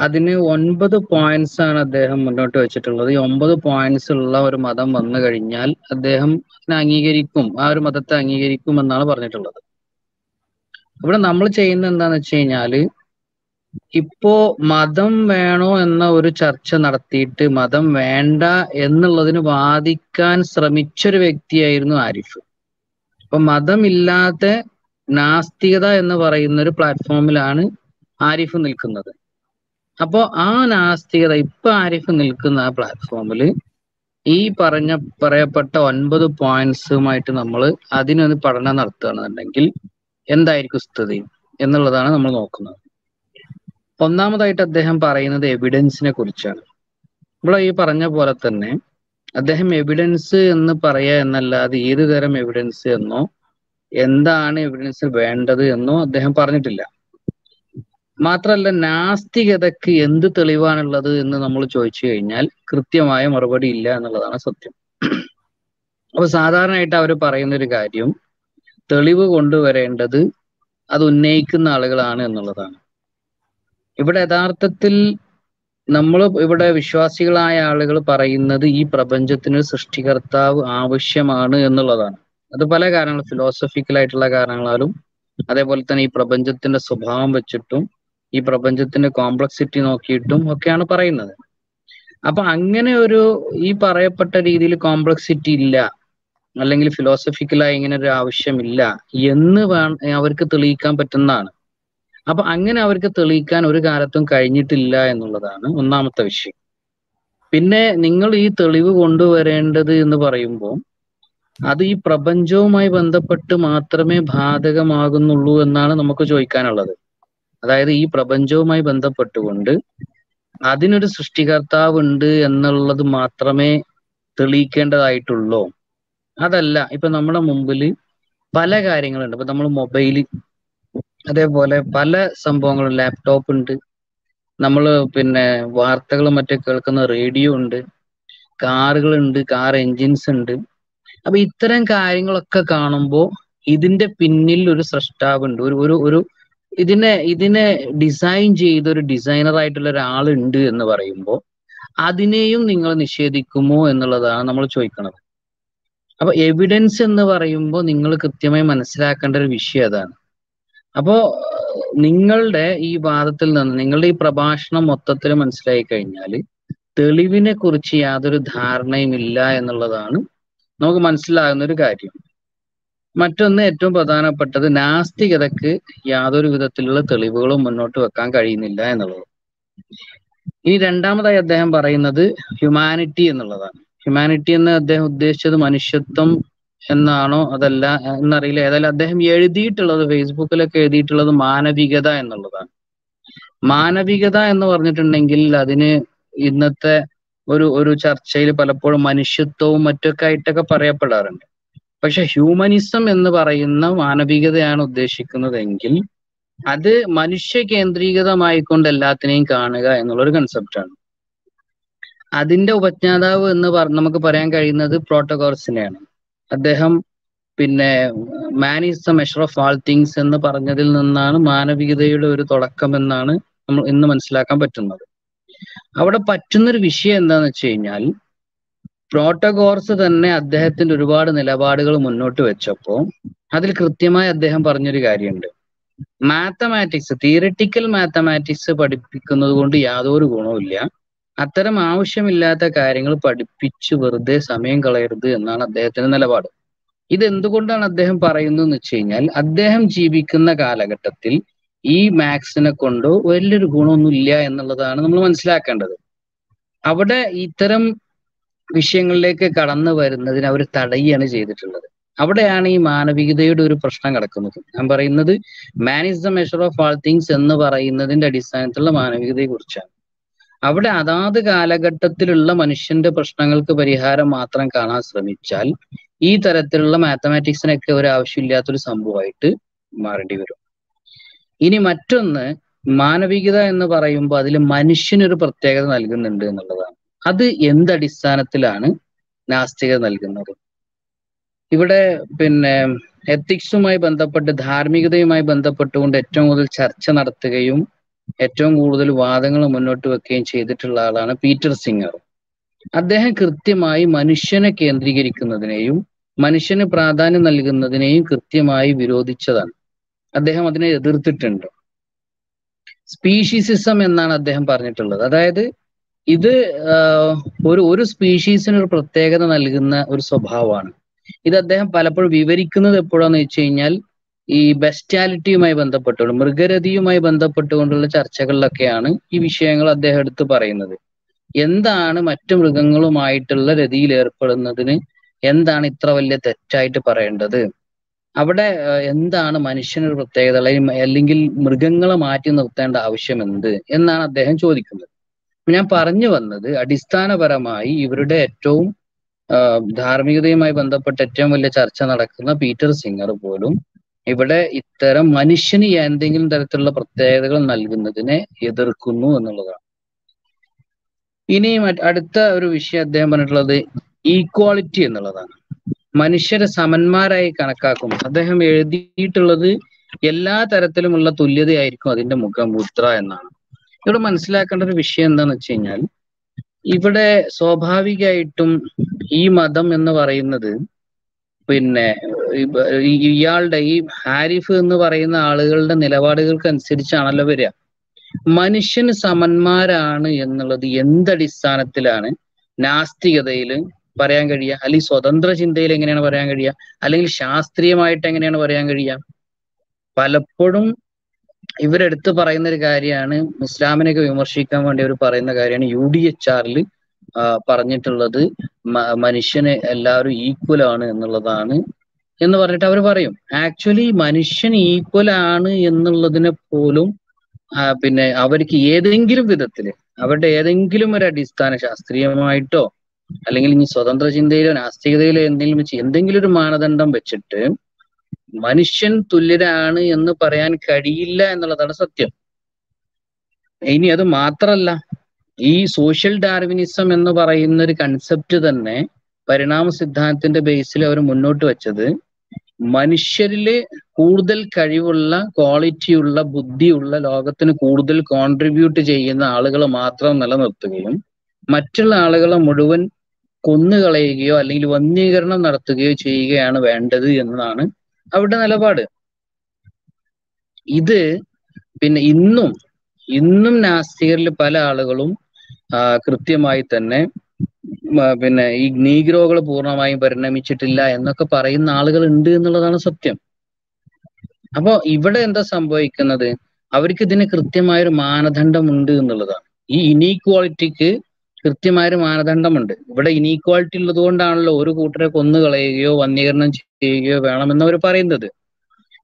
അതിന് ഒൻപത് പോയിന്റ്സ് ആണ് അദ്ദേഹം മുന്നോട്ട് വെച്ചിട്ടുള്ളത്. ഈ ഒമ്പത് പോയിന്റ്സ് ഉള്ള ഒരു മതം വന്നു കഴിഞ്ഞാൽ അദ്ദേഹം അംഗീകരിക്കും. ആ ഒരു മതത്തെ അംഗീകരിക്കും എന്നാണ് പറഞ്ഞിട്ടുള്ളത്. ഇവിടെ നമ്മൾ ചെയ്യുന്ന എന്താന്ന് വെച്ച് കഴിഞ്ഞാൽ ഇപ്പോ മതം വേണോ എന്ന ഒരു ചർച്ച നടത്തിയിട്ട് മതം വേണ്ട എന്നുള്ളതിന് വാദിക്കാൻ ശ്രമിച്ചൊരു വ്യക്തിയായിരുന്നു ആരിഫ്. അപ്പൊ മതമില്ലാത്ത നാസ്തികത എന്ന് പറയുന്ന ഒരു പ്ലാറ്റ്ഫോമിലാണ് ആരിഫ് നിൽക്കുന്നത്. അപ്പോ ആ നാസ്തികത ഇപ്പൊ ആരിഫ് നിൽക്കുന്ന ആ പ്ലാറ്റ്ഫോമിൽ ഈ പറഞ്ഞ പറയപ്പെട്ട ഒൻപത് പോയിന്റ്സുമായിട്ട് നമ്മൾ അതിനൊന്ന് പഠനം നടത്തുകയാണെന്നുണ്ടെങ്കിൽ എന്തായിരിക്കും സ്ഥിതി എന്നുള്ളതാണ് നമ്മൾ നോക്കുന്നത്. ഒന്നാമതായിട്ട് അദ്ദേഹം പറയുന്നത് എവിഡൻസിനെ കുറിച്ചാണ്. ഇവിടെ ഈ പറഞ്ഞ പോലെ തന്നെ അദ്ദേഹം എവിഡൻസ് എന്ന് പറയുക എന്നല്ലാതെ ഏത് തരം എവിഡൻസ് എന്നോ എന്താണ് എവിഡൻസ് വേണ്ടത് എന്നോ അദ്ദേഹം പറഞ്ഞിട്ടില്ല. മാത്രല്ല നാസ്തികതയ്ക്ക് എന്ത് തെളിവാണുള്ളത് എന്ന് നമ്മൾ ചോദിച്ചു കഴിഞ്ഞാൽ കൃത്യമായ മറുപടി ഇല്ല എന്നുള്ളതാണ് സത്യം. അപ്പൊ സാധാരണയായിട്ട് അവർ പറയുന്ന ഒരു കാര്യം തെളിവ് കൊണ്ടുവരേണ്ടത് അത് ഉന്നയിക്കുന്ന ആളുകളാണ് എന്നുള്ളതാണ്. ഇവിടെ യഥാർത്ഥത്തിൽ നമ്മൾ ഇവിടെ വിശ്വാസികളായ ആളുകൾ പറയുന്നത് ഈ പ്രപഞ്ചത്തിന് സൃഷ്ടികർത്താവ് ആവശ്യമാണ് എന്നുള്ളതാണ്. അത് പല കാരണങ്ങൾ ഫിലോസഫിക്കൽ ആയിട്ടുള്ള കാരണങ്ങളാലും അതേപോലെ തന്നെ ഈ പ്രപഞ്ചത്തിന്റെ സ്വഭാവം വെച്ചിട്ടും ഈ പ്രപഞ്ചത്തിന്റെ കോംപ്ലക്സിറ്റി നോക്കിയിട്ടും ഒക്കെയാണ് പറയുന്നത്. അപ്പൊ അങ്ങനെ ഒരു ഈ പറയപ്പെട്ട രീതിയിൽ കോംപ്ലക്സിറ്റി ഇല്ല അല്ലെങ്കിൽ ഫിലോസഫിക്കലായി ഇങ്ങനെ ഒരു ആവശ്യമില്ല എന്ന് വേ അവർക്ക് തെളിയിക്കാൻ പറ്റുന്നതാണ്. അപ്പൊ അങ്ങനെ അവർക്ക് തെളിയിക്കാൻ ഒരു കാലത്തും കഴിഞ്ഞിട്ടില്ല എന്നുള്ളതാണ് ഒന്നാമത്തെ വിഷയം. പിന്നെ നിങ്ങൾ ഈ തെളിവ് കൊണ്ടുവരേണ്ടത് എന്ന് പറയുമ്പോൾ അത് ഈ പ്രപഞ്ചവുമായി ബന്ധപ്പെട്ട് മാത്രമേ ബാധകമാകുന്നുള്ളൂ എന്നാണ് നമുക്ക് ചോദിക്കാനുള്ളത്. അതായത് ഈ പ്രപഞ്ചവുമായി ബന്ധപ്പെട്ടുകൊണ്ട് അതിനൊരു സൃഷ്ടികർത്താവ് ഉണ്ട് എന്നുള്ളത് മാത്രമേ തെളിയിക്കേണ്ടതായിട്ടുള്ളൂ. അതല്ല ഇപ്പൊ നമ്മുടെ മുമ്പിൽ പല കാര്യങ്ങളുണ്ട്. ഇപ്പൊ നമ്മൾ മൊബൈൽ അതേപോലെ പല സംഭവങ്ങളും ലാപ്ടോപ്പ് ഉണ്ട്. നമ്മൾ പിന്നെ വാർത്തകളും മറ്റേ കേൾക്കുന്ന റേഡിയോ ഉണ്ട്. കാറുകളുണ്ട് കാർ എൻജിൻസ് ഉണ്ട്. അപ്പൊ ഇത്തരം കാര്യങ്ങളൊക്കെ കാണുമ്പോൾ ഇതിന്റെ പിന്നിൽ ഒരു സൃഷ്ടാവുണ്ട് ഒരു ഒരു ഒരു ഇതിനെ ഇതിനെ ഡിസൈൻ ചെയ്ത ഒരു ഡിസൈനർ ആയിട്ടുള്ള ഒരാളുണ്ട് എന്ന് പറയുമ്പോൾ അതിനെയും നിങ്ങൾ നിഷേധിക്കുമോ എന്നുള്ളതാണ് നമ്മൾ ചോദിക്കുന്നത് അപ്പൊ എവിഡൻസ് എന്ന് പറയുമ്പോൾ നിങ്ങൾ കൃത്യമായി മനസ്സിലാക്കേണ്ട ഒരു വിഷയം അതാണ്. അപ്പോ നിങ്ങളുടെ ഈ വാദത്തിൽ നിന്ന് നിങ്ങളുടെ ഈ പ്രഭാഷണം മൊത്തത്തിൽ മനസ്സിലായി കഴിഞ്ഞാൽ തെളിവിനെ കുറിച്ച് യാതൊരു ധാരണയും ഇല്ല എന്നുള്ളതാണ് നമുക്ക് മനസ്സിലാകുന്ന ഒരു കാര്യം. മറ്റൊന്ന് ഏറ്റവും പ്രധാനപ്പെട്ടത് നാസ്തികതക്ക് യാതൊരു വിധത്തിലുള്ള തെളിവുകളും മുന്നോട്ട് വെക്കാൻ കഴിയുന്നില്ല എന്നുള്ളത്. ഇനി രണ്ടാമതായി അദ്ദേഹം പറയുന്നത് ഹ്യൂമാനിറ്റി എന്നുള്ളതാണ്. ഹ്യൂമാനിറ്റി എന്ന് അദ്ദേഹം ഉദ്ദേശിച്ചത് മനുഷ്യത്വം എന്നാണോ അതല്ല എന്നറിയില്ല. ഏതായാലും അദ്ദേഹം എഴുതിയിട്ടുള്ളത് ഫേസ്ബുക്കിലൊക്കെ എഴുതിയിട്ടുള്ളത് മാനവികത എന്നുള്ളതാണ്. മാനവികത എന്ന് പറഞ്ഞിട്ടുണ്ടെങ്കിൽ അതിന് ഇന്നത്തെ ഒരു ഒരു ചർച്ചയിൽ പലപ്പോഴും മനുഷ്യത്വവും മറ്റൊക്കെ ആയിട്ടൊക്കെ പറയപ്പെടാറുണ്ട്. പക്ഷെ ഹ്യൂമനിസം എന്ന് പറയുന്ന മാനവികതയാണ് ഉദ്ദേശിക്കുന്നതെങ്കിൽ അത് മനുഷ്യ കേന്ദ്രീകൃതമായിക്കൊണ്ട് എല്ലാത്തിനെയും കാണുക എന്നുള്ളൊരു കൺസെപ്റ്റാണ് അതിന്റെ ഉപജ്ഞാതാവ് എന്ന് നമുക്ക് പറയാൻ കഴിയുന്നത് പ്രോട്ടോകോർസിനെയാണ് അദ്ദേഹം പിന്നെ man is the measure of all things എന്ന് പറഞ്ഞതിൽ നിന്നാണ് മാനവികതയുടെ ഒരു തുടക്കം എന്നാണ് നമ്മൾ ഇന്ന് മനസ്സിലാക്കാൻ പറ്റുന്നത്. അവിടെ പറ്റുന്നൊരു വിഷയം എന്താന്ന് വെച്ച് കഴിഞ്ഞാൽ പ്രോട്ടോകോർസ് തന്നെ അദ്ദേഹത്തിന്റെ ഒരുപാട് നിലപാടുകൾ മുന്നോട്ട് വെച്ചപ്പോ അതിൽ കൃത്യമായി അദ്ദേഹം പറഞ്ഞൊരു കാര്യമുണ്ട്. മാത്തമാറ്റിക്സ് തിയറിറ്റിക്കൽ മാത്തമാറ്റിക്സ് പഠിപ്പിക്കുന്നത് കൊണ്ട് യാതൊരു ഗുണവുമില്ല. അത്തരം ആവശ്യമില്ലാത്ത കാര്യങ്ങൾ പഠിപ്പിച്ച് വെറുതെ സമയം കളയരുത് എന്നാണ് അദ്ദേഹത്തിന്റെ നിലപാട്. ഇത് എന്തുകൊണ്ടാണ് അദ്ദേഹം പറയുന്നത് എന്ന് വെച്ച് കഴിഞ്ഞാൽ അദ്ദേഹം ജീവിക്കുന്ന കാലഘട്ടത്തിൽ ഈ മാത്സിനെ കൊണ്ട് വലിയൊരു ഗുണമൊന്നും ഇല്ല എന്നുള്ളതാണ് നമ്മൾ മനസ്സിലാക്കേണ്ടത്. അവിടെ ഇത്തരം വിഷയങ്ങളിലേക്ക് കടന്നു വരുന്നതിന് അവർ തടയുകയാണ് ചെയ്തിട്ടുള്ളത്. അവിടെയാണ് ഈ മാനവികതയുടെ ഒരു പ്രശ്നം കിടക്കുന്നത്. ഞാൻ പറയുന്നത് man is the measure of all things എന്ന് പറയുന്നതിന്റെ അടിസ്ഥാനത്തിലുള്ള മാനവികതയെ കുറിച്ചാണ് അവിടെ അതാത് കാലഘട്ടത്തിലുള്ള മനുഷ്യന്റെ പ്രശ്നങ്ങൾക്ക് പരിഹാരം മാത്രം കാണാൻ ശ്രമിച്ചാൽ ഈ തരത്തിലുള്ള മാത്തമാറ്റിക്സിനൊക്കെ ഒരു ആവശ്യമില്ലാത്തൊരു സംഭവമായിട്ട് മാറേണ്ടി വരും. ഇനി മറ്റൊന്ന് മാനവികത എന്ന് പറയുമ്പോൾ അതിൽ മനുഷ്യനൊരു പ്രത്യേകത നൽകുന്നുണ്ട് എന്നുള്ളതാണ്. അത് എന്തടിസ്ഥാനത്തിലാണ് നാസ്തികത നൽകുന്നത്? ഇവിടെ പിന്നെ എത്തിക്സുമായി ബന്ധപ്പെട്ട് ധാർമ്മികതയുമായി ബന്ധപ്പെട്ടുകൊണ്ട് ഏറ്റവും കൂടുതൽ ചർച്ച നടത്തുകയും ഏറ്റവും കൂടുതൽ വാദങ്ങൾ മുന്നോട്ട് വെക്കുകയും ചെയ്തിട്ടുള്ള ആളാണ് പീറ്റർ സിംഗർ. അദ്ദേഹം കൃത്യമായി മനുഷ്യനെ കേന്ദ്രീകരിക്കുന്നതിനെയും മനുഷ്യന് പ്രാധാന്യം നൽകുന്നതിനെയും കൃത്യമായി വിരോധിച്ചതാണ്. അദ്ദേഹം അതിനെ എതിർത്തിട്ടുണ്ട്. സ്പീഷീസിസം എന്നാണ് അദ്ദേഹം പറഞ്ഞിട്ടുള്ളത്. അതായത് ഇത് ഒരു ഒരു സ്പീഷീസിന് ഒരു പ്രത്യേകത നൽകുന്ന ഒരു സ്വഭാവമാണ്. ഇത് അദ്ദേഹം പലപ്പോഴും വിവരിക്കുന്നത് എപ്പോഴാന്ന് വെച്ച് കഴിഞ്ഞാൽ ഈ ബെസ്റ്റാലിറ്റിയുമായി ബന്ധപ്പെട്ടുകൊണ്ട് മൃഗരതിയുമായി ബന്ധപ്പെട്ടുകൊണ്ടുള്ള ചർച്ചകളിലൊക്കെയാണ് ഈ വിഷയങ്ങൾ അദ്ദേഹം എടുത്തു പറയുന്നത്. എന്താണ് മറ്റു മൃഗങ്ങളുമായിട്ടുള്ള രതിയിൽ ഏർപ്പെടുന്നതിന് എന്താണ് ഇത്ര വലിയ തെറ്റായിട്ട് പറയേണ്ടത്? അവിടെ എന്താണ് മനുഷ്യനൊരു പ്രത്യേകത അല്ലെങ്കിൽ മൃഗങ്ങളെ മാറ്റി നിർത്തേണ്ട ആവശ്യം എന്ത് എന്നാണ് അദ്ദേഹം ചോദിക്കുന്നത്. ഞാൻ പറഞ്ഞു വന്നത് അടിസ്ഥാനപരമായി ഇവരുടെ ഏറ്റവും ധാർമ്മികതയുമായി ബന്ധപ്പെട്ട ഏറ്റവും വലിയ ചർച്ച നടക്കുന്ന പീറ്റർ സിംഗർ പോലും ഇവിടെ ഇത്തരം മനുഷ്യന് എന്തെങ്കിലും തരത്തിലുള്ള പ്രത്യേകതകൾ നൽകുന്നതിനെ എതിർക്കുന്നു എന്നുള്ളതാണ്. ഇനി അടുത്ത ഒരു വിഷയം അദ്ദേഹം പറഞ്ഞിട്ടുള്ളത് ഈക്വാളിറ്റി എന്നുള്ളതാണ്. മനുഷ്യരെ സമന്മാരായി കണക്കാക്കും അദ്ദേഹം എഴുതിയിട്ടുള്ളത് എല്ലാ തരത്തിലുമുള്ള തുല്യതയായിരിക്കും അതിന്റെ മുഖമുദ്ര എന്നാണ്. ഇവിടെ മനസ്സിലാക്കേണ്ട ഒരു വിഷയം എന്താണെന്ന് വെച്ച് കഴിഞ്ഞാൽ ഇവിടെ സ്വാഭാവികമായിട്ടും ഈ മതം എന്ന് പറയുന്നത് പിന്നെ ഇയാളുടെ ഈ ഹാരിഫ് എന്ന് പറയുന്ന ആളുകളുടെ നിലപാടുകൾക്ക് അനുസരിച്ചാണല്ലോ വരിക. മനുഷ്യന് സമന്മാരാണ് എന്നുള്ളത് എന്തടിസ്ഥാനത്തിലാണ് നാസ്തികതയിൽ പറയാൻ കഴിയുക? അല്ലെങ്കിൽ സ്വതന്ത്ര ചിന്തയിൽ എങ്ങനെയാണ് പറയാൻ കഴിയുക? അല്ലെങ്കിൽ ശാസ്ത്രീയമായിട്ട് എങ്ങനെയാണ് പറയാൻ കഴിയുക? പലപ്പോഴും ഇവരെടുത്ത് പറയുന്ന ഒരു കാര്യമാണ് ഇസ്ലാമിനെയൊക്കെ വിമർശിക്കാൻ വേണ്ടി അവർ പറയുന്ന കാര്യമാണ് യു ഡി എച്ച് ആറിൽ പറഞ്ഞിട്ടുള്ളത് മനുഷ്യന് എല്ലാവരും ഈക്വൽ ആണ് എന്നുള്ളതാണ് എന്ന് പറഞ്ഞിട്ട് അവർ പറയും. ആക്ച്വലി മനുഷ്യൻ ഈക്വൽ ആണ് എന്നുള്ളതിനെ പോലും പിന്നെ അവർക്ക് ഏതെങ്കിലും വിധത്തിൽ അവരുടെ ഏതെങ്കിലും ഒരു അടിസ്ഥാന ശാസ്ത്രീയമായിട്ടോ അല്ലെങ്കിൽ ഇനി സ്വതന്ത്ര ചിന്തയിലോ നാസ്തികതയിലോ എന്തെങ്കിലും വെച്ച് എന്തെങ്കിലും ഒരു മാനദണ്ഡം വെച്ചിട്ട് മനുഷ്യൻ തുല്യരാണ് എന്ന് പറയാൻ കഴിയില്ല എന്നുള്ളതാണ് സത്യം. ഇനി അത് മാത്രല്ല. ഈ സോഷ്യൽ ഡാർവിനിസം എന്ന് പറയുന്ന ഒരു കൺസെപ്റ്റ് തന്നെ പരിണാമ സിദ്ധാന്തത്തിന്റെ ബേസിൽ അവർ മുന്നോട്ട് വെച്ചത്. മനുഷ്യരിൽ കൂടുതൽ കഴിവുള്ള ക്വാളിറ്റിയുള്ള ബുദ്ധിയുള്ള ലോകത്തിന് കൂടുതൽ കോൺട്രിബ്യൂട്ട് ചെയ്യുന്ന ആളുകൾ മാത്രം നിലനിർത്തുകയും മറ്റുള്ള ആളുകളെ മുഴുവൻ കൊന്നുകളയുകയോ അല്ലെങ്കിൽ വന്യീകരണം നടത്തുകയോ ചെയ്യുകയാണ് വേണ്ടത് എന്നതാണ് അവരുടെ നിലപാട്. ഇത് പിന്നെ ഇന്നും ഇന്നും നാസ്തികരിൽ പല ആളുകളും കൃത്യമായി തന്നെ പിന്നെ ഈ നീഗ്രോകൾ പൂർണമായും പരിണമിച്ചിട്ടില്ല എന്നൊക്കെ പറയുന്ന ആളുകൾ ഉണ്ട് എന്നുള്ളതാണ് സത്യം. അപ്പോ ഇവിടെ എന്താ സംഭവിക്കുന്നത്? അവർക്ക് ഇതിന് കൃത്യമായൊരു മാനദണ്ഡം ഉണ്ട് എന്നുള്ളതാണ്. ഈ ഇനീക്വാളിറ്റിക്ക് കൃത്യമായൊരു മാനദണ്ഡമുണ്ട്. ഇവിടെ ഇനീക്വാളിറ്റി ഉള്ളത് കൊണ്ടാണല്ലോ ഒരു കൂട്ടരെ കൊന്നുകളയുകയോ വന്യീകരണം ചെയ്യുകയോ വേണമെന്ന് അവർ പറയുന്നത്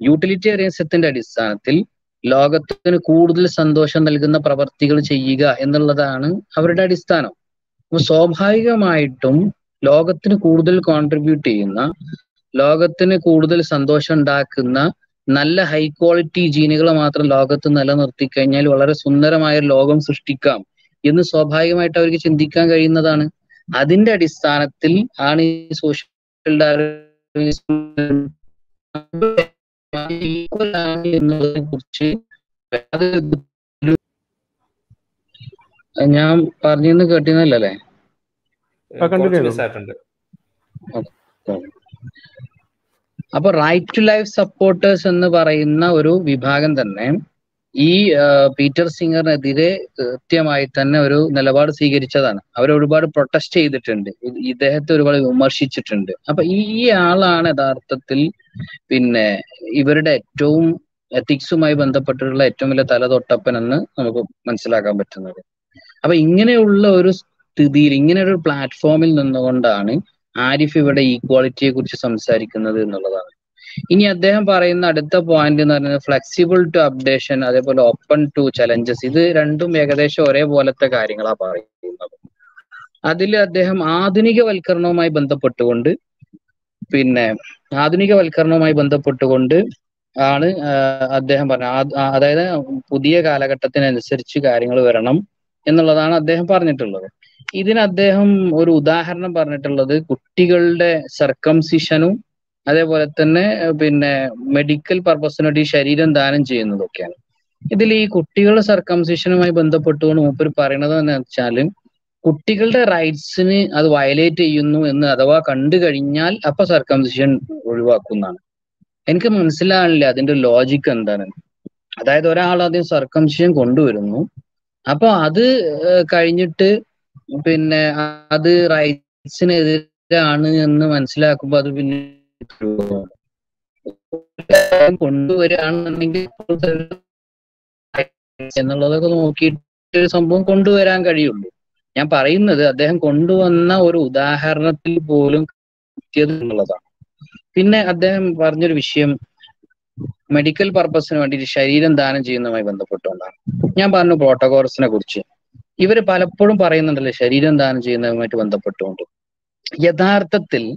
യൂട്ടിലിറ്റേറിയൻസത്തിന്റെ അടിസ്ഥാനത്തിൽ ലോകത്തിന് കൂടുതൽ സന്തോഷം നൽകുന്ന പ്രവർത്തികൾ ചെയ്യുക എന്നുള്ളതാണ് അവരുടെ അടിസ്ഥാനം. അപ്പൊ സ്വാഭാവികമായിട്ടും ലോകത്തിന് കൂടുതൽ കോൺട്രിബ്യൂട്ട് ചെയ്യുന്ന ലോകത്തിന് കൂടുതൽ സന്തോഷം ഉണ്ടാക്കുന്ന നല്ല ഹൈ ക്വാളിറ്റി ജീനുകൾ മാത്രം ലോകത്ത് നിലനിർത്തി കഴിഞ്ഞാൽ വളരെ സുന്ദരമായ ലോകം സൃഷ്ടിക്കാം എന്ന് സ്വാഭാവികമായിട്ട് അവർക്ക് ചിന്തിക്കാൻ കഴിയുന്നതാണ്. അതിന്റെ അടിസ്ഥാനത്തിൽ ആണ് ഈ സോഷ്യൽ ഈക്വൽ ആണ് എന്നതിനെ കുറിച്ച് ഞാൻ പറഞ്ഞെന്ന് കേട്ടിരുന്നല്ലേ അപ്പൊ റൈറ്റ് ടു ലൈഫ് സപ്പോർട്ടേഴ്സ് എന്ന് പറയുന്ന ഒരു വിഭാഗം തന്നെ ഈ പീറ്റർ സിംഗറിനെതിരെ കൃത്യമായി തന്നെ ഒരു നിലപാട് സ്വീകരിച്ചതാണ്. അവർ ഒരുപാട് പ്രൊട്ടസ്റ്റ് ചെയ്തിട്ടുണ്ട്. ഇദ്ദേഹത്തെ ഒരുപാട് വിമർശിച്ചിട്ടുണ്ട്. അപ്പൊ ഈ ആളാണ് യഥാർത്ഥത്തിൽ പിന്നെ ഇവരുടെ ഏറ്റവും എത്തിക്സുമായി ബന്ധപ്പെട്ടിട്ടുള്ള ഏറ്റവും വലിയ തലതൊട്ടപ്പൻ എന്ന് നമുക്ക് മനസ്സിലാക്കാൻ പറ്റുന്നത്. അപ്പൊ ഇങ്ങനെയുള്ള ഒരു സ്ഥിതിയിൽ ഇങ്ങനെ ഒരു പ്ലാറ്റ്ഫോമിൽ നിന്നുകൊണ്ടാണ് ആരിഫ് ഇവിടെ ഈക്വാളിറ്റിയെ കുറിച്ച് സംസാരിക്കുന്നത് എന്നുള്ളതാണ്. ഇനി അദ്ദേഹം പറയുന്ന അടുത്ത പോയിന്റ് എന്ന് പറയുന്നത് ഫ്ലെക്സിബിൾ ടു അപ്ഡേഷൻ അതേപോലെ ഓപ്പൺ ടു ചലഞ്ചസ് ഇത് രണ്ടും ഏകദേശം ഒരേപോലത്തെ കാര്യങ്ങളാണ് പറയുന്നത്. അതിൽ അദ്ദേഹം ആധുനികവൽക്കരണവുമായി ബന്ധപ്പെട്ടുകൊണ്ട് പിന്നെ ആധുനികവൽക്കരണവുമായി ബന്ധപ്പെട്ടുകൊണ്ട് ആണ് അദ്ദേഹം പറഞ്ഞത്. അതായത് പുതിയ കാലഘട്ടത്തിനനുസരിച്ച് കാര്യങ്ങൾ വരണം എന്നുള്ളതാണ് അദ്ദേഹം പറഞ്ഞിട്ടുള്ളത്. ഇതിന് അദ്ദേഹം ഒരു ഉദാഹരണം പറഞ്ഞിട്ടുള്ളത് കുട്ടികളുടെ സർക്കംസിഷനും അതേപോലെ തന്നെ പിന്നെ മെഡിക്കൽ പർപ്പസിന് വേണ്ടി ശരീരം ദാനം ചെയ്യുന്നതൊക്കെയാണ്. ഇതിൽ ഈ കുട്ടികളുടെ സർക്കംസിഷനുമായി ബന്ധപ്പെട്ടുകൊണ്ട് മൂപ്പർ പറയണത് എന്ന് വെച്ചാൽ കുട്ടികളുടെ റൈറ്റ്സിന് അത് വയലേറ്റ് ചെയ്യുന്നു എന്ന് അഥവാ കണ്ടു കഴിഞ്ഞാൽ അപ്പൊ സർക്കംസിഷൻ ഒഴിവാക്കുന്നതാണ്. എനിക്ക് മനസ്സിലാകണില്ല അതിന്റെ ലോജിക്ക് എന്താണ്. അതായത് ഒരാൾ ആദ്യം സർക്കംസിഷൻ കൊണ്ടുവരുന്നു. അപ്പൊ അത് കഴിഞ്ഞിട്ട് പിന്നെ അത് റൈറ്റ്സിനെതിരാണ് എന്ന് മനസ്സിലാക്കുമ്പോൾ അത് പിന്നെ കൊണ്ടുവരികയാണെന്നുണ്ടെങ്കിൽ എന്നുള്ളതൊക്കെ നോക്കിയിട്ട് ഒരു സംഭവം കൊണ്ടുവരാൻ കഴിയുള്ളൂ. ഞാൻ പറയുന്നത് അദ്ദേഹം കൊണ്ടുവന്ന ഒരു ഉദാഹരണത്തിൽ പോലും എന്നുള്ളതാണ്. പിന്നെ അദ്ദേഹം പറഞ്ഞൊരു വിഷയം മെഡിക്കൽ പർപ്പസിന് വേണ്ടിയിട്ട് ശരീരം ദാനം ചെയ്യുന്നതുമായി ബന്ധപ്പെട്ടുകൊണ്ടാണ്. ഞാൻ പറഞ്ഞു പ്രോട്ടോകോറസിനെ കുറിച്ച്. ഇവർ പലപ്പോഴും പറയുന്നുണ്ടല്ലോ ശരീരം ദാനം ചെയ്യുന്നതുമായിട്ട് ബന്ധപ്പെട്ടുകൊണ്ട്. യഥാർത്ഥത്തിൽ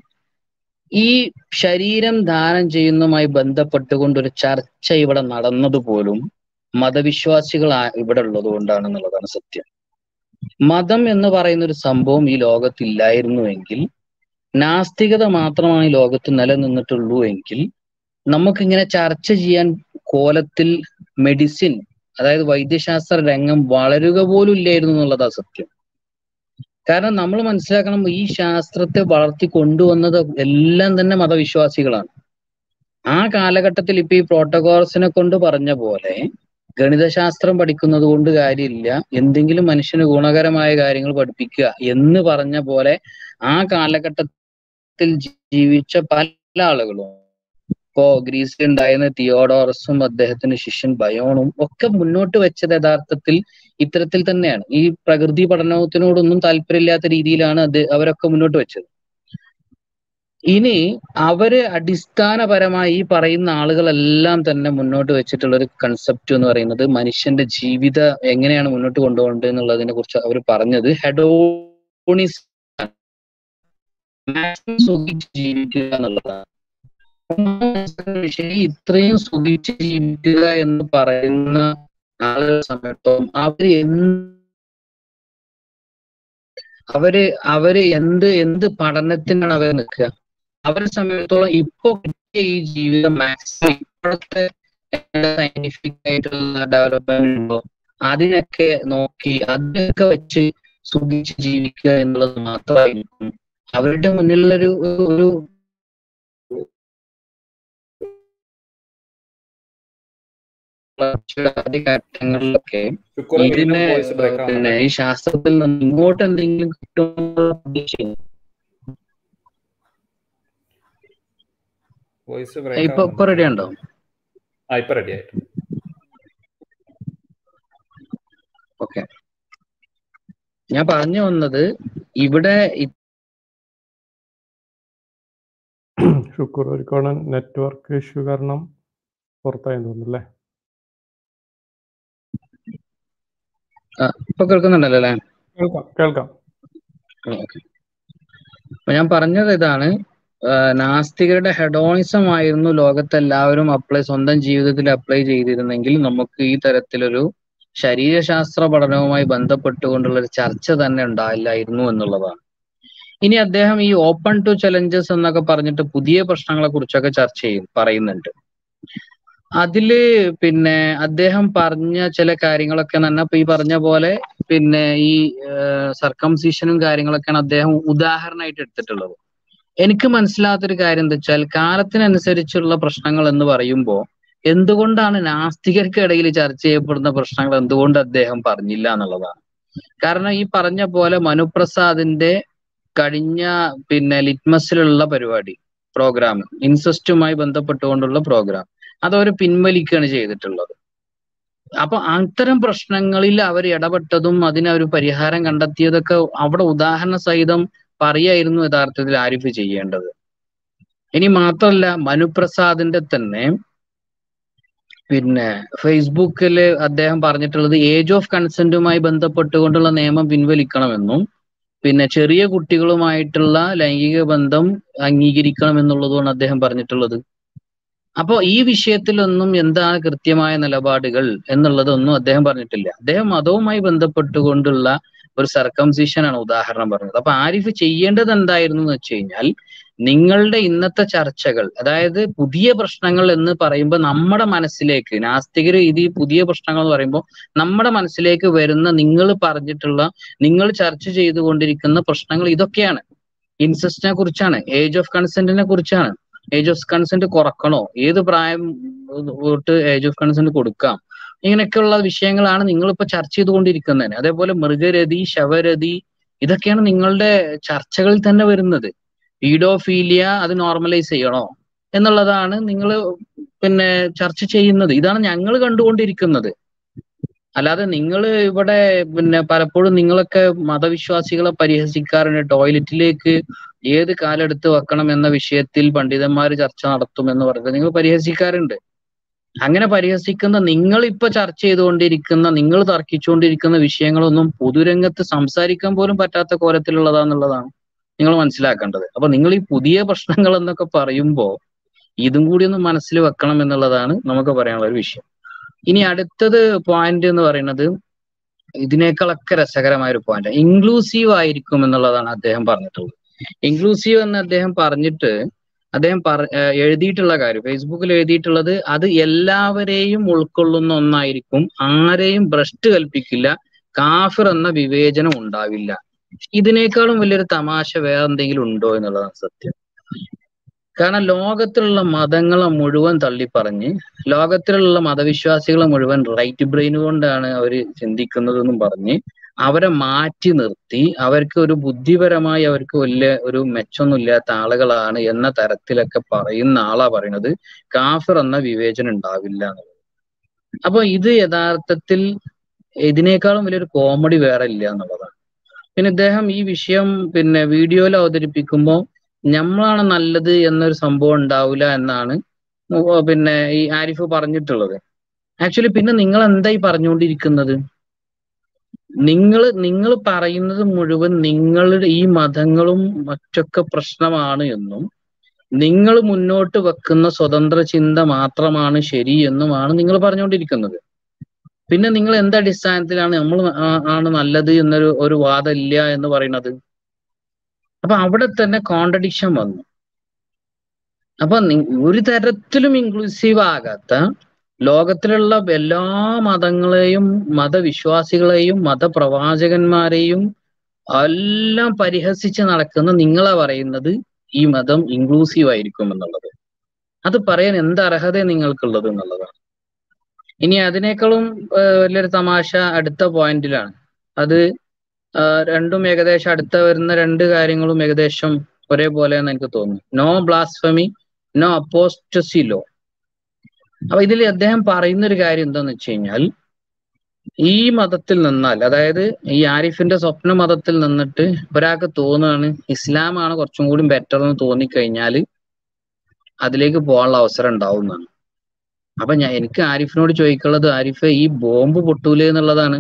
ഈ ശരീരം ദാനം ചെയ്യുന്നതുമായി ബന്ധപ്പെട്ടുകൊണ്ട് ഒരു ചർച്ച ഇവിടെ നടന്നതുപോലും മതവിശ്വാസികൾ ഇവിടെ ഉള്ളത് കൊണ്ടാണെന്നുള്ളതാണ് സത്യം. മതം എന്ന് പറയുന്ന ഒരു സംഭവം ഈ ലോകത്തില്ലായിരുന്നുവെങ്കിൽ നാസ്തികത മാത്രമാണ് ഈ ലോകത്ത് നിലനിന്നിട്ടുള്ളൂ എങ്കിൽ നമുക്കിങ്ങനെ ചർച്ച ചെയ്യാൻ കോലത്തിൽ മെഡിസിൻ അതായത് വൈദ്യശാസ്ത്ര രംഗം വളരുക പോലും ഇല്ലായിരുന്നു എന്നുള്ളതാ സത്യം. കാരണം നമ്മൾ മനസ്സിലാക്കണം ഈ ശാസ്ത്രത്തെ വളർത്തി കൊണ്ടുവന്നത് എല്ലാം തന്നെ മതവിശ്വാസികളാണ്. ആ കാലഘട്ടത്തിൽ ഇപ്പൊ ഈ പ്രോട്ടോകോൾസിനെ കൊണ്ട് പറഞ്ഞ പോലെ ഗണിതശാസ്ത്രം പഠിക്കുന്നത് കൊണ്ട് കാര്യമില്ല. എന്തെങ്കിലും മനുഷ്യന് ഗുണകരമായ കാര്യങ്ങൾ പഠിപ്പിക്കുക എന്ന് പറഞ്ഞ പോലെ ആ കാലഘട്ടത്തിൽ ജീവിച്ച പല ആളുകളും ഇപ്പോ ഗ്രീസിൽ ഉണ്ടായിരുന്ന തിയോഡോറസും അദ്ദേഹത്തിന്റെ ശിഷ്യൻ ബയോണും ഒക്കെ മുന്നോട്ട് വെച്ചത് യഥാർത്ഥത്തിൽ ഇത്തരത്തിൽ തന്നെയാണ്. ഈ പ്രകൃതി പഠനത്തിനോടൊന്നും താല്പര്യമില്ലാത്ത രീതിയിലാണ് അത് അവരൊക്കെ മുന്നോട്ട് വെച്ചത്. ഇനി അവർ അടിസ്ഥാനപരമായി ഈ പറയുന്ന ആളുകളെല്ലാം തന്നെ മുന്നോട്ട് വെച്ചിട്ടുള്ള ഒരു കൺസെപ്റ്റ് എന്ന് പറയുന്നത് മനുഷ്യന്റെ ജീവിത എങ്ങനെയാണ് മുന്നോട്ട് കൊണ്ടുപോകേണ്ടത് എന്നുള്ളതിനെ കുറിച്ച് അവർ പറഞ്ഞത് ഹെഡോണിസ് ജീവിക്കുക എന്നുള്ളതാണ്. ഇത്രയും സുഖിച്ച് ജീവിക്കുക എന്ന് പറയുന്ന സമയത്തും അവർ അവർ അവർ എന്ത് എന്ത് പഠനത്തിനാണ് അവർ നിൽക്കുക? അവരെ സമയത്തോളം ഇപ്പൊ കിട്ടിയ ഈ ജീവിതം മാക്സിമം ഇപ്പോഴത്തെ സയന്റിഫിക് ആയിട്ടുള്ള ഡെവലപ്മെന്റ് ഉണ്ടോ? അതിനൊക്കെ നോക്കി അതിനൊക്കെ വെച്ച് സുഖിച്ച് ജീവിക്കുക എന്നുള്ളത് മാത്രമായിരിക്കും. അവരുടെ മുന്നിലുള്ള ഒരു ഘട്ടങ്ങളിലൊക്കെ വീണ്ടും ഇതിനെ പിന്നെ ഈ ശാസ്ത്രത്തിൽ നിന്ന് ഇങ്ങോട്ട് എന്തെങ്കിലും കിട്ടുമെന്നുള്ള ഇപ്പൊ ഇപ്പൊ റെഡി ഉണ്ടോ ഇപ്പൊ റെഡി ഓക്കെ ഞാൻ പറഞ്ഞു വന്നത് ഇവിടെ ഷുക്കൂർ ഒരുക്കോണം നെറ്റ്വർക്ക് ഇഷ്യൂ കാരണം പുറത്തായി തോന്നുന്നു ഇപ്പൊ കേൾക്കുന്നുണ്ടല്ലോ അല്ലേ കേൾക്കാം. അപ്പൊ ഞാൻ പറഞ്ഞത് ഇതാണ് നാസ്തികരുടെ ഹെഡോണിസം ആയിരുന്നു ലോകത്തെല്ലാവരും അപ്ലൈ സ്വന്തം ജീവിതത്തിൽ അപ്ലൈ ചെയ്തിരുന്നെങ്കിൽ നമുക്ക് ഈ തരത്തിലൊരു ശരീരശാസ്ത്ര പഠനവുമായി ബന്ധപ്പെട്ടുകൊണ്ടുള്ള ഒരു ചർച്ച തന്നെ ഉണ്ടായില്ലായിരുന്നു എന്നുള്ളതാണ്. ഇനി അദ്ദേഹം ഈ ഓപ്പൺ ടു ചലഞ്ചസ് എന്നൊക്കെ പറഞ്ഞിട്ട് പുതിയ പ്രശ്നങ്ങളെ കുറിച്ചൊക്കെ ചർച്ച ചെയ്യും പറയുന്നുണ്ട്. അതിൽ പിന്നെ അദ്ദേഹം പറഞ്ഞ ചില കാര്യങ്ങളൊക്കെ തന്നെ ഈ പറഞ്ഞ പോലെ പിന്നെ ഈ സർക്കംസിഷനും കാര്യങ്ങളൊക്കെയാണ് അദ്ദേഹം ഉദാഹരണമായിട്ട് എടുത്തിട്ടുള്ളത്. എനിക്ക് മനസ്സിലാത്തൊരു കാര്യം എന്താ വെച്ചാൽ കാലത്തിനനുസരിച്ചുള്ള പ്രശ്നങ്ങൾ എന്ന് പറയുമ്പോൾ എന്തുകൊണ്ടാണ് നാസ്തികർക്കിടയിൽ ചർച്ച ചെയ്യപ്പെടുന്ന പ്രശ്നങ്ങൾ എന്തുകൊണ്ട് അദ്ദേഹം പറഞ്ഞില്ല എന്നുള്ളതാണ്. കാരണം ഈ പറഞ്ഞ പോലെ മനുപ്രസാദിന്റെ കഴിഞ്ഞ പിന്നെ ലിറ്റ്മസിലുള്ള പരിപാടി പ്രോഗ്രാം ഇൻസെസ്റ്റുമായി ബന്ധപ്പെട്ടുകൊണ്ടുള്ള പ്രോഗ്രാം. അത് അവർ പിൻവലിക്കുകയാണ് ചെയ്തിട്ടുള്ളത്. അപ്പൊ അത്തരം പ്രശ്നങ്ങളിൽ അവർ ഇടപെട്ടതും അതിനൊരു പരിഹാരം കണ്ടെത്തിയതൊക്കെ അവിടെ ഉദാഹരണ സഹിതം പറയായിരുന്നു യഥാർത്ഥത്തിൽ ആരിഫ് ചെയ്യേണ്ടത്. ഇനി മാത്രമല്ല മനുപ്രസാദിന്റെ തന്നെ പിന്നെ ഫേസ്ബുക്കിൽ അദ്ദേഹം പറഞ്ഞിട്ടുള്ളത് ഏജ് ഓഫ് കൺസെന്റുമായി ബന്ധപ്പെട്ടുകൊണ്ടുള്ള നിയമം പിൻവലിക്കണമെന്നും പിന്നെ ചെറിയ കുട്ടികളുമായിട്ടുള്ള ലൈംഗിക ബന്ധം അംഗീകരിക്കണം എന്നുള്ളതുമാണ് അദ്ദേഹം പറഞ്ഞിട്ടുള്ളത്. അപ്പോ ഈ വിഷയത്തിലൊന്നും എന്താണ് കൃത്യമായ നിലപാടുകൾ എന്നുള്ളതൊന്നും അദ്ദേഹം പറഞ്ഞിട്ടില്ല. അദ്ദേഹം മതവുമായി ബന്ധപ്പെട്ടുകൊണ്ടുള്ള ഒരു സർക്കംസിഷൻ ആണ് ഉദാഹരണം പറഞ്ഞത്. അപ്പൊ ആരിഫ് ചെയ്യേണ്ടത് എന്തായിരുന്നു എന്ന് വെച്ച് കഴിഞ്ഞാൽ നിങ്ങളുടെ ഇന്നത്തെ ചർച്ചകൾ അതായത് പുതിയ പ്രശ്നങ്ങൾ എന്ന് പറയുമ്പോൾ നമ്മുടെ മനസ്സിലേക്ക് നാസ്തിക രീതി പുതിയ പ്രശ്നങ്ങൾ എന്ന് പറയുമ്പോൾ നമ്മുടെ മനസ്സിലേക്ക് വരുന്ന നിങ്ങൾ പറഞ്ഞിട്ടുള്ള നിങ്ങൾ ചർച്ച ചെയ്തുകൊണ്ടിരിക്കുന്ന പ്രശ്നങ്ങൾ ഇതൊക്കെയാണ്. ഇൻസെസ്റ്റിനെ കുറിച്ചാണ് ഏജ് ഓഫ് കൺസെന്റിനെ കുറിച്ചാണ്. ഏജ് ഓഫ് കൺസെന്റ് കുറക്കണോ? ഏത് പ്രായം തൊട്ട് ഏജ് ഓഫ് കൺസെന്റ് കൊടുക്കാം? ഇങ്ങനെയൊക്കെയുള്ള വിഷയങ്ങളാണ് നിങ്ങൾ നിങ്ങളിപ്പോ ചർച്ച ചെയ്തുകൊണ്ടിരിക്കുന്നത്. അതേപോലെ മൃഗരതി ശവരതി ഇതൊക്കെയാണ് നിങ്ങളുടെ ചർച്ചകളിൽ തന്നെ വരുന്നത്. പീഡോഫീലിയ അത് നോർമലൈസ് ചെയ്യണോ എന്നുള്ളതാണ് നിങ്ങൾ പിന്നെ ചർച്ച ചെയ്യുന്നത്. ഇതാണ് ഞങ്ങൾ കണ്ടുകൊണ്ടിരിക്കുന്നത്. അല്ലാതെ നിങ്ങൾ ഇവിടെ പിന്നെ പലപ്പോഴും നിങ്ങളൊക്കെ മതവിശ്വാസികളെ പരിഹസിക്കാറുണ്ട്. ടോയ്ലറ്റിലേക്ക് ഏത് കാലെടുത്ത് വെക്കണം എന്ന വിഷയത്തിൽ പണ്ഡിതന്മാർ ചർച്ച നടത്തും എന്ന് പറഞ്ഞത് നിങ്ങൾ പരിഹസിക്കാറുണ്ട്. അങ്ങനെ പരിഹസിക്കുന്ന നിങ്ങൾ ഇപ്പൊ ചർച്ച ചെയ്തുകൊണ്ടിരിക്കുന്ന നിങ്ങൾ തർക്കിച്ചുകൊണ്ടിരിക്കുന്ന വിഷയങ്ങളൊന്നും പൊതുരംഗത്ത് സംസാരിക്കാൻ പോലും പറ്റാത്ത കോലത്തിലുള്ളതാന്നുള്ളതാണ് നിങ്ങൾ മനസ്സിലാക്കേണ്ടത്. അപ്പൊ നിങ്ങൾ ഈ പുതിയ പ്രശ്നങ്ങൾ എന്നൊക്കെ പറയുമ്പോൾ ഇതും കൂടി ഒന്ന് മനസ്സിൽ വെക്കണം എന്നുള്ളതാണ് നമുക്ക് പറയാനുള്ള ഒരു വിഷയം. ഇനി അടുത്തത് പോയിന്റ് എന്ന് പറയുന്നത് ഇതിനേക്കാളൊക്കെ രസകരമായ ഒരു പോയിന്റ് ഇൻക്ലൂസീവ് ആയിരിക്കും എന്നുള്ളതാണ് അദ്ദേഹം പറഞ്ഞിട്ടുള്ളത്. ഇൻക്ലൂസീവ് എന്ന് അദ്ദേഹം പറഞ്ഞിട്ട് അദ്ദേഹം പറ എഴുതിയിട്ടുള്ള കാര്യം ഫേസ്ബുക്കിൽ എഴുതിയിട്ടുള്ളത് അത് എല്ലാവരെയും ഉൾക്കൊള്ളുന്ന ഒന്നായിരിക്കും. ആരെയും ഭ്രഷ്ട് കൽപ്പിക്കില്ല കാഫിർ എന്ന വിവേചനം ഉണ്ടാവില്ല. ഇതിനേക്കാളും വലിയൊരു തമാശ വേറെ എന്തെങ്കിലും ഉണ്ടോ എന്നുള്ളതാണ് സത്യം. കാരണം ലോകത്തിലുള്ള മതങ്ങളെ മുഴുവൻ തള്ളിപ്പറഞ്ഞ് ലോകത്തിലുള്ള മതവിശ്വാസികളെ മുഴുവൻ റൈറ്റ് ബ്രെയിൻ കൊണ്ടാണ് അവർ ചിന്തിക്കുന്നതെന്നും പറഞ്ഞ് അവരെ മാറ്റി നിർത്തി അവർക്ക് ഒരു ബുദ്ധിപരമായി അവർക്ക് വലിയ ഒരു മെച്ചമൊന്നുമില്ലാത്ത ആളുകളാണ് എന്ന തരത്തിലൊക്കെ പറയുന്ന ആളാ പറയുന്നത് കാഫിർ എന്ന വിവേചനം ഉണ്ടാവില്ല എന്നുള്ളത്. അപ്പൊ ഇത് യഥാർത്ഥത്തിൽ ഇതിനേക്കാളും വലിയൊരു കോമഡി വേറെ ഇല്ല എന്നുള്ളതാണ്. പിന്നെ ഇദ്ദേഹം ഈ വിഷയം പിന്നെ വീഡിയോയിൽ അവതരിപ്പിക്കുമ്പോൾ നമ്മളാണ് നല്ലത് എന്നൊരു സംഭവം ഉണ്ടാവില്ല എന്നാണ് പിന്നെ ഈ ആരിഫ് പറഞ്ഞിട്ടുള്ളത്. ആക്ച്വലി പിന്നെ നിങ്ങൾ എന്തായി പറഞ്ഞുകൊണ്ടിരിക്കുന്നത് നിങ്ങൾ നിങ്ങൾ പറയുന്നത് മുഴുവൻ നിങ്ങളുടെ ഈ മതങ്ങളും മറ്റൊക്കെ പ്രശ്നമാണ് എന്നും നിങ്ങൾ മുന്നോട്ട് വെക്കുന്ന സ്വതന്ത്ര ചിന്ത മാത്രമാണ് ശരി എന്നുമാണ് നിങ്ങൾ പറഞ്ഞുകൊണ്ടിരിക്കുന്നത് പിന്നെ നിങ്ങൾ എന്ത് അടിസ്ഥാനത്തിലാണ് നമ്മൾ ആണ് നല്ലത് എന്നൊരു ഒരു വാദം ഇല്ല എന്ന് പറയുന്നത്? അപ്പൊ അവിടെ തന്നെ കോൺട്രഡിക്ഷൻ വന്നു. അപ്പൊ ഒരു തരത്തിലും ഇൻക്ലൂസീവ് ആകാത്ത ലോകത്തിലുള്ള എല്ലാ മതങ്ങളെയും മതവിശ്വാസികളെയും മതപ്രവാചകന്മാരെയും എല്ലാം പരിഹസിച്ച് നടക്കുന്ന നിങ്ങളെ പറയുന്നത് ഈ മതം ഇൻക്ലൂസീവ് ആയിരിക്കും എന്നുള്ളത്. അത് പറയാൻ എന്ത് അർഹത നിങ്ങൾക്കുള്ളത് എന്നുള്ളതാണ്. ഇനി അതിനേക്കാളും വലിയൊരു തമാശ അടുത്ത പോയിന്റിലാണ് അത് രണ്ടും ഏകദേശം അടുത്ത വരുന്ന രണ്ട് കാര്യങ്ങളും ഏകദേശം ഒരേപോലെ എന്ന് എനിക്ക് തോന്നുന്നു. No blasphemy no apostasy law അപ്പൊ ഇതിൽ അദ്ദേഹം പറയുന്ന ഒരു കാര്യം എന്താന്ന് വെച്ച് കഴിഞ്ഞാൽ ഈ മതത്തിൽ നിന്നാൽ അതായത് ഈ ആരിഫിന്റെ സ്വപ്ന മതത്തിൽ നിന്നിട്ട് ഒരാൾക്ക് തോന്നുകയാണ് ഇസ്ലാമാണ് കുറച്ചും കൂടി ബെറ്റർ എന്ന് തോന്നിക്കഴിഞ്ഞാൽ അതിലേക്ക് പോകാനുള്ള അവസരം ഉണ്ടാവും എന്നാണ് അപ്പൊ ഞാൻ എനിക്ക് ആരിഫിനോട് ചോദിക്കുള്ളത് ആരിഫ് ഈ ബോംബ് പൊട്ടൂലേ എന്നുള്ളതാണ്.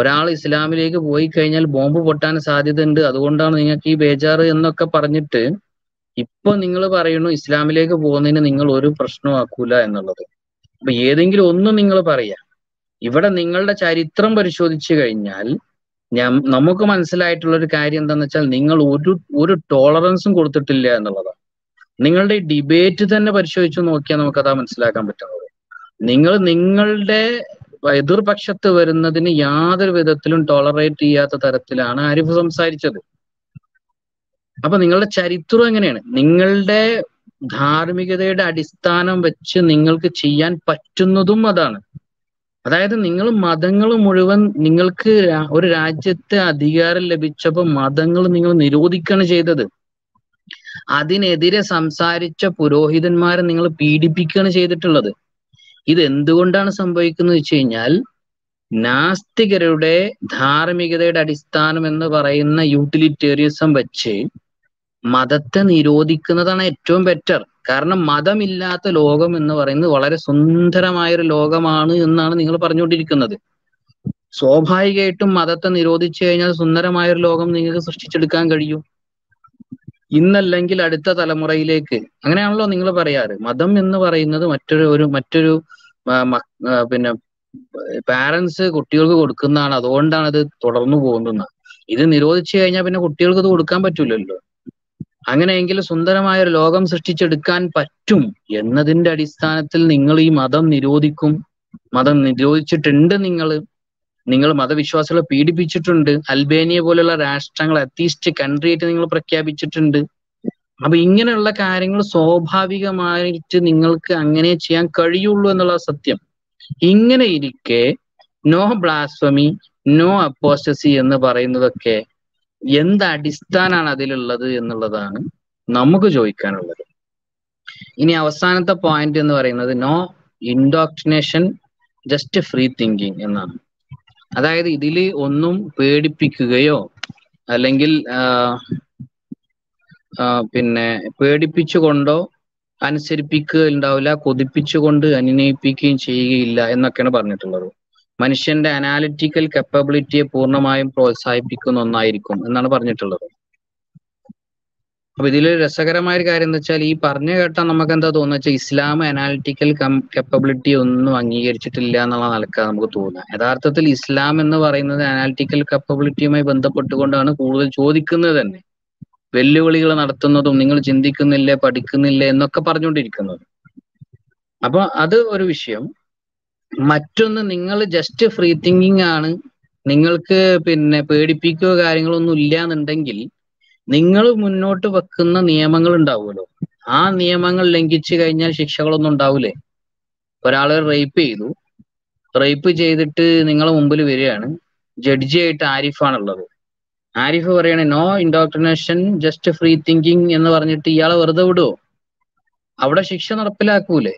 ഒരാൾ ഇസ്ലാമിലേക്ക് പോയി കഴിഞ്ഞാൽ ബോംബ് പൊട്ടാൻ സാധ്യത ഉണ്ട് അതുകൊണ്ടാണ് നിങ്ങൾക്ക് ഈ ബേജാറ് എന്നൊക്കെ പറഞ്ഞിട്ട് ഇപ്പൊ നിങ്ങൾ പറയുന്നു ഇസ്ലാമിലേക്ക് പോകുന്നതിന് നിങ്ങൾ ഒരു പ്രശ്നമാക്കൂല എന്നുള്ളത്. അപ്പൊ ഏതെങ്കിലും ഒന്നും നിങ്ങൾ പറയാ. ഇവിടെ നിങ്ങളുടെ ചരിത്രം പരിശോധിച്ചു കഴിഞ്ഞാൽ നമുക്ക് മനസ്സിലായിട്ടുള്ള ഒരു കാര്യം എന്താന്ന് വെച്ചാൽ നിങ്ങൾ ഒരു ഒരു ടോളറൻസും കൊടുത്തിട്ടില്ല എന്നുള്ളതാണ്. നിങ്ങളുടെ ഡിബേറ്റ് തന്നെ പരിശോധിച്ച് നോക്കിയാൽ നമുക്ക് അതാ മനസ്സിലാക്കാൻ പറ്റുന്നത്. നിങ്ങൾ നിങ്ങളുടെ എതിർപക്ഷത്ത് വരുന്നതിന് യാതൊരു വിധത്തിലും ടോളറേറ്റ് ചെയ്യാത്ത തരത്തിലാണ് ആരിഫ് സംസാരിച്ചത്. അപ്പൊ നിങ്ങളുടെ ചരിത്രം എങ്ങനെയാണ്? നിങ്ങളുടെ ധാർമ്മികതയുടെ അടിസ്ഥാനം വെച്ച് നിങ്ങൾക്ക് ചെയ്യാൻ പറ്റുന്നതും അതാണ്. അതായത് നിങ്ങൾ മതങ്ങൾ മുഴുവൻ നിങ്ങൾക്ക് ഒരു രാജ്യത്തെ അധികാരം ലഭിച്ചപ്പോൾ മതങ്ങൾ നിങ്ങൾ നിരോധിക്കുകയാണ് ചെയ്തത്. അതിനെതിരെ സംസാരിച്ച പുരോഹിതന്മാരെ നിങ്ങൾ പീഡിപ്പിക്കുകയാണ് ചെയ്തിട്ടുള്ളത്. ഇത് എന്തുകൊണ്ടാണ് സംഭവിക്കുന്നത് വെച്ച് കഴിഞ്ഞാൽ നാസ്തികരുടെ ധാർമ്മികതയുടെ അടിസ്ഥാനം എന്ന് പറയുന്ന യൂട്ടിലിറ്റേറിയസം വെച്ച് മതത്തെ നിരോധിക്കുന്നതാണ് ഏറ്റവും ബെറ്റർ കാരണം മതമില്ലാത്ത ലോകം എന്ന് പറയുന്നത് വളരെ സുന്ദരമായ ഒരു ലോകമാണ് എന്നാണ് നിങ്ങൾ പറഞ്ഞുകൊണ്ടിരിക്കുന്നത്. സ്വാഭാവികമായിട്ടും മതത്തെ നിരോധിച്ചു കഴിഞ്ഞാൽ സുന്ദരമായ ഒരു ലോകം നിങ്ങൾക്ക് സൃഷ്ടിച്ചെടുക്കാൻ കഴിയും. ഇന്നല്ലെങ്കിൽ അടുത്ത തലമുറയിലേക്ക്. അങ്ങനെയാണല്ലോ നിങ്ങൾ പറയാറ്. മതം എന്ന് പറയുന്നത് മറ്റൊരു ഒരു മറ്റൊരു പിന്നെ പാരന്റ്സ് കുട്ടികൾക്ക് കൊടുക്കുന്നതാണ്. അതുകൊണ്ടാണ് അത് തുടർന്നു പോകുന്നത്. ഇത് നിരോധിച്ചു കഴിഞ്ഞാൽ പിന്നെ കുട്ടികൾക്ക് ഇത് കൊടുക്കാൻ പറ്റൂലല്ലോ. അങ്ങനെയെങ്കിൽ സുന്ദരമായ ഒരു ലോകം സൃഷ്ടിച്ചെടുക്കാൻ പറ്റും എന്നതിന്റെ അടിസ്ഥാനത്തിൽ നിങ്ങൾ ഈ മതം നിരോധിക്കും. മതം നിരോധിച്ചിട്ടുണ്ട് നിങ്ങൾ. നിങ്ങൾ മതവിശ്വാസികളെ പീഡിപ്പിച്ചിട്ടുണ്ട്. അൽബേനിയ പോലുള്ള രാഷ്ട്രങ്ങൾ അത്തീസ്റ്റ് കൺട്രി ആയിട്ട് നിങ്ങൾ പ്രഖ്യാപിച്ചിട്ടുണ്ട്. അപ്പൊ ഇങ്ങനെയുള്ള കാര്യങ്ങൾ സ്വാഭാവികമായിട്ട് നിങ്ങൾക്ക് അങ്ങനെ ചെയ്യാൻ കഴിയുള്ളൂ എന്നുള്ള സത്യം. ഇങ്ങനെ ഇരിക്കെ നോ ബ്ലാസ്വമി നോ അപ്പോസ്റ്റസി എന്ന് പറയുന്നതൊക്കെ എന്ത് അടിസ്ഥാനാണ് അതിലുള്ളത് എന്നുള്ളതാണ് നമുക്ക് ചോദിക്കാനുള്ളത്. ഇനി അവസാനത്തെ പോയിന്റ് എന്ന് പറയുന്നത് no indoctrination just free thinking എന്നാണ്. അതായത് ഇതിൽ ഒന്നും പേടിപ്പിക്കുകയോ അല്ലെങ്കിൽ പിന്നെ പേടിപ്പിച്ചുകൊണ്ടോ അനുസരിപ്പിക്കുക ഉണ്ടാവില്ല കൊതിപ്പിച്ചുകൊണ്ട് അനുനയിപ്പിക്കുകയും ചെയ്യുകയില്ല എന്നൊക്കെയാണ് പറഞ്ഞിട്ടുള്ളത്. മനുഷ്യന്റെ അനാലിറ്റിക്കൽ കപ്പബിലിറ്റിയെ പൂർണമായും പ്രോത്സാഹിപ്പിക്കുന്ന ഒന്നായിരിക്കും എന്നാണ് പറഞ്ഞിട്ടുള്ളത്. അപ്പൊ ഇതിൽ രസകരമായ ഒരു കാര്യം എന്താ വെച്ചാൽ ഈ പറഞ്ഞു കേട്ടാൽ നമുക്ക് എന്താ തോന്നുന്നത് ഇസ്ലാം അനാലിറ്റിക്കൽ കപ്പബിലിറ്റി ഒന്നും അംഗീകരിച്ചിട്ടില്ല എന്നുള്ള നിലക്കാണ് നമുക്ക് തോന്നുക. യഥാർത്ഥത്തിൽ ഇസ്ലാം എന്ന് പറയുന്നത് അനാലിറ്റിക്കൽ കപ്പബിലിറ്റിയുമായി ബന്ധപ്പെട്ടുകൊണ്ടാണ് കൂടുതൽ ചോദിക്കുന്നത് തന്നെ. വെല്ലുവിളികൾ നടത്തുന്നതും നിങ്ങൾ ചിന്തിക്കുന്നില്ലേ പഠിക്കുന്നില്ലേ എന്നൊക്കെ പറഞ്ഞുകൊണ്ടിരിക്കുന്നത്. അപ്പൊ അത് ഒരു വിഷയം. മറ്റൊന്ന് നിങ്ങൾ ജസ്റ്റ് ഫ്രീ തിങ്കിങ് ആണ്. നിങ്ങൾക്ക് പിന്നെ പേടിപ്പിക്കുകയോ കാര്യങ്ങളൊന്നും ഇല്ല എന്നുണ്ടെങ്കിൽ നിങ്ങൾ മുന്നോട്ട് വെക്കുന്ന നിയമങ്ങൾ ഉണ്ടാവുമല്ലോ. ആ നിയമങ്ങൾ ലംഘിച്ചു കഴിഞ്ഞാൽ ശിക്ഷകളൊന്നും ഉണ്ടാവൂലേ? ഒരാളെ റേപ്പ് ചെയ്തു. റേപ്പ് ചെയ്തിട്ട് നിങ്ങളെ മുമ്പിൽ വരികയാണ്. ജഡ്ജിയായിട്ട് ആരിഫാണുള്ളത്. ആരിഫ് പറയണേ no indoctrination just free thinking എന്ന് പറഞ്ഞിട്ട് ഇയാളെ വെറുതെ വിടുവോ? അവിടെ ശിക്ഷ നടപ്പിലാക്കൂലേ?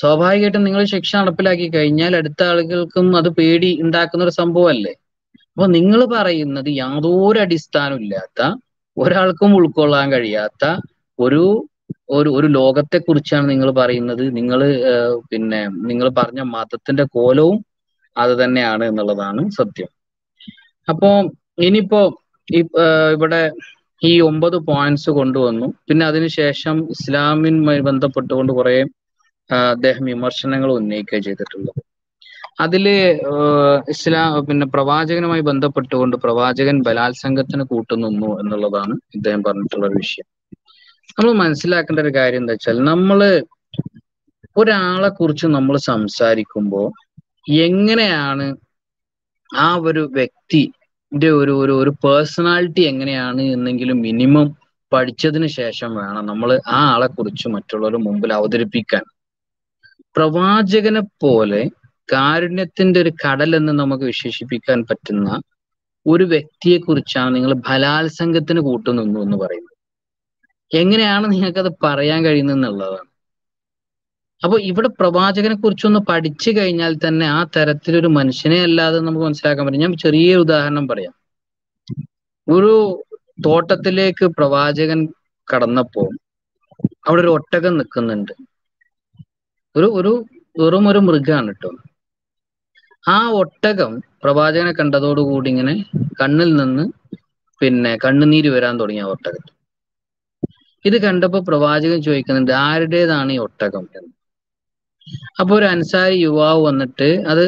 സ്വാഭാവികമായിട്ടും നിങ്ങൾ ശിക്ഷ നടപ്പിലാക്കി കഴിഞ്ഞാൽ അടുത്ത ആളുകൾക്കും അത് പേടി ഉണ്ടാക്കുന്ന ഒരു സംഭവമല്ലേ? അപ്പൊ നിങ്ങൾ പറയുന്നത് യാതൊരു അടിസ്ഥാനമില്ലാത്ത ഒരാൾക്കും ഉൾക്കൊള്ളാൻ കഴിയാത്ത ഒരു ഒരു ഒരു ലോകത്തെ കുറിച്ചാണ് നിങ്ങൾ പറയുന്നത്. നിങ്ങൾ പിന്നെ നിങ്ങൾ പറഞ്ഞ മതത്തിന്റെ കോലവും അത് തന്നെയാണ് എന്നുള്ളതാണ് സത്യം. അപ്പോ ഇനിയിപ്പോ ഇവിടെ ഈ ഒമ്പത് പോയിന്റ്സ് കൊണ്ടുവന്നു. പിന്നെ അതിനുശേഷം ഇസ്ലാമിനുമായി ബന്ധപ്പെട്ടുകൊണ്ട് കുറെ അദ്ദേഹം വിമർശനങ്ങൾ ഉന്നയിക്കുക ചെയ്തിട്ടുള്ളത് അതിൽ ഇസ്ലാം പിന്നെ പ്രവാചകനുമായി ബന്ധപ്പെട്ടുകൊണ്ട് പ്രവാചകൻ ബലാത്സംഗത്തിന് കൂട്ടുനിന്നു എന്നുള്ളതാണ് ഇദ്ദേഹം പറഞ്ഞിട്ടുള്ള ഒരു വിഷയം. നമ്മൾ മനസ്സിലാക്കേണ്ട ഒരു കാര്യം എന്താ വെച്ചാൽ നമ്മൾ ഒരാളെ കുറിച്ച് നമ്മൾ സംസാരിക്കുമ്പോൾ എങ്ങനെയാണ് ആ ഒരു വ്യക്തിന്റെ ഒരു ഒരു ഒരു പേഴ്സണാലിറ്റി എങ്ങനെയാണ് എന്നെങ്കിലും മിനിമം പഠിച്ചതിന് ശേഷം വേണം നമ്മൾ ആ ആളെ കുറിച്ച് മറ്റുള്ളവരുടെ മുമ്പിൽ അവതരിപ്പിക്കാൻ. പ്രവാചകനെ പോലെ കാരുണ്യത്തിന്റെ ഒരു കടൽ എന്ന് നമുക്ക് വിശേഷിപ്പിക്കാൻ പറ്റുന്ന ഒരു വ്യക്തിയെ കുറിച്ചാണ് നിങ്ങൾ ബലാത്സംഗത്തിന് കൂട്ടുനിന്നു എന്ന് പറയുന്നത്. എങ്ങനെയാണ് നിങ്ങൾക്കത് പറയാൻ കഴിയുന്നത് എന്നുള്ളതാണ് അപ്പൊ ഇവിടെ പ്രവാചകനെ കുറിച്ചൊന്ന് പഠിച്ചു കഴിഞ്ഞാൽ തന്നെ ആ തരത്തിലൊരു മനുഷ്യനെ അല്ലാതെ നമുക്ക് മനസ്സിലാക്കാൻ പറ്റും. ഞാൻ ചെറിയൊരു ഉദാഹരണം പറയാം. ഒരു തോട്ടത്തിലേക്ക് പ്രവാചകൻ കടന്നപ്പോ അവിടെ ഒരു ഒട്ടകം നിൽക്കുന്നുണ്ട്. ഒരു ഒരു വെറും ഒരു മൃഗമാണ് കേട്ടോ. ആ ഒട്ടകം പ്രവാചകനെ കണ്ടതോടുകൂടി ഇങ്ങനെ കണ്ണിൽ നിന്ന് പിന്നെ കണ്ണുനീര് വരാൻ തുടങ്ങി ആ ഇത് കണ്ടപ്പോ പ്രവാചകൻ ചോദിക്കുന്നുണ്ട് ആരുടേതാണ് ഈ ഒട്ടകം? എന്ന്. അപ്പൊ ഒരു അൻസാരി യുവാവ് വന്നിട്ട് അത്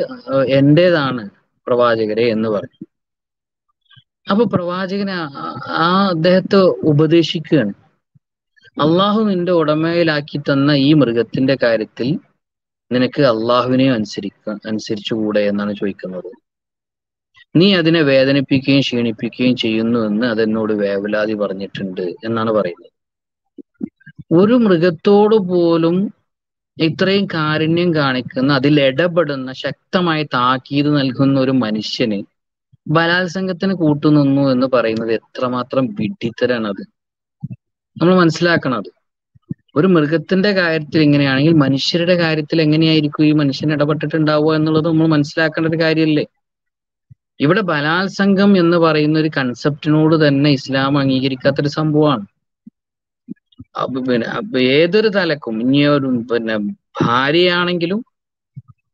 എന്റേതാണ് പ്രവാചകരെ? എന്ന് പറഞ്ഞു. അപ്പൊ പ്രവാചകൻ ആ ആ അദ്ദേഹത്തെ ഉപദേശിക്കുകയാണ്. അള്ളാഹു നിന്റെ ഉടമയിലാക്കി തന്ന ഈ മൃഗത്തിന്റെ കാര്യത്തിൽ നിനക്ക് അള്ളാഹുവിനെ അനുസരിക്ക അനുസരിച്ചു അനുസരിച്ചുകൂടെ എന്നാണ് ചോദിക്കുന്നത്. നീ അതിനെ വേദനിപ്പിക്കുകയും ക്ഷീണിപ്പിക്കുകയും ചെയ്യുന്നു എന്ന് അതെന്നോട് വേവലാതി പറഞ്ഞിട്ടുണ്ട് എന്നാണ് പറയുന്നത്. ഒരു മൃഗത്തോട് പോലും ഇത്രയും കാരുണ്യം കാണിക്കുന്ന അതിൽ ഇടപെടുന്ന ശക്തമായി താക്കീത് നൽകുന്ന ഒരു മനുഷ്യന് ബലാത്സംഗത്തിന് കൂട്ടുനിന്നു എന്ന് പറയുന്നത് എത്രമാത്രം വിഡിത്തരാണത് നമ്മൾ മനസ്സിലാക്കണം അത് ഒരു മൃഗത്തിന്റെ കാര്യത്തിൽ ഇങ്ങനെയാണെങ്കിൽ മനുഷ്യരുടെ കാര്യത്തിൽ എങ്ങനെയായിരിക്കും ഈ മനുഷ്യൻ ഇടപെട്ടിട്ടുണ്ടാവുക എന്നുള്ളത് നമ്മൾ മനസ്സിലാക്കേണ്ട ഒരു കാര്യമല്ലേ ഇവിടെ ബലാത്സംഗം എന്ന് പറയുന്ന ഒരു കൺസെപ്റ്റിനോട് തന്നെ ഇസ്ലാം അംഗീകരിക്കാത്തൊരു സംഭവമാണ്. ഏതൊരു തലക്കും ഇനി ഒരു പിന്നെ ഭാര്യയാണെങ്കിലും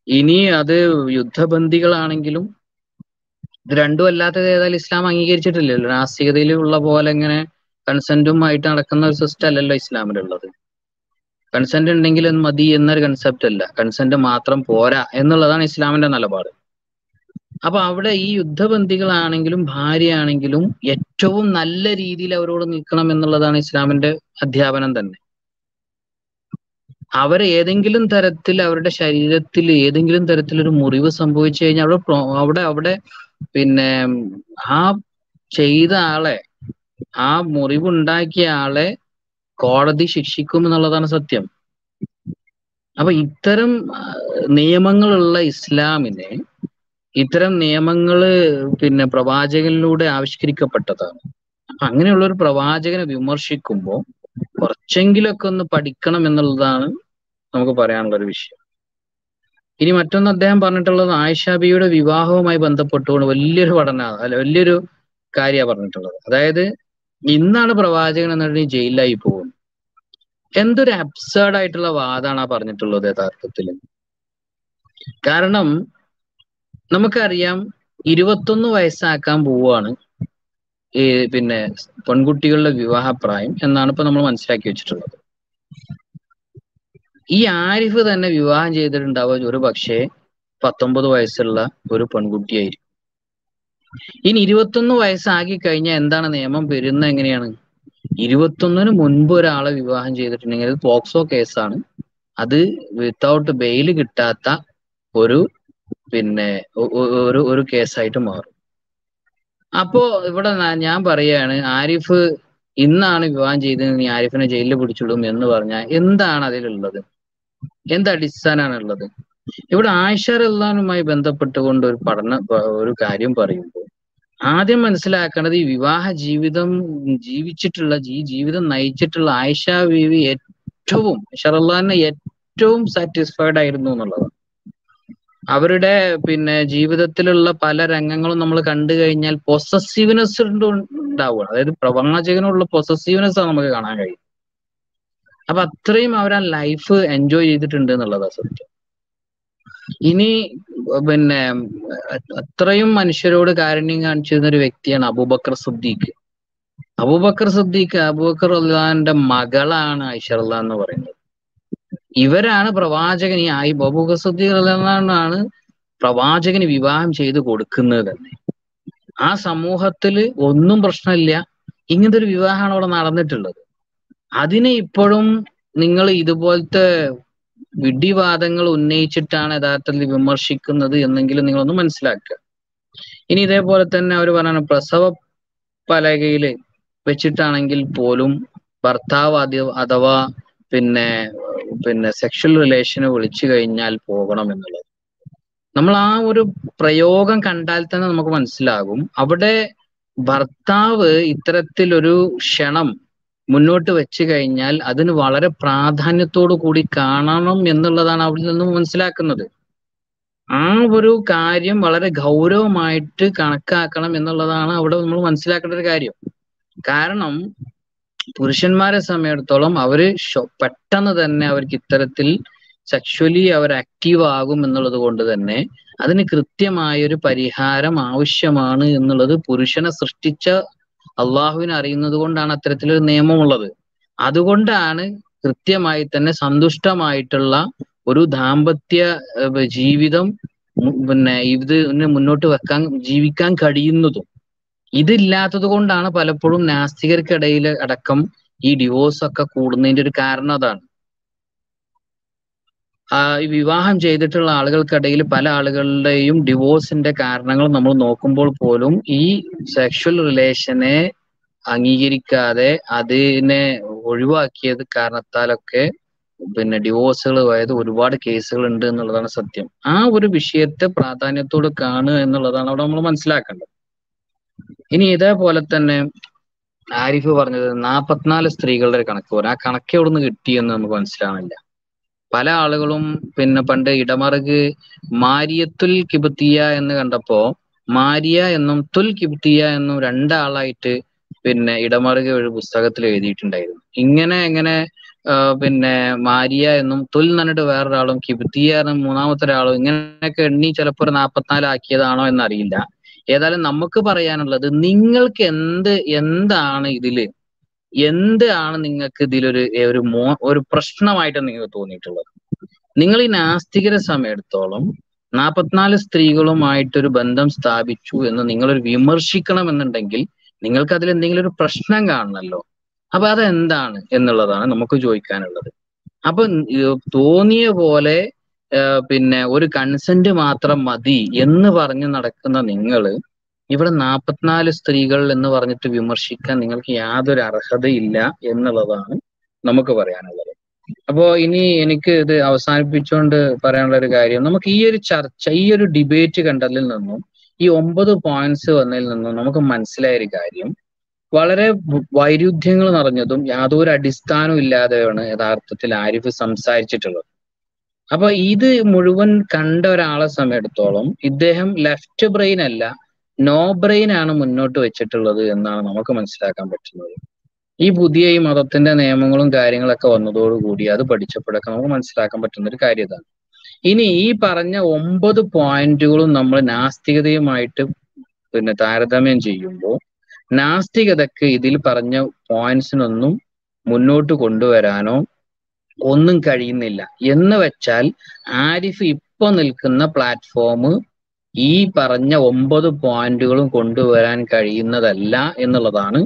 ഇനി അത് യുദ്ധബന്ധികളാണെങ്കിലും ഇത് രണ്ടും അല്ലാത്തത് ഏതായാലും ഇസ്ലാം അംഗീകരിച്ചിട്ടില്ലല്ലോ. നാസ്തികതയിൽ ഉള്ള പോലെ ഇങ്ങനെ കൺസെന്റും ആയിട്ട് നടക്കുന്ന ഒരു സിസ്റ്റം അല്ലല്ലോ ഇസ്ലാമിലുള്ളത്. കൺസെന്റ് ഉണ്ടെങ്കിൽ അത് മതി എന്നൊരു കൺസെപ്റ്റ് അല്ല. കൺസെന്റ് മാത്രം പോരാ എന്നുള്ളതാണ് ഇസ്ലാമിന്റെ നിലപാട്. അപ്പൊ അവിടെ ഈ യുദ്ധബന്ധികളാണെങ്കിലും ഭാര്യയാണെങ്കിലും ഏറ്റവും നല്ല രീതിയിൽ അവരോട് നിൽക്കണം എന്നുള്ളതാണ് ഇസ്ലാമിന്റെ അധ്യാപനം തന്നെ. അവർ ഏതെങ്കിലും തരത്തിൽ അവരുടെ ശരീരത്തിൽ ഏതെങ്കിലും തരത്തിൽ ഒരു മുറിവ് സംഭവിച്ചു കഴിഞ്ഞാൽ അവിടെ അവിടെ അവിടെ പിന്നെ ആ ചെയ്ത ആളെ ആ മുറിവുണ്ടാക്കിയ ആളെ കോടതി ശിക്ഷിക്കും എന്നുള്ളതാണ് സത്യം. അപ്പൊ ഇത്തരം നിയമങ്ങളുള്ള ഇസ്ലാമിനെ ഇത്തരം നിയമങ്ങൾ പിന്നെ പ്രവാചകനിലൂടെ ആവിഷ്കരിക്കപ്പെട്ടതാണ്. അപ്പൊ അങ്ങനെയുള്ള ഒരു പ്രവാചകനെ വിമർശിക്കുമ്പോൾ കുറച്ചെങ്കിലൊക്കെ ഒന്ന് പഠിക്കണം എന്നുള്ളതാണ് നമുക്ക് പറയാനുള്ള ഒരു വിഷയം. ഇനി മറ്റൊന്ന് അദ്ദേഹം പറഞ്ഞിട്ടുള്ളത് ആയിഷാബിയുടെ വിവാഹവുമായി ബന്ധപ്പെട്ടുകൊണ്ട് വലിയൊരു പഠന അല്ല വലിയൊരു കാര്യമാണ് പറഞ്ഞിട്ടുള്ളത്. അതായത് ഇന്നാണ് പ്രവാചകൻ എന്നിട്ട് ജയിലിലായി പോകുന്നത്. എന്തൊരു അബ്സേർഡ് ആയിട്ടുള്ള വാദമാണ് ആ പറഞ്ഞിട്ടുള്ളത് യഥാർത്ഥത്തിൽ കാരണം നമുക്കറിയാം ഇരുപത്തൊന്ന് വയസ്സാക്കാൻ പോവുകയാണ് ഈ പിന്നെ പെൺകുട്ടികളുടെ വിവാഹപ്രായം എന്നാണ് ഇപ്പൊ നമ്മൾ മനസ്സിലാക്കി വെച്ചിട്ടുള്ളത്. ഈ ആരിഫ് തന്നെ വിവാഹം ചെയ്തിട്ടുണ്ടാവുക ഒരു പക്ഷേ പത്തൊമ്പത് വയസ്സുള്ള ഒരു പെൺകുട്ടിയായിരിക്കും. ഇനി ഇരുപത്തൊന്ന് വയസ്സാക്കി കഴിഞ്ഞാൽ എന്താണ് നിയമം? വരുന്ന എങ്ങനെയാണ്? ഇരുപത്തൊന്നിന് മുൻപ് ഒരാളെ വിവാഹം ചെയ്തിട്ടുണ്ടെങ്കിൽ അത് പോക്സോ കേസാണ്. അത് വിത്തൗട്ട് ബെയിൽ കിട്ടാത്ത ഒരു പിന്നെ ഒരു ഒരു കേസായിട്ട് മാറും. അപ്പോ ഇവിടെ ഞാൻ പറയാണ് ആരിഫ് ഇന്നാണ് വിവാഹം ചെയ്തത് നീ ആരിഫിനെ ജയിലിൽ പിടിച്ചിടും എന്ന് പറഞ്ഞാൽ എന്താണ് അതിലുള്ളത്? എന്ത് അടിസ്ഥാനമാണ് ഉള്ളത് ഇവിടെ ആയിഷ റഹ്ലാനുമായി ബന്ധപ്പെട്ടുകൊണ്ട് ഒരു പഠന ഒരു കാര്യം പറയുമ്പോൾ ആദ്യം മനസ്സിലാക്കേണ്ടത് ഈ വിവാഹ ജീവിതം ജീവിച്ചിട്ടുള്ള ഈ ജീവിതം നയിച്ചിട്ടുള്ള ആയിഷ ബീവി ഏറ്റവും ഷറല്ലാനെ ഏറ്റവും സാറ്റിസ്ഫൈഡ് ആയിരുന്നു എന്നുള്ളതാണ്. അവരുടെ പിന്നെ ജീവിതത്തിലുള്ള പല രംഗങ്ങളും നമ്മൾ കണ്ടു കഴിഞ്ഞാൽ പൊസസീവ്നെസ് ഉണ്ടാവുക അതായത് പ്രവാചകനുള്ള പൊസസീവ്നെസ് ആണ് നമുക്ക് കാണാൻ കഴിയും അപ്പൊ അത്രയും അവർ ആ ലൈഫ് എൻജോയ് ചെയ്തിട്ടുണ്ട് എന്നുള്ളതാണ് സത്യം. ഇനി പിന്നെ അത്രയും മനുഷ്യരോട് കാരുണ്യം കാണിച്ചിരുന്ന ഒരു വ്യക്തിയാണ് അബൂബക്കർ സുദ്ദീഖ്. അബൂബക്കർ സുദ്ദീഖ് അബൂബക്കർ അള്ളാന്റെ മകളാണ് ഐഷർല എന്ന് പറയുന്നത്. ഇവരാണ് പ്രവാചകൻ. ഈ ആയി അബൂബക്കർ സുദ്ദീഖ് അള്ളാണ് പ്രവാചകന് വിവാഹം ചെയ്ത് കൊടുക്കുന്നത് തന്നെ. ആ സമൂഹത്തിൽ ഒന്നും പ്രശ്നമില്ല. ഇങ്ങനത്തെ ഒരു വിവാഹമാണ് അവിടെ നടന്നിട്ടുള്ളത്. അതിനെ ഇപ്പോഴും നിങ്ങൾ ഇതുപോലത്തെ വിഡിവാദങ്ങൾ ഉന്നയിച്ചിട്ടാണ് യഥാർത്ഥത്തിൽ വിമർശിക്കുന്നത് എന്നെങ്കിലും നിങ്ങളൊന്ന് മനസ്സിലാക്കുക. ഇനി ഇതേപോലെ തന്നെ അവർ പറയുന്നത് പ്രസവ പലകയിൽ വെച്ചിട്ടാണെങ്കിൽ പോലും ഭർത്താവ് അതി അഥവാ പിന്നെ പിന്നെ സെക്ഷൽ റിലേഷന് വിളിച്ചു കഴിഞ്ഞാൽ പോകണം എന്നുള്ളത്. നമ്മൾ ആ ഒരു പ്രയോഗം കണ്ടാൽ തന്നെ നമുക്ക് മനസ്സിലാകും. അവിടെ ഭർത്താവ് ഇത്തരത്തിലൊരു ക്ഷണം മുന്നോട്ട് വെച്ച് കഴിഞ്ഞാൽ അതിന് വളരെ പ്രാധാന്യത്തോടു കൂടി കാണണം എന്നുള്ളതാണ് അവിടെ നിന്ന് മനസ്സിലാക്കുന്നത്. ആ ഒരു കാര്യം വളരെ ഗൗരവമായിട്ട് കണക്കാക്കണം എന്നുള്ളതാണ് അവിടെ നമ്മൾ മനസ്സിലാക്കേണ്ട ഒരു കാര്യം. കാരണം പുരുഷന്മാരെ സമയത്തോളം അവർ പെട്ടെന്ന് തന്നെ അവർക്ക് ഇത്തരത്തിൽ സെക്ഷലി അവർ ആക്റ്റീവ് ആകും എന്നുള്ളത് കൊണ്ട് തന്നെ അതിന് കൃത്യമായ ഒരു പരിഹാരം ആവശ്യമാണ് എന്നുള്ളത് പുരുഷനെ സൃഷ്ടിച്ച അള്ളാഹുവിനെ അറിയുന്നത് കൊണ്ടാണ് അത്തരത്തിലൊരു നിയമമുള്ളത്. അതുകൊണ്ടാണ് കൃത്യമായി തന്നെ സന്തുഷ്ടമായിട്ടുള്ള ഒരു ദാമ്പത്യ ജീവിതം പിന്നെ ഇത് മുന്നോട്ട് വെക്കാൻ ജീവിക്കാൻ കഴിയുന്നതും. ഇതില്ലാത്തത് കൊണ്ടാണ് പലപ്പോഴും നാസ്തികർക്കിടയിൽ അടക്കം ഈ ഡിവോഴ്സ് ഒക്കെ കൂടുന്നതിന്റെ ഒരു കാരണം അതാണ്. വിവാഹം ചെയ്തിട്ടുള്ള ആളുകൾക്കിടയിൽ പല ആളുകളുടെയും ഡിവോഴ്സിന്റെ കാരണങ്ങൾ നമ്മൾ നോക്കുമ്പോൾ പോലും ഈ സെക്ഷൽ റിലേഷനെ അംഗീകരിക്കാതെ അതിനെ ഒഴിവാക്കിയത് കാരണത്താലൊക്കെ പിന്നെ ഡിവോഴ്സുകൾ പോയത് ഒരുപാട് കേസുകൾ ഉണ്ട് എന്നുള്ളതാണ് സത്യം. ആ ഒരു വിഷയത്തെ പ്രാധാന്യത്തോട് കാണുക എന്നുള്ളതാണ് അവിടെ നമ്മൾ മനസ്സിലാക്കേണ്ടത്. ഇനി ഇതേപോലെ തന്നെ ആരിഫ് പറഞ്ഞത് നാപ്പത്തിനാല് സ്ത്രീകളുടെ ഒരു കണക്ക് പറയാം ആ കണക്ക് എവിടെ നിന്ന് കിട്ടിയെന്ന് നമുക്ക് മനസ്സിലാവുന്നില്ല പല ആളുകളും പിന്നെ പണ്ട് ഇടമറുക് മാരിയത്തുൽ കിബത്തിയ എന്ന് കണ്ടപ്പോ മാരിയ എന്നും തുൽ കിബത്തിയ എന്നും രണ്ടാളായിട്ട് പിന്നെ ഇടമറുക ഒരു പുസ്തകത്തിൽ എഴുതിയിട്ടുണ്ടായിരുന്നു. ഇങ്ങനെ എങ്ങനെ പിന്നെ മാരിയ എന്നും തുൽ എന്നിട്ട് വേറൊരാളും കിബത്തിയ എന്നും മൂന്നാമത്തെ ഒരാളും ഇങ്ങനെയൊക്കെ എണ്ണി ചിലപ്പോൾ ഒരു നാപ്പത്തിനാല് ആക്കിയതാണോ എന്നറിയില്ല. ഏതായാലും നമുക്ക് പറയാനുള്ളത് നിങ്ങൾക്ക് എന്ത് എന്താണ് ഇതിൽ എന്താണ് നിങ്ങൾക്ക് ഇതിലൊരു ഒരു മോ ഒരു പ്രശ്നമായിട്ട് നിങ്ങൾക്ക് തോന്നിയിട്ടുള്ളത്? നിങ്ങൾ ഈ നാസ്തികരെ സമയത്തോളം നാൽപ്പത്തിനാല് സ്ത്രീകളുമായിട്ടൊരു ബന്ധം സ്ഥാപിച്ചു എന്ന് നിങ്ങളൊരു വിമർശിക്കണം എന്നുണ്ടെങ്കിൽ നിങ്ങൾക്ക് അതിൽ എന്തെങ്കിലും ഒരു പ്രശ്നം കാണണമല്ലോ അപ്പൊ അതെന്താണ് എന്നുള്ളതാണ് നമുക്ക് ചോദിക്കാനുള്ളത്. അപ്പൊ തോന്നിയ പോലെ പിന്നെ ഒരു കൺസെന്റ് മാത്രം മതി എന്ന് പറഞ്ഞ് നടക്കുന്ന നിങ്ങൾ ഇവിടെ നാൽപ്പത്തിനാല് സ്ത്രീകൾ എന്ന് പറഞ്ഞിട്ട് വിമർശിക്കാൻ നിങ്ങൾക്ക് യാതൊരു അർഹതയില്ല എന്നുള്ളതാണ് നമുക്ക് പറയാനുള്ളത്. അപ്പോ ഇനി എനിക്ക് ഇത് അവസാനിപ്പിച്ചുകൊണ്ട് പറയാനുള്ള ഒരു കാര്യം നമുക്ക് ഈ ഒരു ചർച്ച ഈ ഒരു ഡിബേറ്റ് കണ്ടതിൽ നിന്നും ഈ ഒമ്പത് പോയിന്റ്സ് വന്നതിൽ നിന്നും നമുക്ക് മനസ്സിലായ ഒരു കാര്യം. വളരെ വൈരുദ്ധ്യങ്ങൾ നിറഞ്ഞതും യാതൊരു അടിസ്ഥാനവും ഇല്ലാതെയാണ് യഥാർത്ഥത്തിൽ ആരിഫ് സംസാരിച്ചിട്ടുള്ളത്. അപ്പൊ ഇത് മുഴുവൻ കണ്ട ഒരാളെ സമയത്തോളം ഇദ്ദേഹം ലെഫ്റ്റ് ബ്രെയിൻ അല്ല നോ ബ്രെയിൻ ആണ് മുന്നോട്ട് വെച്ചിട്ടുള്ളത് എന്നാണ് നമുക്ക് മനസ്സിലാക്കാൻ പറ്റുന്നത്. ഈ പുതിയ ഈ മതത്തിന്റെ നിയമങ്ങളും കാര്യങ്ങളൊക്കെ വന്നതോടുകൂടി അത് പഠിച്ചപ്പോഴൊക്കെ നമുക്ക് മനസ്സിലാക്കാൻ പറ്റുന്ന ഒരു കാര്യതാണ് ഇനി ഈ പറഞ്ഞ ഒമ്പത് പോയിന്റുകളും നമ്മൾ നാസ്തികതയുമായിട്ട് പിന്നെ താരതമ്യം ചെയ്യുമ്പോൾ നാസ്തികതക്ക് ഇതിൽ പറഞ്ഞ പോയിന്റ്സിനൊന്നും മുന്നോട്ട് കൊണ്ടുവരാനോ ഒന്നും കഴിയുന്നില്ല. എന്ന് വെച്ചാൽ ആരിഫ് ഇപ്പൊ നിൽക്കുന്ന പ്ലാറ്റ്ഫോം ഈ പറഞ്ഞ ഒമ്പത് പോയിന്റുകളും കൊണ്ടുവരാൻ കഴിയുന്നതല്ല എന്നുള്ളതാണ്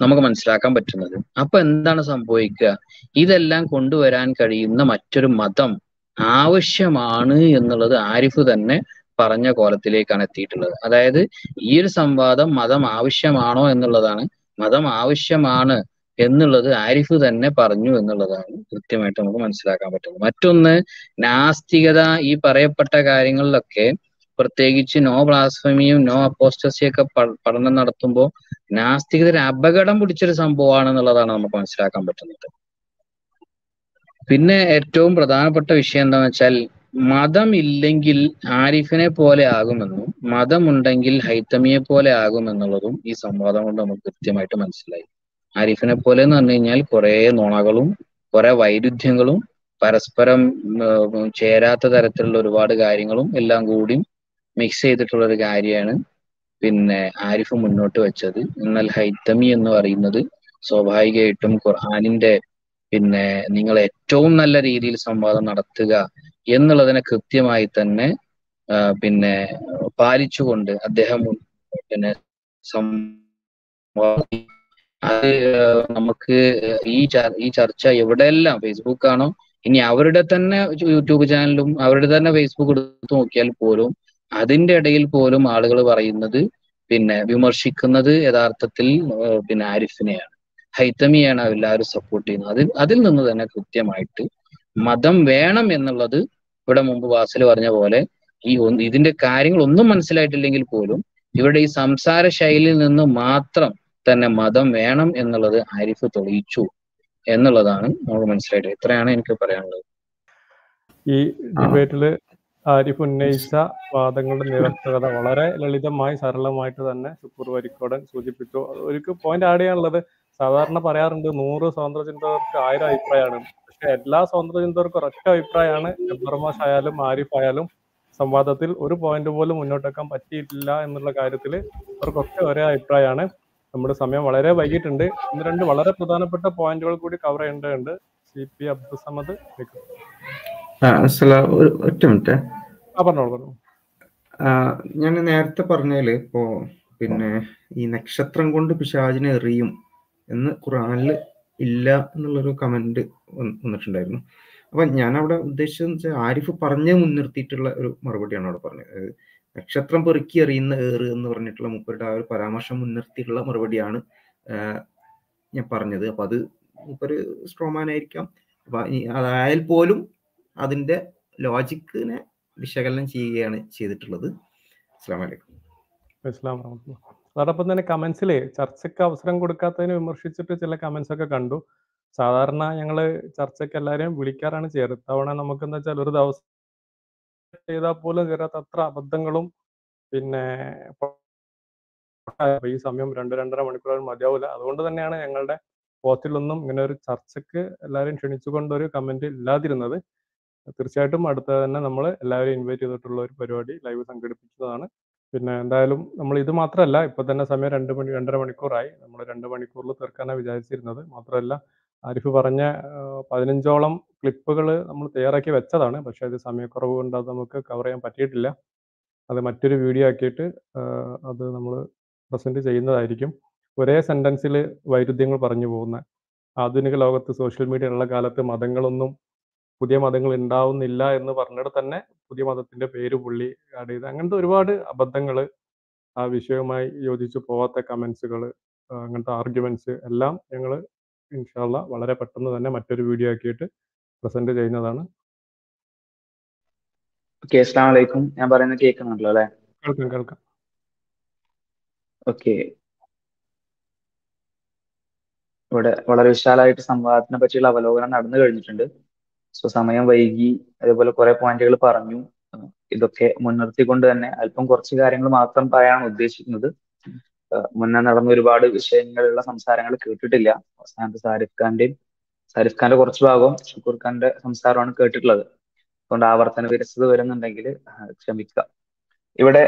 നമുക്ക് മനസ്സിലാക്കാൻ പറ്റുന്നത്. അപ്പൊ എന്താണ് സംഭവിക്കുക? ഇതെല്ലാം കൊണ്ടുവരാൻ കഴിയുന്ന മറ്റൊരു മതം ആവശ്യമാണ് എന്നുള്ളത് ആരിഫ് തന്നെ പറഞ്ഞ കോലത്തിലേക്കാണ് എത്തിയിട്ടുള്ളത്. അതായത് ഈ ഒരു സംവാദം മതം ആവശ്യമാണോ എന്നുള്ളതാണ്. മതം ആവശ്യമാണ് എന്നുള്ളത് ആരിഫ് തന്നെ പറഞ്ഞു എന്നുള്ളതാണ് കൃത്യമായിട്ട് നമുക്ക് മനസ്സിലാക്കാൻ പറ്റുന്നത്. മറ്റൊന്ന് നാസ്തികത ഈ പറയപ്പെട്ട കാര്യങ്ങളിലൊക്കെ പ്രത്യേകിച്ച് നോ ബ്ലാസ്ഫമിയും നോ അപ്പോസ്റ്റസിയൊക്കെ പഠനം നടത്തുമ്പോൾ നാസ്തികത ഒരു അപകടം പിടിച്ചൊരു സംഭവമാണെന്നുള്ളതാണ് നമുക്ക് മനസ്സിലാക്കാൻ പറ്റുന്നത്. പിന്നെ ഏറ്റവും പ്രധാനപ്പെട്ട വിഷയം എന്താണെന്ന് വെച്ചാൽ മതം ഇല്ലെങ്കിൽ ആരിഫിനെ പോലെ ആകുമെന്നും മതമുണ്ടെങ്കിൽ ഹൈത്തമിയെ പോലെ ആകുമെന്നുള്ളതും ഈ സംവാദം കൊണ്ട് നമുക്ക് കൃത്യമായിട്ട് മനസ്സിലായി. ആരിഫിനെ പോലെ എന്ന് പറഞ്ഞു കഴിഞ്ഞാൽ കുറെ നുണകളും കുറെ വൈരുദ്ധ്യങ്ങളും പരസ്പരം ചേരാത്ത തരത്തിലുള്ള ഒരുപാട് കാര്യങ്ങളും എല്ലാം കൂടി മിക്സ് ചെയ്തിട്ടുള്ള ഒരു കാര്യമാണ്. പിന്നെ ആരിഫ് മുന്നോട്ട് വെച്ചത്. എന്നാൽ ഹൈത്തമി എന്ന് പറയുന്നത് സ്വാഭാവികമായിട്ടും ഖുർആാനിന്റെ പിന്നെ നിങ്ങൾ ഏറ്റവും നല്ല രീതിയിൽ സംവാദം നടത്തുക എന്നുള്ളതിനെ കൃത്യമായി തന്നെ പിന്നെ പാലിച്ചുകൊണ്ട് അദ്ദേഹം പിന്നെ അത് നമുക്ക് ഈ ഈ ചർച്ച എവിടെയെല്ലാം ഫേസ്ബുക്ക് ആണോ ഇനി അവരുടെ തന്നെ യൂട്യൂബ് ചാനലും അവരുടെ തന്നെ ഫേസ്ബുക്ക് എടുത്ത് നോക്കിയാൽ പോലും അതിന്റെ ഇടയിൽ പോലും ആളുകൾ പറയുന്നത് പിന്നെ വിമർശിക്കുന്നത് യഥാർത്ഥത്തിൽ പിന്നെ ആരിഫിനെയാണ്. ഹൈത്തമിയാണ് എല്ലാവരും സപ്പോർട്ട് ചെയ്യുന്നത്. അതിൽ അതിൽ നിന്ന് തന്നെ കൃത്യമായിട്ട് മതം വേണം എന്നുള്ളത് ഇവിടെ മുമ്പ് വാസിൽ പറഞ്ഞ പോലെ ഈ ഇതിന്റെ കാര്യങ്ങൾ ഒന്നും മനസ്സിലായിട്ടില്ലെങ്കിൽ പോലും ഇവിടെ ഈ സംസാര ശൈലിയിൽ നിന്ന് മാത്രം തന്നെ മതം വേണം എന്നുള്ളത് ആരിഫ് തെളിയിച്ചു എന്നുള്ളതാണ് നമ്മൾ മനസ്സിലായിട്ട് ഇത്രയാണ് എനിക്ക് പറയാനുള്ളത്. ഈ ഡിബേറ്റിൽ ആരിഫ് ഉന്നയിച്ച വാദങ്ങളുടെ നിരർത്ഥകത വളരെ ലളിതമായി സരളമായിട്ട് തന്നെ ശുക്കൂർ വരിക്കോടൻ സൂചിപ്പിച്ചു. ഒരു പോയിന്റ് ആഡ് ചെയ്യാനുള്ളത് സാധാരണ പറയാറുണ്ട് നൂറ് സ്വതന്ത്ര ചിന്തകർക്ക് ആയിരം അഭിപ്രായമാണ്. പക്ഷെ എല്ലാ സ്വതന്ത്ര ചിന്തകർക്കും ഒരൊറ്റ അഭിപ്രായമാണ്. എബ്രമാഷ് ആയാലും ആരിഫ് ആയാലും സംവാദത്തിൽ ഒരു പോയിന്റ് പോലും മുന്നോട്ടേക്കാൻ പറ്റിയിട്ടില്ല എന്നുള്ള കാര്യത്തിൽ അവർക്കൊക്കെ ഒരേ അഭിപ്രായമാണ്. നമ്മുടെ സമയം വളരെ വൈകിട്ടുണ്ട് ഒന്ന് രണ്ട് വളരെ പ്രധാനപ്പെട്ട പോയിന്റുകൾ കൂടി കവർ ചെയ്യേണ്ടതുണ്ട്. സി പി അബ്ദുസമദ് ഒറ്റ മിനിറ്റ്. ഞാൻ നേരത്തെ പറഞ്ഞതിൽ ഇപ്പോ പിന്നെ ഈ നക്ഷത്രം കൊണ്ട് പിശാചിനെ എറിയും എന്ന് ഖുറാനിൽ ഇല്ല എന്നുള്ളൊരു കമന്റ് വന്നിട്ടുണ്ടായിരുന്നു. അപ്പൊ ഞാൻ അവിടെ ഉദ്ദേശിച്ചെന്ന് വെച്ചാൽ ആരിഫ് പറഞ്ഞ് മുൻനിർത്തിയിട്ടുള്ള ഒരു മറുപടിയാണ് അവിടെ പറഞ്ഞത്. അതായത് നക്ഷത്രം പെറുക്കി എറിയുന്ന ഏറ് എന്ന് പറഞ്ഞിട്ടുള്ള മുപ്പരുടെ ആ ഒരു പരാമർശം മുൻനിർത്തിയിട്ടുള്ള മറുപടിയാണ് ഞാൻ പറഞ്ഞത്. അപ്പൊ അത് മൂപ്പര് സ്ട്രോമാൻ ആയിരിക്കാം. അപ്പൊ അതായാൽ പോലും അതിന്റെ ലോജിക്കിനെ വിശകലനം ചെയ്യുകയാണ് ചെയ്തിട്ടുള്ളത്. അസ്സാം. അതോടൊപ്പം തന്നെ കമൻസിൽ ചർച്ചയ്ക്ക് അവസരം കൊടുക്കാത്തതിനെ വിമർശിച്ചിട്ട് ചില കമന്റ്സ് ഒക്കെ കണ്ടു. സാധാരണ ഞങ്ങൾ ചർച്ചയ്ക്ക് എല്ലാവരെയും വിളിക്കാറാണ് ചെയ്യാറ്. തവണ നമുക്ക് എന്താ വെച്ചാൽ ഒരു ദിവസം ചെയ്താൽ പോലും ചേരാത്ത അത്ര അബദ്ധങ്ങളും പിന്നെ ഈ സമയം രണ്ട് രണ്ടര മണിക്കൂർ മതിയാവില്ല അതുകൊണ്ട് തന്നെയാണ് ഞങ്ങളുടെ പോസ്റ്റിലൊന്നും ഇങ്ങനെ ഒരു ചർച്ചയ്ക്ക് എല്ലാവരെയും ക്ഷണിച്ചുകൊണ്ട് ഒരു കമന്റ് ഇല്ലാതിരുന്നത്. തീർച്ചയായിട്ടും അടുത്ത തന്നെ നമ്മൾ എല്ലാവരെയും ഇൻവൈറ്റ് ചെയ്തിട്ടുള്ള ഒരു പരിപാടി ലൈവ് സംഘടിപ്പിച്ചതാണ്. പിന്നെ എന്തായാലും നമ്മൾ ഇത് മാത്രമല്ല ഇപ്പൊ തന്നെ സമയം രണ്ട് മണി രണ്ടര മണിക്കൂറായി. നമ്മൾ രണ്ട് മണിക്കൂറിൽ തീർക്കാനാണ് വിചാരിച്ചിരുന്നത്. മാത്രമല്ല ആരിഫ് പറഞ്ഞ പതിനഞ്ചോളം ക്ലിപ്പുകൾ നമ്മൾ തയ്യാറാക്കി വെച്ചതാണ്. പക്ഷേ അത് സമയക്കുറവ് കൊണ്ട് അത് നമുക്ക് കവർ ചെയ്യാൻ പറ്റിയിട്ടില്ല. അത് മറ്റൊരു വീഡിയോ ആക്കിയിട്ട് അത് നമ്മൾ പ്രസന്റ് ചെയ്യുന്നതായിരിക്കും. ഒരേ സെന്റൻസിൽ വൈരുദ്ധ്യങ്ങൾ പറഞ്ഞു പോകുന്ന ആധുനിക ലോകത്ത് സോഷ്യൽ മീഡിയ ഉള്ള കാലത്ത് മതങ്ങളൊന്നും പുതിയ മതങ്ങൾ ഉണ്ടാവുന്നില്ല എന്ന് പറഞ്ഞിട്ട് തന്നെ പുതിയ മതത്തിന്റെ പേര് പുള്ളി ആഡ് ചെയ്ത്. അങ്ങനത്തെ ഒരുപാട് അബദ്ധങ്ങൾ ആ വിഷയവുമായി യോജിച്ചു പോവാത്ത കമന്റ്സുകൾ അങ്ങനത്തെ ആർഗ്യുമെന്റ്സ് എല്ലാം ഞങ്ങൾ ഇൻഷാല്ല വളരെ പെട്ടെന്ന് തന്നെ മറ്റൊരു വീഡിയോ ആക്കിയിട്ട് പ്രസന്റ് ചെയ്യുന്നതാണ്. ഓക്കെ അസ്സാം വലൈക്കും ഞാൻ പറയുന്നത് കേൾക്കുന്നുണ്ടല്ലോ അല്ലെ? കേൾക്കാം കേൾക്കാം. ഓക്കെ ഇവിടെ വളരെ വിശാലമായിട്ട് സംവാദത്തിനെ പറ്റിയുള്ള അവലോകനം നടന്നു കഴിഞ്ഞിട്ടുണ്ട്. സോ സമയം വൈകി അതേപോലെ കുറെ പോയിന്റുകൾ പറഞ്ഞു. ഇതൊക്കെ മുൻനിർത്തിക്കൊണ്ട് തന്നെ അല്പം കുറച്ച് കാര്യങ്ങൾ മാത്രം പറയാനാണ് ഉദ്ദേശിക്കുന്നത്. മുന്നേ നടന്ന ഒരുപാട് വിഷയങ്ങളുള്ള സംസാരങ്ങൾ കേട്ടിട്ടില്ല. അവസാനത്തെ സാരിഫ് ഖാന്റെയും സാരിഫ് ഖാന്റെ കുറച്ച് ഭാഗവും ഷുക്കൂർ ഖാന്റെ സംസാരമാണ് കേട്ടിട്ടുള്ളത്. അതുകൊണ്ട് ആവർത്തന വിരസത വരുന്നുണ്ടെങ്കിൽ ക്ഷമിക്കുക. ഇവിടെ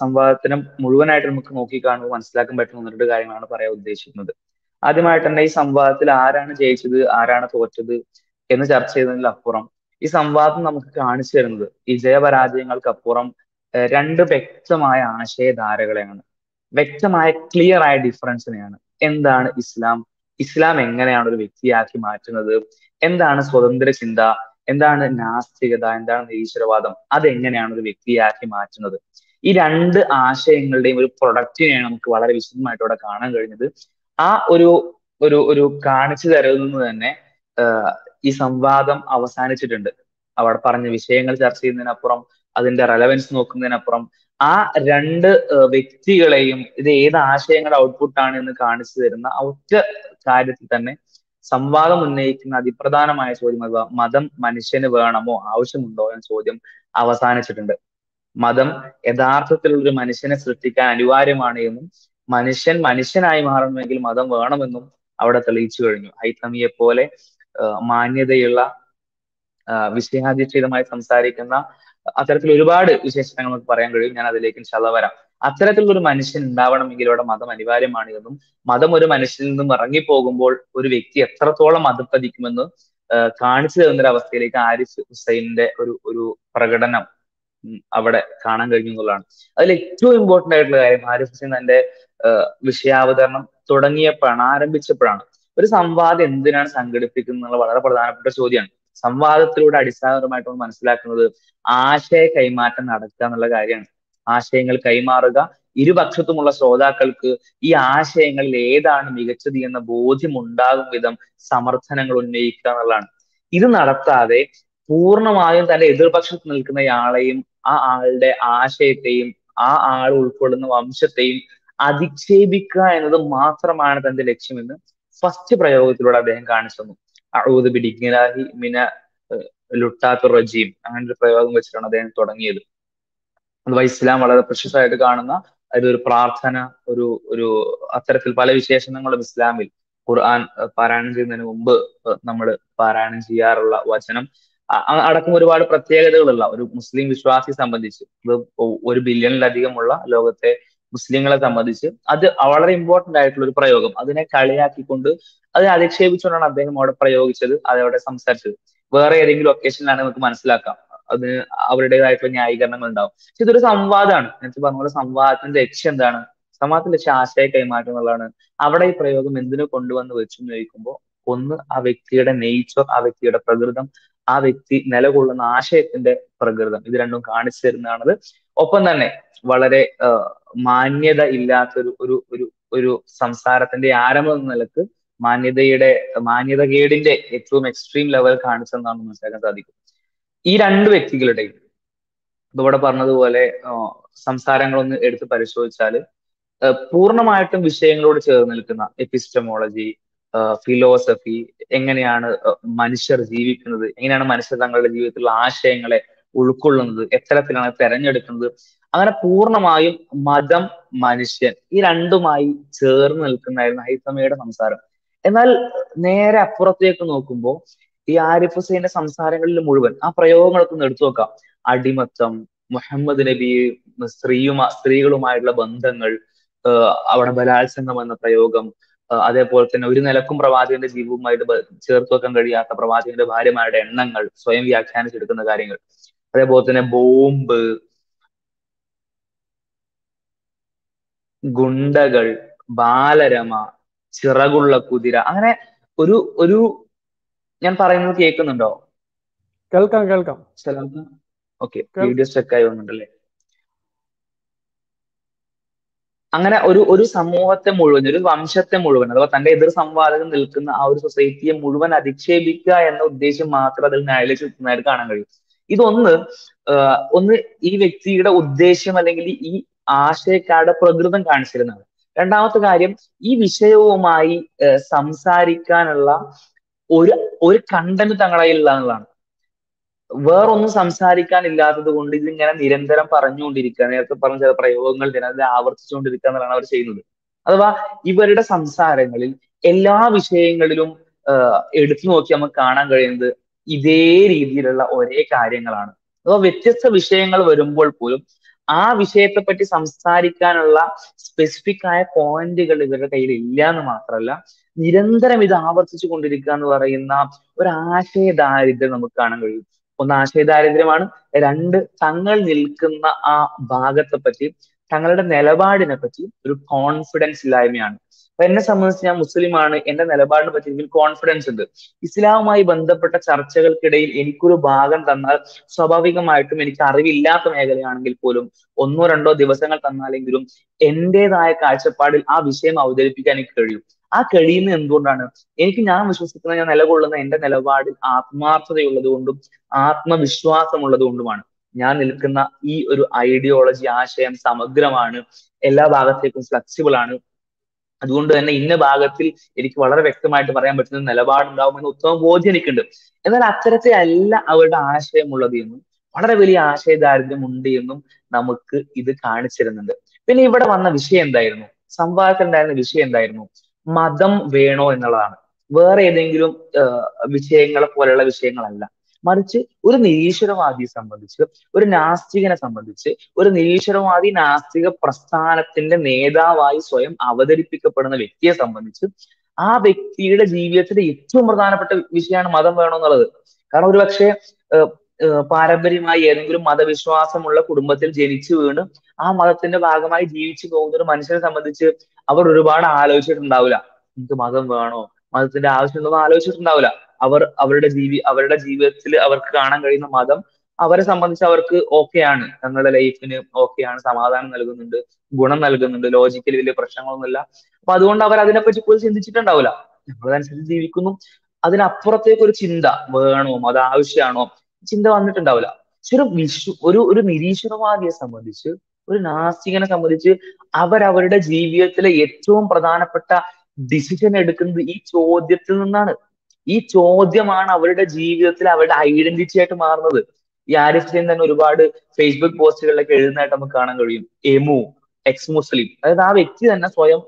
സംവാദത്തിനും മുഴുവനായിട്ട് നമുക്ക് നോക്കിക്കാണുമ്പോൾ മനസ്സിലാക്കാൻ പറ്റുന്ന രണ്ട് കാര്യങ്ങളാണ് പറയാൻ ഉദ്ദേശിക്കുന്നത്. ആദ്യമായിട്ട് തന്നെ ഈ സംവാദത്തിൽ ആരാണ് ജയിച്ചത് ആരാണ് തോറ്റത് എന്ന് ചർച്ച ചെയ്യുന്നതിലപ്പുറം ഈ സംവാദം നമുക്ക് കാണിച്ചു തരുന്നത് ഈ ജയപരാജയങ്ങൾക്കപ്പുറം രണ്ട് വ്യക്തമായ ആശയധാരകളെയാണ്. വ്യക്തമായ ക്ലിയർ ആയ ഡിഫറൻസിനെയാണ് എന്താണ് ഇസ്ലാം? ഇസ്ലാം എങ്ങനെയാണ് ഒരു വ്യക്തിയാക്കി മാറ്റുന്നത്? എന്താണ് സ്വതന്ത്ര ചിന്ത? എന്താണ് നാസ്തികത? എന്താണ് നിരീശ്വരവാദം? അതെങ്ങനെയാണ് ഒരു വ്യക്തിയാക്കി മാറ്റുന്നത്? ഈ രണ്ട് ആശയങ്ങളുടെയും ഒരു പ്രൊഡക്റ്റിനെയാണ് നമുക്ക് വളരെ വിശദമായിട്ട് ഇവിടെ കാണാൻ കഴിഞ്ഞത്. ആ ഒരു ഒരു ഒരു കാണിച്ചു തരുന്നത് തന്നെ ഈ സംവാദം അവസാനിച്ചിട്ടുണ്ട്. അവിടെ പറഞ്ഞ വിഷയങ്ങൾ ചർച്ച ചെയ്യുന്നതിനപ്പുറം അതിന്റെ റെലവൻസ് നോക്കുന്നതിനപ്പുറം ആ രണ്ട് വ്യക്തികളെയും ഇത് ഏത് ആശയങ്ങളുടെ ഔട്ട്പുട്ട് ആണ് എന്ന് കാണിച്ചു തരുന്ന ഒറ്റ കാര്യത്തിൽ തന്നെ സംവാദം ഉന്നയിക്കുന്ന അതിപ്രധാനമായ ചോദ്യം മതം മനുഷ്യന് വേണമോ ആവശ്യമുണ്ടോ എന്ന ചോദ്യം അവസാനിച്ചിട്ടുണ്ട്. മതം യഥാർത്ഥത്തിലുള്ള ഒരു മനുഷ്യനെ സൃഷ്ടിക്കാൻ അനിവാര്യമാണ് എന്നും മനുഷ്യൻ മനുഷ്യനായി മാറണമെങ്കിൽ മതം വേണമെന്നും അവിടെ തെളിയിച്ചു കഴിഞ്ഞു. ഹൈത്തമിയെ പോലെ മാന്യതയുള്ള വിഷയാധിഷ്ഠിതമായി സംസാരിക്കുന്ന അത്തരത്തിൽ ഒരുപാട് വിശേഷണങ്ങൾ നമുക്ക് പറയാൻ കഴിയും. ഞാൻ അതിലേക്ക് ഇൻഷാല്ല വരാം. അത്തരത്തിലുള്ള ഒരു മനുഷ്യൻ ഉണ്ടാവണമെങ്കിൽ ഇവിടെ മതം അനിവാര്യമാണ് എന്നും മതം ഒരു മനുഷ്യനിൽ നിന്നും ഇറങ്ങിപ്പോകുമ്പോൾ ഒരു വ്യക്തി എത്രത്തോളം അധപ്പതിക്കുമെന്ന് കാണിച്ചു തരുന്ന ഒരു അവസ്ഥയിലേക്ക് ആരിഫ് ഹുസൈനിന്റെ ഒരു ഒരു പ്രകടനം അവിടെ കാണാൻ കഴിഞ്ഞു എന്നുള്ളതാണ്. അതിൽ ഏറ്റവും ഇമ്പോർട്ടന്റ് ആയിട്ടുള്ള കാര്യം ആരിഫ് ഹുസൈൻ തന്റെ വിഷയാവതരണം തുടങ്ങിയപ്പോഴാണ് ആരംഭിച്ചപ്പോഴാണ് ഒരു സംവാദം എന്തിനാണ് സംഘടിപ്പിക്കുന്നത് വളരെ പ്രധാനപ്പെട്ട ചോദ്യമാണ്. സംവാദത്തിലൂടെ അടിസ്ഥാനപരമായിട്ട് നമ്മൾ മനസ്സിലാക്കുന്നത് ആശയ കൈമാറ്റം നടക്കുക എന്നുള്ള കാര്യമാണ്. ആശയങ്ങൾ കൈമാറുക ഇരുപക്ഷത്തുമുള്ള ശ്രോതാക്കൾക്ക് ഈ ആശയങ്ങളിൽ ഏതാണ് മികച്ചത് എന്ന ബോധ്യമുണ്ടാകും വിധം സമർത്ഥനങ്ങൾ ഉന്നയിക്കുക എന്നുള്ളതാണ്. ഇത് നടത്താതെ പൂർണമായും തന്റെ എതിർപക്ഷത്ത് നിൽക്കുന്നയാളെയും ആ ആളുടെ ആശയത്തെയും ആ ആൾ ഉൾക്കൊള്ളുന്ന വംശത്തെയും അധിക്ഷേപിക്കുക എന്നത് മാത്രമാണ് തന്റെ ലക്ഷ്യമെന്ന് ഫസ്റ്റ് പ്രയോഗത്തിലൂടെ അദ്ദേഹം കാണിച്ചു തന്നു. അഴുത് ബിഡിഗ്നാഹി മിന ലുട്ടാത്തു റജീം അങ്ങനെ ഒരു പ്രയോഗം വെച്ചിട്ടാണ് അദ്ദേഹം തുടങ്ങിയത്. അഥവാ ഇസ്ലാം വളരെ പ്രശസ്തമായിട്ട് കാണുന്ന അതൊരു പ്രാർത്ഥന ഒരു ഒരു അത്തരത്തിൽ പല വിശേഷണങ്ങളും ഇസ്ലാമിൽ ഖുർആൻ പാരായണം ചെയ്യുന്നതിന് മുമ്പ് നമ്മൾ പാരായണം ചെയ്യാറുള്ള വചനം. അടക്കം ഒരുപാട് പ്രത്യേകതകളുള്ള ഒരു മുസ്ലിം വിശ്വാസിയെ സംബന്ധിച്ച് ഒരു ബില്യണിലധികമുള്ള ലോകത്തെ മുസ്ലിങ്ങളെ സംബന്ധിച്ച് അത് വളരെ ഇമ്പോർട്ടന്റ് ആയിട്ടുള്ള ഒരു പ്രയോഗം. അതിനെ കളിയാക്കിക്കൊണ്ട് അതിനെ അധിക്ഷേപിച്ചുകൊണ്ടാണ് അദ്ദേഹം അവിടെ പ്രയോഗിച്ചത് അതവിടെ സംസാരിച്ചത്. വേറെ ഏതെങ്കിലും ഒക്കേഷനിലാണ് നമുക്ക് മനസ്സിലാക്കാം. അതിന് അവരുടേതായിട്ടുള്ള ന്യായീകരണങ്ങൾ ഉണ്ടാവും പക്ഷെ ഇതൊരു സംവാദമാണ്. നേരത്തെ പറഞ്ഞ പോലെ സംവാദത്തിന്റെ ലക്ഷ്യം എന്താണ്? സംവാദത്തിന്റെ ലക്ഷ്യം ആശയ കൈമാറ്റം എന്നുള്ളതാണ്. അവിടെ ഈ പ്രയോഗം എന്തിനു കൊണ്ടുവന്ന് വെച്ചു ചോദിക്കുമ്പോൾ ഒന്ന് ആ വ്യക്തിയുടെ നേച്ചർ ആ വ്യക്തിയുടെ പ്രകൃതം ആ വ്യക്തി നിലകൊള്ളുന്ന ആശയത്തിന്റെ പ്രകൃതം. ഇത് രണ്ടും കാണിച്ചു തരുന്നതാണത്. ഒപ്പം തന്നെ വളരെ മാന്യത ഇല്ലാത്തൊരു ഒരു ഒരു ഒരു സംസാരത്തിന്റെ ആരംഭം എന്ന നിലയ്ക്ക് മാന്യതയുടെ മാന്യതകേടിന്റെ ഏറ്റവും എക്സ്ട്രീം ലെവൽ കാണിച്ചെന്നാണ് മനസ്സിലാക്കാൻ സാധിക്കും. ഈ രണ്ട് വ്യക്തികളുടെയും ഇവിടെ പറഞ്ഞതുപോലെ സംസാരങ്ങളൊന്ന് എടുത്ത് പരിശോധിച്ചാൽ പൂർണമായിട്ടും വിഷയങ്ങളോട് ചേർന്ന് നിൽക്കുന്ന എപ്പിസ്റ്റമോളജി ഫിലോസഫി എങ്ങനെയാണ് മനുഷ്യർ ജീവിക്കുന്നത് എങ്ങനെയാണ് മനുഷ്യർ തങ്ങളുടെ ജീവിതത്തിലുള്ള ആശയങ്ങളെ ഉൾക്കൊള്ളുന്നത് എത്തരത്തിലാണ് തെരഞ്ഞെടുക്കുന്നത്. അങ്ങനെ പൂർണമായും മതം മനുഷ്യൻ ഈ രണ്ടുമായി ചേർന്ന് നിൽക്കുന്നതായിരുന്നു ഹൈത്തമയുടെ സംസാരം. എന്നാൽ നേരെ അപ്പുറത്തേക്ക് നോക്കുമ്പോൾ ഈ ആരിഫ് ഹുസൈന്റെ സംസാരങ്ങളിൽ മുഴുവൻ ആ പ്രയോഗങ്ങളൊക്കെ ഒന്ന് എടുത്തു നോക്കാം. അടിമത്തം മുഹമ്മദ് നബി സ്ത്രീയുമാ സ്ത്രീകളുമായിട്ടുള്ള ബന്ധങ്ങൾ അവിടെ ബലാത്സംഗം എന്ന പ്രയോഗം അതേപോലെ തന്നെ ഒരു നിലക്കും പ്രവാചകന്റെ ജീവിതവുമായിട്ട് ചേർത്ത് വെക്കാൻ കഴിയാത്ത പ്രവാചകന്റെ ഭാര്യമാരുടെ എണ്ണങ്ങൾ സ്വയം വ്യാഖ്യാനിച്ചെടുക്കുന്ന കാര്യങ്ങൾ. അതേപോലെ തന്നെ ബോംബ് ഗുണ്ടകൾ ബാലരമ ചിറകുള്ള കുതിര അങ്ങനെ ഒരു ഒരു ഞാൻ പറയുന്നത് കേൾക്കുന്നുണ്ടോ? കേൾക്കാം കേൾക്കാം. ഓക്കെ വീഡിയോ സ്റ്റെക്കായി വന്നിട്ടുണ്ടല്ലേ അങ്ങനെ ഒരു ഒരു സമൂഹത്തെ മുഴുവൻ ഒരു വംശത്തെ മുഴുവൻ അഥവാ തന്റെ എതിർ സംവാദകൻ നിൽക്കുന്ന ആ ഒരു സൊസൈറ്റിയെ മുഴുവൻ അധിക്ഷേപിക്കുക എന്ന ഉദ്ദേശം മാത്രം അതിൽ ന്യായാലയ നിൽക്കുന്നതായിട്ട് കാണാൻ കഴിയും. ഇതൊന്ന് ഒന്ന് ഈ വ്യക്തിയുടെ ഉദ്ദേശ്യം അല്ലെങ്കിൽ ഈ ആശയക്കാരുടെ പ്രകൃതം കാണിച്ചിരുന്നതാണ്. രണ്ടാമത്തെ കാര്യം ഈ വിഷയവുമായി സംസാരിക്കാനുള്ള ഒരു ഒരു കണ്ടന്റ് തങ്ങളുടെ കയ്യിലുള്ള എന്നുള്ളതാണ്. വേറൊന്നും സംസാരിക്കാനില്ലാത്തത് കൊണ്ട് ഇതിങ്ങനെ നിരന്തരം പറഞ്ഞുകൊണ്ടിരിക്കുക നേരത്തെ പറഞ്ഞ ചില പ്രയോഗങ്ങൾ നിരന്തരം ആവർത്തിച്ചുകൊണ്ടിരിക്കുക എന്നുള്ളതാണ് അവർ ചെയ്യുന്നത്. അഥവാ ഇവരുടെ സംസാരങ്ങളിൽ എല്ലാ വിഷയങ്ങളിലും എടുത്തു നോക്കി നമുക്ക് കാണാൻ കഴിയുന്നത് ഇതേ രീതിയിലുള്ള ഒരേ കാര്യങ്ങളാണ്. അഥവാ വ്യത്യസ്ത വിഷയങ്ങൾ വരുമ്പോൾ പോലും ആ വിഷയത്തെ പറ്റി സംസാരിക്കാനുള്ള സ്പെസിഫിക് ആയ പോയിന്റുകൾ ഇവരുടെ കയ്യിൽ ഇല്ല എന്ന് മാത്രമല്ല നിരന്തരം ഇത് ആവർത്തിച്ചു കൊണ്ടിരിക്കുക എന്ന് പറയുന്ന ഒരു ആശയദാരിദ്ര്യം നമുക്ക് കാണാൻ കഴിയും. ഒന്ന് ആശയ ദാരിദ്ര്യമാണ് രണ്ട് തങ്ങൾ നിൽക്കുന്ന ആ ഭാഗത്തെ പറ്റി തങ്ങളുടെ നിലപാടിനെ പറ്റി ഒരു കോൺഫിഡൻസ് ഇല്ലായ്മയാണ്. അപ്പൊ എന്നെ സംബന്ധിച്ച് ഞാൻ മുസ്ലിമാണ് എന്റെ നിലപാടിനെ പറ്റി എനിക്ക് കോൺഫിഡൻസ് ഉണ്ട്. ഇസ്ലാമുമായി ബന്ധപ്പെട്ട ചർച്ചകൾക്കിടയിൽ എനിക്കൊരു ഭാഗം തന്നാൽ സ്വാഭാവികമായിട്ടും എനിക്ക് അറിവില്ലാത്ത മേഖലയാണെങ്കിൽ പോലും ഒന്നോ രണ്ടോ ദിവസങ്ങൾ തന്നാലെങ്കിലും എന്റേതായ കാഴ്ചപ്പാടിൽ ആ വിഷയം അവതരിപ്പിക്കാൻ എനിക്ക് കഴിയും. ആ കഴിയുന്നത് എന്തുകൊണ്ടാണ്? എനിക്ക് ഞാൻ വിശ്വസിക്കുന്ന ഞാൻ നിലകൊള്ളുന്ന എന്റെ നിലപാടിൽ ആത്മാർത്ഥതയുള്ളത് കൊണ്ടും ആത്മവിശ്വാസമുള്ളത് കൊണ്ടുമാണ് ഞാൻ നിൽക്കുന്ന ഈ ഒരു ഐഡിയോളജി ആശയം സമഗ്രമാണ്. എല്ലാ ഭാഗത്തേക്കും ഫ്ലെക്സിബിൾ ആണ്. അതുകൊണ്ട് തന്നെ ഇന്ന ഭാഗത്തിൽ എനിക്ക് വളരെ വ്യക്തമായിട്ട് പറയാൻ പറ്റുന്ന നിലപാടുണ്ടാവും എന്ന് ഉത്തമ ബോധ്യം എനിക്കുണ്ട് എന്നാൽ അത്തരത്തിലല്ല അവരുടെ ആശയമുള്ളത് എന്നും വളരെ വലിയ ആശയദാരിദ്ര്യം ഉണ്ട് എന്നും നമുക്ക് ഇത് കാണിച്ചിരുന്നുണ്ട് പിന്നെ ഇവിടെ വന്ന വിഷയം എന്തായിരുന്നു? സംവാദത്തിൽ ഉണ്ടായിരുന്ന വിഷയം എന്തായിരുന്നു? മതം വേണോ എന്നുള്ളതാണ്. വേറെ ഏതെങ്കിലും വിഷയങ്ങളെ പോലെയുള്ള വിഷയങ്ങളല്ല. മറിച്ച് ഒരു നിരീശ്വരവാദിയെ സംബന്ധിച്ച് ഒരു നാസ്തികനെ സംബന്ധിച്ച് ഒരു നിരീശ്വരവാദി നാസ്തിക പ്രസ്ഥാനത്തിന്റെ നേതാവായി സ്വയം അവതരിപ്പിക്കപ്പെടുന്ന വ്യക്തിയെ സംബന്ധിച്ച് ആ വ്യക്തിയുടെ ജീവിതത്തിലെ ഏറ്റവും പ്രധാനപ്പെട്ട വിഷയമാണ് മതം വേണോ എന്നുള്ളത്. കാരണം ഒരുപക്ഷെ പാരമ്പര്യമായി ഏതെങ്കിലും മതവിശ്വാസമുള്ള കുടുംബത്തിൽ ജനിച്ചു വീണ് ആ മതത്തിന്റെ ഭാഗമായി ജീവിച്ചു പോകുന്ന ഒരു മനുഷ്യനെ സംബന്ധിച്ച് അവർ ഒരുപാട് ആലോചിച്ചിട്ടുണ്ടാവില്ല. എനിക്ക് മതം വേണോ? മതത്തിന്റെ ഒന്നും ആലോചിച്ചിട്ടുണ്ടാവില്ല. അവർ അവരുടെ ജീവി അവരുടെ ജീവിതത്തിൽ അവർക്ക് കാണാൻ കഴിയുന്ന മതം അവരെ സംബന്ധിച്ച് അവർക്ക് ഓക്കെയാണ് തങ്ങളുടെ ലൈഫിന് ഓക്കെയാണ് സമാധാനം നൽകുന്നുണ്ട്. ഗുണം നൽകുന്നുണ്ട്. ലോജിക്കലി വലിയ പ്രശ്നങ്ങളൊന്നുമില്ല. അപ്പൊ അതുകൊണ്ട് അവർ അതിനെപ്പറ്റി പോലും ചിന്തിച്ചിട്ടുണ്ടാവില്ല. നമ്മളതനുസരിച്ച് ജീവിക്കുന്നു. അതിനപ്പുറത്തേക്ക് ഒരു ചിന്ത വേണോ? അത് ആവശ്യമാണോ? ചിന്ത വന്നിട്ടുണ്ടാവില്ല. ഒരു വിശ്വ ഒരു ഒരു നിരീശ്വരവാദിയെ സംബന്ധിച്ച് ഒരു നാസ്തികനെ സംബന്ധിച്ച് അവരവരുടെ ജീവിതത്തിലെ ഏറ്റവും പ്രധാനപ്പെട്ട ഡിസിഷൻ എടുക്കുന്നത് ഈ ചോദ്യത്തിൽ നിന്നാണ്. ഈ ചോദ്യമാണ് അവരുടെ ജീവിതത്തിൽ അവരുടെ ഐഡന്റിറ്റി ആയിട്ട് മാറുന്നത്. ഈ ആരിഫ് തന്നെ ഒരുപാട് ഫേസ്ബുക്ക് പോസ്റ്റുകളിലൊക്കെ എഴുതുന്നതായിട്ട് നമുക്ക് കാണാൻ കഴിയും. എമു എക്സ് മുസ്ലിം അതായത് ആ വ്യക്തി തന്നെ സ്വയം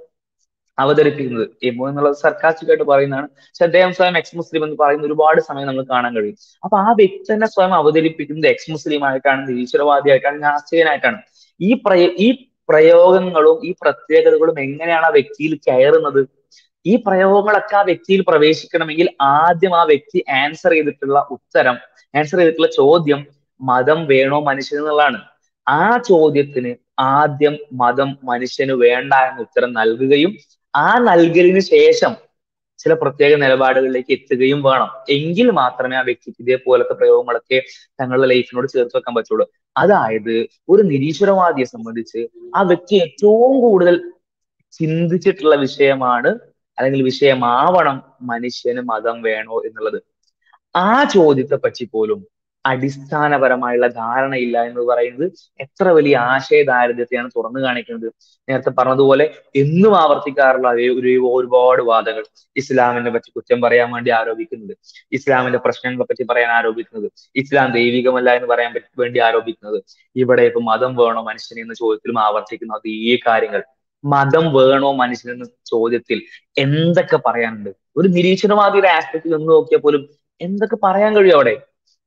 അവതരിപ്പിക്കുന്നത്. എമു എന്നുള്ളത് സർക്കാസ്റ്റിക്കായിട്ട് പറയുന്നതാണ്. പക്ഷെ അദ്ദേഹം സ്വയം എക്സ് മുസ്ലിം എന്ന് പറയുന്ന ഒരുപാട് സമയം നമുക്ക് കാണാൻ കഴിയും. അപ്പൊ ആ വ്യക്തി തന്നെ സ്വയം അവതരിപ്പിക്കുന്നത് എക്സ് മുസ്ലിം ആയിട്ടാണ് നിരീശ്വരവാദിയായിട്ടാണ് നാസ്തികനായിട്ടാണ് ഈ പ്രയ ഈ പ്രയോഗങ്ങളും ഈ പ്രത്യേകതകളും എങ്ങനെയാണ് ആ വ്യക്തിയിൽ കയറുന്നത്? ഈ പ്രയോഗങ്ങളൊക്കെ ആ വ്യക്തിയിൽ പ്രവേശിക്കണമെങ്കിൽ ആദ്യം ആ വ്യക്തി ആൻസർ ചെയ്തിട്ടുള്ള ഉത്തരം ആൻസർ ചെയ്തിട്ടുള്ള ചോദ്യം മതം വേണോ മനുഷ്യൻ എന്നുള്ളതാണ്. ആ ചോദ്യത്തിന് ആദ്യം മതം മനുഷ്യന് വേണ്ട എന്ന ഉത്തരം നൽകുകയും ആ നൽകലിന് ശേഷം ചില പ്രത്യേക നിലപാടുകളിലേക്ക് എത്തുകയും വേണം. എങ്കിൽ മാത്രമേ ആ വ്യക്തിക്ക് ഇതേപോലത്തെ പ്രയോഗങ്ങളൊക്കെ തങ്ങളുടെ ലൈഫിനോട് ചേർത്ത് വെക്കാൻ പറ്റുള്ളൂ. അതായത് ഒരു നിരീശ്വരവാദിയെ സംബന്ധിച്ച് ആ വ്യക്തി ഏറ്റവും കൂടുതൽ ചിന്തിച്ചിട്ടുള്ള വിഷയമാണ് അല്ലെങ്കിൽ വിഷയമാവണം മനുഷ്യന് മതം വേണോ എന്നുള്ളത്. ആ ചോദ്യത്തെ പറ്റി പോലും അടിസ്ഥാനപരമായുള്ള ധാരണയില്ല എന്ന് പറയുന്നത് എത്ര വലിയ ആശയ ദാരിദ്ര്യത്തെയാണ് തുറന്നു കാണിക്കുന്നത്. നേരത്തെ പറഞ്ഞതുപോലെ എന്നും ആവർത്തിക്കാറുള്ള ഒരു ഒരുപാട് വാദങ്ങൾ ഇസ്ലാമിനെ പറ്റി കുറ്റം പറയാൻ വേണ്ടി ആരോപിക്കുന്നത് ഇസ്ലാമിന്റെ പ്രശ്നങ്ങളെ പറ്റി പറയാൻ ആരോപിക്കുന്നത് ഇസ്ലാം ദൈവികമല്ല എന്ന് പറയാൻ വേണ്ടി ആരോപിക്കുന്നത്. ഇവിടെ ഇപ്പൊ മതം വേണോ മനുഷ്യനെ എന്ന ചോദ്യത്തിലും ആവർത്തിക്കുന്ന അതേ കാര്യങ്ങൾ. മതം വേണോ മനുഷ്യനെന്ന ചോദ്യത്തിൽ എന്തൊക്കെ പറയാനുണ്ട്? ഒരു നിരീക്ഷണവാദിയുടെ ആസ്പെക്റ്റിൽ ഒന്ന് നോക്കിയാൽ പോലും എന്തൊക്കെ പറയാൻ കഴിയും അവിടെ?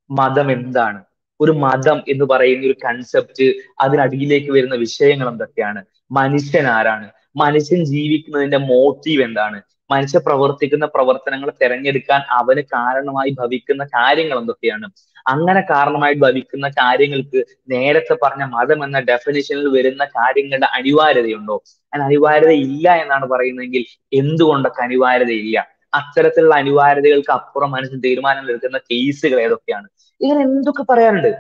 മതം എന്താണ് ഒരു മതം എന്ന് പറയുന്ന ഒരു കൺസെപ്റ്റ് അതിനടിയിലേക്ക് വരുന്ന വിഷയങ്ങൾ എന്തൊക്കെയാണ്? മനുഷ്യൻ ആരാണ്? മനുഷ്യൻ ജീവിക്കുന്നതിന്റെ മോട്ടീവ് എന്താണ്? മനുഷ്യ പ്രവർത്തിക്കുന്ന പ്രവർത്തനങ്ങൾ തിരഞ്ഞെടുക്കാൻ അവന് കാരണമായി ഭവിക്കുന്ന കാര്യങ്ങൾ എന്തൊക്കെയാണ്? അങ്ങനെ കാരണമായി ഭവിക്കുന്ന കാര്യങ്ങൾക്ക് നേരത്തെ പറഞ്ഞ മതം എന്ന ഡെഫിനിഷനിൽ വരുന്ന കാര്യങ്ങളുടെ അനിവാര്യതയുണ്ടോ? അതിന് അനിവാര്യത ഇല്ല എന്നാണ് പറയുന്നതെങ്കിൽ എന്തുകൊണ്ടൊക്കെ അനിവാര്യത ഇല്ല? അത്തരത്തിലുള്ള അനിവാര്യതകൾക്ക് അപ്പുറം മനുഷ്യൻ തീരുമാനങ്ങൾ എടുക്കുന്ന കേസുകൾ ഏതൊക്കെയാണ്? ഇങ്ങനെ എന്തൊക്കെ പറയാനുണ്ട്?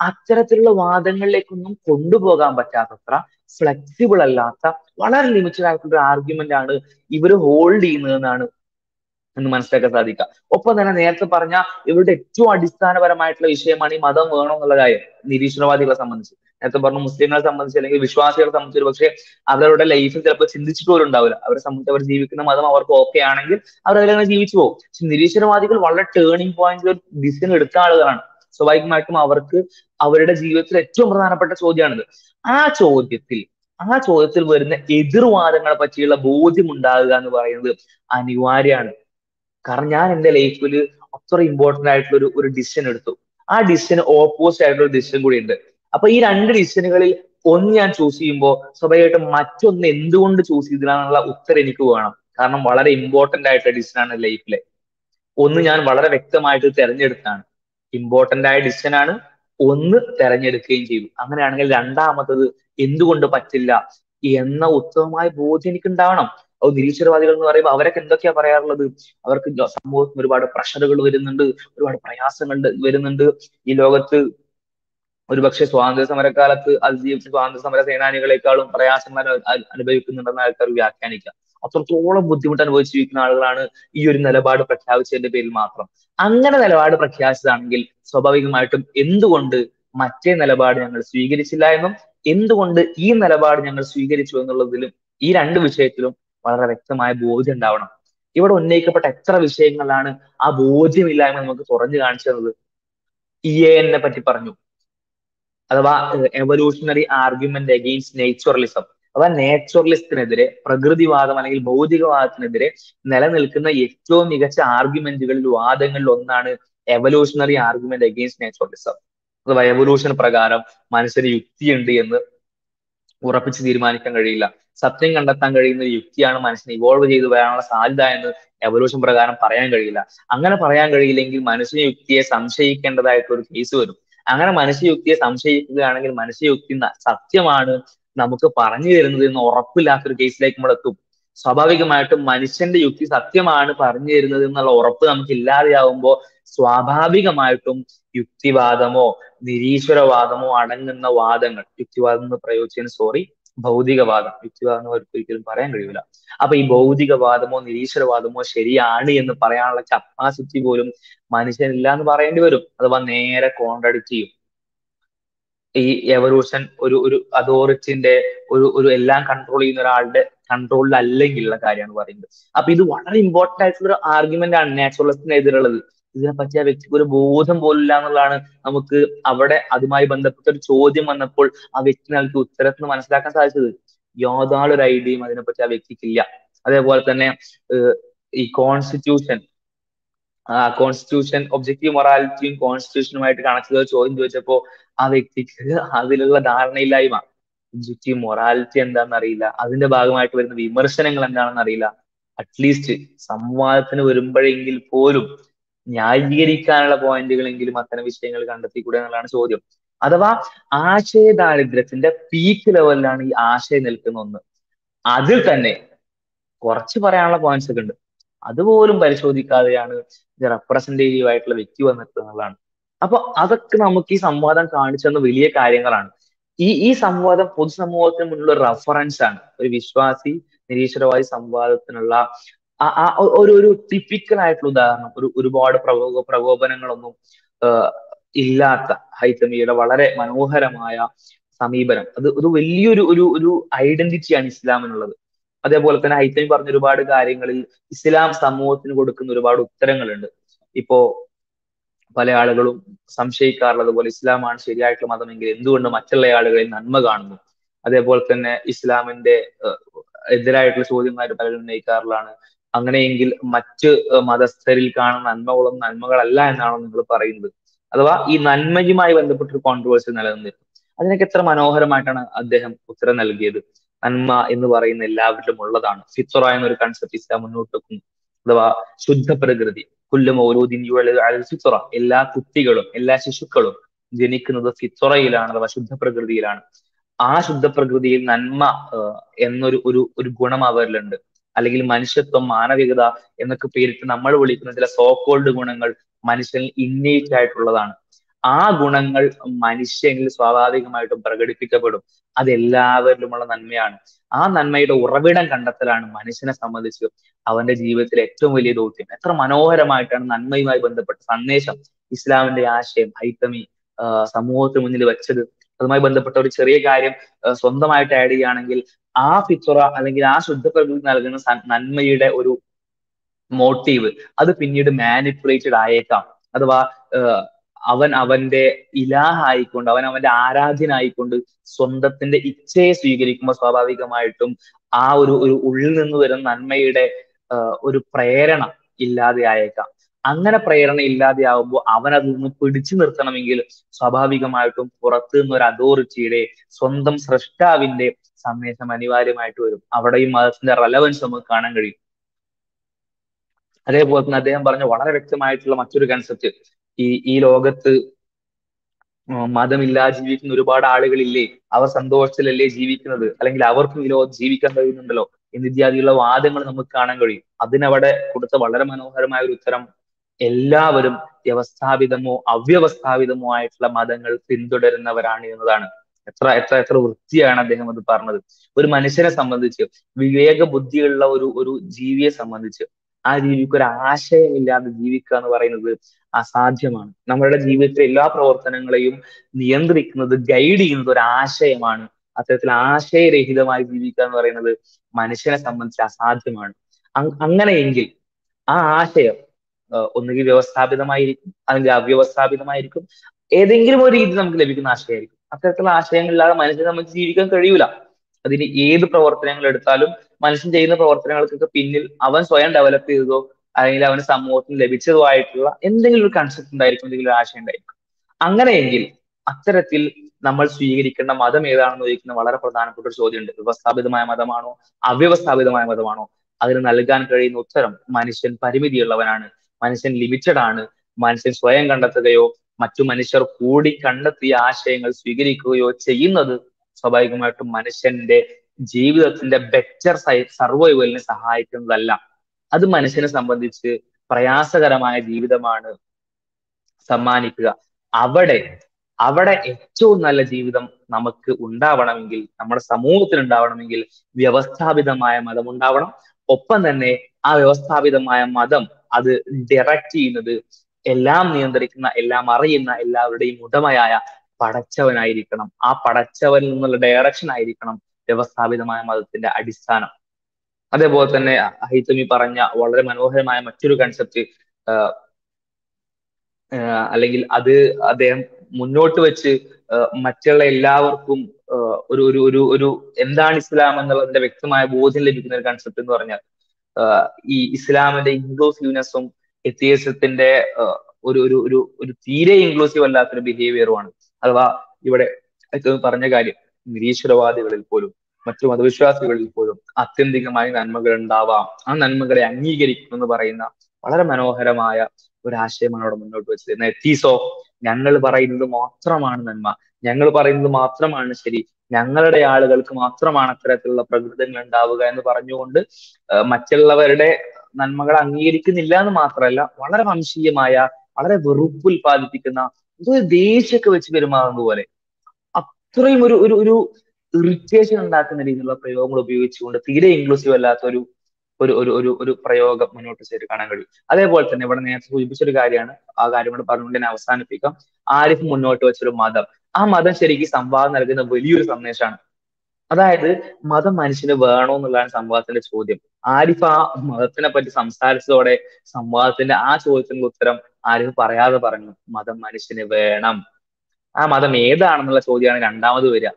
അത്തരത്തിലുള്ള വാദങ്ങളിലേക്കൊന്നും കൊണ്ടുപോകാൻ പറ്റാത്തത്ര ഫ്ലെക്സിബിൾ അല്ലാത്ത വളരെ ലിമിറ്റഡ് ആയിട്ടുള്ള ഒരു ആർഗ്യുമെന്റ് ആണ് ഇവർ ഹോൾഡ് ചെയ്യുന്നതെന്നാണ് എന്ന് മനസ്സിലാക്കാൻ സാധിക്കുക ഒപ്പം തന്നെ നേരത്തെ പറഞ്ഞ ഇവരുടെ ഏറ്റവും അടിസ്ഥാനപരമായിട്ടുള്ള വിഷയമാണ് ഈ മതം വേണം എന്നുള്ള കാര്യം നിരീശ്വരവാദികളെ സംബന്ധിച്ച്. നേരത്തെ പറഞ്ഞു മുസ്ലിങ്ങളെ സംബന്ധിച്ച് അല്ലെങ്കിൽ വിശ്വാസികളെ സംബന്ധിച്ച് ഒരു പക്ഷേ അവരുടെ ലൈഫിൽ ചിലപ്പോൾ ചിന്തിച്ചിട്ട് പോലും ഉണ്ടാവില്ല. അവരെ സംബന്ധിച്ച് അവർ ജീവിക്കുന്ന മതം അവർക്ക് ഓക്കെ ആണെങ്കിൽ അവർ അതിലങ്ങനെ ജീവിച്ചു പോകും. പക്ഷെ നിരീശ്വരവാദികൾ വളരെ ടേണിംഗ് പോയിന്റിൽ ഒരു ഡിസിഷൻ എടുത്ത ആളുകളാണ്. സ്വാഭാവികമായിട്ടും അവർക്ക് അവരുടെ ജീവിതത്തിൽ ഏറ്റവും പ്രധാനപ്പെട്ട ചോദ്യമാണിത്. ആ ചോദ്യത്തിൽ ആ ചോദ്യത്തിൽ വരുന്ന എതിർവാദങ്ങളെ പറ്റിയുള്ള ബോധ്യം ഉണ്ടാകുക എന്ന് പറയുന്നത് അനിവാര്യമാണ്. കാരണം ഞാൻ എന്റെ ലൈഫിൽ അത്ര ഇമ്പോർട്ടന്റ് ആയിട്ടുള്ള ഒരു ഒരു ഡിസിഷൻ എടുത്തു. ആ ഡിസിഷന് ഓപ്പോസിറ്റ് ആയിട്ടുള്ള ഒരു ഡിസിഷൻ കൂടി ഉണ്ട്. അപ്പൊ ഈ രണ്ട് ഡിസിഷനുകളിൽ ഒന്ന് ഞാൻ ചൂസ് ചെയ്യുമ്പോൾ സ്വാഭാവികമായിട്ടും മറ്റൊന്ന് എന്തുകൊണ്ട് ചൂസ് ചെയ്തില്ല ഉത്തരം എനിക്ക് വേണം. കാരണം വളരെ ഇമ്പോർട്ടന്റ് ആയിട്ടുള്ള ഡിസിഷൻ ആണ് ലൈഫിലെ ഒന്ന് ഞാൻ വളരെ വ്യക്തമായിട്ട് തിരഞ്ഞെടുത്താണ് ഇമ്പോർട്ടന്റ് ആയ ഡിസിഷൻ ആണ് ഒന്ന് തെരഞ്ഞെടുക്കുകയും ചെയ്തു. അങ്ങനെയാണെങ്കിൽ രണ്ടാമത്തത് എന്തുകൊണ്ട് പറ്റില്ല എന്ന ഉത്തമമായ ബോധ്യം എനിക്ക് ഉണ്ടാവണം നിരീശ്വരവാദികൾ എന്ന് പറയുമ്പോൾ അവരൊക്കെ എന്തൊക്കെയാ പറയാറുള്ളത്? അവർക്ക് സമൂഹത്തിന് ഒരുപാട് പ്രഷറുകൾ വരുന്നുണ്ട് ഒരുപാട് പ്രയാസങ്ങൾ വരുന്നുണ്ട്. ഈ ലോകത്ത് ഒരുപക്ഷെ സ്വാതന്ത്ര്യ സമരക്കാലത്ത് അതിജീവിച്ച സ്വാതന്ത്ര്യ സമര സേനാനികളെക്കാളും പ്രയാസങ്ങൾ അനുഭവിക്കുന്നുണ്ടെന്ന് ആൾക്കാർ വ്യാഖ്യാനിക്കാം അത്രത്തോളം ബുദ്ധിമുട്ട് അനുഭവിച്ച് ജീവിക്കുന്ന ആളുകളാണ് ഈ ഒരു നിലപാട് പ്രഖ്യാപിച്ചതിന്റെ പേരിൽ മാത്രം. അങ്ങനെ നിലപാട് പ്രഖ്യാപിച്ചതാണെങ്കിൽ സ്വാഭാവികമായിട്ടും എന്തുകൊണ്ട് മറ്റേ നിലപാട് ഞങ്ങൾ സ്വീകരിച്ചില്ല എന്നും എന്തുകൊണ്ട് ഈ നിലപാട് ഞങ്ങൾ സ്വീകരിച്ചു എന്നുള്ളതിലും ഈ രണ്ട് വിഷയത്തിലും വളരെ വ്യക്തമായ ബോധ്യം ഉണ്ടാവണം. ഇവിടെ ഉന്നയിക്കപ്പെട്ട എത്ര വിഷയങ്ങളാണ് ആ ബോധ്യമില്ലായ്മ നമുക്ക് തുറന്നു കാണിച്ചു തന്നത് ഇ എ എന്നെ പറ്റി പറഞ്ഞു. അഥവാ എവല്യൂഷണറി ആർഗ്യുമെന്റ് അഗെയിൻസ്റ്റ് നേച്ചുറലിസം അഥവാ നേച്ചുറലിസത്തിനെതിരെ പ്രകൃതിവാദം അല്ലെങ്കിൽ ഭൗതികവാദത്തിനെതിരെ നിലനിൽക്കുന്ന ഏറ്റവും മികച്ച ആർഗ്യുമെന്റുകളിൽ വാദങ്ങളിൽ ഒന്നാണ് എവല്യൂഷണറി ആർഗ്യുമെന്റ് അഗെയിൻസ്റ്റ് നേച്ചുറലിസം അഥവാ എവല്യൂഷൻ പ്രകാരം മനുഷ്യന് യുക്തിയുണ്ട് എന്ന് ഉറപ്പിച്ച് തീരുമാനിക്കാൻ കഴിയില്ല. സത്യം കണ്ടെത്താൻ കഴിയുന്ന യുക്തിയാണ് മനുഷ്യന് ഇവോൾവ് ചെയ്തു വരാനുള്ള സാധ്യത എന്ന് എവല്യൂഷൻ പ്രകാരം പറയാൻ കഴിയില്ല. അങ്ങനെ പറയാൻ കഴിയില്ലെങ്കിൽ മനുഷ്യ യുക്തിയെ സംശയിക്കേണ്ടതായിട്ടുള്ള ഒരു കേസ് വരും. അങ്ങനെ മനുഷ്യ യുക്തിയെ സംശയിക്കുകയാണെങ്കിൽ മനുഷ്യ യുക്തി സത്യമാണ് നമുക്ക് പറഞ്ഞു തരുന്നത് എന്ന് ഉറപ്പില്ലാത്തൊരു കേസിലേക്ക് നമ്മൾ എത്തും. സ്വാഭാവികമായിട്ടും മനുഷ്യന്റെ യുക്തി സത്യമാണ് പറഞ്ഞു തരുന്നത് എന്നുള്ള ഉറപ്പ് നമുക്ക് ഇല്ലാതെയാവുമ്പോൾ സ്വാഭാവികമായിട്ടും യുക്തിവാദമോ നിരീശ്വരവാദമോ അടങ്ങുന്ന വാദങ്ങൾ യുക്തിവാദം എന്ന് പ്രയോഗിച്ചതിന് സോറി ഭൗതികവാദം യുക്തിവാദം അവർക്ക് ഒരിക്കലും പറയാൻ കഴിയില്ല അപ്പൊ ഈ ഭൗതികവാദമോ നിരീശ്വരവാദമോ ശരിയാണ് എന്ന് പറയാനുള്ള കപ്പാസിറ്റി പോലും മനുഷ്യനില്ല എന്ന് പറയേണ്ടി വരും. അഥവാ നേരെ കോൺട്രഡിക്ട് ചെയ്യും. ഈ എവല്യൂഷൻ ഒരു ഒരു അതോറിറ്റിന്റെ ഒരു ഒരു എല്ലാം കൺട്രോൾ ചെയ്യുന്ന ഒരാളുടെ കൺട്രോളിൽ അല്ലെങ്കിലുള്ള കാര്യമാണ് പറയുന്നത്. അപ്പൊ ഇത് വളരെ ഇമ്പോർട്ടന്റ് ആയിട്ടുള്ള ഒരു ആർഗ്യുമെന്റ് ആണ് നാച്ചുറലിസ്റ്റിനെതിരുള്ളത് ഇതിനെപ്പറ്റി ആ വ്യക്തിക്ക് ഒരു ബോധം പോലില്ല എന്നുള്ളതാണ് നമുക്ക് അവിടെ അതുമായി ബന്ധപ്പെട്ട ഒരു ചോദ്യം വന്നപ്പോൾ ആ വ്യക്തി നൽകിയ ഉത്തരത്തിന് മനസ്സിലാക്കാൻ സാധിച്ചത്. യാതൊരു ഐഡിയയും അതിനെപ്പറ്റി ആ വ്യക്തിക്കില്ല. അതേപോലെ തന്നെ ഈ കോൺസ്റ്റിറ്റ്യൂഷൻ കോൺസ്റ്റിറ്റ്യൂഷൻ ഒബ്ജക്റ്റീവ് മൊറാലിറ്റിയും കോൺസ്റ്റിറ്റ്യൂഷനുമായിട്ട് കണക്ട് ചെയ്ത ചോദ്യം ചോദിച്ചപ്പോ ആ വ്യക്തിക്ക് അതിലുള്ള ധാരണയില്ലായ്മ. ഒബ്ജക്റ്റീവ് മൊറാലിറ്റി എന്താണെന്ന് അറിയില്ല. അതിന്റെ ഭാഗമായിട്ട് വരുന്ന വിമർശനങ്ങൾ എന്താണെന്ന് അറിയില്ല. അറ്റ്ലീസ്റ്റ് സംവാദത്തിന് വരുമ്പോഴെങ്കിൽ പോലും ന്യായീകരിക്കാനുള്ള പോയിന്റുകളെങ്കിലും അത്തരം വിഷയങ്ങൾ കണ്ടെത്തിക്കൂടെ എന്നുള്ളതാണ് ചോദ്യം. അഥവാ ആശയ ദാരിദ്ര്യത്തിന്റെ പീക്ക് ലെവലിലാണ് ഈ ആശയം നിൽക്കുന്ന ഒന്ന്. അതിൽ തന്നെ കുറച്ച് പറയാനുള്ള പോയിന്റ്സ് ഒക്കെ ഉണ്ട്. അതുപോലും പരിശോധിക്കാതെയാണ് റെപ്രസെന്റേറ്റീവ് ആയിട്ടുള്ള വ്യക്തി വന്നിട്ട് എന്നുള്ളതാണ്. അപ്പൊ അതൊക്കെ നമുക്ക് ഈ സംവാദം കാണിച്ചു തന്ന വലിയ കാര്യങ്ങളാണ്. ഈ ഈ സംവാദം പൊതുസമൂഹത്തിന് മുന്നിലുള്ള റെഫറൻസ് ആണ്. ഒരു വിശ്വാസി നിരീശ്വരവാദി സംവാദത്തിനുള്ള ആ ഒരു ഒരു ടിപ്പിക്കൽ ആയിട്ടുള്ള ഉദാഹരണം. ഒരു ഒരുപാട് പ്രകോപ പ്രകോപനങ്ങളൊന്നും ഇല്ലാത്ത ഹൈത്തമിയുടെ വളരെ മനോഹരമായ സമീപനം. അത് ഒരു വലിയൊരു ഒരു ഒരു ഐഡന്റിറ്റിയാണ് ഇസ്ലാമിനുള്ളത്. അതേപോലെ തന്നെ ഹൈത്തമി പറഞ്ഞ ഒരുപാട് കാര്യങ്ങളിൽ ഇസ്ലാം സമൂഹത്തിന് കൊടുക്കുന്ന ഒരുപാട് ഉത്തരങ്ങളുണ്ട്. ഇപ്പോ പല ആളുകളും സംശയിക്കാറുള്ളത് പോലെ ഇസ്ലാമാണ് ശരിയായിട്ടുള്ള മതമെങ്കിൽ എന്തുകൊണ്ട് മറ്റുള്ള ആളുകളിൽ നന്മ കാണുന്നു? അതേപോലെ തന്നെ ഇസ്ലാമിന്റെ എതിരായിട്ടുള്ള ചോദ്യങ്ങളായിട്ട് പലരും ഉന്നയിക്കാറുള്ളതാണ്. അങ്ങനെയെങ്കിൽ മറ്റ് മതസ്ഥരിൽ കാണുന്ന നന്മകളും നന്മകളല്ല എന്നാണോ നിങ്ങൾ പറയുന്നത്? അഥവാ ഈ നന്മയുമായി ബന്ധപ്പെട്ടൊരു കോൺട്രവേഴ്സി നിലനിന്നിരുന്നു. അതിനൊക്കെ എത്ര മനോഹരമായിട്ടാണ് അദ്ദേഹം ഉത്തരം നൽകിയത്. നന്മ എന്ന് പറയുന്ന എല്ലാവരിലും ഉള്ളതാണ്. ഫിത്ര എന്നൊരു കൺസെപ്റ്റ് ഇസ്ലാം മുന്നോട്ട് വെക്കുന്നു. അഥവാ ശുദ്ധ പ്രകൃതി. കുല്ലും മൗലൂദിൻ ഫിത്ര എല്ലാ കുട്ടികളും എല്ലാ ശിശുക്കളും ജനിക്കുന്നത് ഫിത്രയിലാണ് അഥവാ ശുദ്ധ പ്രകൃതിയിലാണ്. ആ ശുദ്ധ പ്രകൃതിയിൽ നന്മ എന്നൊരു ഒരു ഒരു ഗുണം അവരിലുണ്ട്. അല്ലെങ്കിൽ മനുഷ്യത്വം മാനവികത എന്നൊക്കെ പേരിട്ട് നമ്മൾ വിളിക്കുന്ന ചില സോക്കോൾഡ് ഗുണങ്ങൾ മനുഷ്യനിൽ ഇന്നേറ്റ് ആയിട്ടുള്ളതാണ്. ആ ഗുണങ്ങൾ മനുഷ്യനിൽ സ്വാഭാവികമായിട്ടും പ്രകടിപ്പിക്കപ്പെടും. അതെല്ലാവരിലുമുള്ള നന്മയാണ്. ആ നന്മയുടെ ഉറവിടം കണ്ടെത്തലാണ് മനുഷ്യനെ സംബന്ധിച്ച് അവന്റെ ജീവിതത്തിലെ ഏറ്റവും വലിയ ദൗത്യം. എത്ര മനോഹരമായിട്ടാണ് നന്മയുമായി ബന്ധപ്പെട്ട സന്ദേശം ഇസ്ലാമിന്റെ ആശയം ഹൈത്തമി സമൂഹത്തിന് മുന്നിൽ വെച്ചത്. അതുമായി ബന്ധപ്പെട്ട ഒരു ചെറിയ കാര്യം സ്വന്തമായിട്ട് ആഡ് ചെയ്യുകയാണെങ്കിൽ ആ ഫിത്തുറ അല്ലെങ്കിൽ ആ ശുദ്ധ പ്രകൃതി നൽകുന്ന നന്മയുടെ ഒരു മോട്ടീവ് അത് പിന്നീട് മാനിപ്പുലേറ്റഡ് ആയേക്കാം. അഥവാ അവൻ അവന്റെ ഇലാഹായിക്കൊണ്ട് അവൻ അവന്റെ ആരാധ്യനായിക്കൊണ്ട് സ്വന്തത്തിന്റെ ഇച്ഛയെ സ്വീകരിക്കുമ്പോൾ സ്വാഭാവികമായിട്ടും ആ ഒരു ഒരു ഉള്ളിൽ നിന്ന് വരുന്ന നന്മയുടെ ഒരു പ്രേരണ ഇല്ലാതെ ആയേക്കാം. അങ്ങനെ പ്രേരണ ഇല്ലാതെയാവുമ്പോൾ നിന്ന് പിടിച്ചു നിർത്തണമെങ്കിൽ സ്വാഭാവികമായിട്ടും പുറത്തു നിന്ന് ഒരു അതോറിറ്റിയുടെ സ്വന്തം സൃഷ്ടാവിന്റെ സന്ദേശം അനിവാര്യമായിട്ട് വരും. അവിടെയും മതത്തിന്റെ റെലവൻസ് നമുക്ക് കാണാൻ കഴിയും. അതേപോലെ തന്നെ അദ്ദേഹം പറഞ്ഞ വളരെ വ്യക്തമായിട്ടുള്ള മറ്റൊരു കൺസെപ്റ്റ് ഈ ഈ ലോകത്ത് മതമില്ലാതെ ജീവിക്കുന്ന ഒരുപാട് ആളുകളില്ലേ? അവർ സന്തോഷത്തിലല്ലേ ജീവിക്കുന്നത്? അല്ലെങ്കിൽ അവർക്കും ഈ ലോകത്ത് ജീവിക്കാൻ കഴിയുന്നുണ്ടല്ലോ? എന്നിത്യാദിയുള്ള വാദങ്ങൾ നമുക്ക് കാണാൻ കഴിയും. അതിനവിടെ കൊടുത്ത വളരെ മനോഹരമായ ഒരു ഉത്തരം എല്ലാവരും വ്യവസ്ഥാപിതമോ അവ്യവസ്ഥാപിതമോ ആയിട്ടുള്ള മതങ്ങൾ പിന്തുടരുന്നവരാണ് എന്നതാണ്. എത്ര എത്ര എത്ര വൃത്തിയാണ് അദ്ദേഹം അത് പറഞ്ഞത്. ഒരു മനുഷ്യനെ സംബന്ധിച്ച് വിവേക ബുദ്ധിയുള്ള ഒരു ഒരു ജീവിയെ സംബന്ധിച്ച് ആ ജീവിക്ക് ഒരു ആശയമില്ലാതെ ജീവിക്കുക എന്ന് പറയുന്നത് അസാധ്യമാണ്. നമ്മളുടെ ജീവിതത്തിലെ എല്ലാ പ്രവർത്തനങ്ങളെയും നിയന്ത്രിക്കുന്നത് ഗൈഡ് ചെയ്യുന്നത് ഒരു ആശയമാണ്. അത്തരത്തിൽ ആശയരഹിതമായി ജീവിക്കുക എന്ന് പറയുന്നത് മനുഷ്യനെ സംബന്ധിച്ച് അസാധ്യമാണ്. അങ് അങ്ങനെയെങ്കിൽ ആ ആശയം ഒന്നുകിൽ വ്യവസ്ഥാപിതമായിരിക്കും അല്ലെങ്കിൽ അവ്യവസ്ഥാപിതമായിരിക്കും. ഏതെങ്കിലും ഒരു രീതി നമുക്ക് ലഭിക്കുന്ന ആശയമായിരിക്കും. അത്തരത്തിലുള്ള ആശയങ്ങളില്ലാതെ മനുഷ്യനെ നമുക്ക് ജീവിക്കാൻ കഴിയൂല. അതിന് ഏത് പ്രവർത്തനങ്ങൾ എടുത്താലും മനുഷ്യൻ ചെയ്യുന്ന പ്രവർത്തനങ്ങൾക്കൊക്കെ പിന്നിൽ അവൻ സ്വയം ഡെവലപ്പ് ചെയ്തതോ അല്ലെങ്കിൽ അവന് സമൂഹത്തിന് ലഭിച്ചതോ ആയിട്ടുള്ള എന്തെങ്കിലും ഒരു കൺസെപ്റ്റ് ഉണ്ടായിരിക്കും എന്തെങ്കിലും ഒരു ആശയം ഉണ്ടായിരിക്കും. അങ്ങനെയെങ്കിൽ അത്തരത്തിൽ നമ്മൾ സ്വീകരിക്കേണ്ട മതം ഏതാണെന്ന് ചോദിക്കുന്ന വളരെ പ്രധാനപ്പെട്ട ഒരു ചോദ്യമുണ്ട്. വ്യവസ്ഥാപിതമായ മതമാണോ അവ്യവസ്ഥാപിതമായ മതമാണോ? അതിന് നൽകാൻ കഴിയുന്ന ഉത്തരം മനുഷ്യൻ പരിമിതിയുള്ളവനാണ്. മനുഷ്യൻ ലിമിറ്റഡ് ആണ് മനുഷ്യൻ സ്വയം കണ്ടെത്തുകയോ മറ്റു മനുഷ്യർ കൂടി കണ്ടെത്തിയ ആശയങ്ങൾ സ്വീകരിക്കുകയോ ചെയ്യുന്നത് സ്വാഭാവികമായിട്ടും മനുഷ്യന്റെ ജീവിതത്തിന്റെ ബെറ്റർ സർവൈവലിനെ സഹായിക്കുന്നതല്ല. അത് മനുഷ്യനെ സംബന്ധിച്ച് പ്രയാസകരമായ ജീവിതമാണ് സമ്മാനിക്കുക. അവിടെ അവിടെ ഏറ്റവും നല്ല ജീവിതം നമുക്ക് ഉണ്ടാവണമെങ്കിൽ നമ്മുടെ സമൂഹത്തിൽ ഉണ്ടാവണമെങ്കിൽ വ്യവസ്ഥാപിതമായ മതം ഉണ്ടാവണം. ഒപ്പം തന്നെ ആ വ്യവസ്ഥാപിതമായ മതം അത് ഡയറക്റ്റ് ചെയ്യുന്നത് എല്ലാം നിയന്ത്രിക്കുന്ന എല്ലാം അറിയുന്ന എല്ലാവരുടെയും ഉടമയായ പടച്ചവനായിരിക്കണം. ആ പടച്ചവനിൽ നിന്നുള്ള ഡയറക്ഷൻ ആയിരിക്കണം വ്യവസ്ഥാപിതമായ മതത്തിന്റെ അടിസ്ഥാനം. അതേപോലെ തന്നെ ഹൈത്തമി പറഞ്ഞ വളരെ മനോഹരമായ മറ്റൊരു കൺസെപ്റ്റ് അല്ലെങ്കിൽ അത് അദ്ദേഹം മുന്നോട്ട് വെച്ച് മറ്റുള്ള എല്ലാവർക്കും ഒരു ഒരു ഒരു ഒരു എന്താണ് ഇസ്ലാം എന്നുള്ളതിന്റെ വ്യക്തമായ ബോധ്യം ലഭിക്കുന്ന ഒരു കൺസെപ്റ്റ് എന്ന് പറഞ്ഞാൽ ഈ ഇസ്ലാമിന്റെ ഇൻക്ലൂസീവ്നെസ്സും എത്തിയസത്തിന്റെ ഒരു ഒരു ഒരു ഒരു തീരെ ഇൻക്ലൂസീവ് അല്ലാത്തൊരു ബിഹേവിയറുമാണ് അഥവാ ഇവിടെ പറഞ്ഞ കാര്യം നിരീശ്വരവാദികളിൽ പോലും മറ്റു മതവിശ്വാസികളിൽ പോലും ആത്യന്തികമായി നന്മകൾ ഉണ്ടാവാം. ആ നന്മകളെ അംഗീകരിക്കും എന്ന് പറയുന്ന വളരെ മനോഹരമായ ഒരു ആശയമാണ് അവിടെ മുന്നോട്ട് വെച്ചത്. എന്നാൽ എത്തീസോ ഞങ്ങൾ പറയുന്നത് മാത്രമാണ് നന്മ. ഞങ്ങൾ പറയുന്നത് മാത്രമാണ് ശരി. ഞങ്ങളുടെ ആളുകൾക്ക് മാത്രമാണ് അത്തരത്തിലുള്ള പ്രകൃതങ്ങൾ ഉണ്ടാവുക എന്ന് പറഞ്ഞുകൊണ്ട് മറ്റുള്ളവരുടെ നന്മകൾ അംഗീകരിക്കുന്നില്ല എന്ന് മാത്രമല്ല വളരെ വംശീയമായ വളരെ വെറുപ്പ് ഉൽപ്പാദിപ്പിക്കുന്ന ഒരു ദേഷ്യമൊക്കെ വെച്ച് പെരുമാറുന്ന പോലെ അത്രയും ഒരു ഒരു ഒരു ഇറിറ്റേഷൻ ഉണ്ടാക്കുന്ന രീതിയിലുള്ള പ്രയോഗങ്ങൾ ഉപയോഗിച്ചുകൊണ്ട് തീരെ ഇൻക്ലൂസീവ് അല്ലാത്ത ഒരു ഒരു ഒരു ഒരു ഒരു പ്രയോഗം മുന്നോട്ട് ചെയ്ത് കാണാൻ കഴിയും. അതേപോലെ തന്നെ ഇവിടെ നേരത്തെ സൂചിപ്പിച്ച ഒരു കാര്യമാണ്. ആ കാര്യം കൂടെ പറഞ്ഞുകൊണ്ട് ഞാൻ അവസാനിപ്പിക്കാം. ആരിഫ് മുന്നോട്ട് വെച്ചൊരു മതം. ആ മതം ശരിക്കും സംവാദം നൽകുന്ന വലിയൊരു സന്ദേശമാണ്. അതായത് മതം മനുഷ്യന് വേണോ എന്നുള്ളതാണ് സംവാദത്തിന്റെ ചോദ്യം. ആരിഫ് ആ മതത്തിനെ പറ്റി സംസാരിച്ചതോടെ സംവാദത്തിന്റെ ആ ചോദ്യത്തിന്റെ ഉത്തരം ആരിഫ് പറയാതെ പറഞ്ഞു. മതം മനുഷ്യന് വേണം. ആ മതം ഏതാണെന്നുള്ള ചോദ്യമാണ് രണ്ടാമത് വരിക.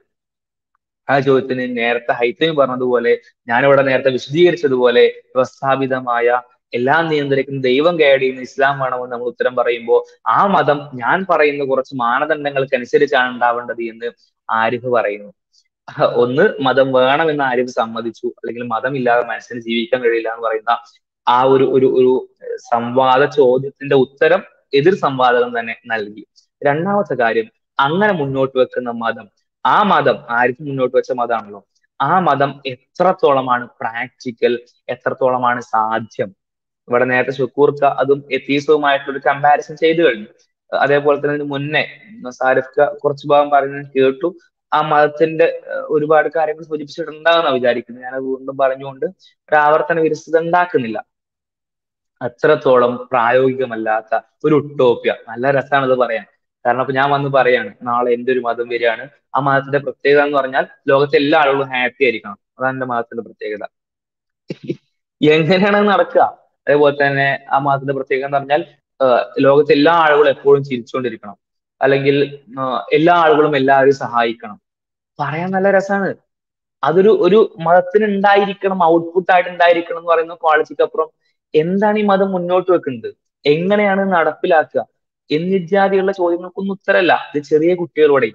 ആ ചോദ്യത്തിന് നേരത്തെ ഹൈത്തമി പറഞ്ഞതുപോലെ ഞാനിവിടെ നേരത്തെ വിശദീകരിച്ചതുപോലെ വ്യവസ്ഥാപിതമായ എല്ലാം നിയന്ത്രിക്കുന്ന ദൈവം ഗൈഡ് ചെയ്യുന്ന ഇസ്ലാം വേണമെന്ന് നമ്മൾ ഉത്തരം പറയുമ്പോൾ ആ മതം ഞാൻ പറയുന്ന കുറച്ച് മാനദണ്ഡങ്ങൾക്ക് അനുസരിച്ചാണ് ഉണ്ടാവേണ്ടത് എന്ന് ആരിഫ് പറയുന്നു. ഒന്ന് മതം വേണമെന്ന് ആരിഫ് സമ്മതിച്ചു. അല്ലെങ്കിൽ മതമില്ലാതെ മനുഷ്യന് ജീവിക്കാൻ കഴിയില്ല എന്ന് പറയുന്ന ആ ഒരു ഒരു ഒരു സംവാദ ചോദ്യത്തിന്റെ ഉത്തരം എതിർ സംവാദകം തന്നെ നൽകി. രണ്ടാമത്തെ കാര്യം അങ്ങനെ മുന്നോട്ട് വെക്കുന്ന മതം ആ മതം ആരിഫ് മുന്നോട്ട് വെച്ച മതമാണല്ലോ ആ മതം എത്രത്തോളമാണ് പ്രാക്ടിക്കൽ എത്രത്തോളമാണ് സാധ്യം. ഇവിടെ നേരത്തെ ഷുക്കൂർക്ക അതും എത്തീസവുമായിട്ടുള്ള ഒരു കമ്പാരിസൺ ചെയ്തു കഴിഞ്ഞു. അതേപോലെ തന്നെ മുന്നേ സാരിഫ്ക കുറച്ച് ഭാഗം പറയുന്നത് കേട്ടു. ആ മതത്തിന്റെ ഒരുപാട് കാര്യങ്ങൾ സൂചിപ്പിച്ചിട്ടുണ്ടാകുന്ന വിചാരിക്കുന്നു ഞാൻ വീണ്ടും പറഞ്ഞുകൊണ്ട് ഒരു ആവർത്തന വിരസത ഉണ്ടാക്കുന്നില്ല. അത്രത്തോളം പ്രായോഗികമല്ലാത്ത ഒരു ഉട്ടോപ്യ. നല്ല രസമാണ് ഇത് പറയാൻ. കാരണം അപ്പൊ ഞാൻ വന്ന് പറയാണ് നാളെ എന്റെ ഒരു മതം വരികയാണ്. ആ മതത്തിന്റെ പ്രത്യേകത എന്ന് പറഞ്ഞാൽ ലോകത്തെ എല്ലാ ആളുകളും ഹാപ്പി ആയിരിക്കണം. അതാണ് എന്റെ മതത്തിന്റെ പ്രത്യേകത. എങ്ങനെയാണ് നടക്കുക? അതേപോലെ തന്നെ ആ മതത്തിന്റെ പ്രത്യേകത എന്ന് പറഞ്ഞാൽ ലോകത്തെ എല്ലാ ആളുകളും എപ്പോഴും ചിരിച്ചുകൊണ്ടിരിക്കണം. അല്ലെങ്കിൽ എല്ലാ ആളുകളും എല്ലാവരും സഹായിക്കണം. പറയാൻ നല്ല രസമാണ്. അതൊരു ഒരു മതത്തിന് ഉണ്ടായിരിക്കണം ഔട്ട്പുട്ട് ആയിട്ട് ഉണ്ടായിരിക്കണം എന്ന് പറയുന്ന ക്വാളിറ്റിക്ക് അപ്പുറം എന്താണ് ഈ മതം മുന്നോട്ട് വെക്കുന്നത്? എങ്ങനെയാണ് നടപ്പിലാക്കുക? എന്നിത്യാദിയുള്ള ചോദ്യങ്ങൾക്കൊന്നും ഉത്തരമല്ല. ഇത് ചെറിയ കുട്ടികളോടെ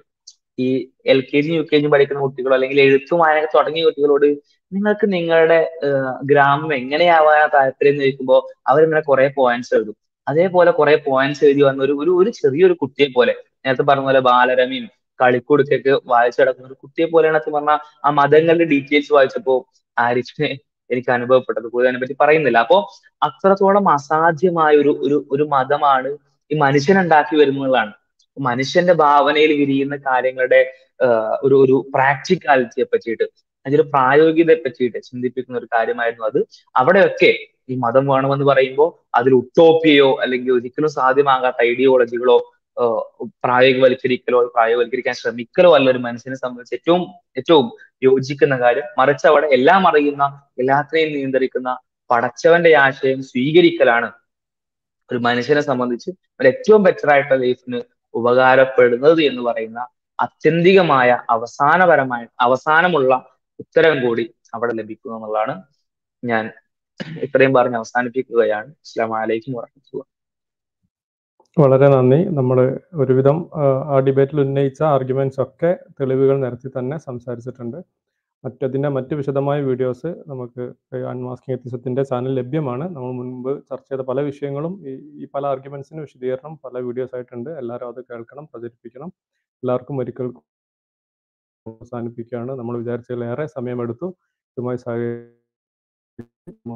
ഈ L K G U K G പഠിക്കുന്ന കുട്ടികളോ അല്ലെങ്കിൽ എഴുത്തും വായന തുടങ്ങിയ കുട്ടികളോട് നിങ്ങൾക്ക് നിങ്ങളുടെ ഗ്രാമം എങ്ങനെയാവാൻ താല്പര്യം എന്ന് ചോദിക്കുമ്പോൾ അവരിങ്ങനെ കുറെ പോയിന്റ്സ് എഴുതും. അതേപോലെ കുറെ പോയിന്റ്സ് എഴുതി വന്ന ഒരു ഒരു ചെറിയൊരു കുട്ടിയെ പോലെ നേരത്തെ പറഞ്ഞ പോലെ ബാലരമയും കളിക്കുടുക്കൊക്കെ വായിച്ചു കിടക്കുന്ന ഒരു കുട്ടിയെ പോലെയാണ് അത് പറഞ്ഞ ആ മതങ്ങളുടെ ഡീറ്റെയിൽസ് വായിച്ചപ്പോ ആരിഫിനെ എനിക്ക് അനുഭവപ്പെട്ടത്. കൂടുതൽ അതിനെപ്പറ്റി പറയുന്നില്ല. അപ്പോ അത്രത്തോളം അസാധ്യമായ ഒരു ഒരു മതമാണ് ഈ മനുഷ്യൻ ഉണ്ടാക്കി വരുന്നതാണ്. മനുഷ്യന്റെ ഭാവനയിൽ വിരിയുന്ന കാര്യങ്ങളുടെ ഒരു ഒരു പ്രാക്ടിക്കാലിറ്റിയെ പറ്റിയിട്ട് അതിന്റെ പ്രായോഗികതയെ പറ്റിയിട്ട് ചിന്തിപ്പിക്കുന്ന ഒരു കാര്യമായിരുന്നു അത്. അവിടെയൊക്കെ ഈ മതം വേണമെന്ന് പറയുമ്പോൾ അതിൽ ഉട്ടോപ്പിയോ അല്ലെങ്കിൽ ഒരിക്കലും സാധ്യമാകാത്ത ഐഡിയോളജികളോ പ്രായോഗികവൽക്കരിക്കലോ പ്രായോഗികവൽക്കരിക്കാൻ ശ്രമിക്കലോ അല്ല ഒരു മനുഷ്യനെ സംബന്ധിച്ച് ഏറ്റവും ഏറ്റവും യോജിക്കുന്ന കാര്യം. മറിച്ച് അവിടെ എല്ലാം അറിയുന്ന എല്ലാത്തിനെയും നിയന്ത്രിക്കുന്ന പടച്ചവന്റെ ആശയം സ്വീകരിക്കലാണ് ഒരു മനുഷ്യനെ സംബന്ധിച്ച് ഒരു ഏറ്റവും ബെറ്റർ ആയിട്ടുള്ള ലൈഫിന് ഉപകാരപ്പെടുന്നത് എന്ന് പറയുന്ന അത്യന്തികമായ അവസാനപരമായ അവസാനമുള്ള ഉത്തരം കൂടി അവിടെ ലഭിക്കുന്നു എന്നുള്ളതാണ് ഞാൻ ഇത്രയും പറഞ്ഞ് അവസാനിപ്പിക്കുകയാണ്. അസ്സാം അലൈക്കും വളരെ നന്ദി. നമ്മൾ ഒരുവിധം ആ ഡിബേറ്റിൽ ഉന്നയിച്ച ആർഗ്യുമെന്റ്സ് ഒക്കെ തെളിവുകൾ നിരത്തി തന്നെ സംസാരിച്ചിട്ടുണ്ട്. മറ്റതിന്റെ മറ്റ് വിശദമായ വീഡിയോസ് നമുക്ക് അൺമാസ്കിംഗ് എത്തിസത്തിന്റെ ചാനൽ ലഭ്യമാണ്. നമ്മൾ മുൻപ് ചർച്ച ചെയ്ത പല വിഷയങ്ങളും ഈ ഈ പല ആർഗ്യുമെൻസിന് വിശദീകരണം പല വീഡിയോസ് ആയിട്ടുണ്ട്. എല്ലാവരും അത് കേൾക്കണം പ്രചരിപ്പിക്കണം. എല്ലാവർക്കും ഒരിക്കൽ അവസാനിപ്പിക്കുകയാണ്. നമ്മൾ വിചാരിച്ചതിലേറെ സമയമെടുത്തു. ഇതുമായി സഹകരിക്കും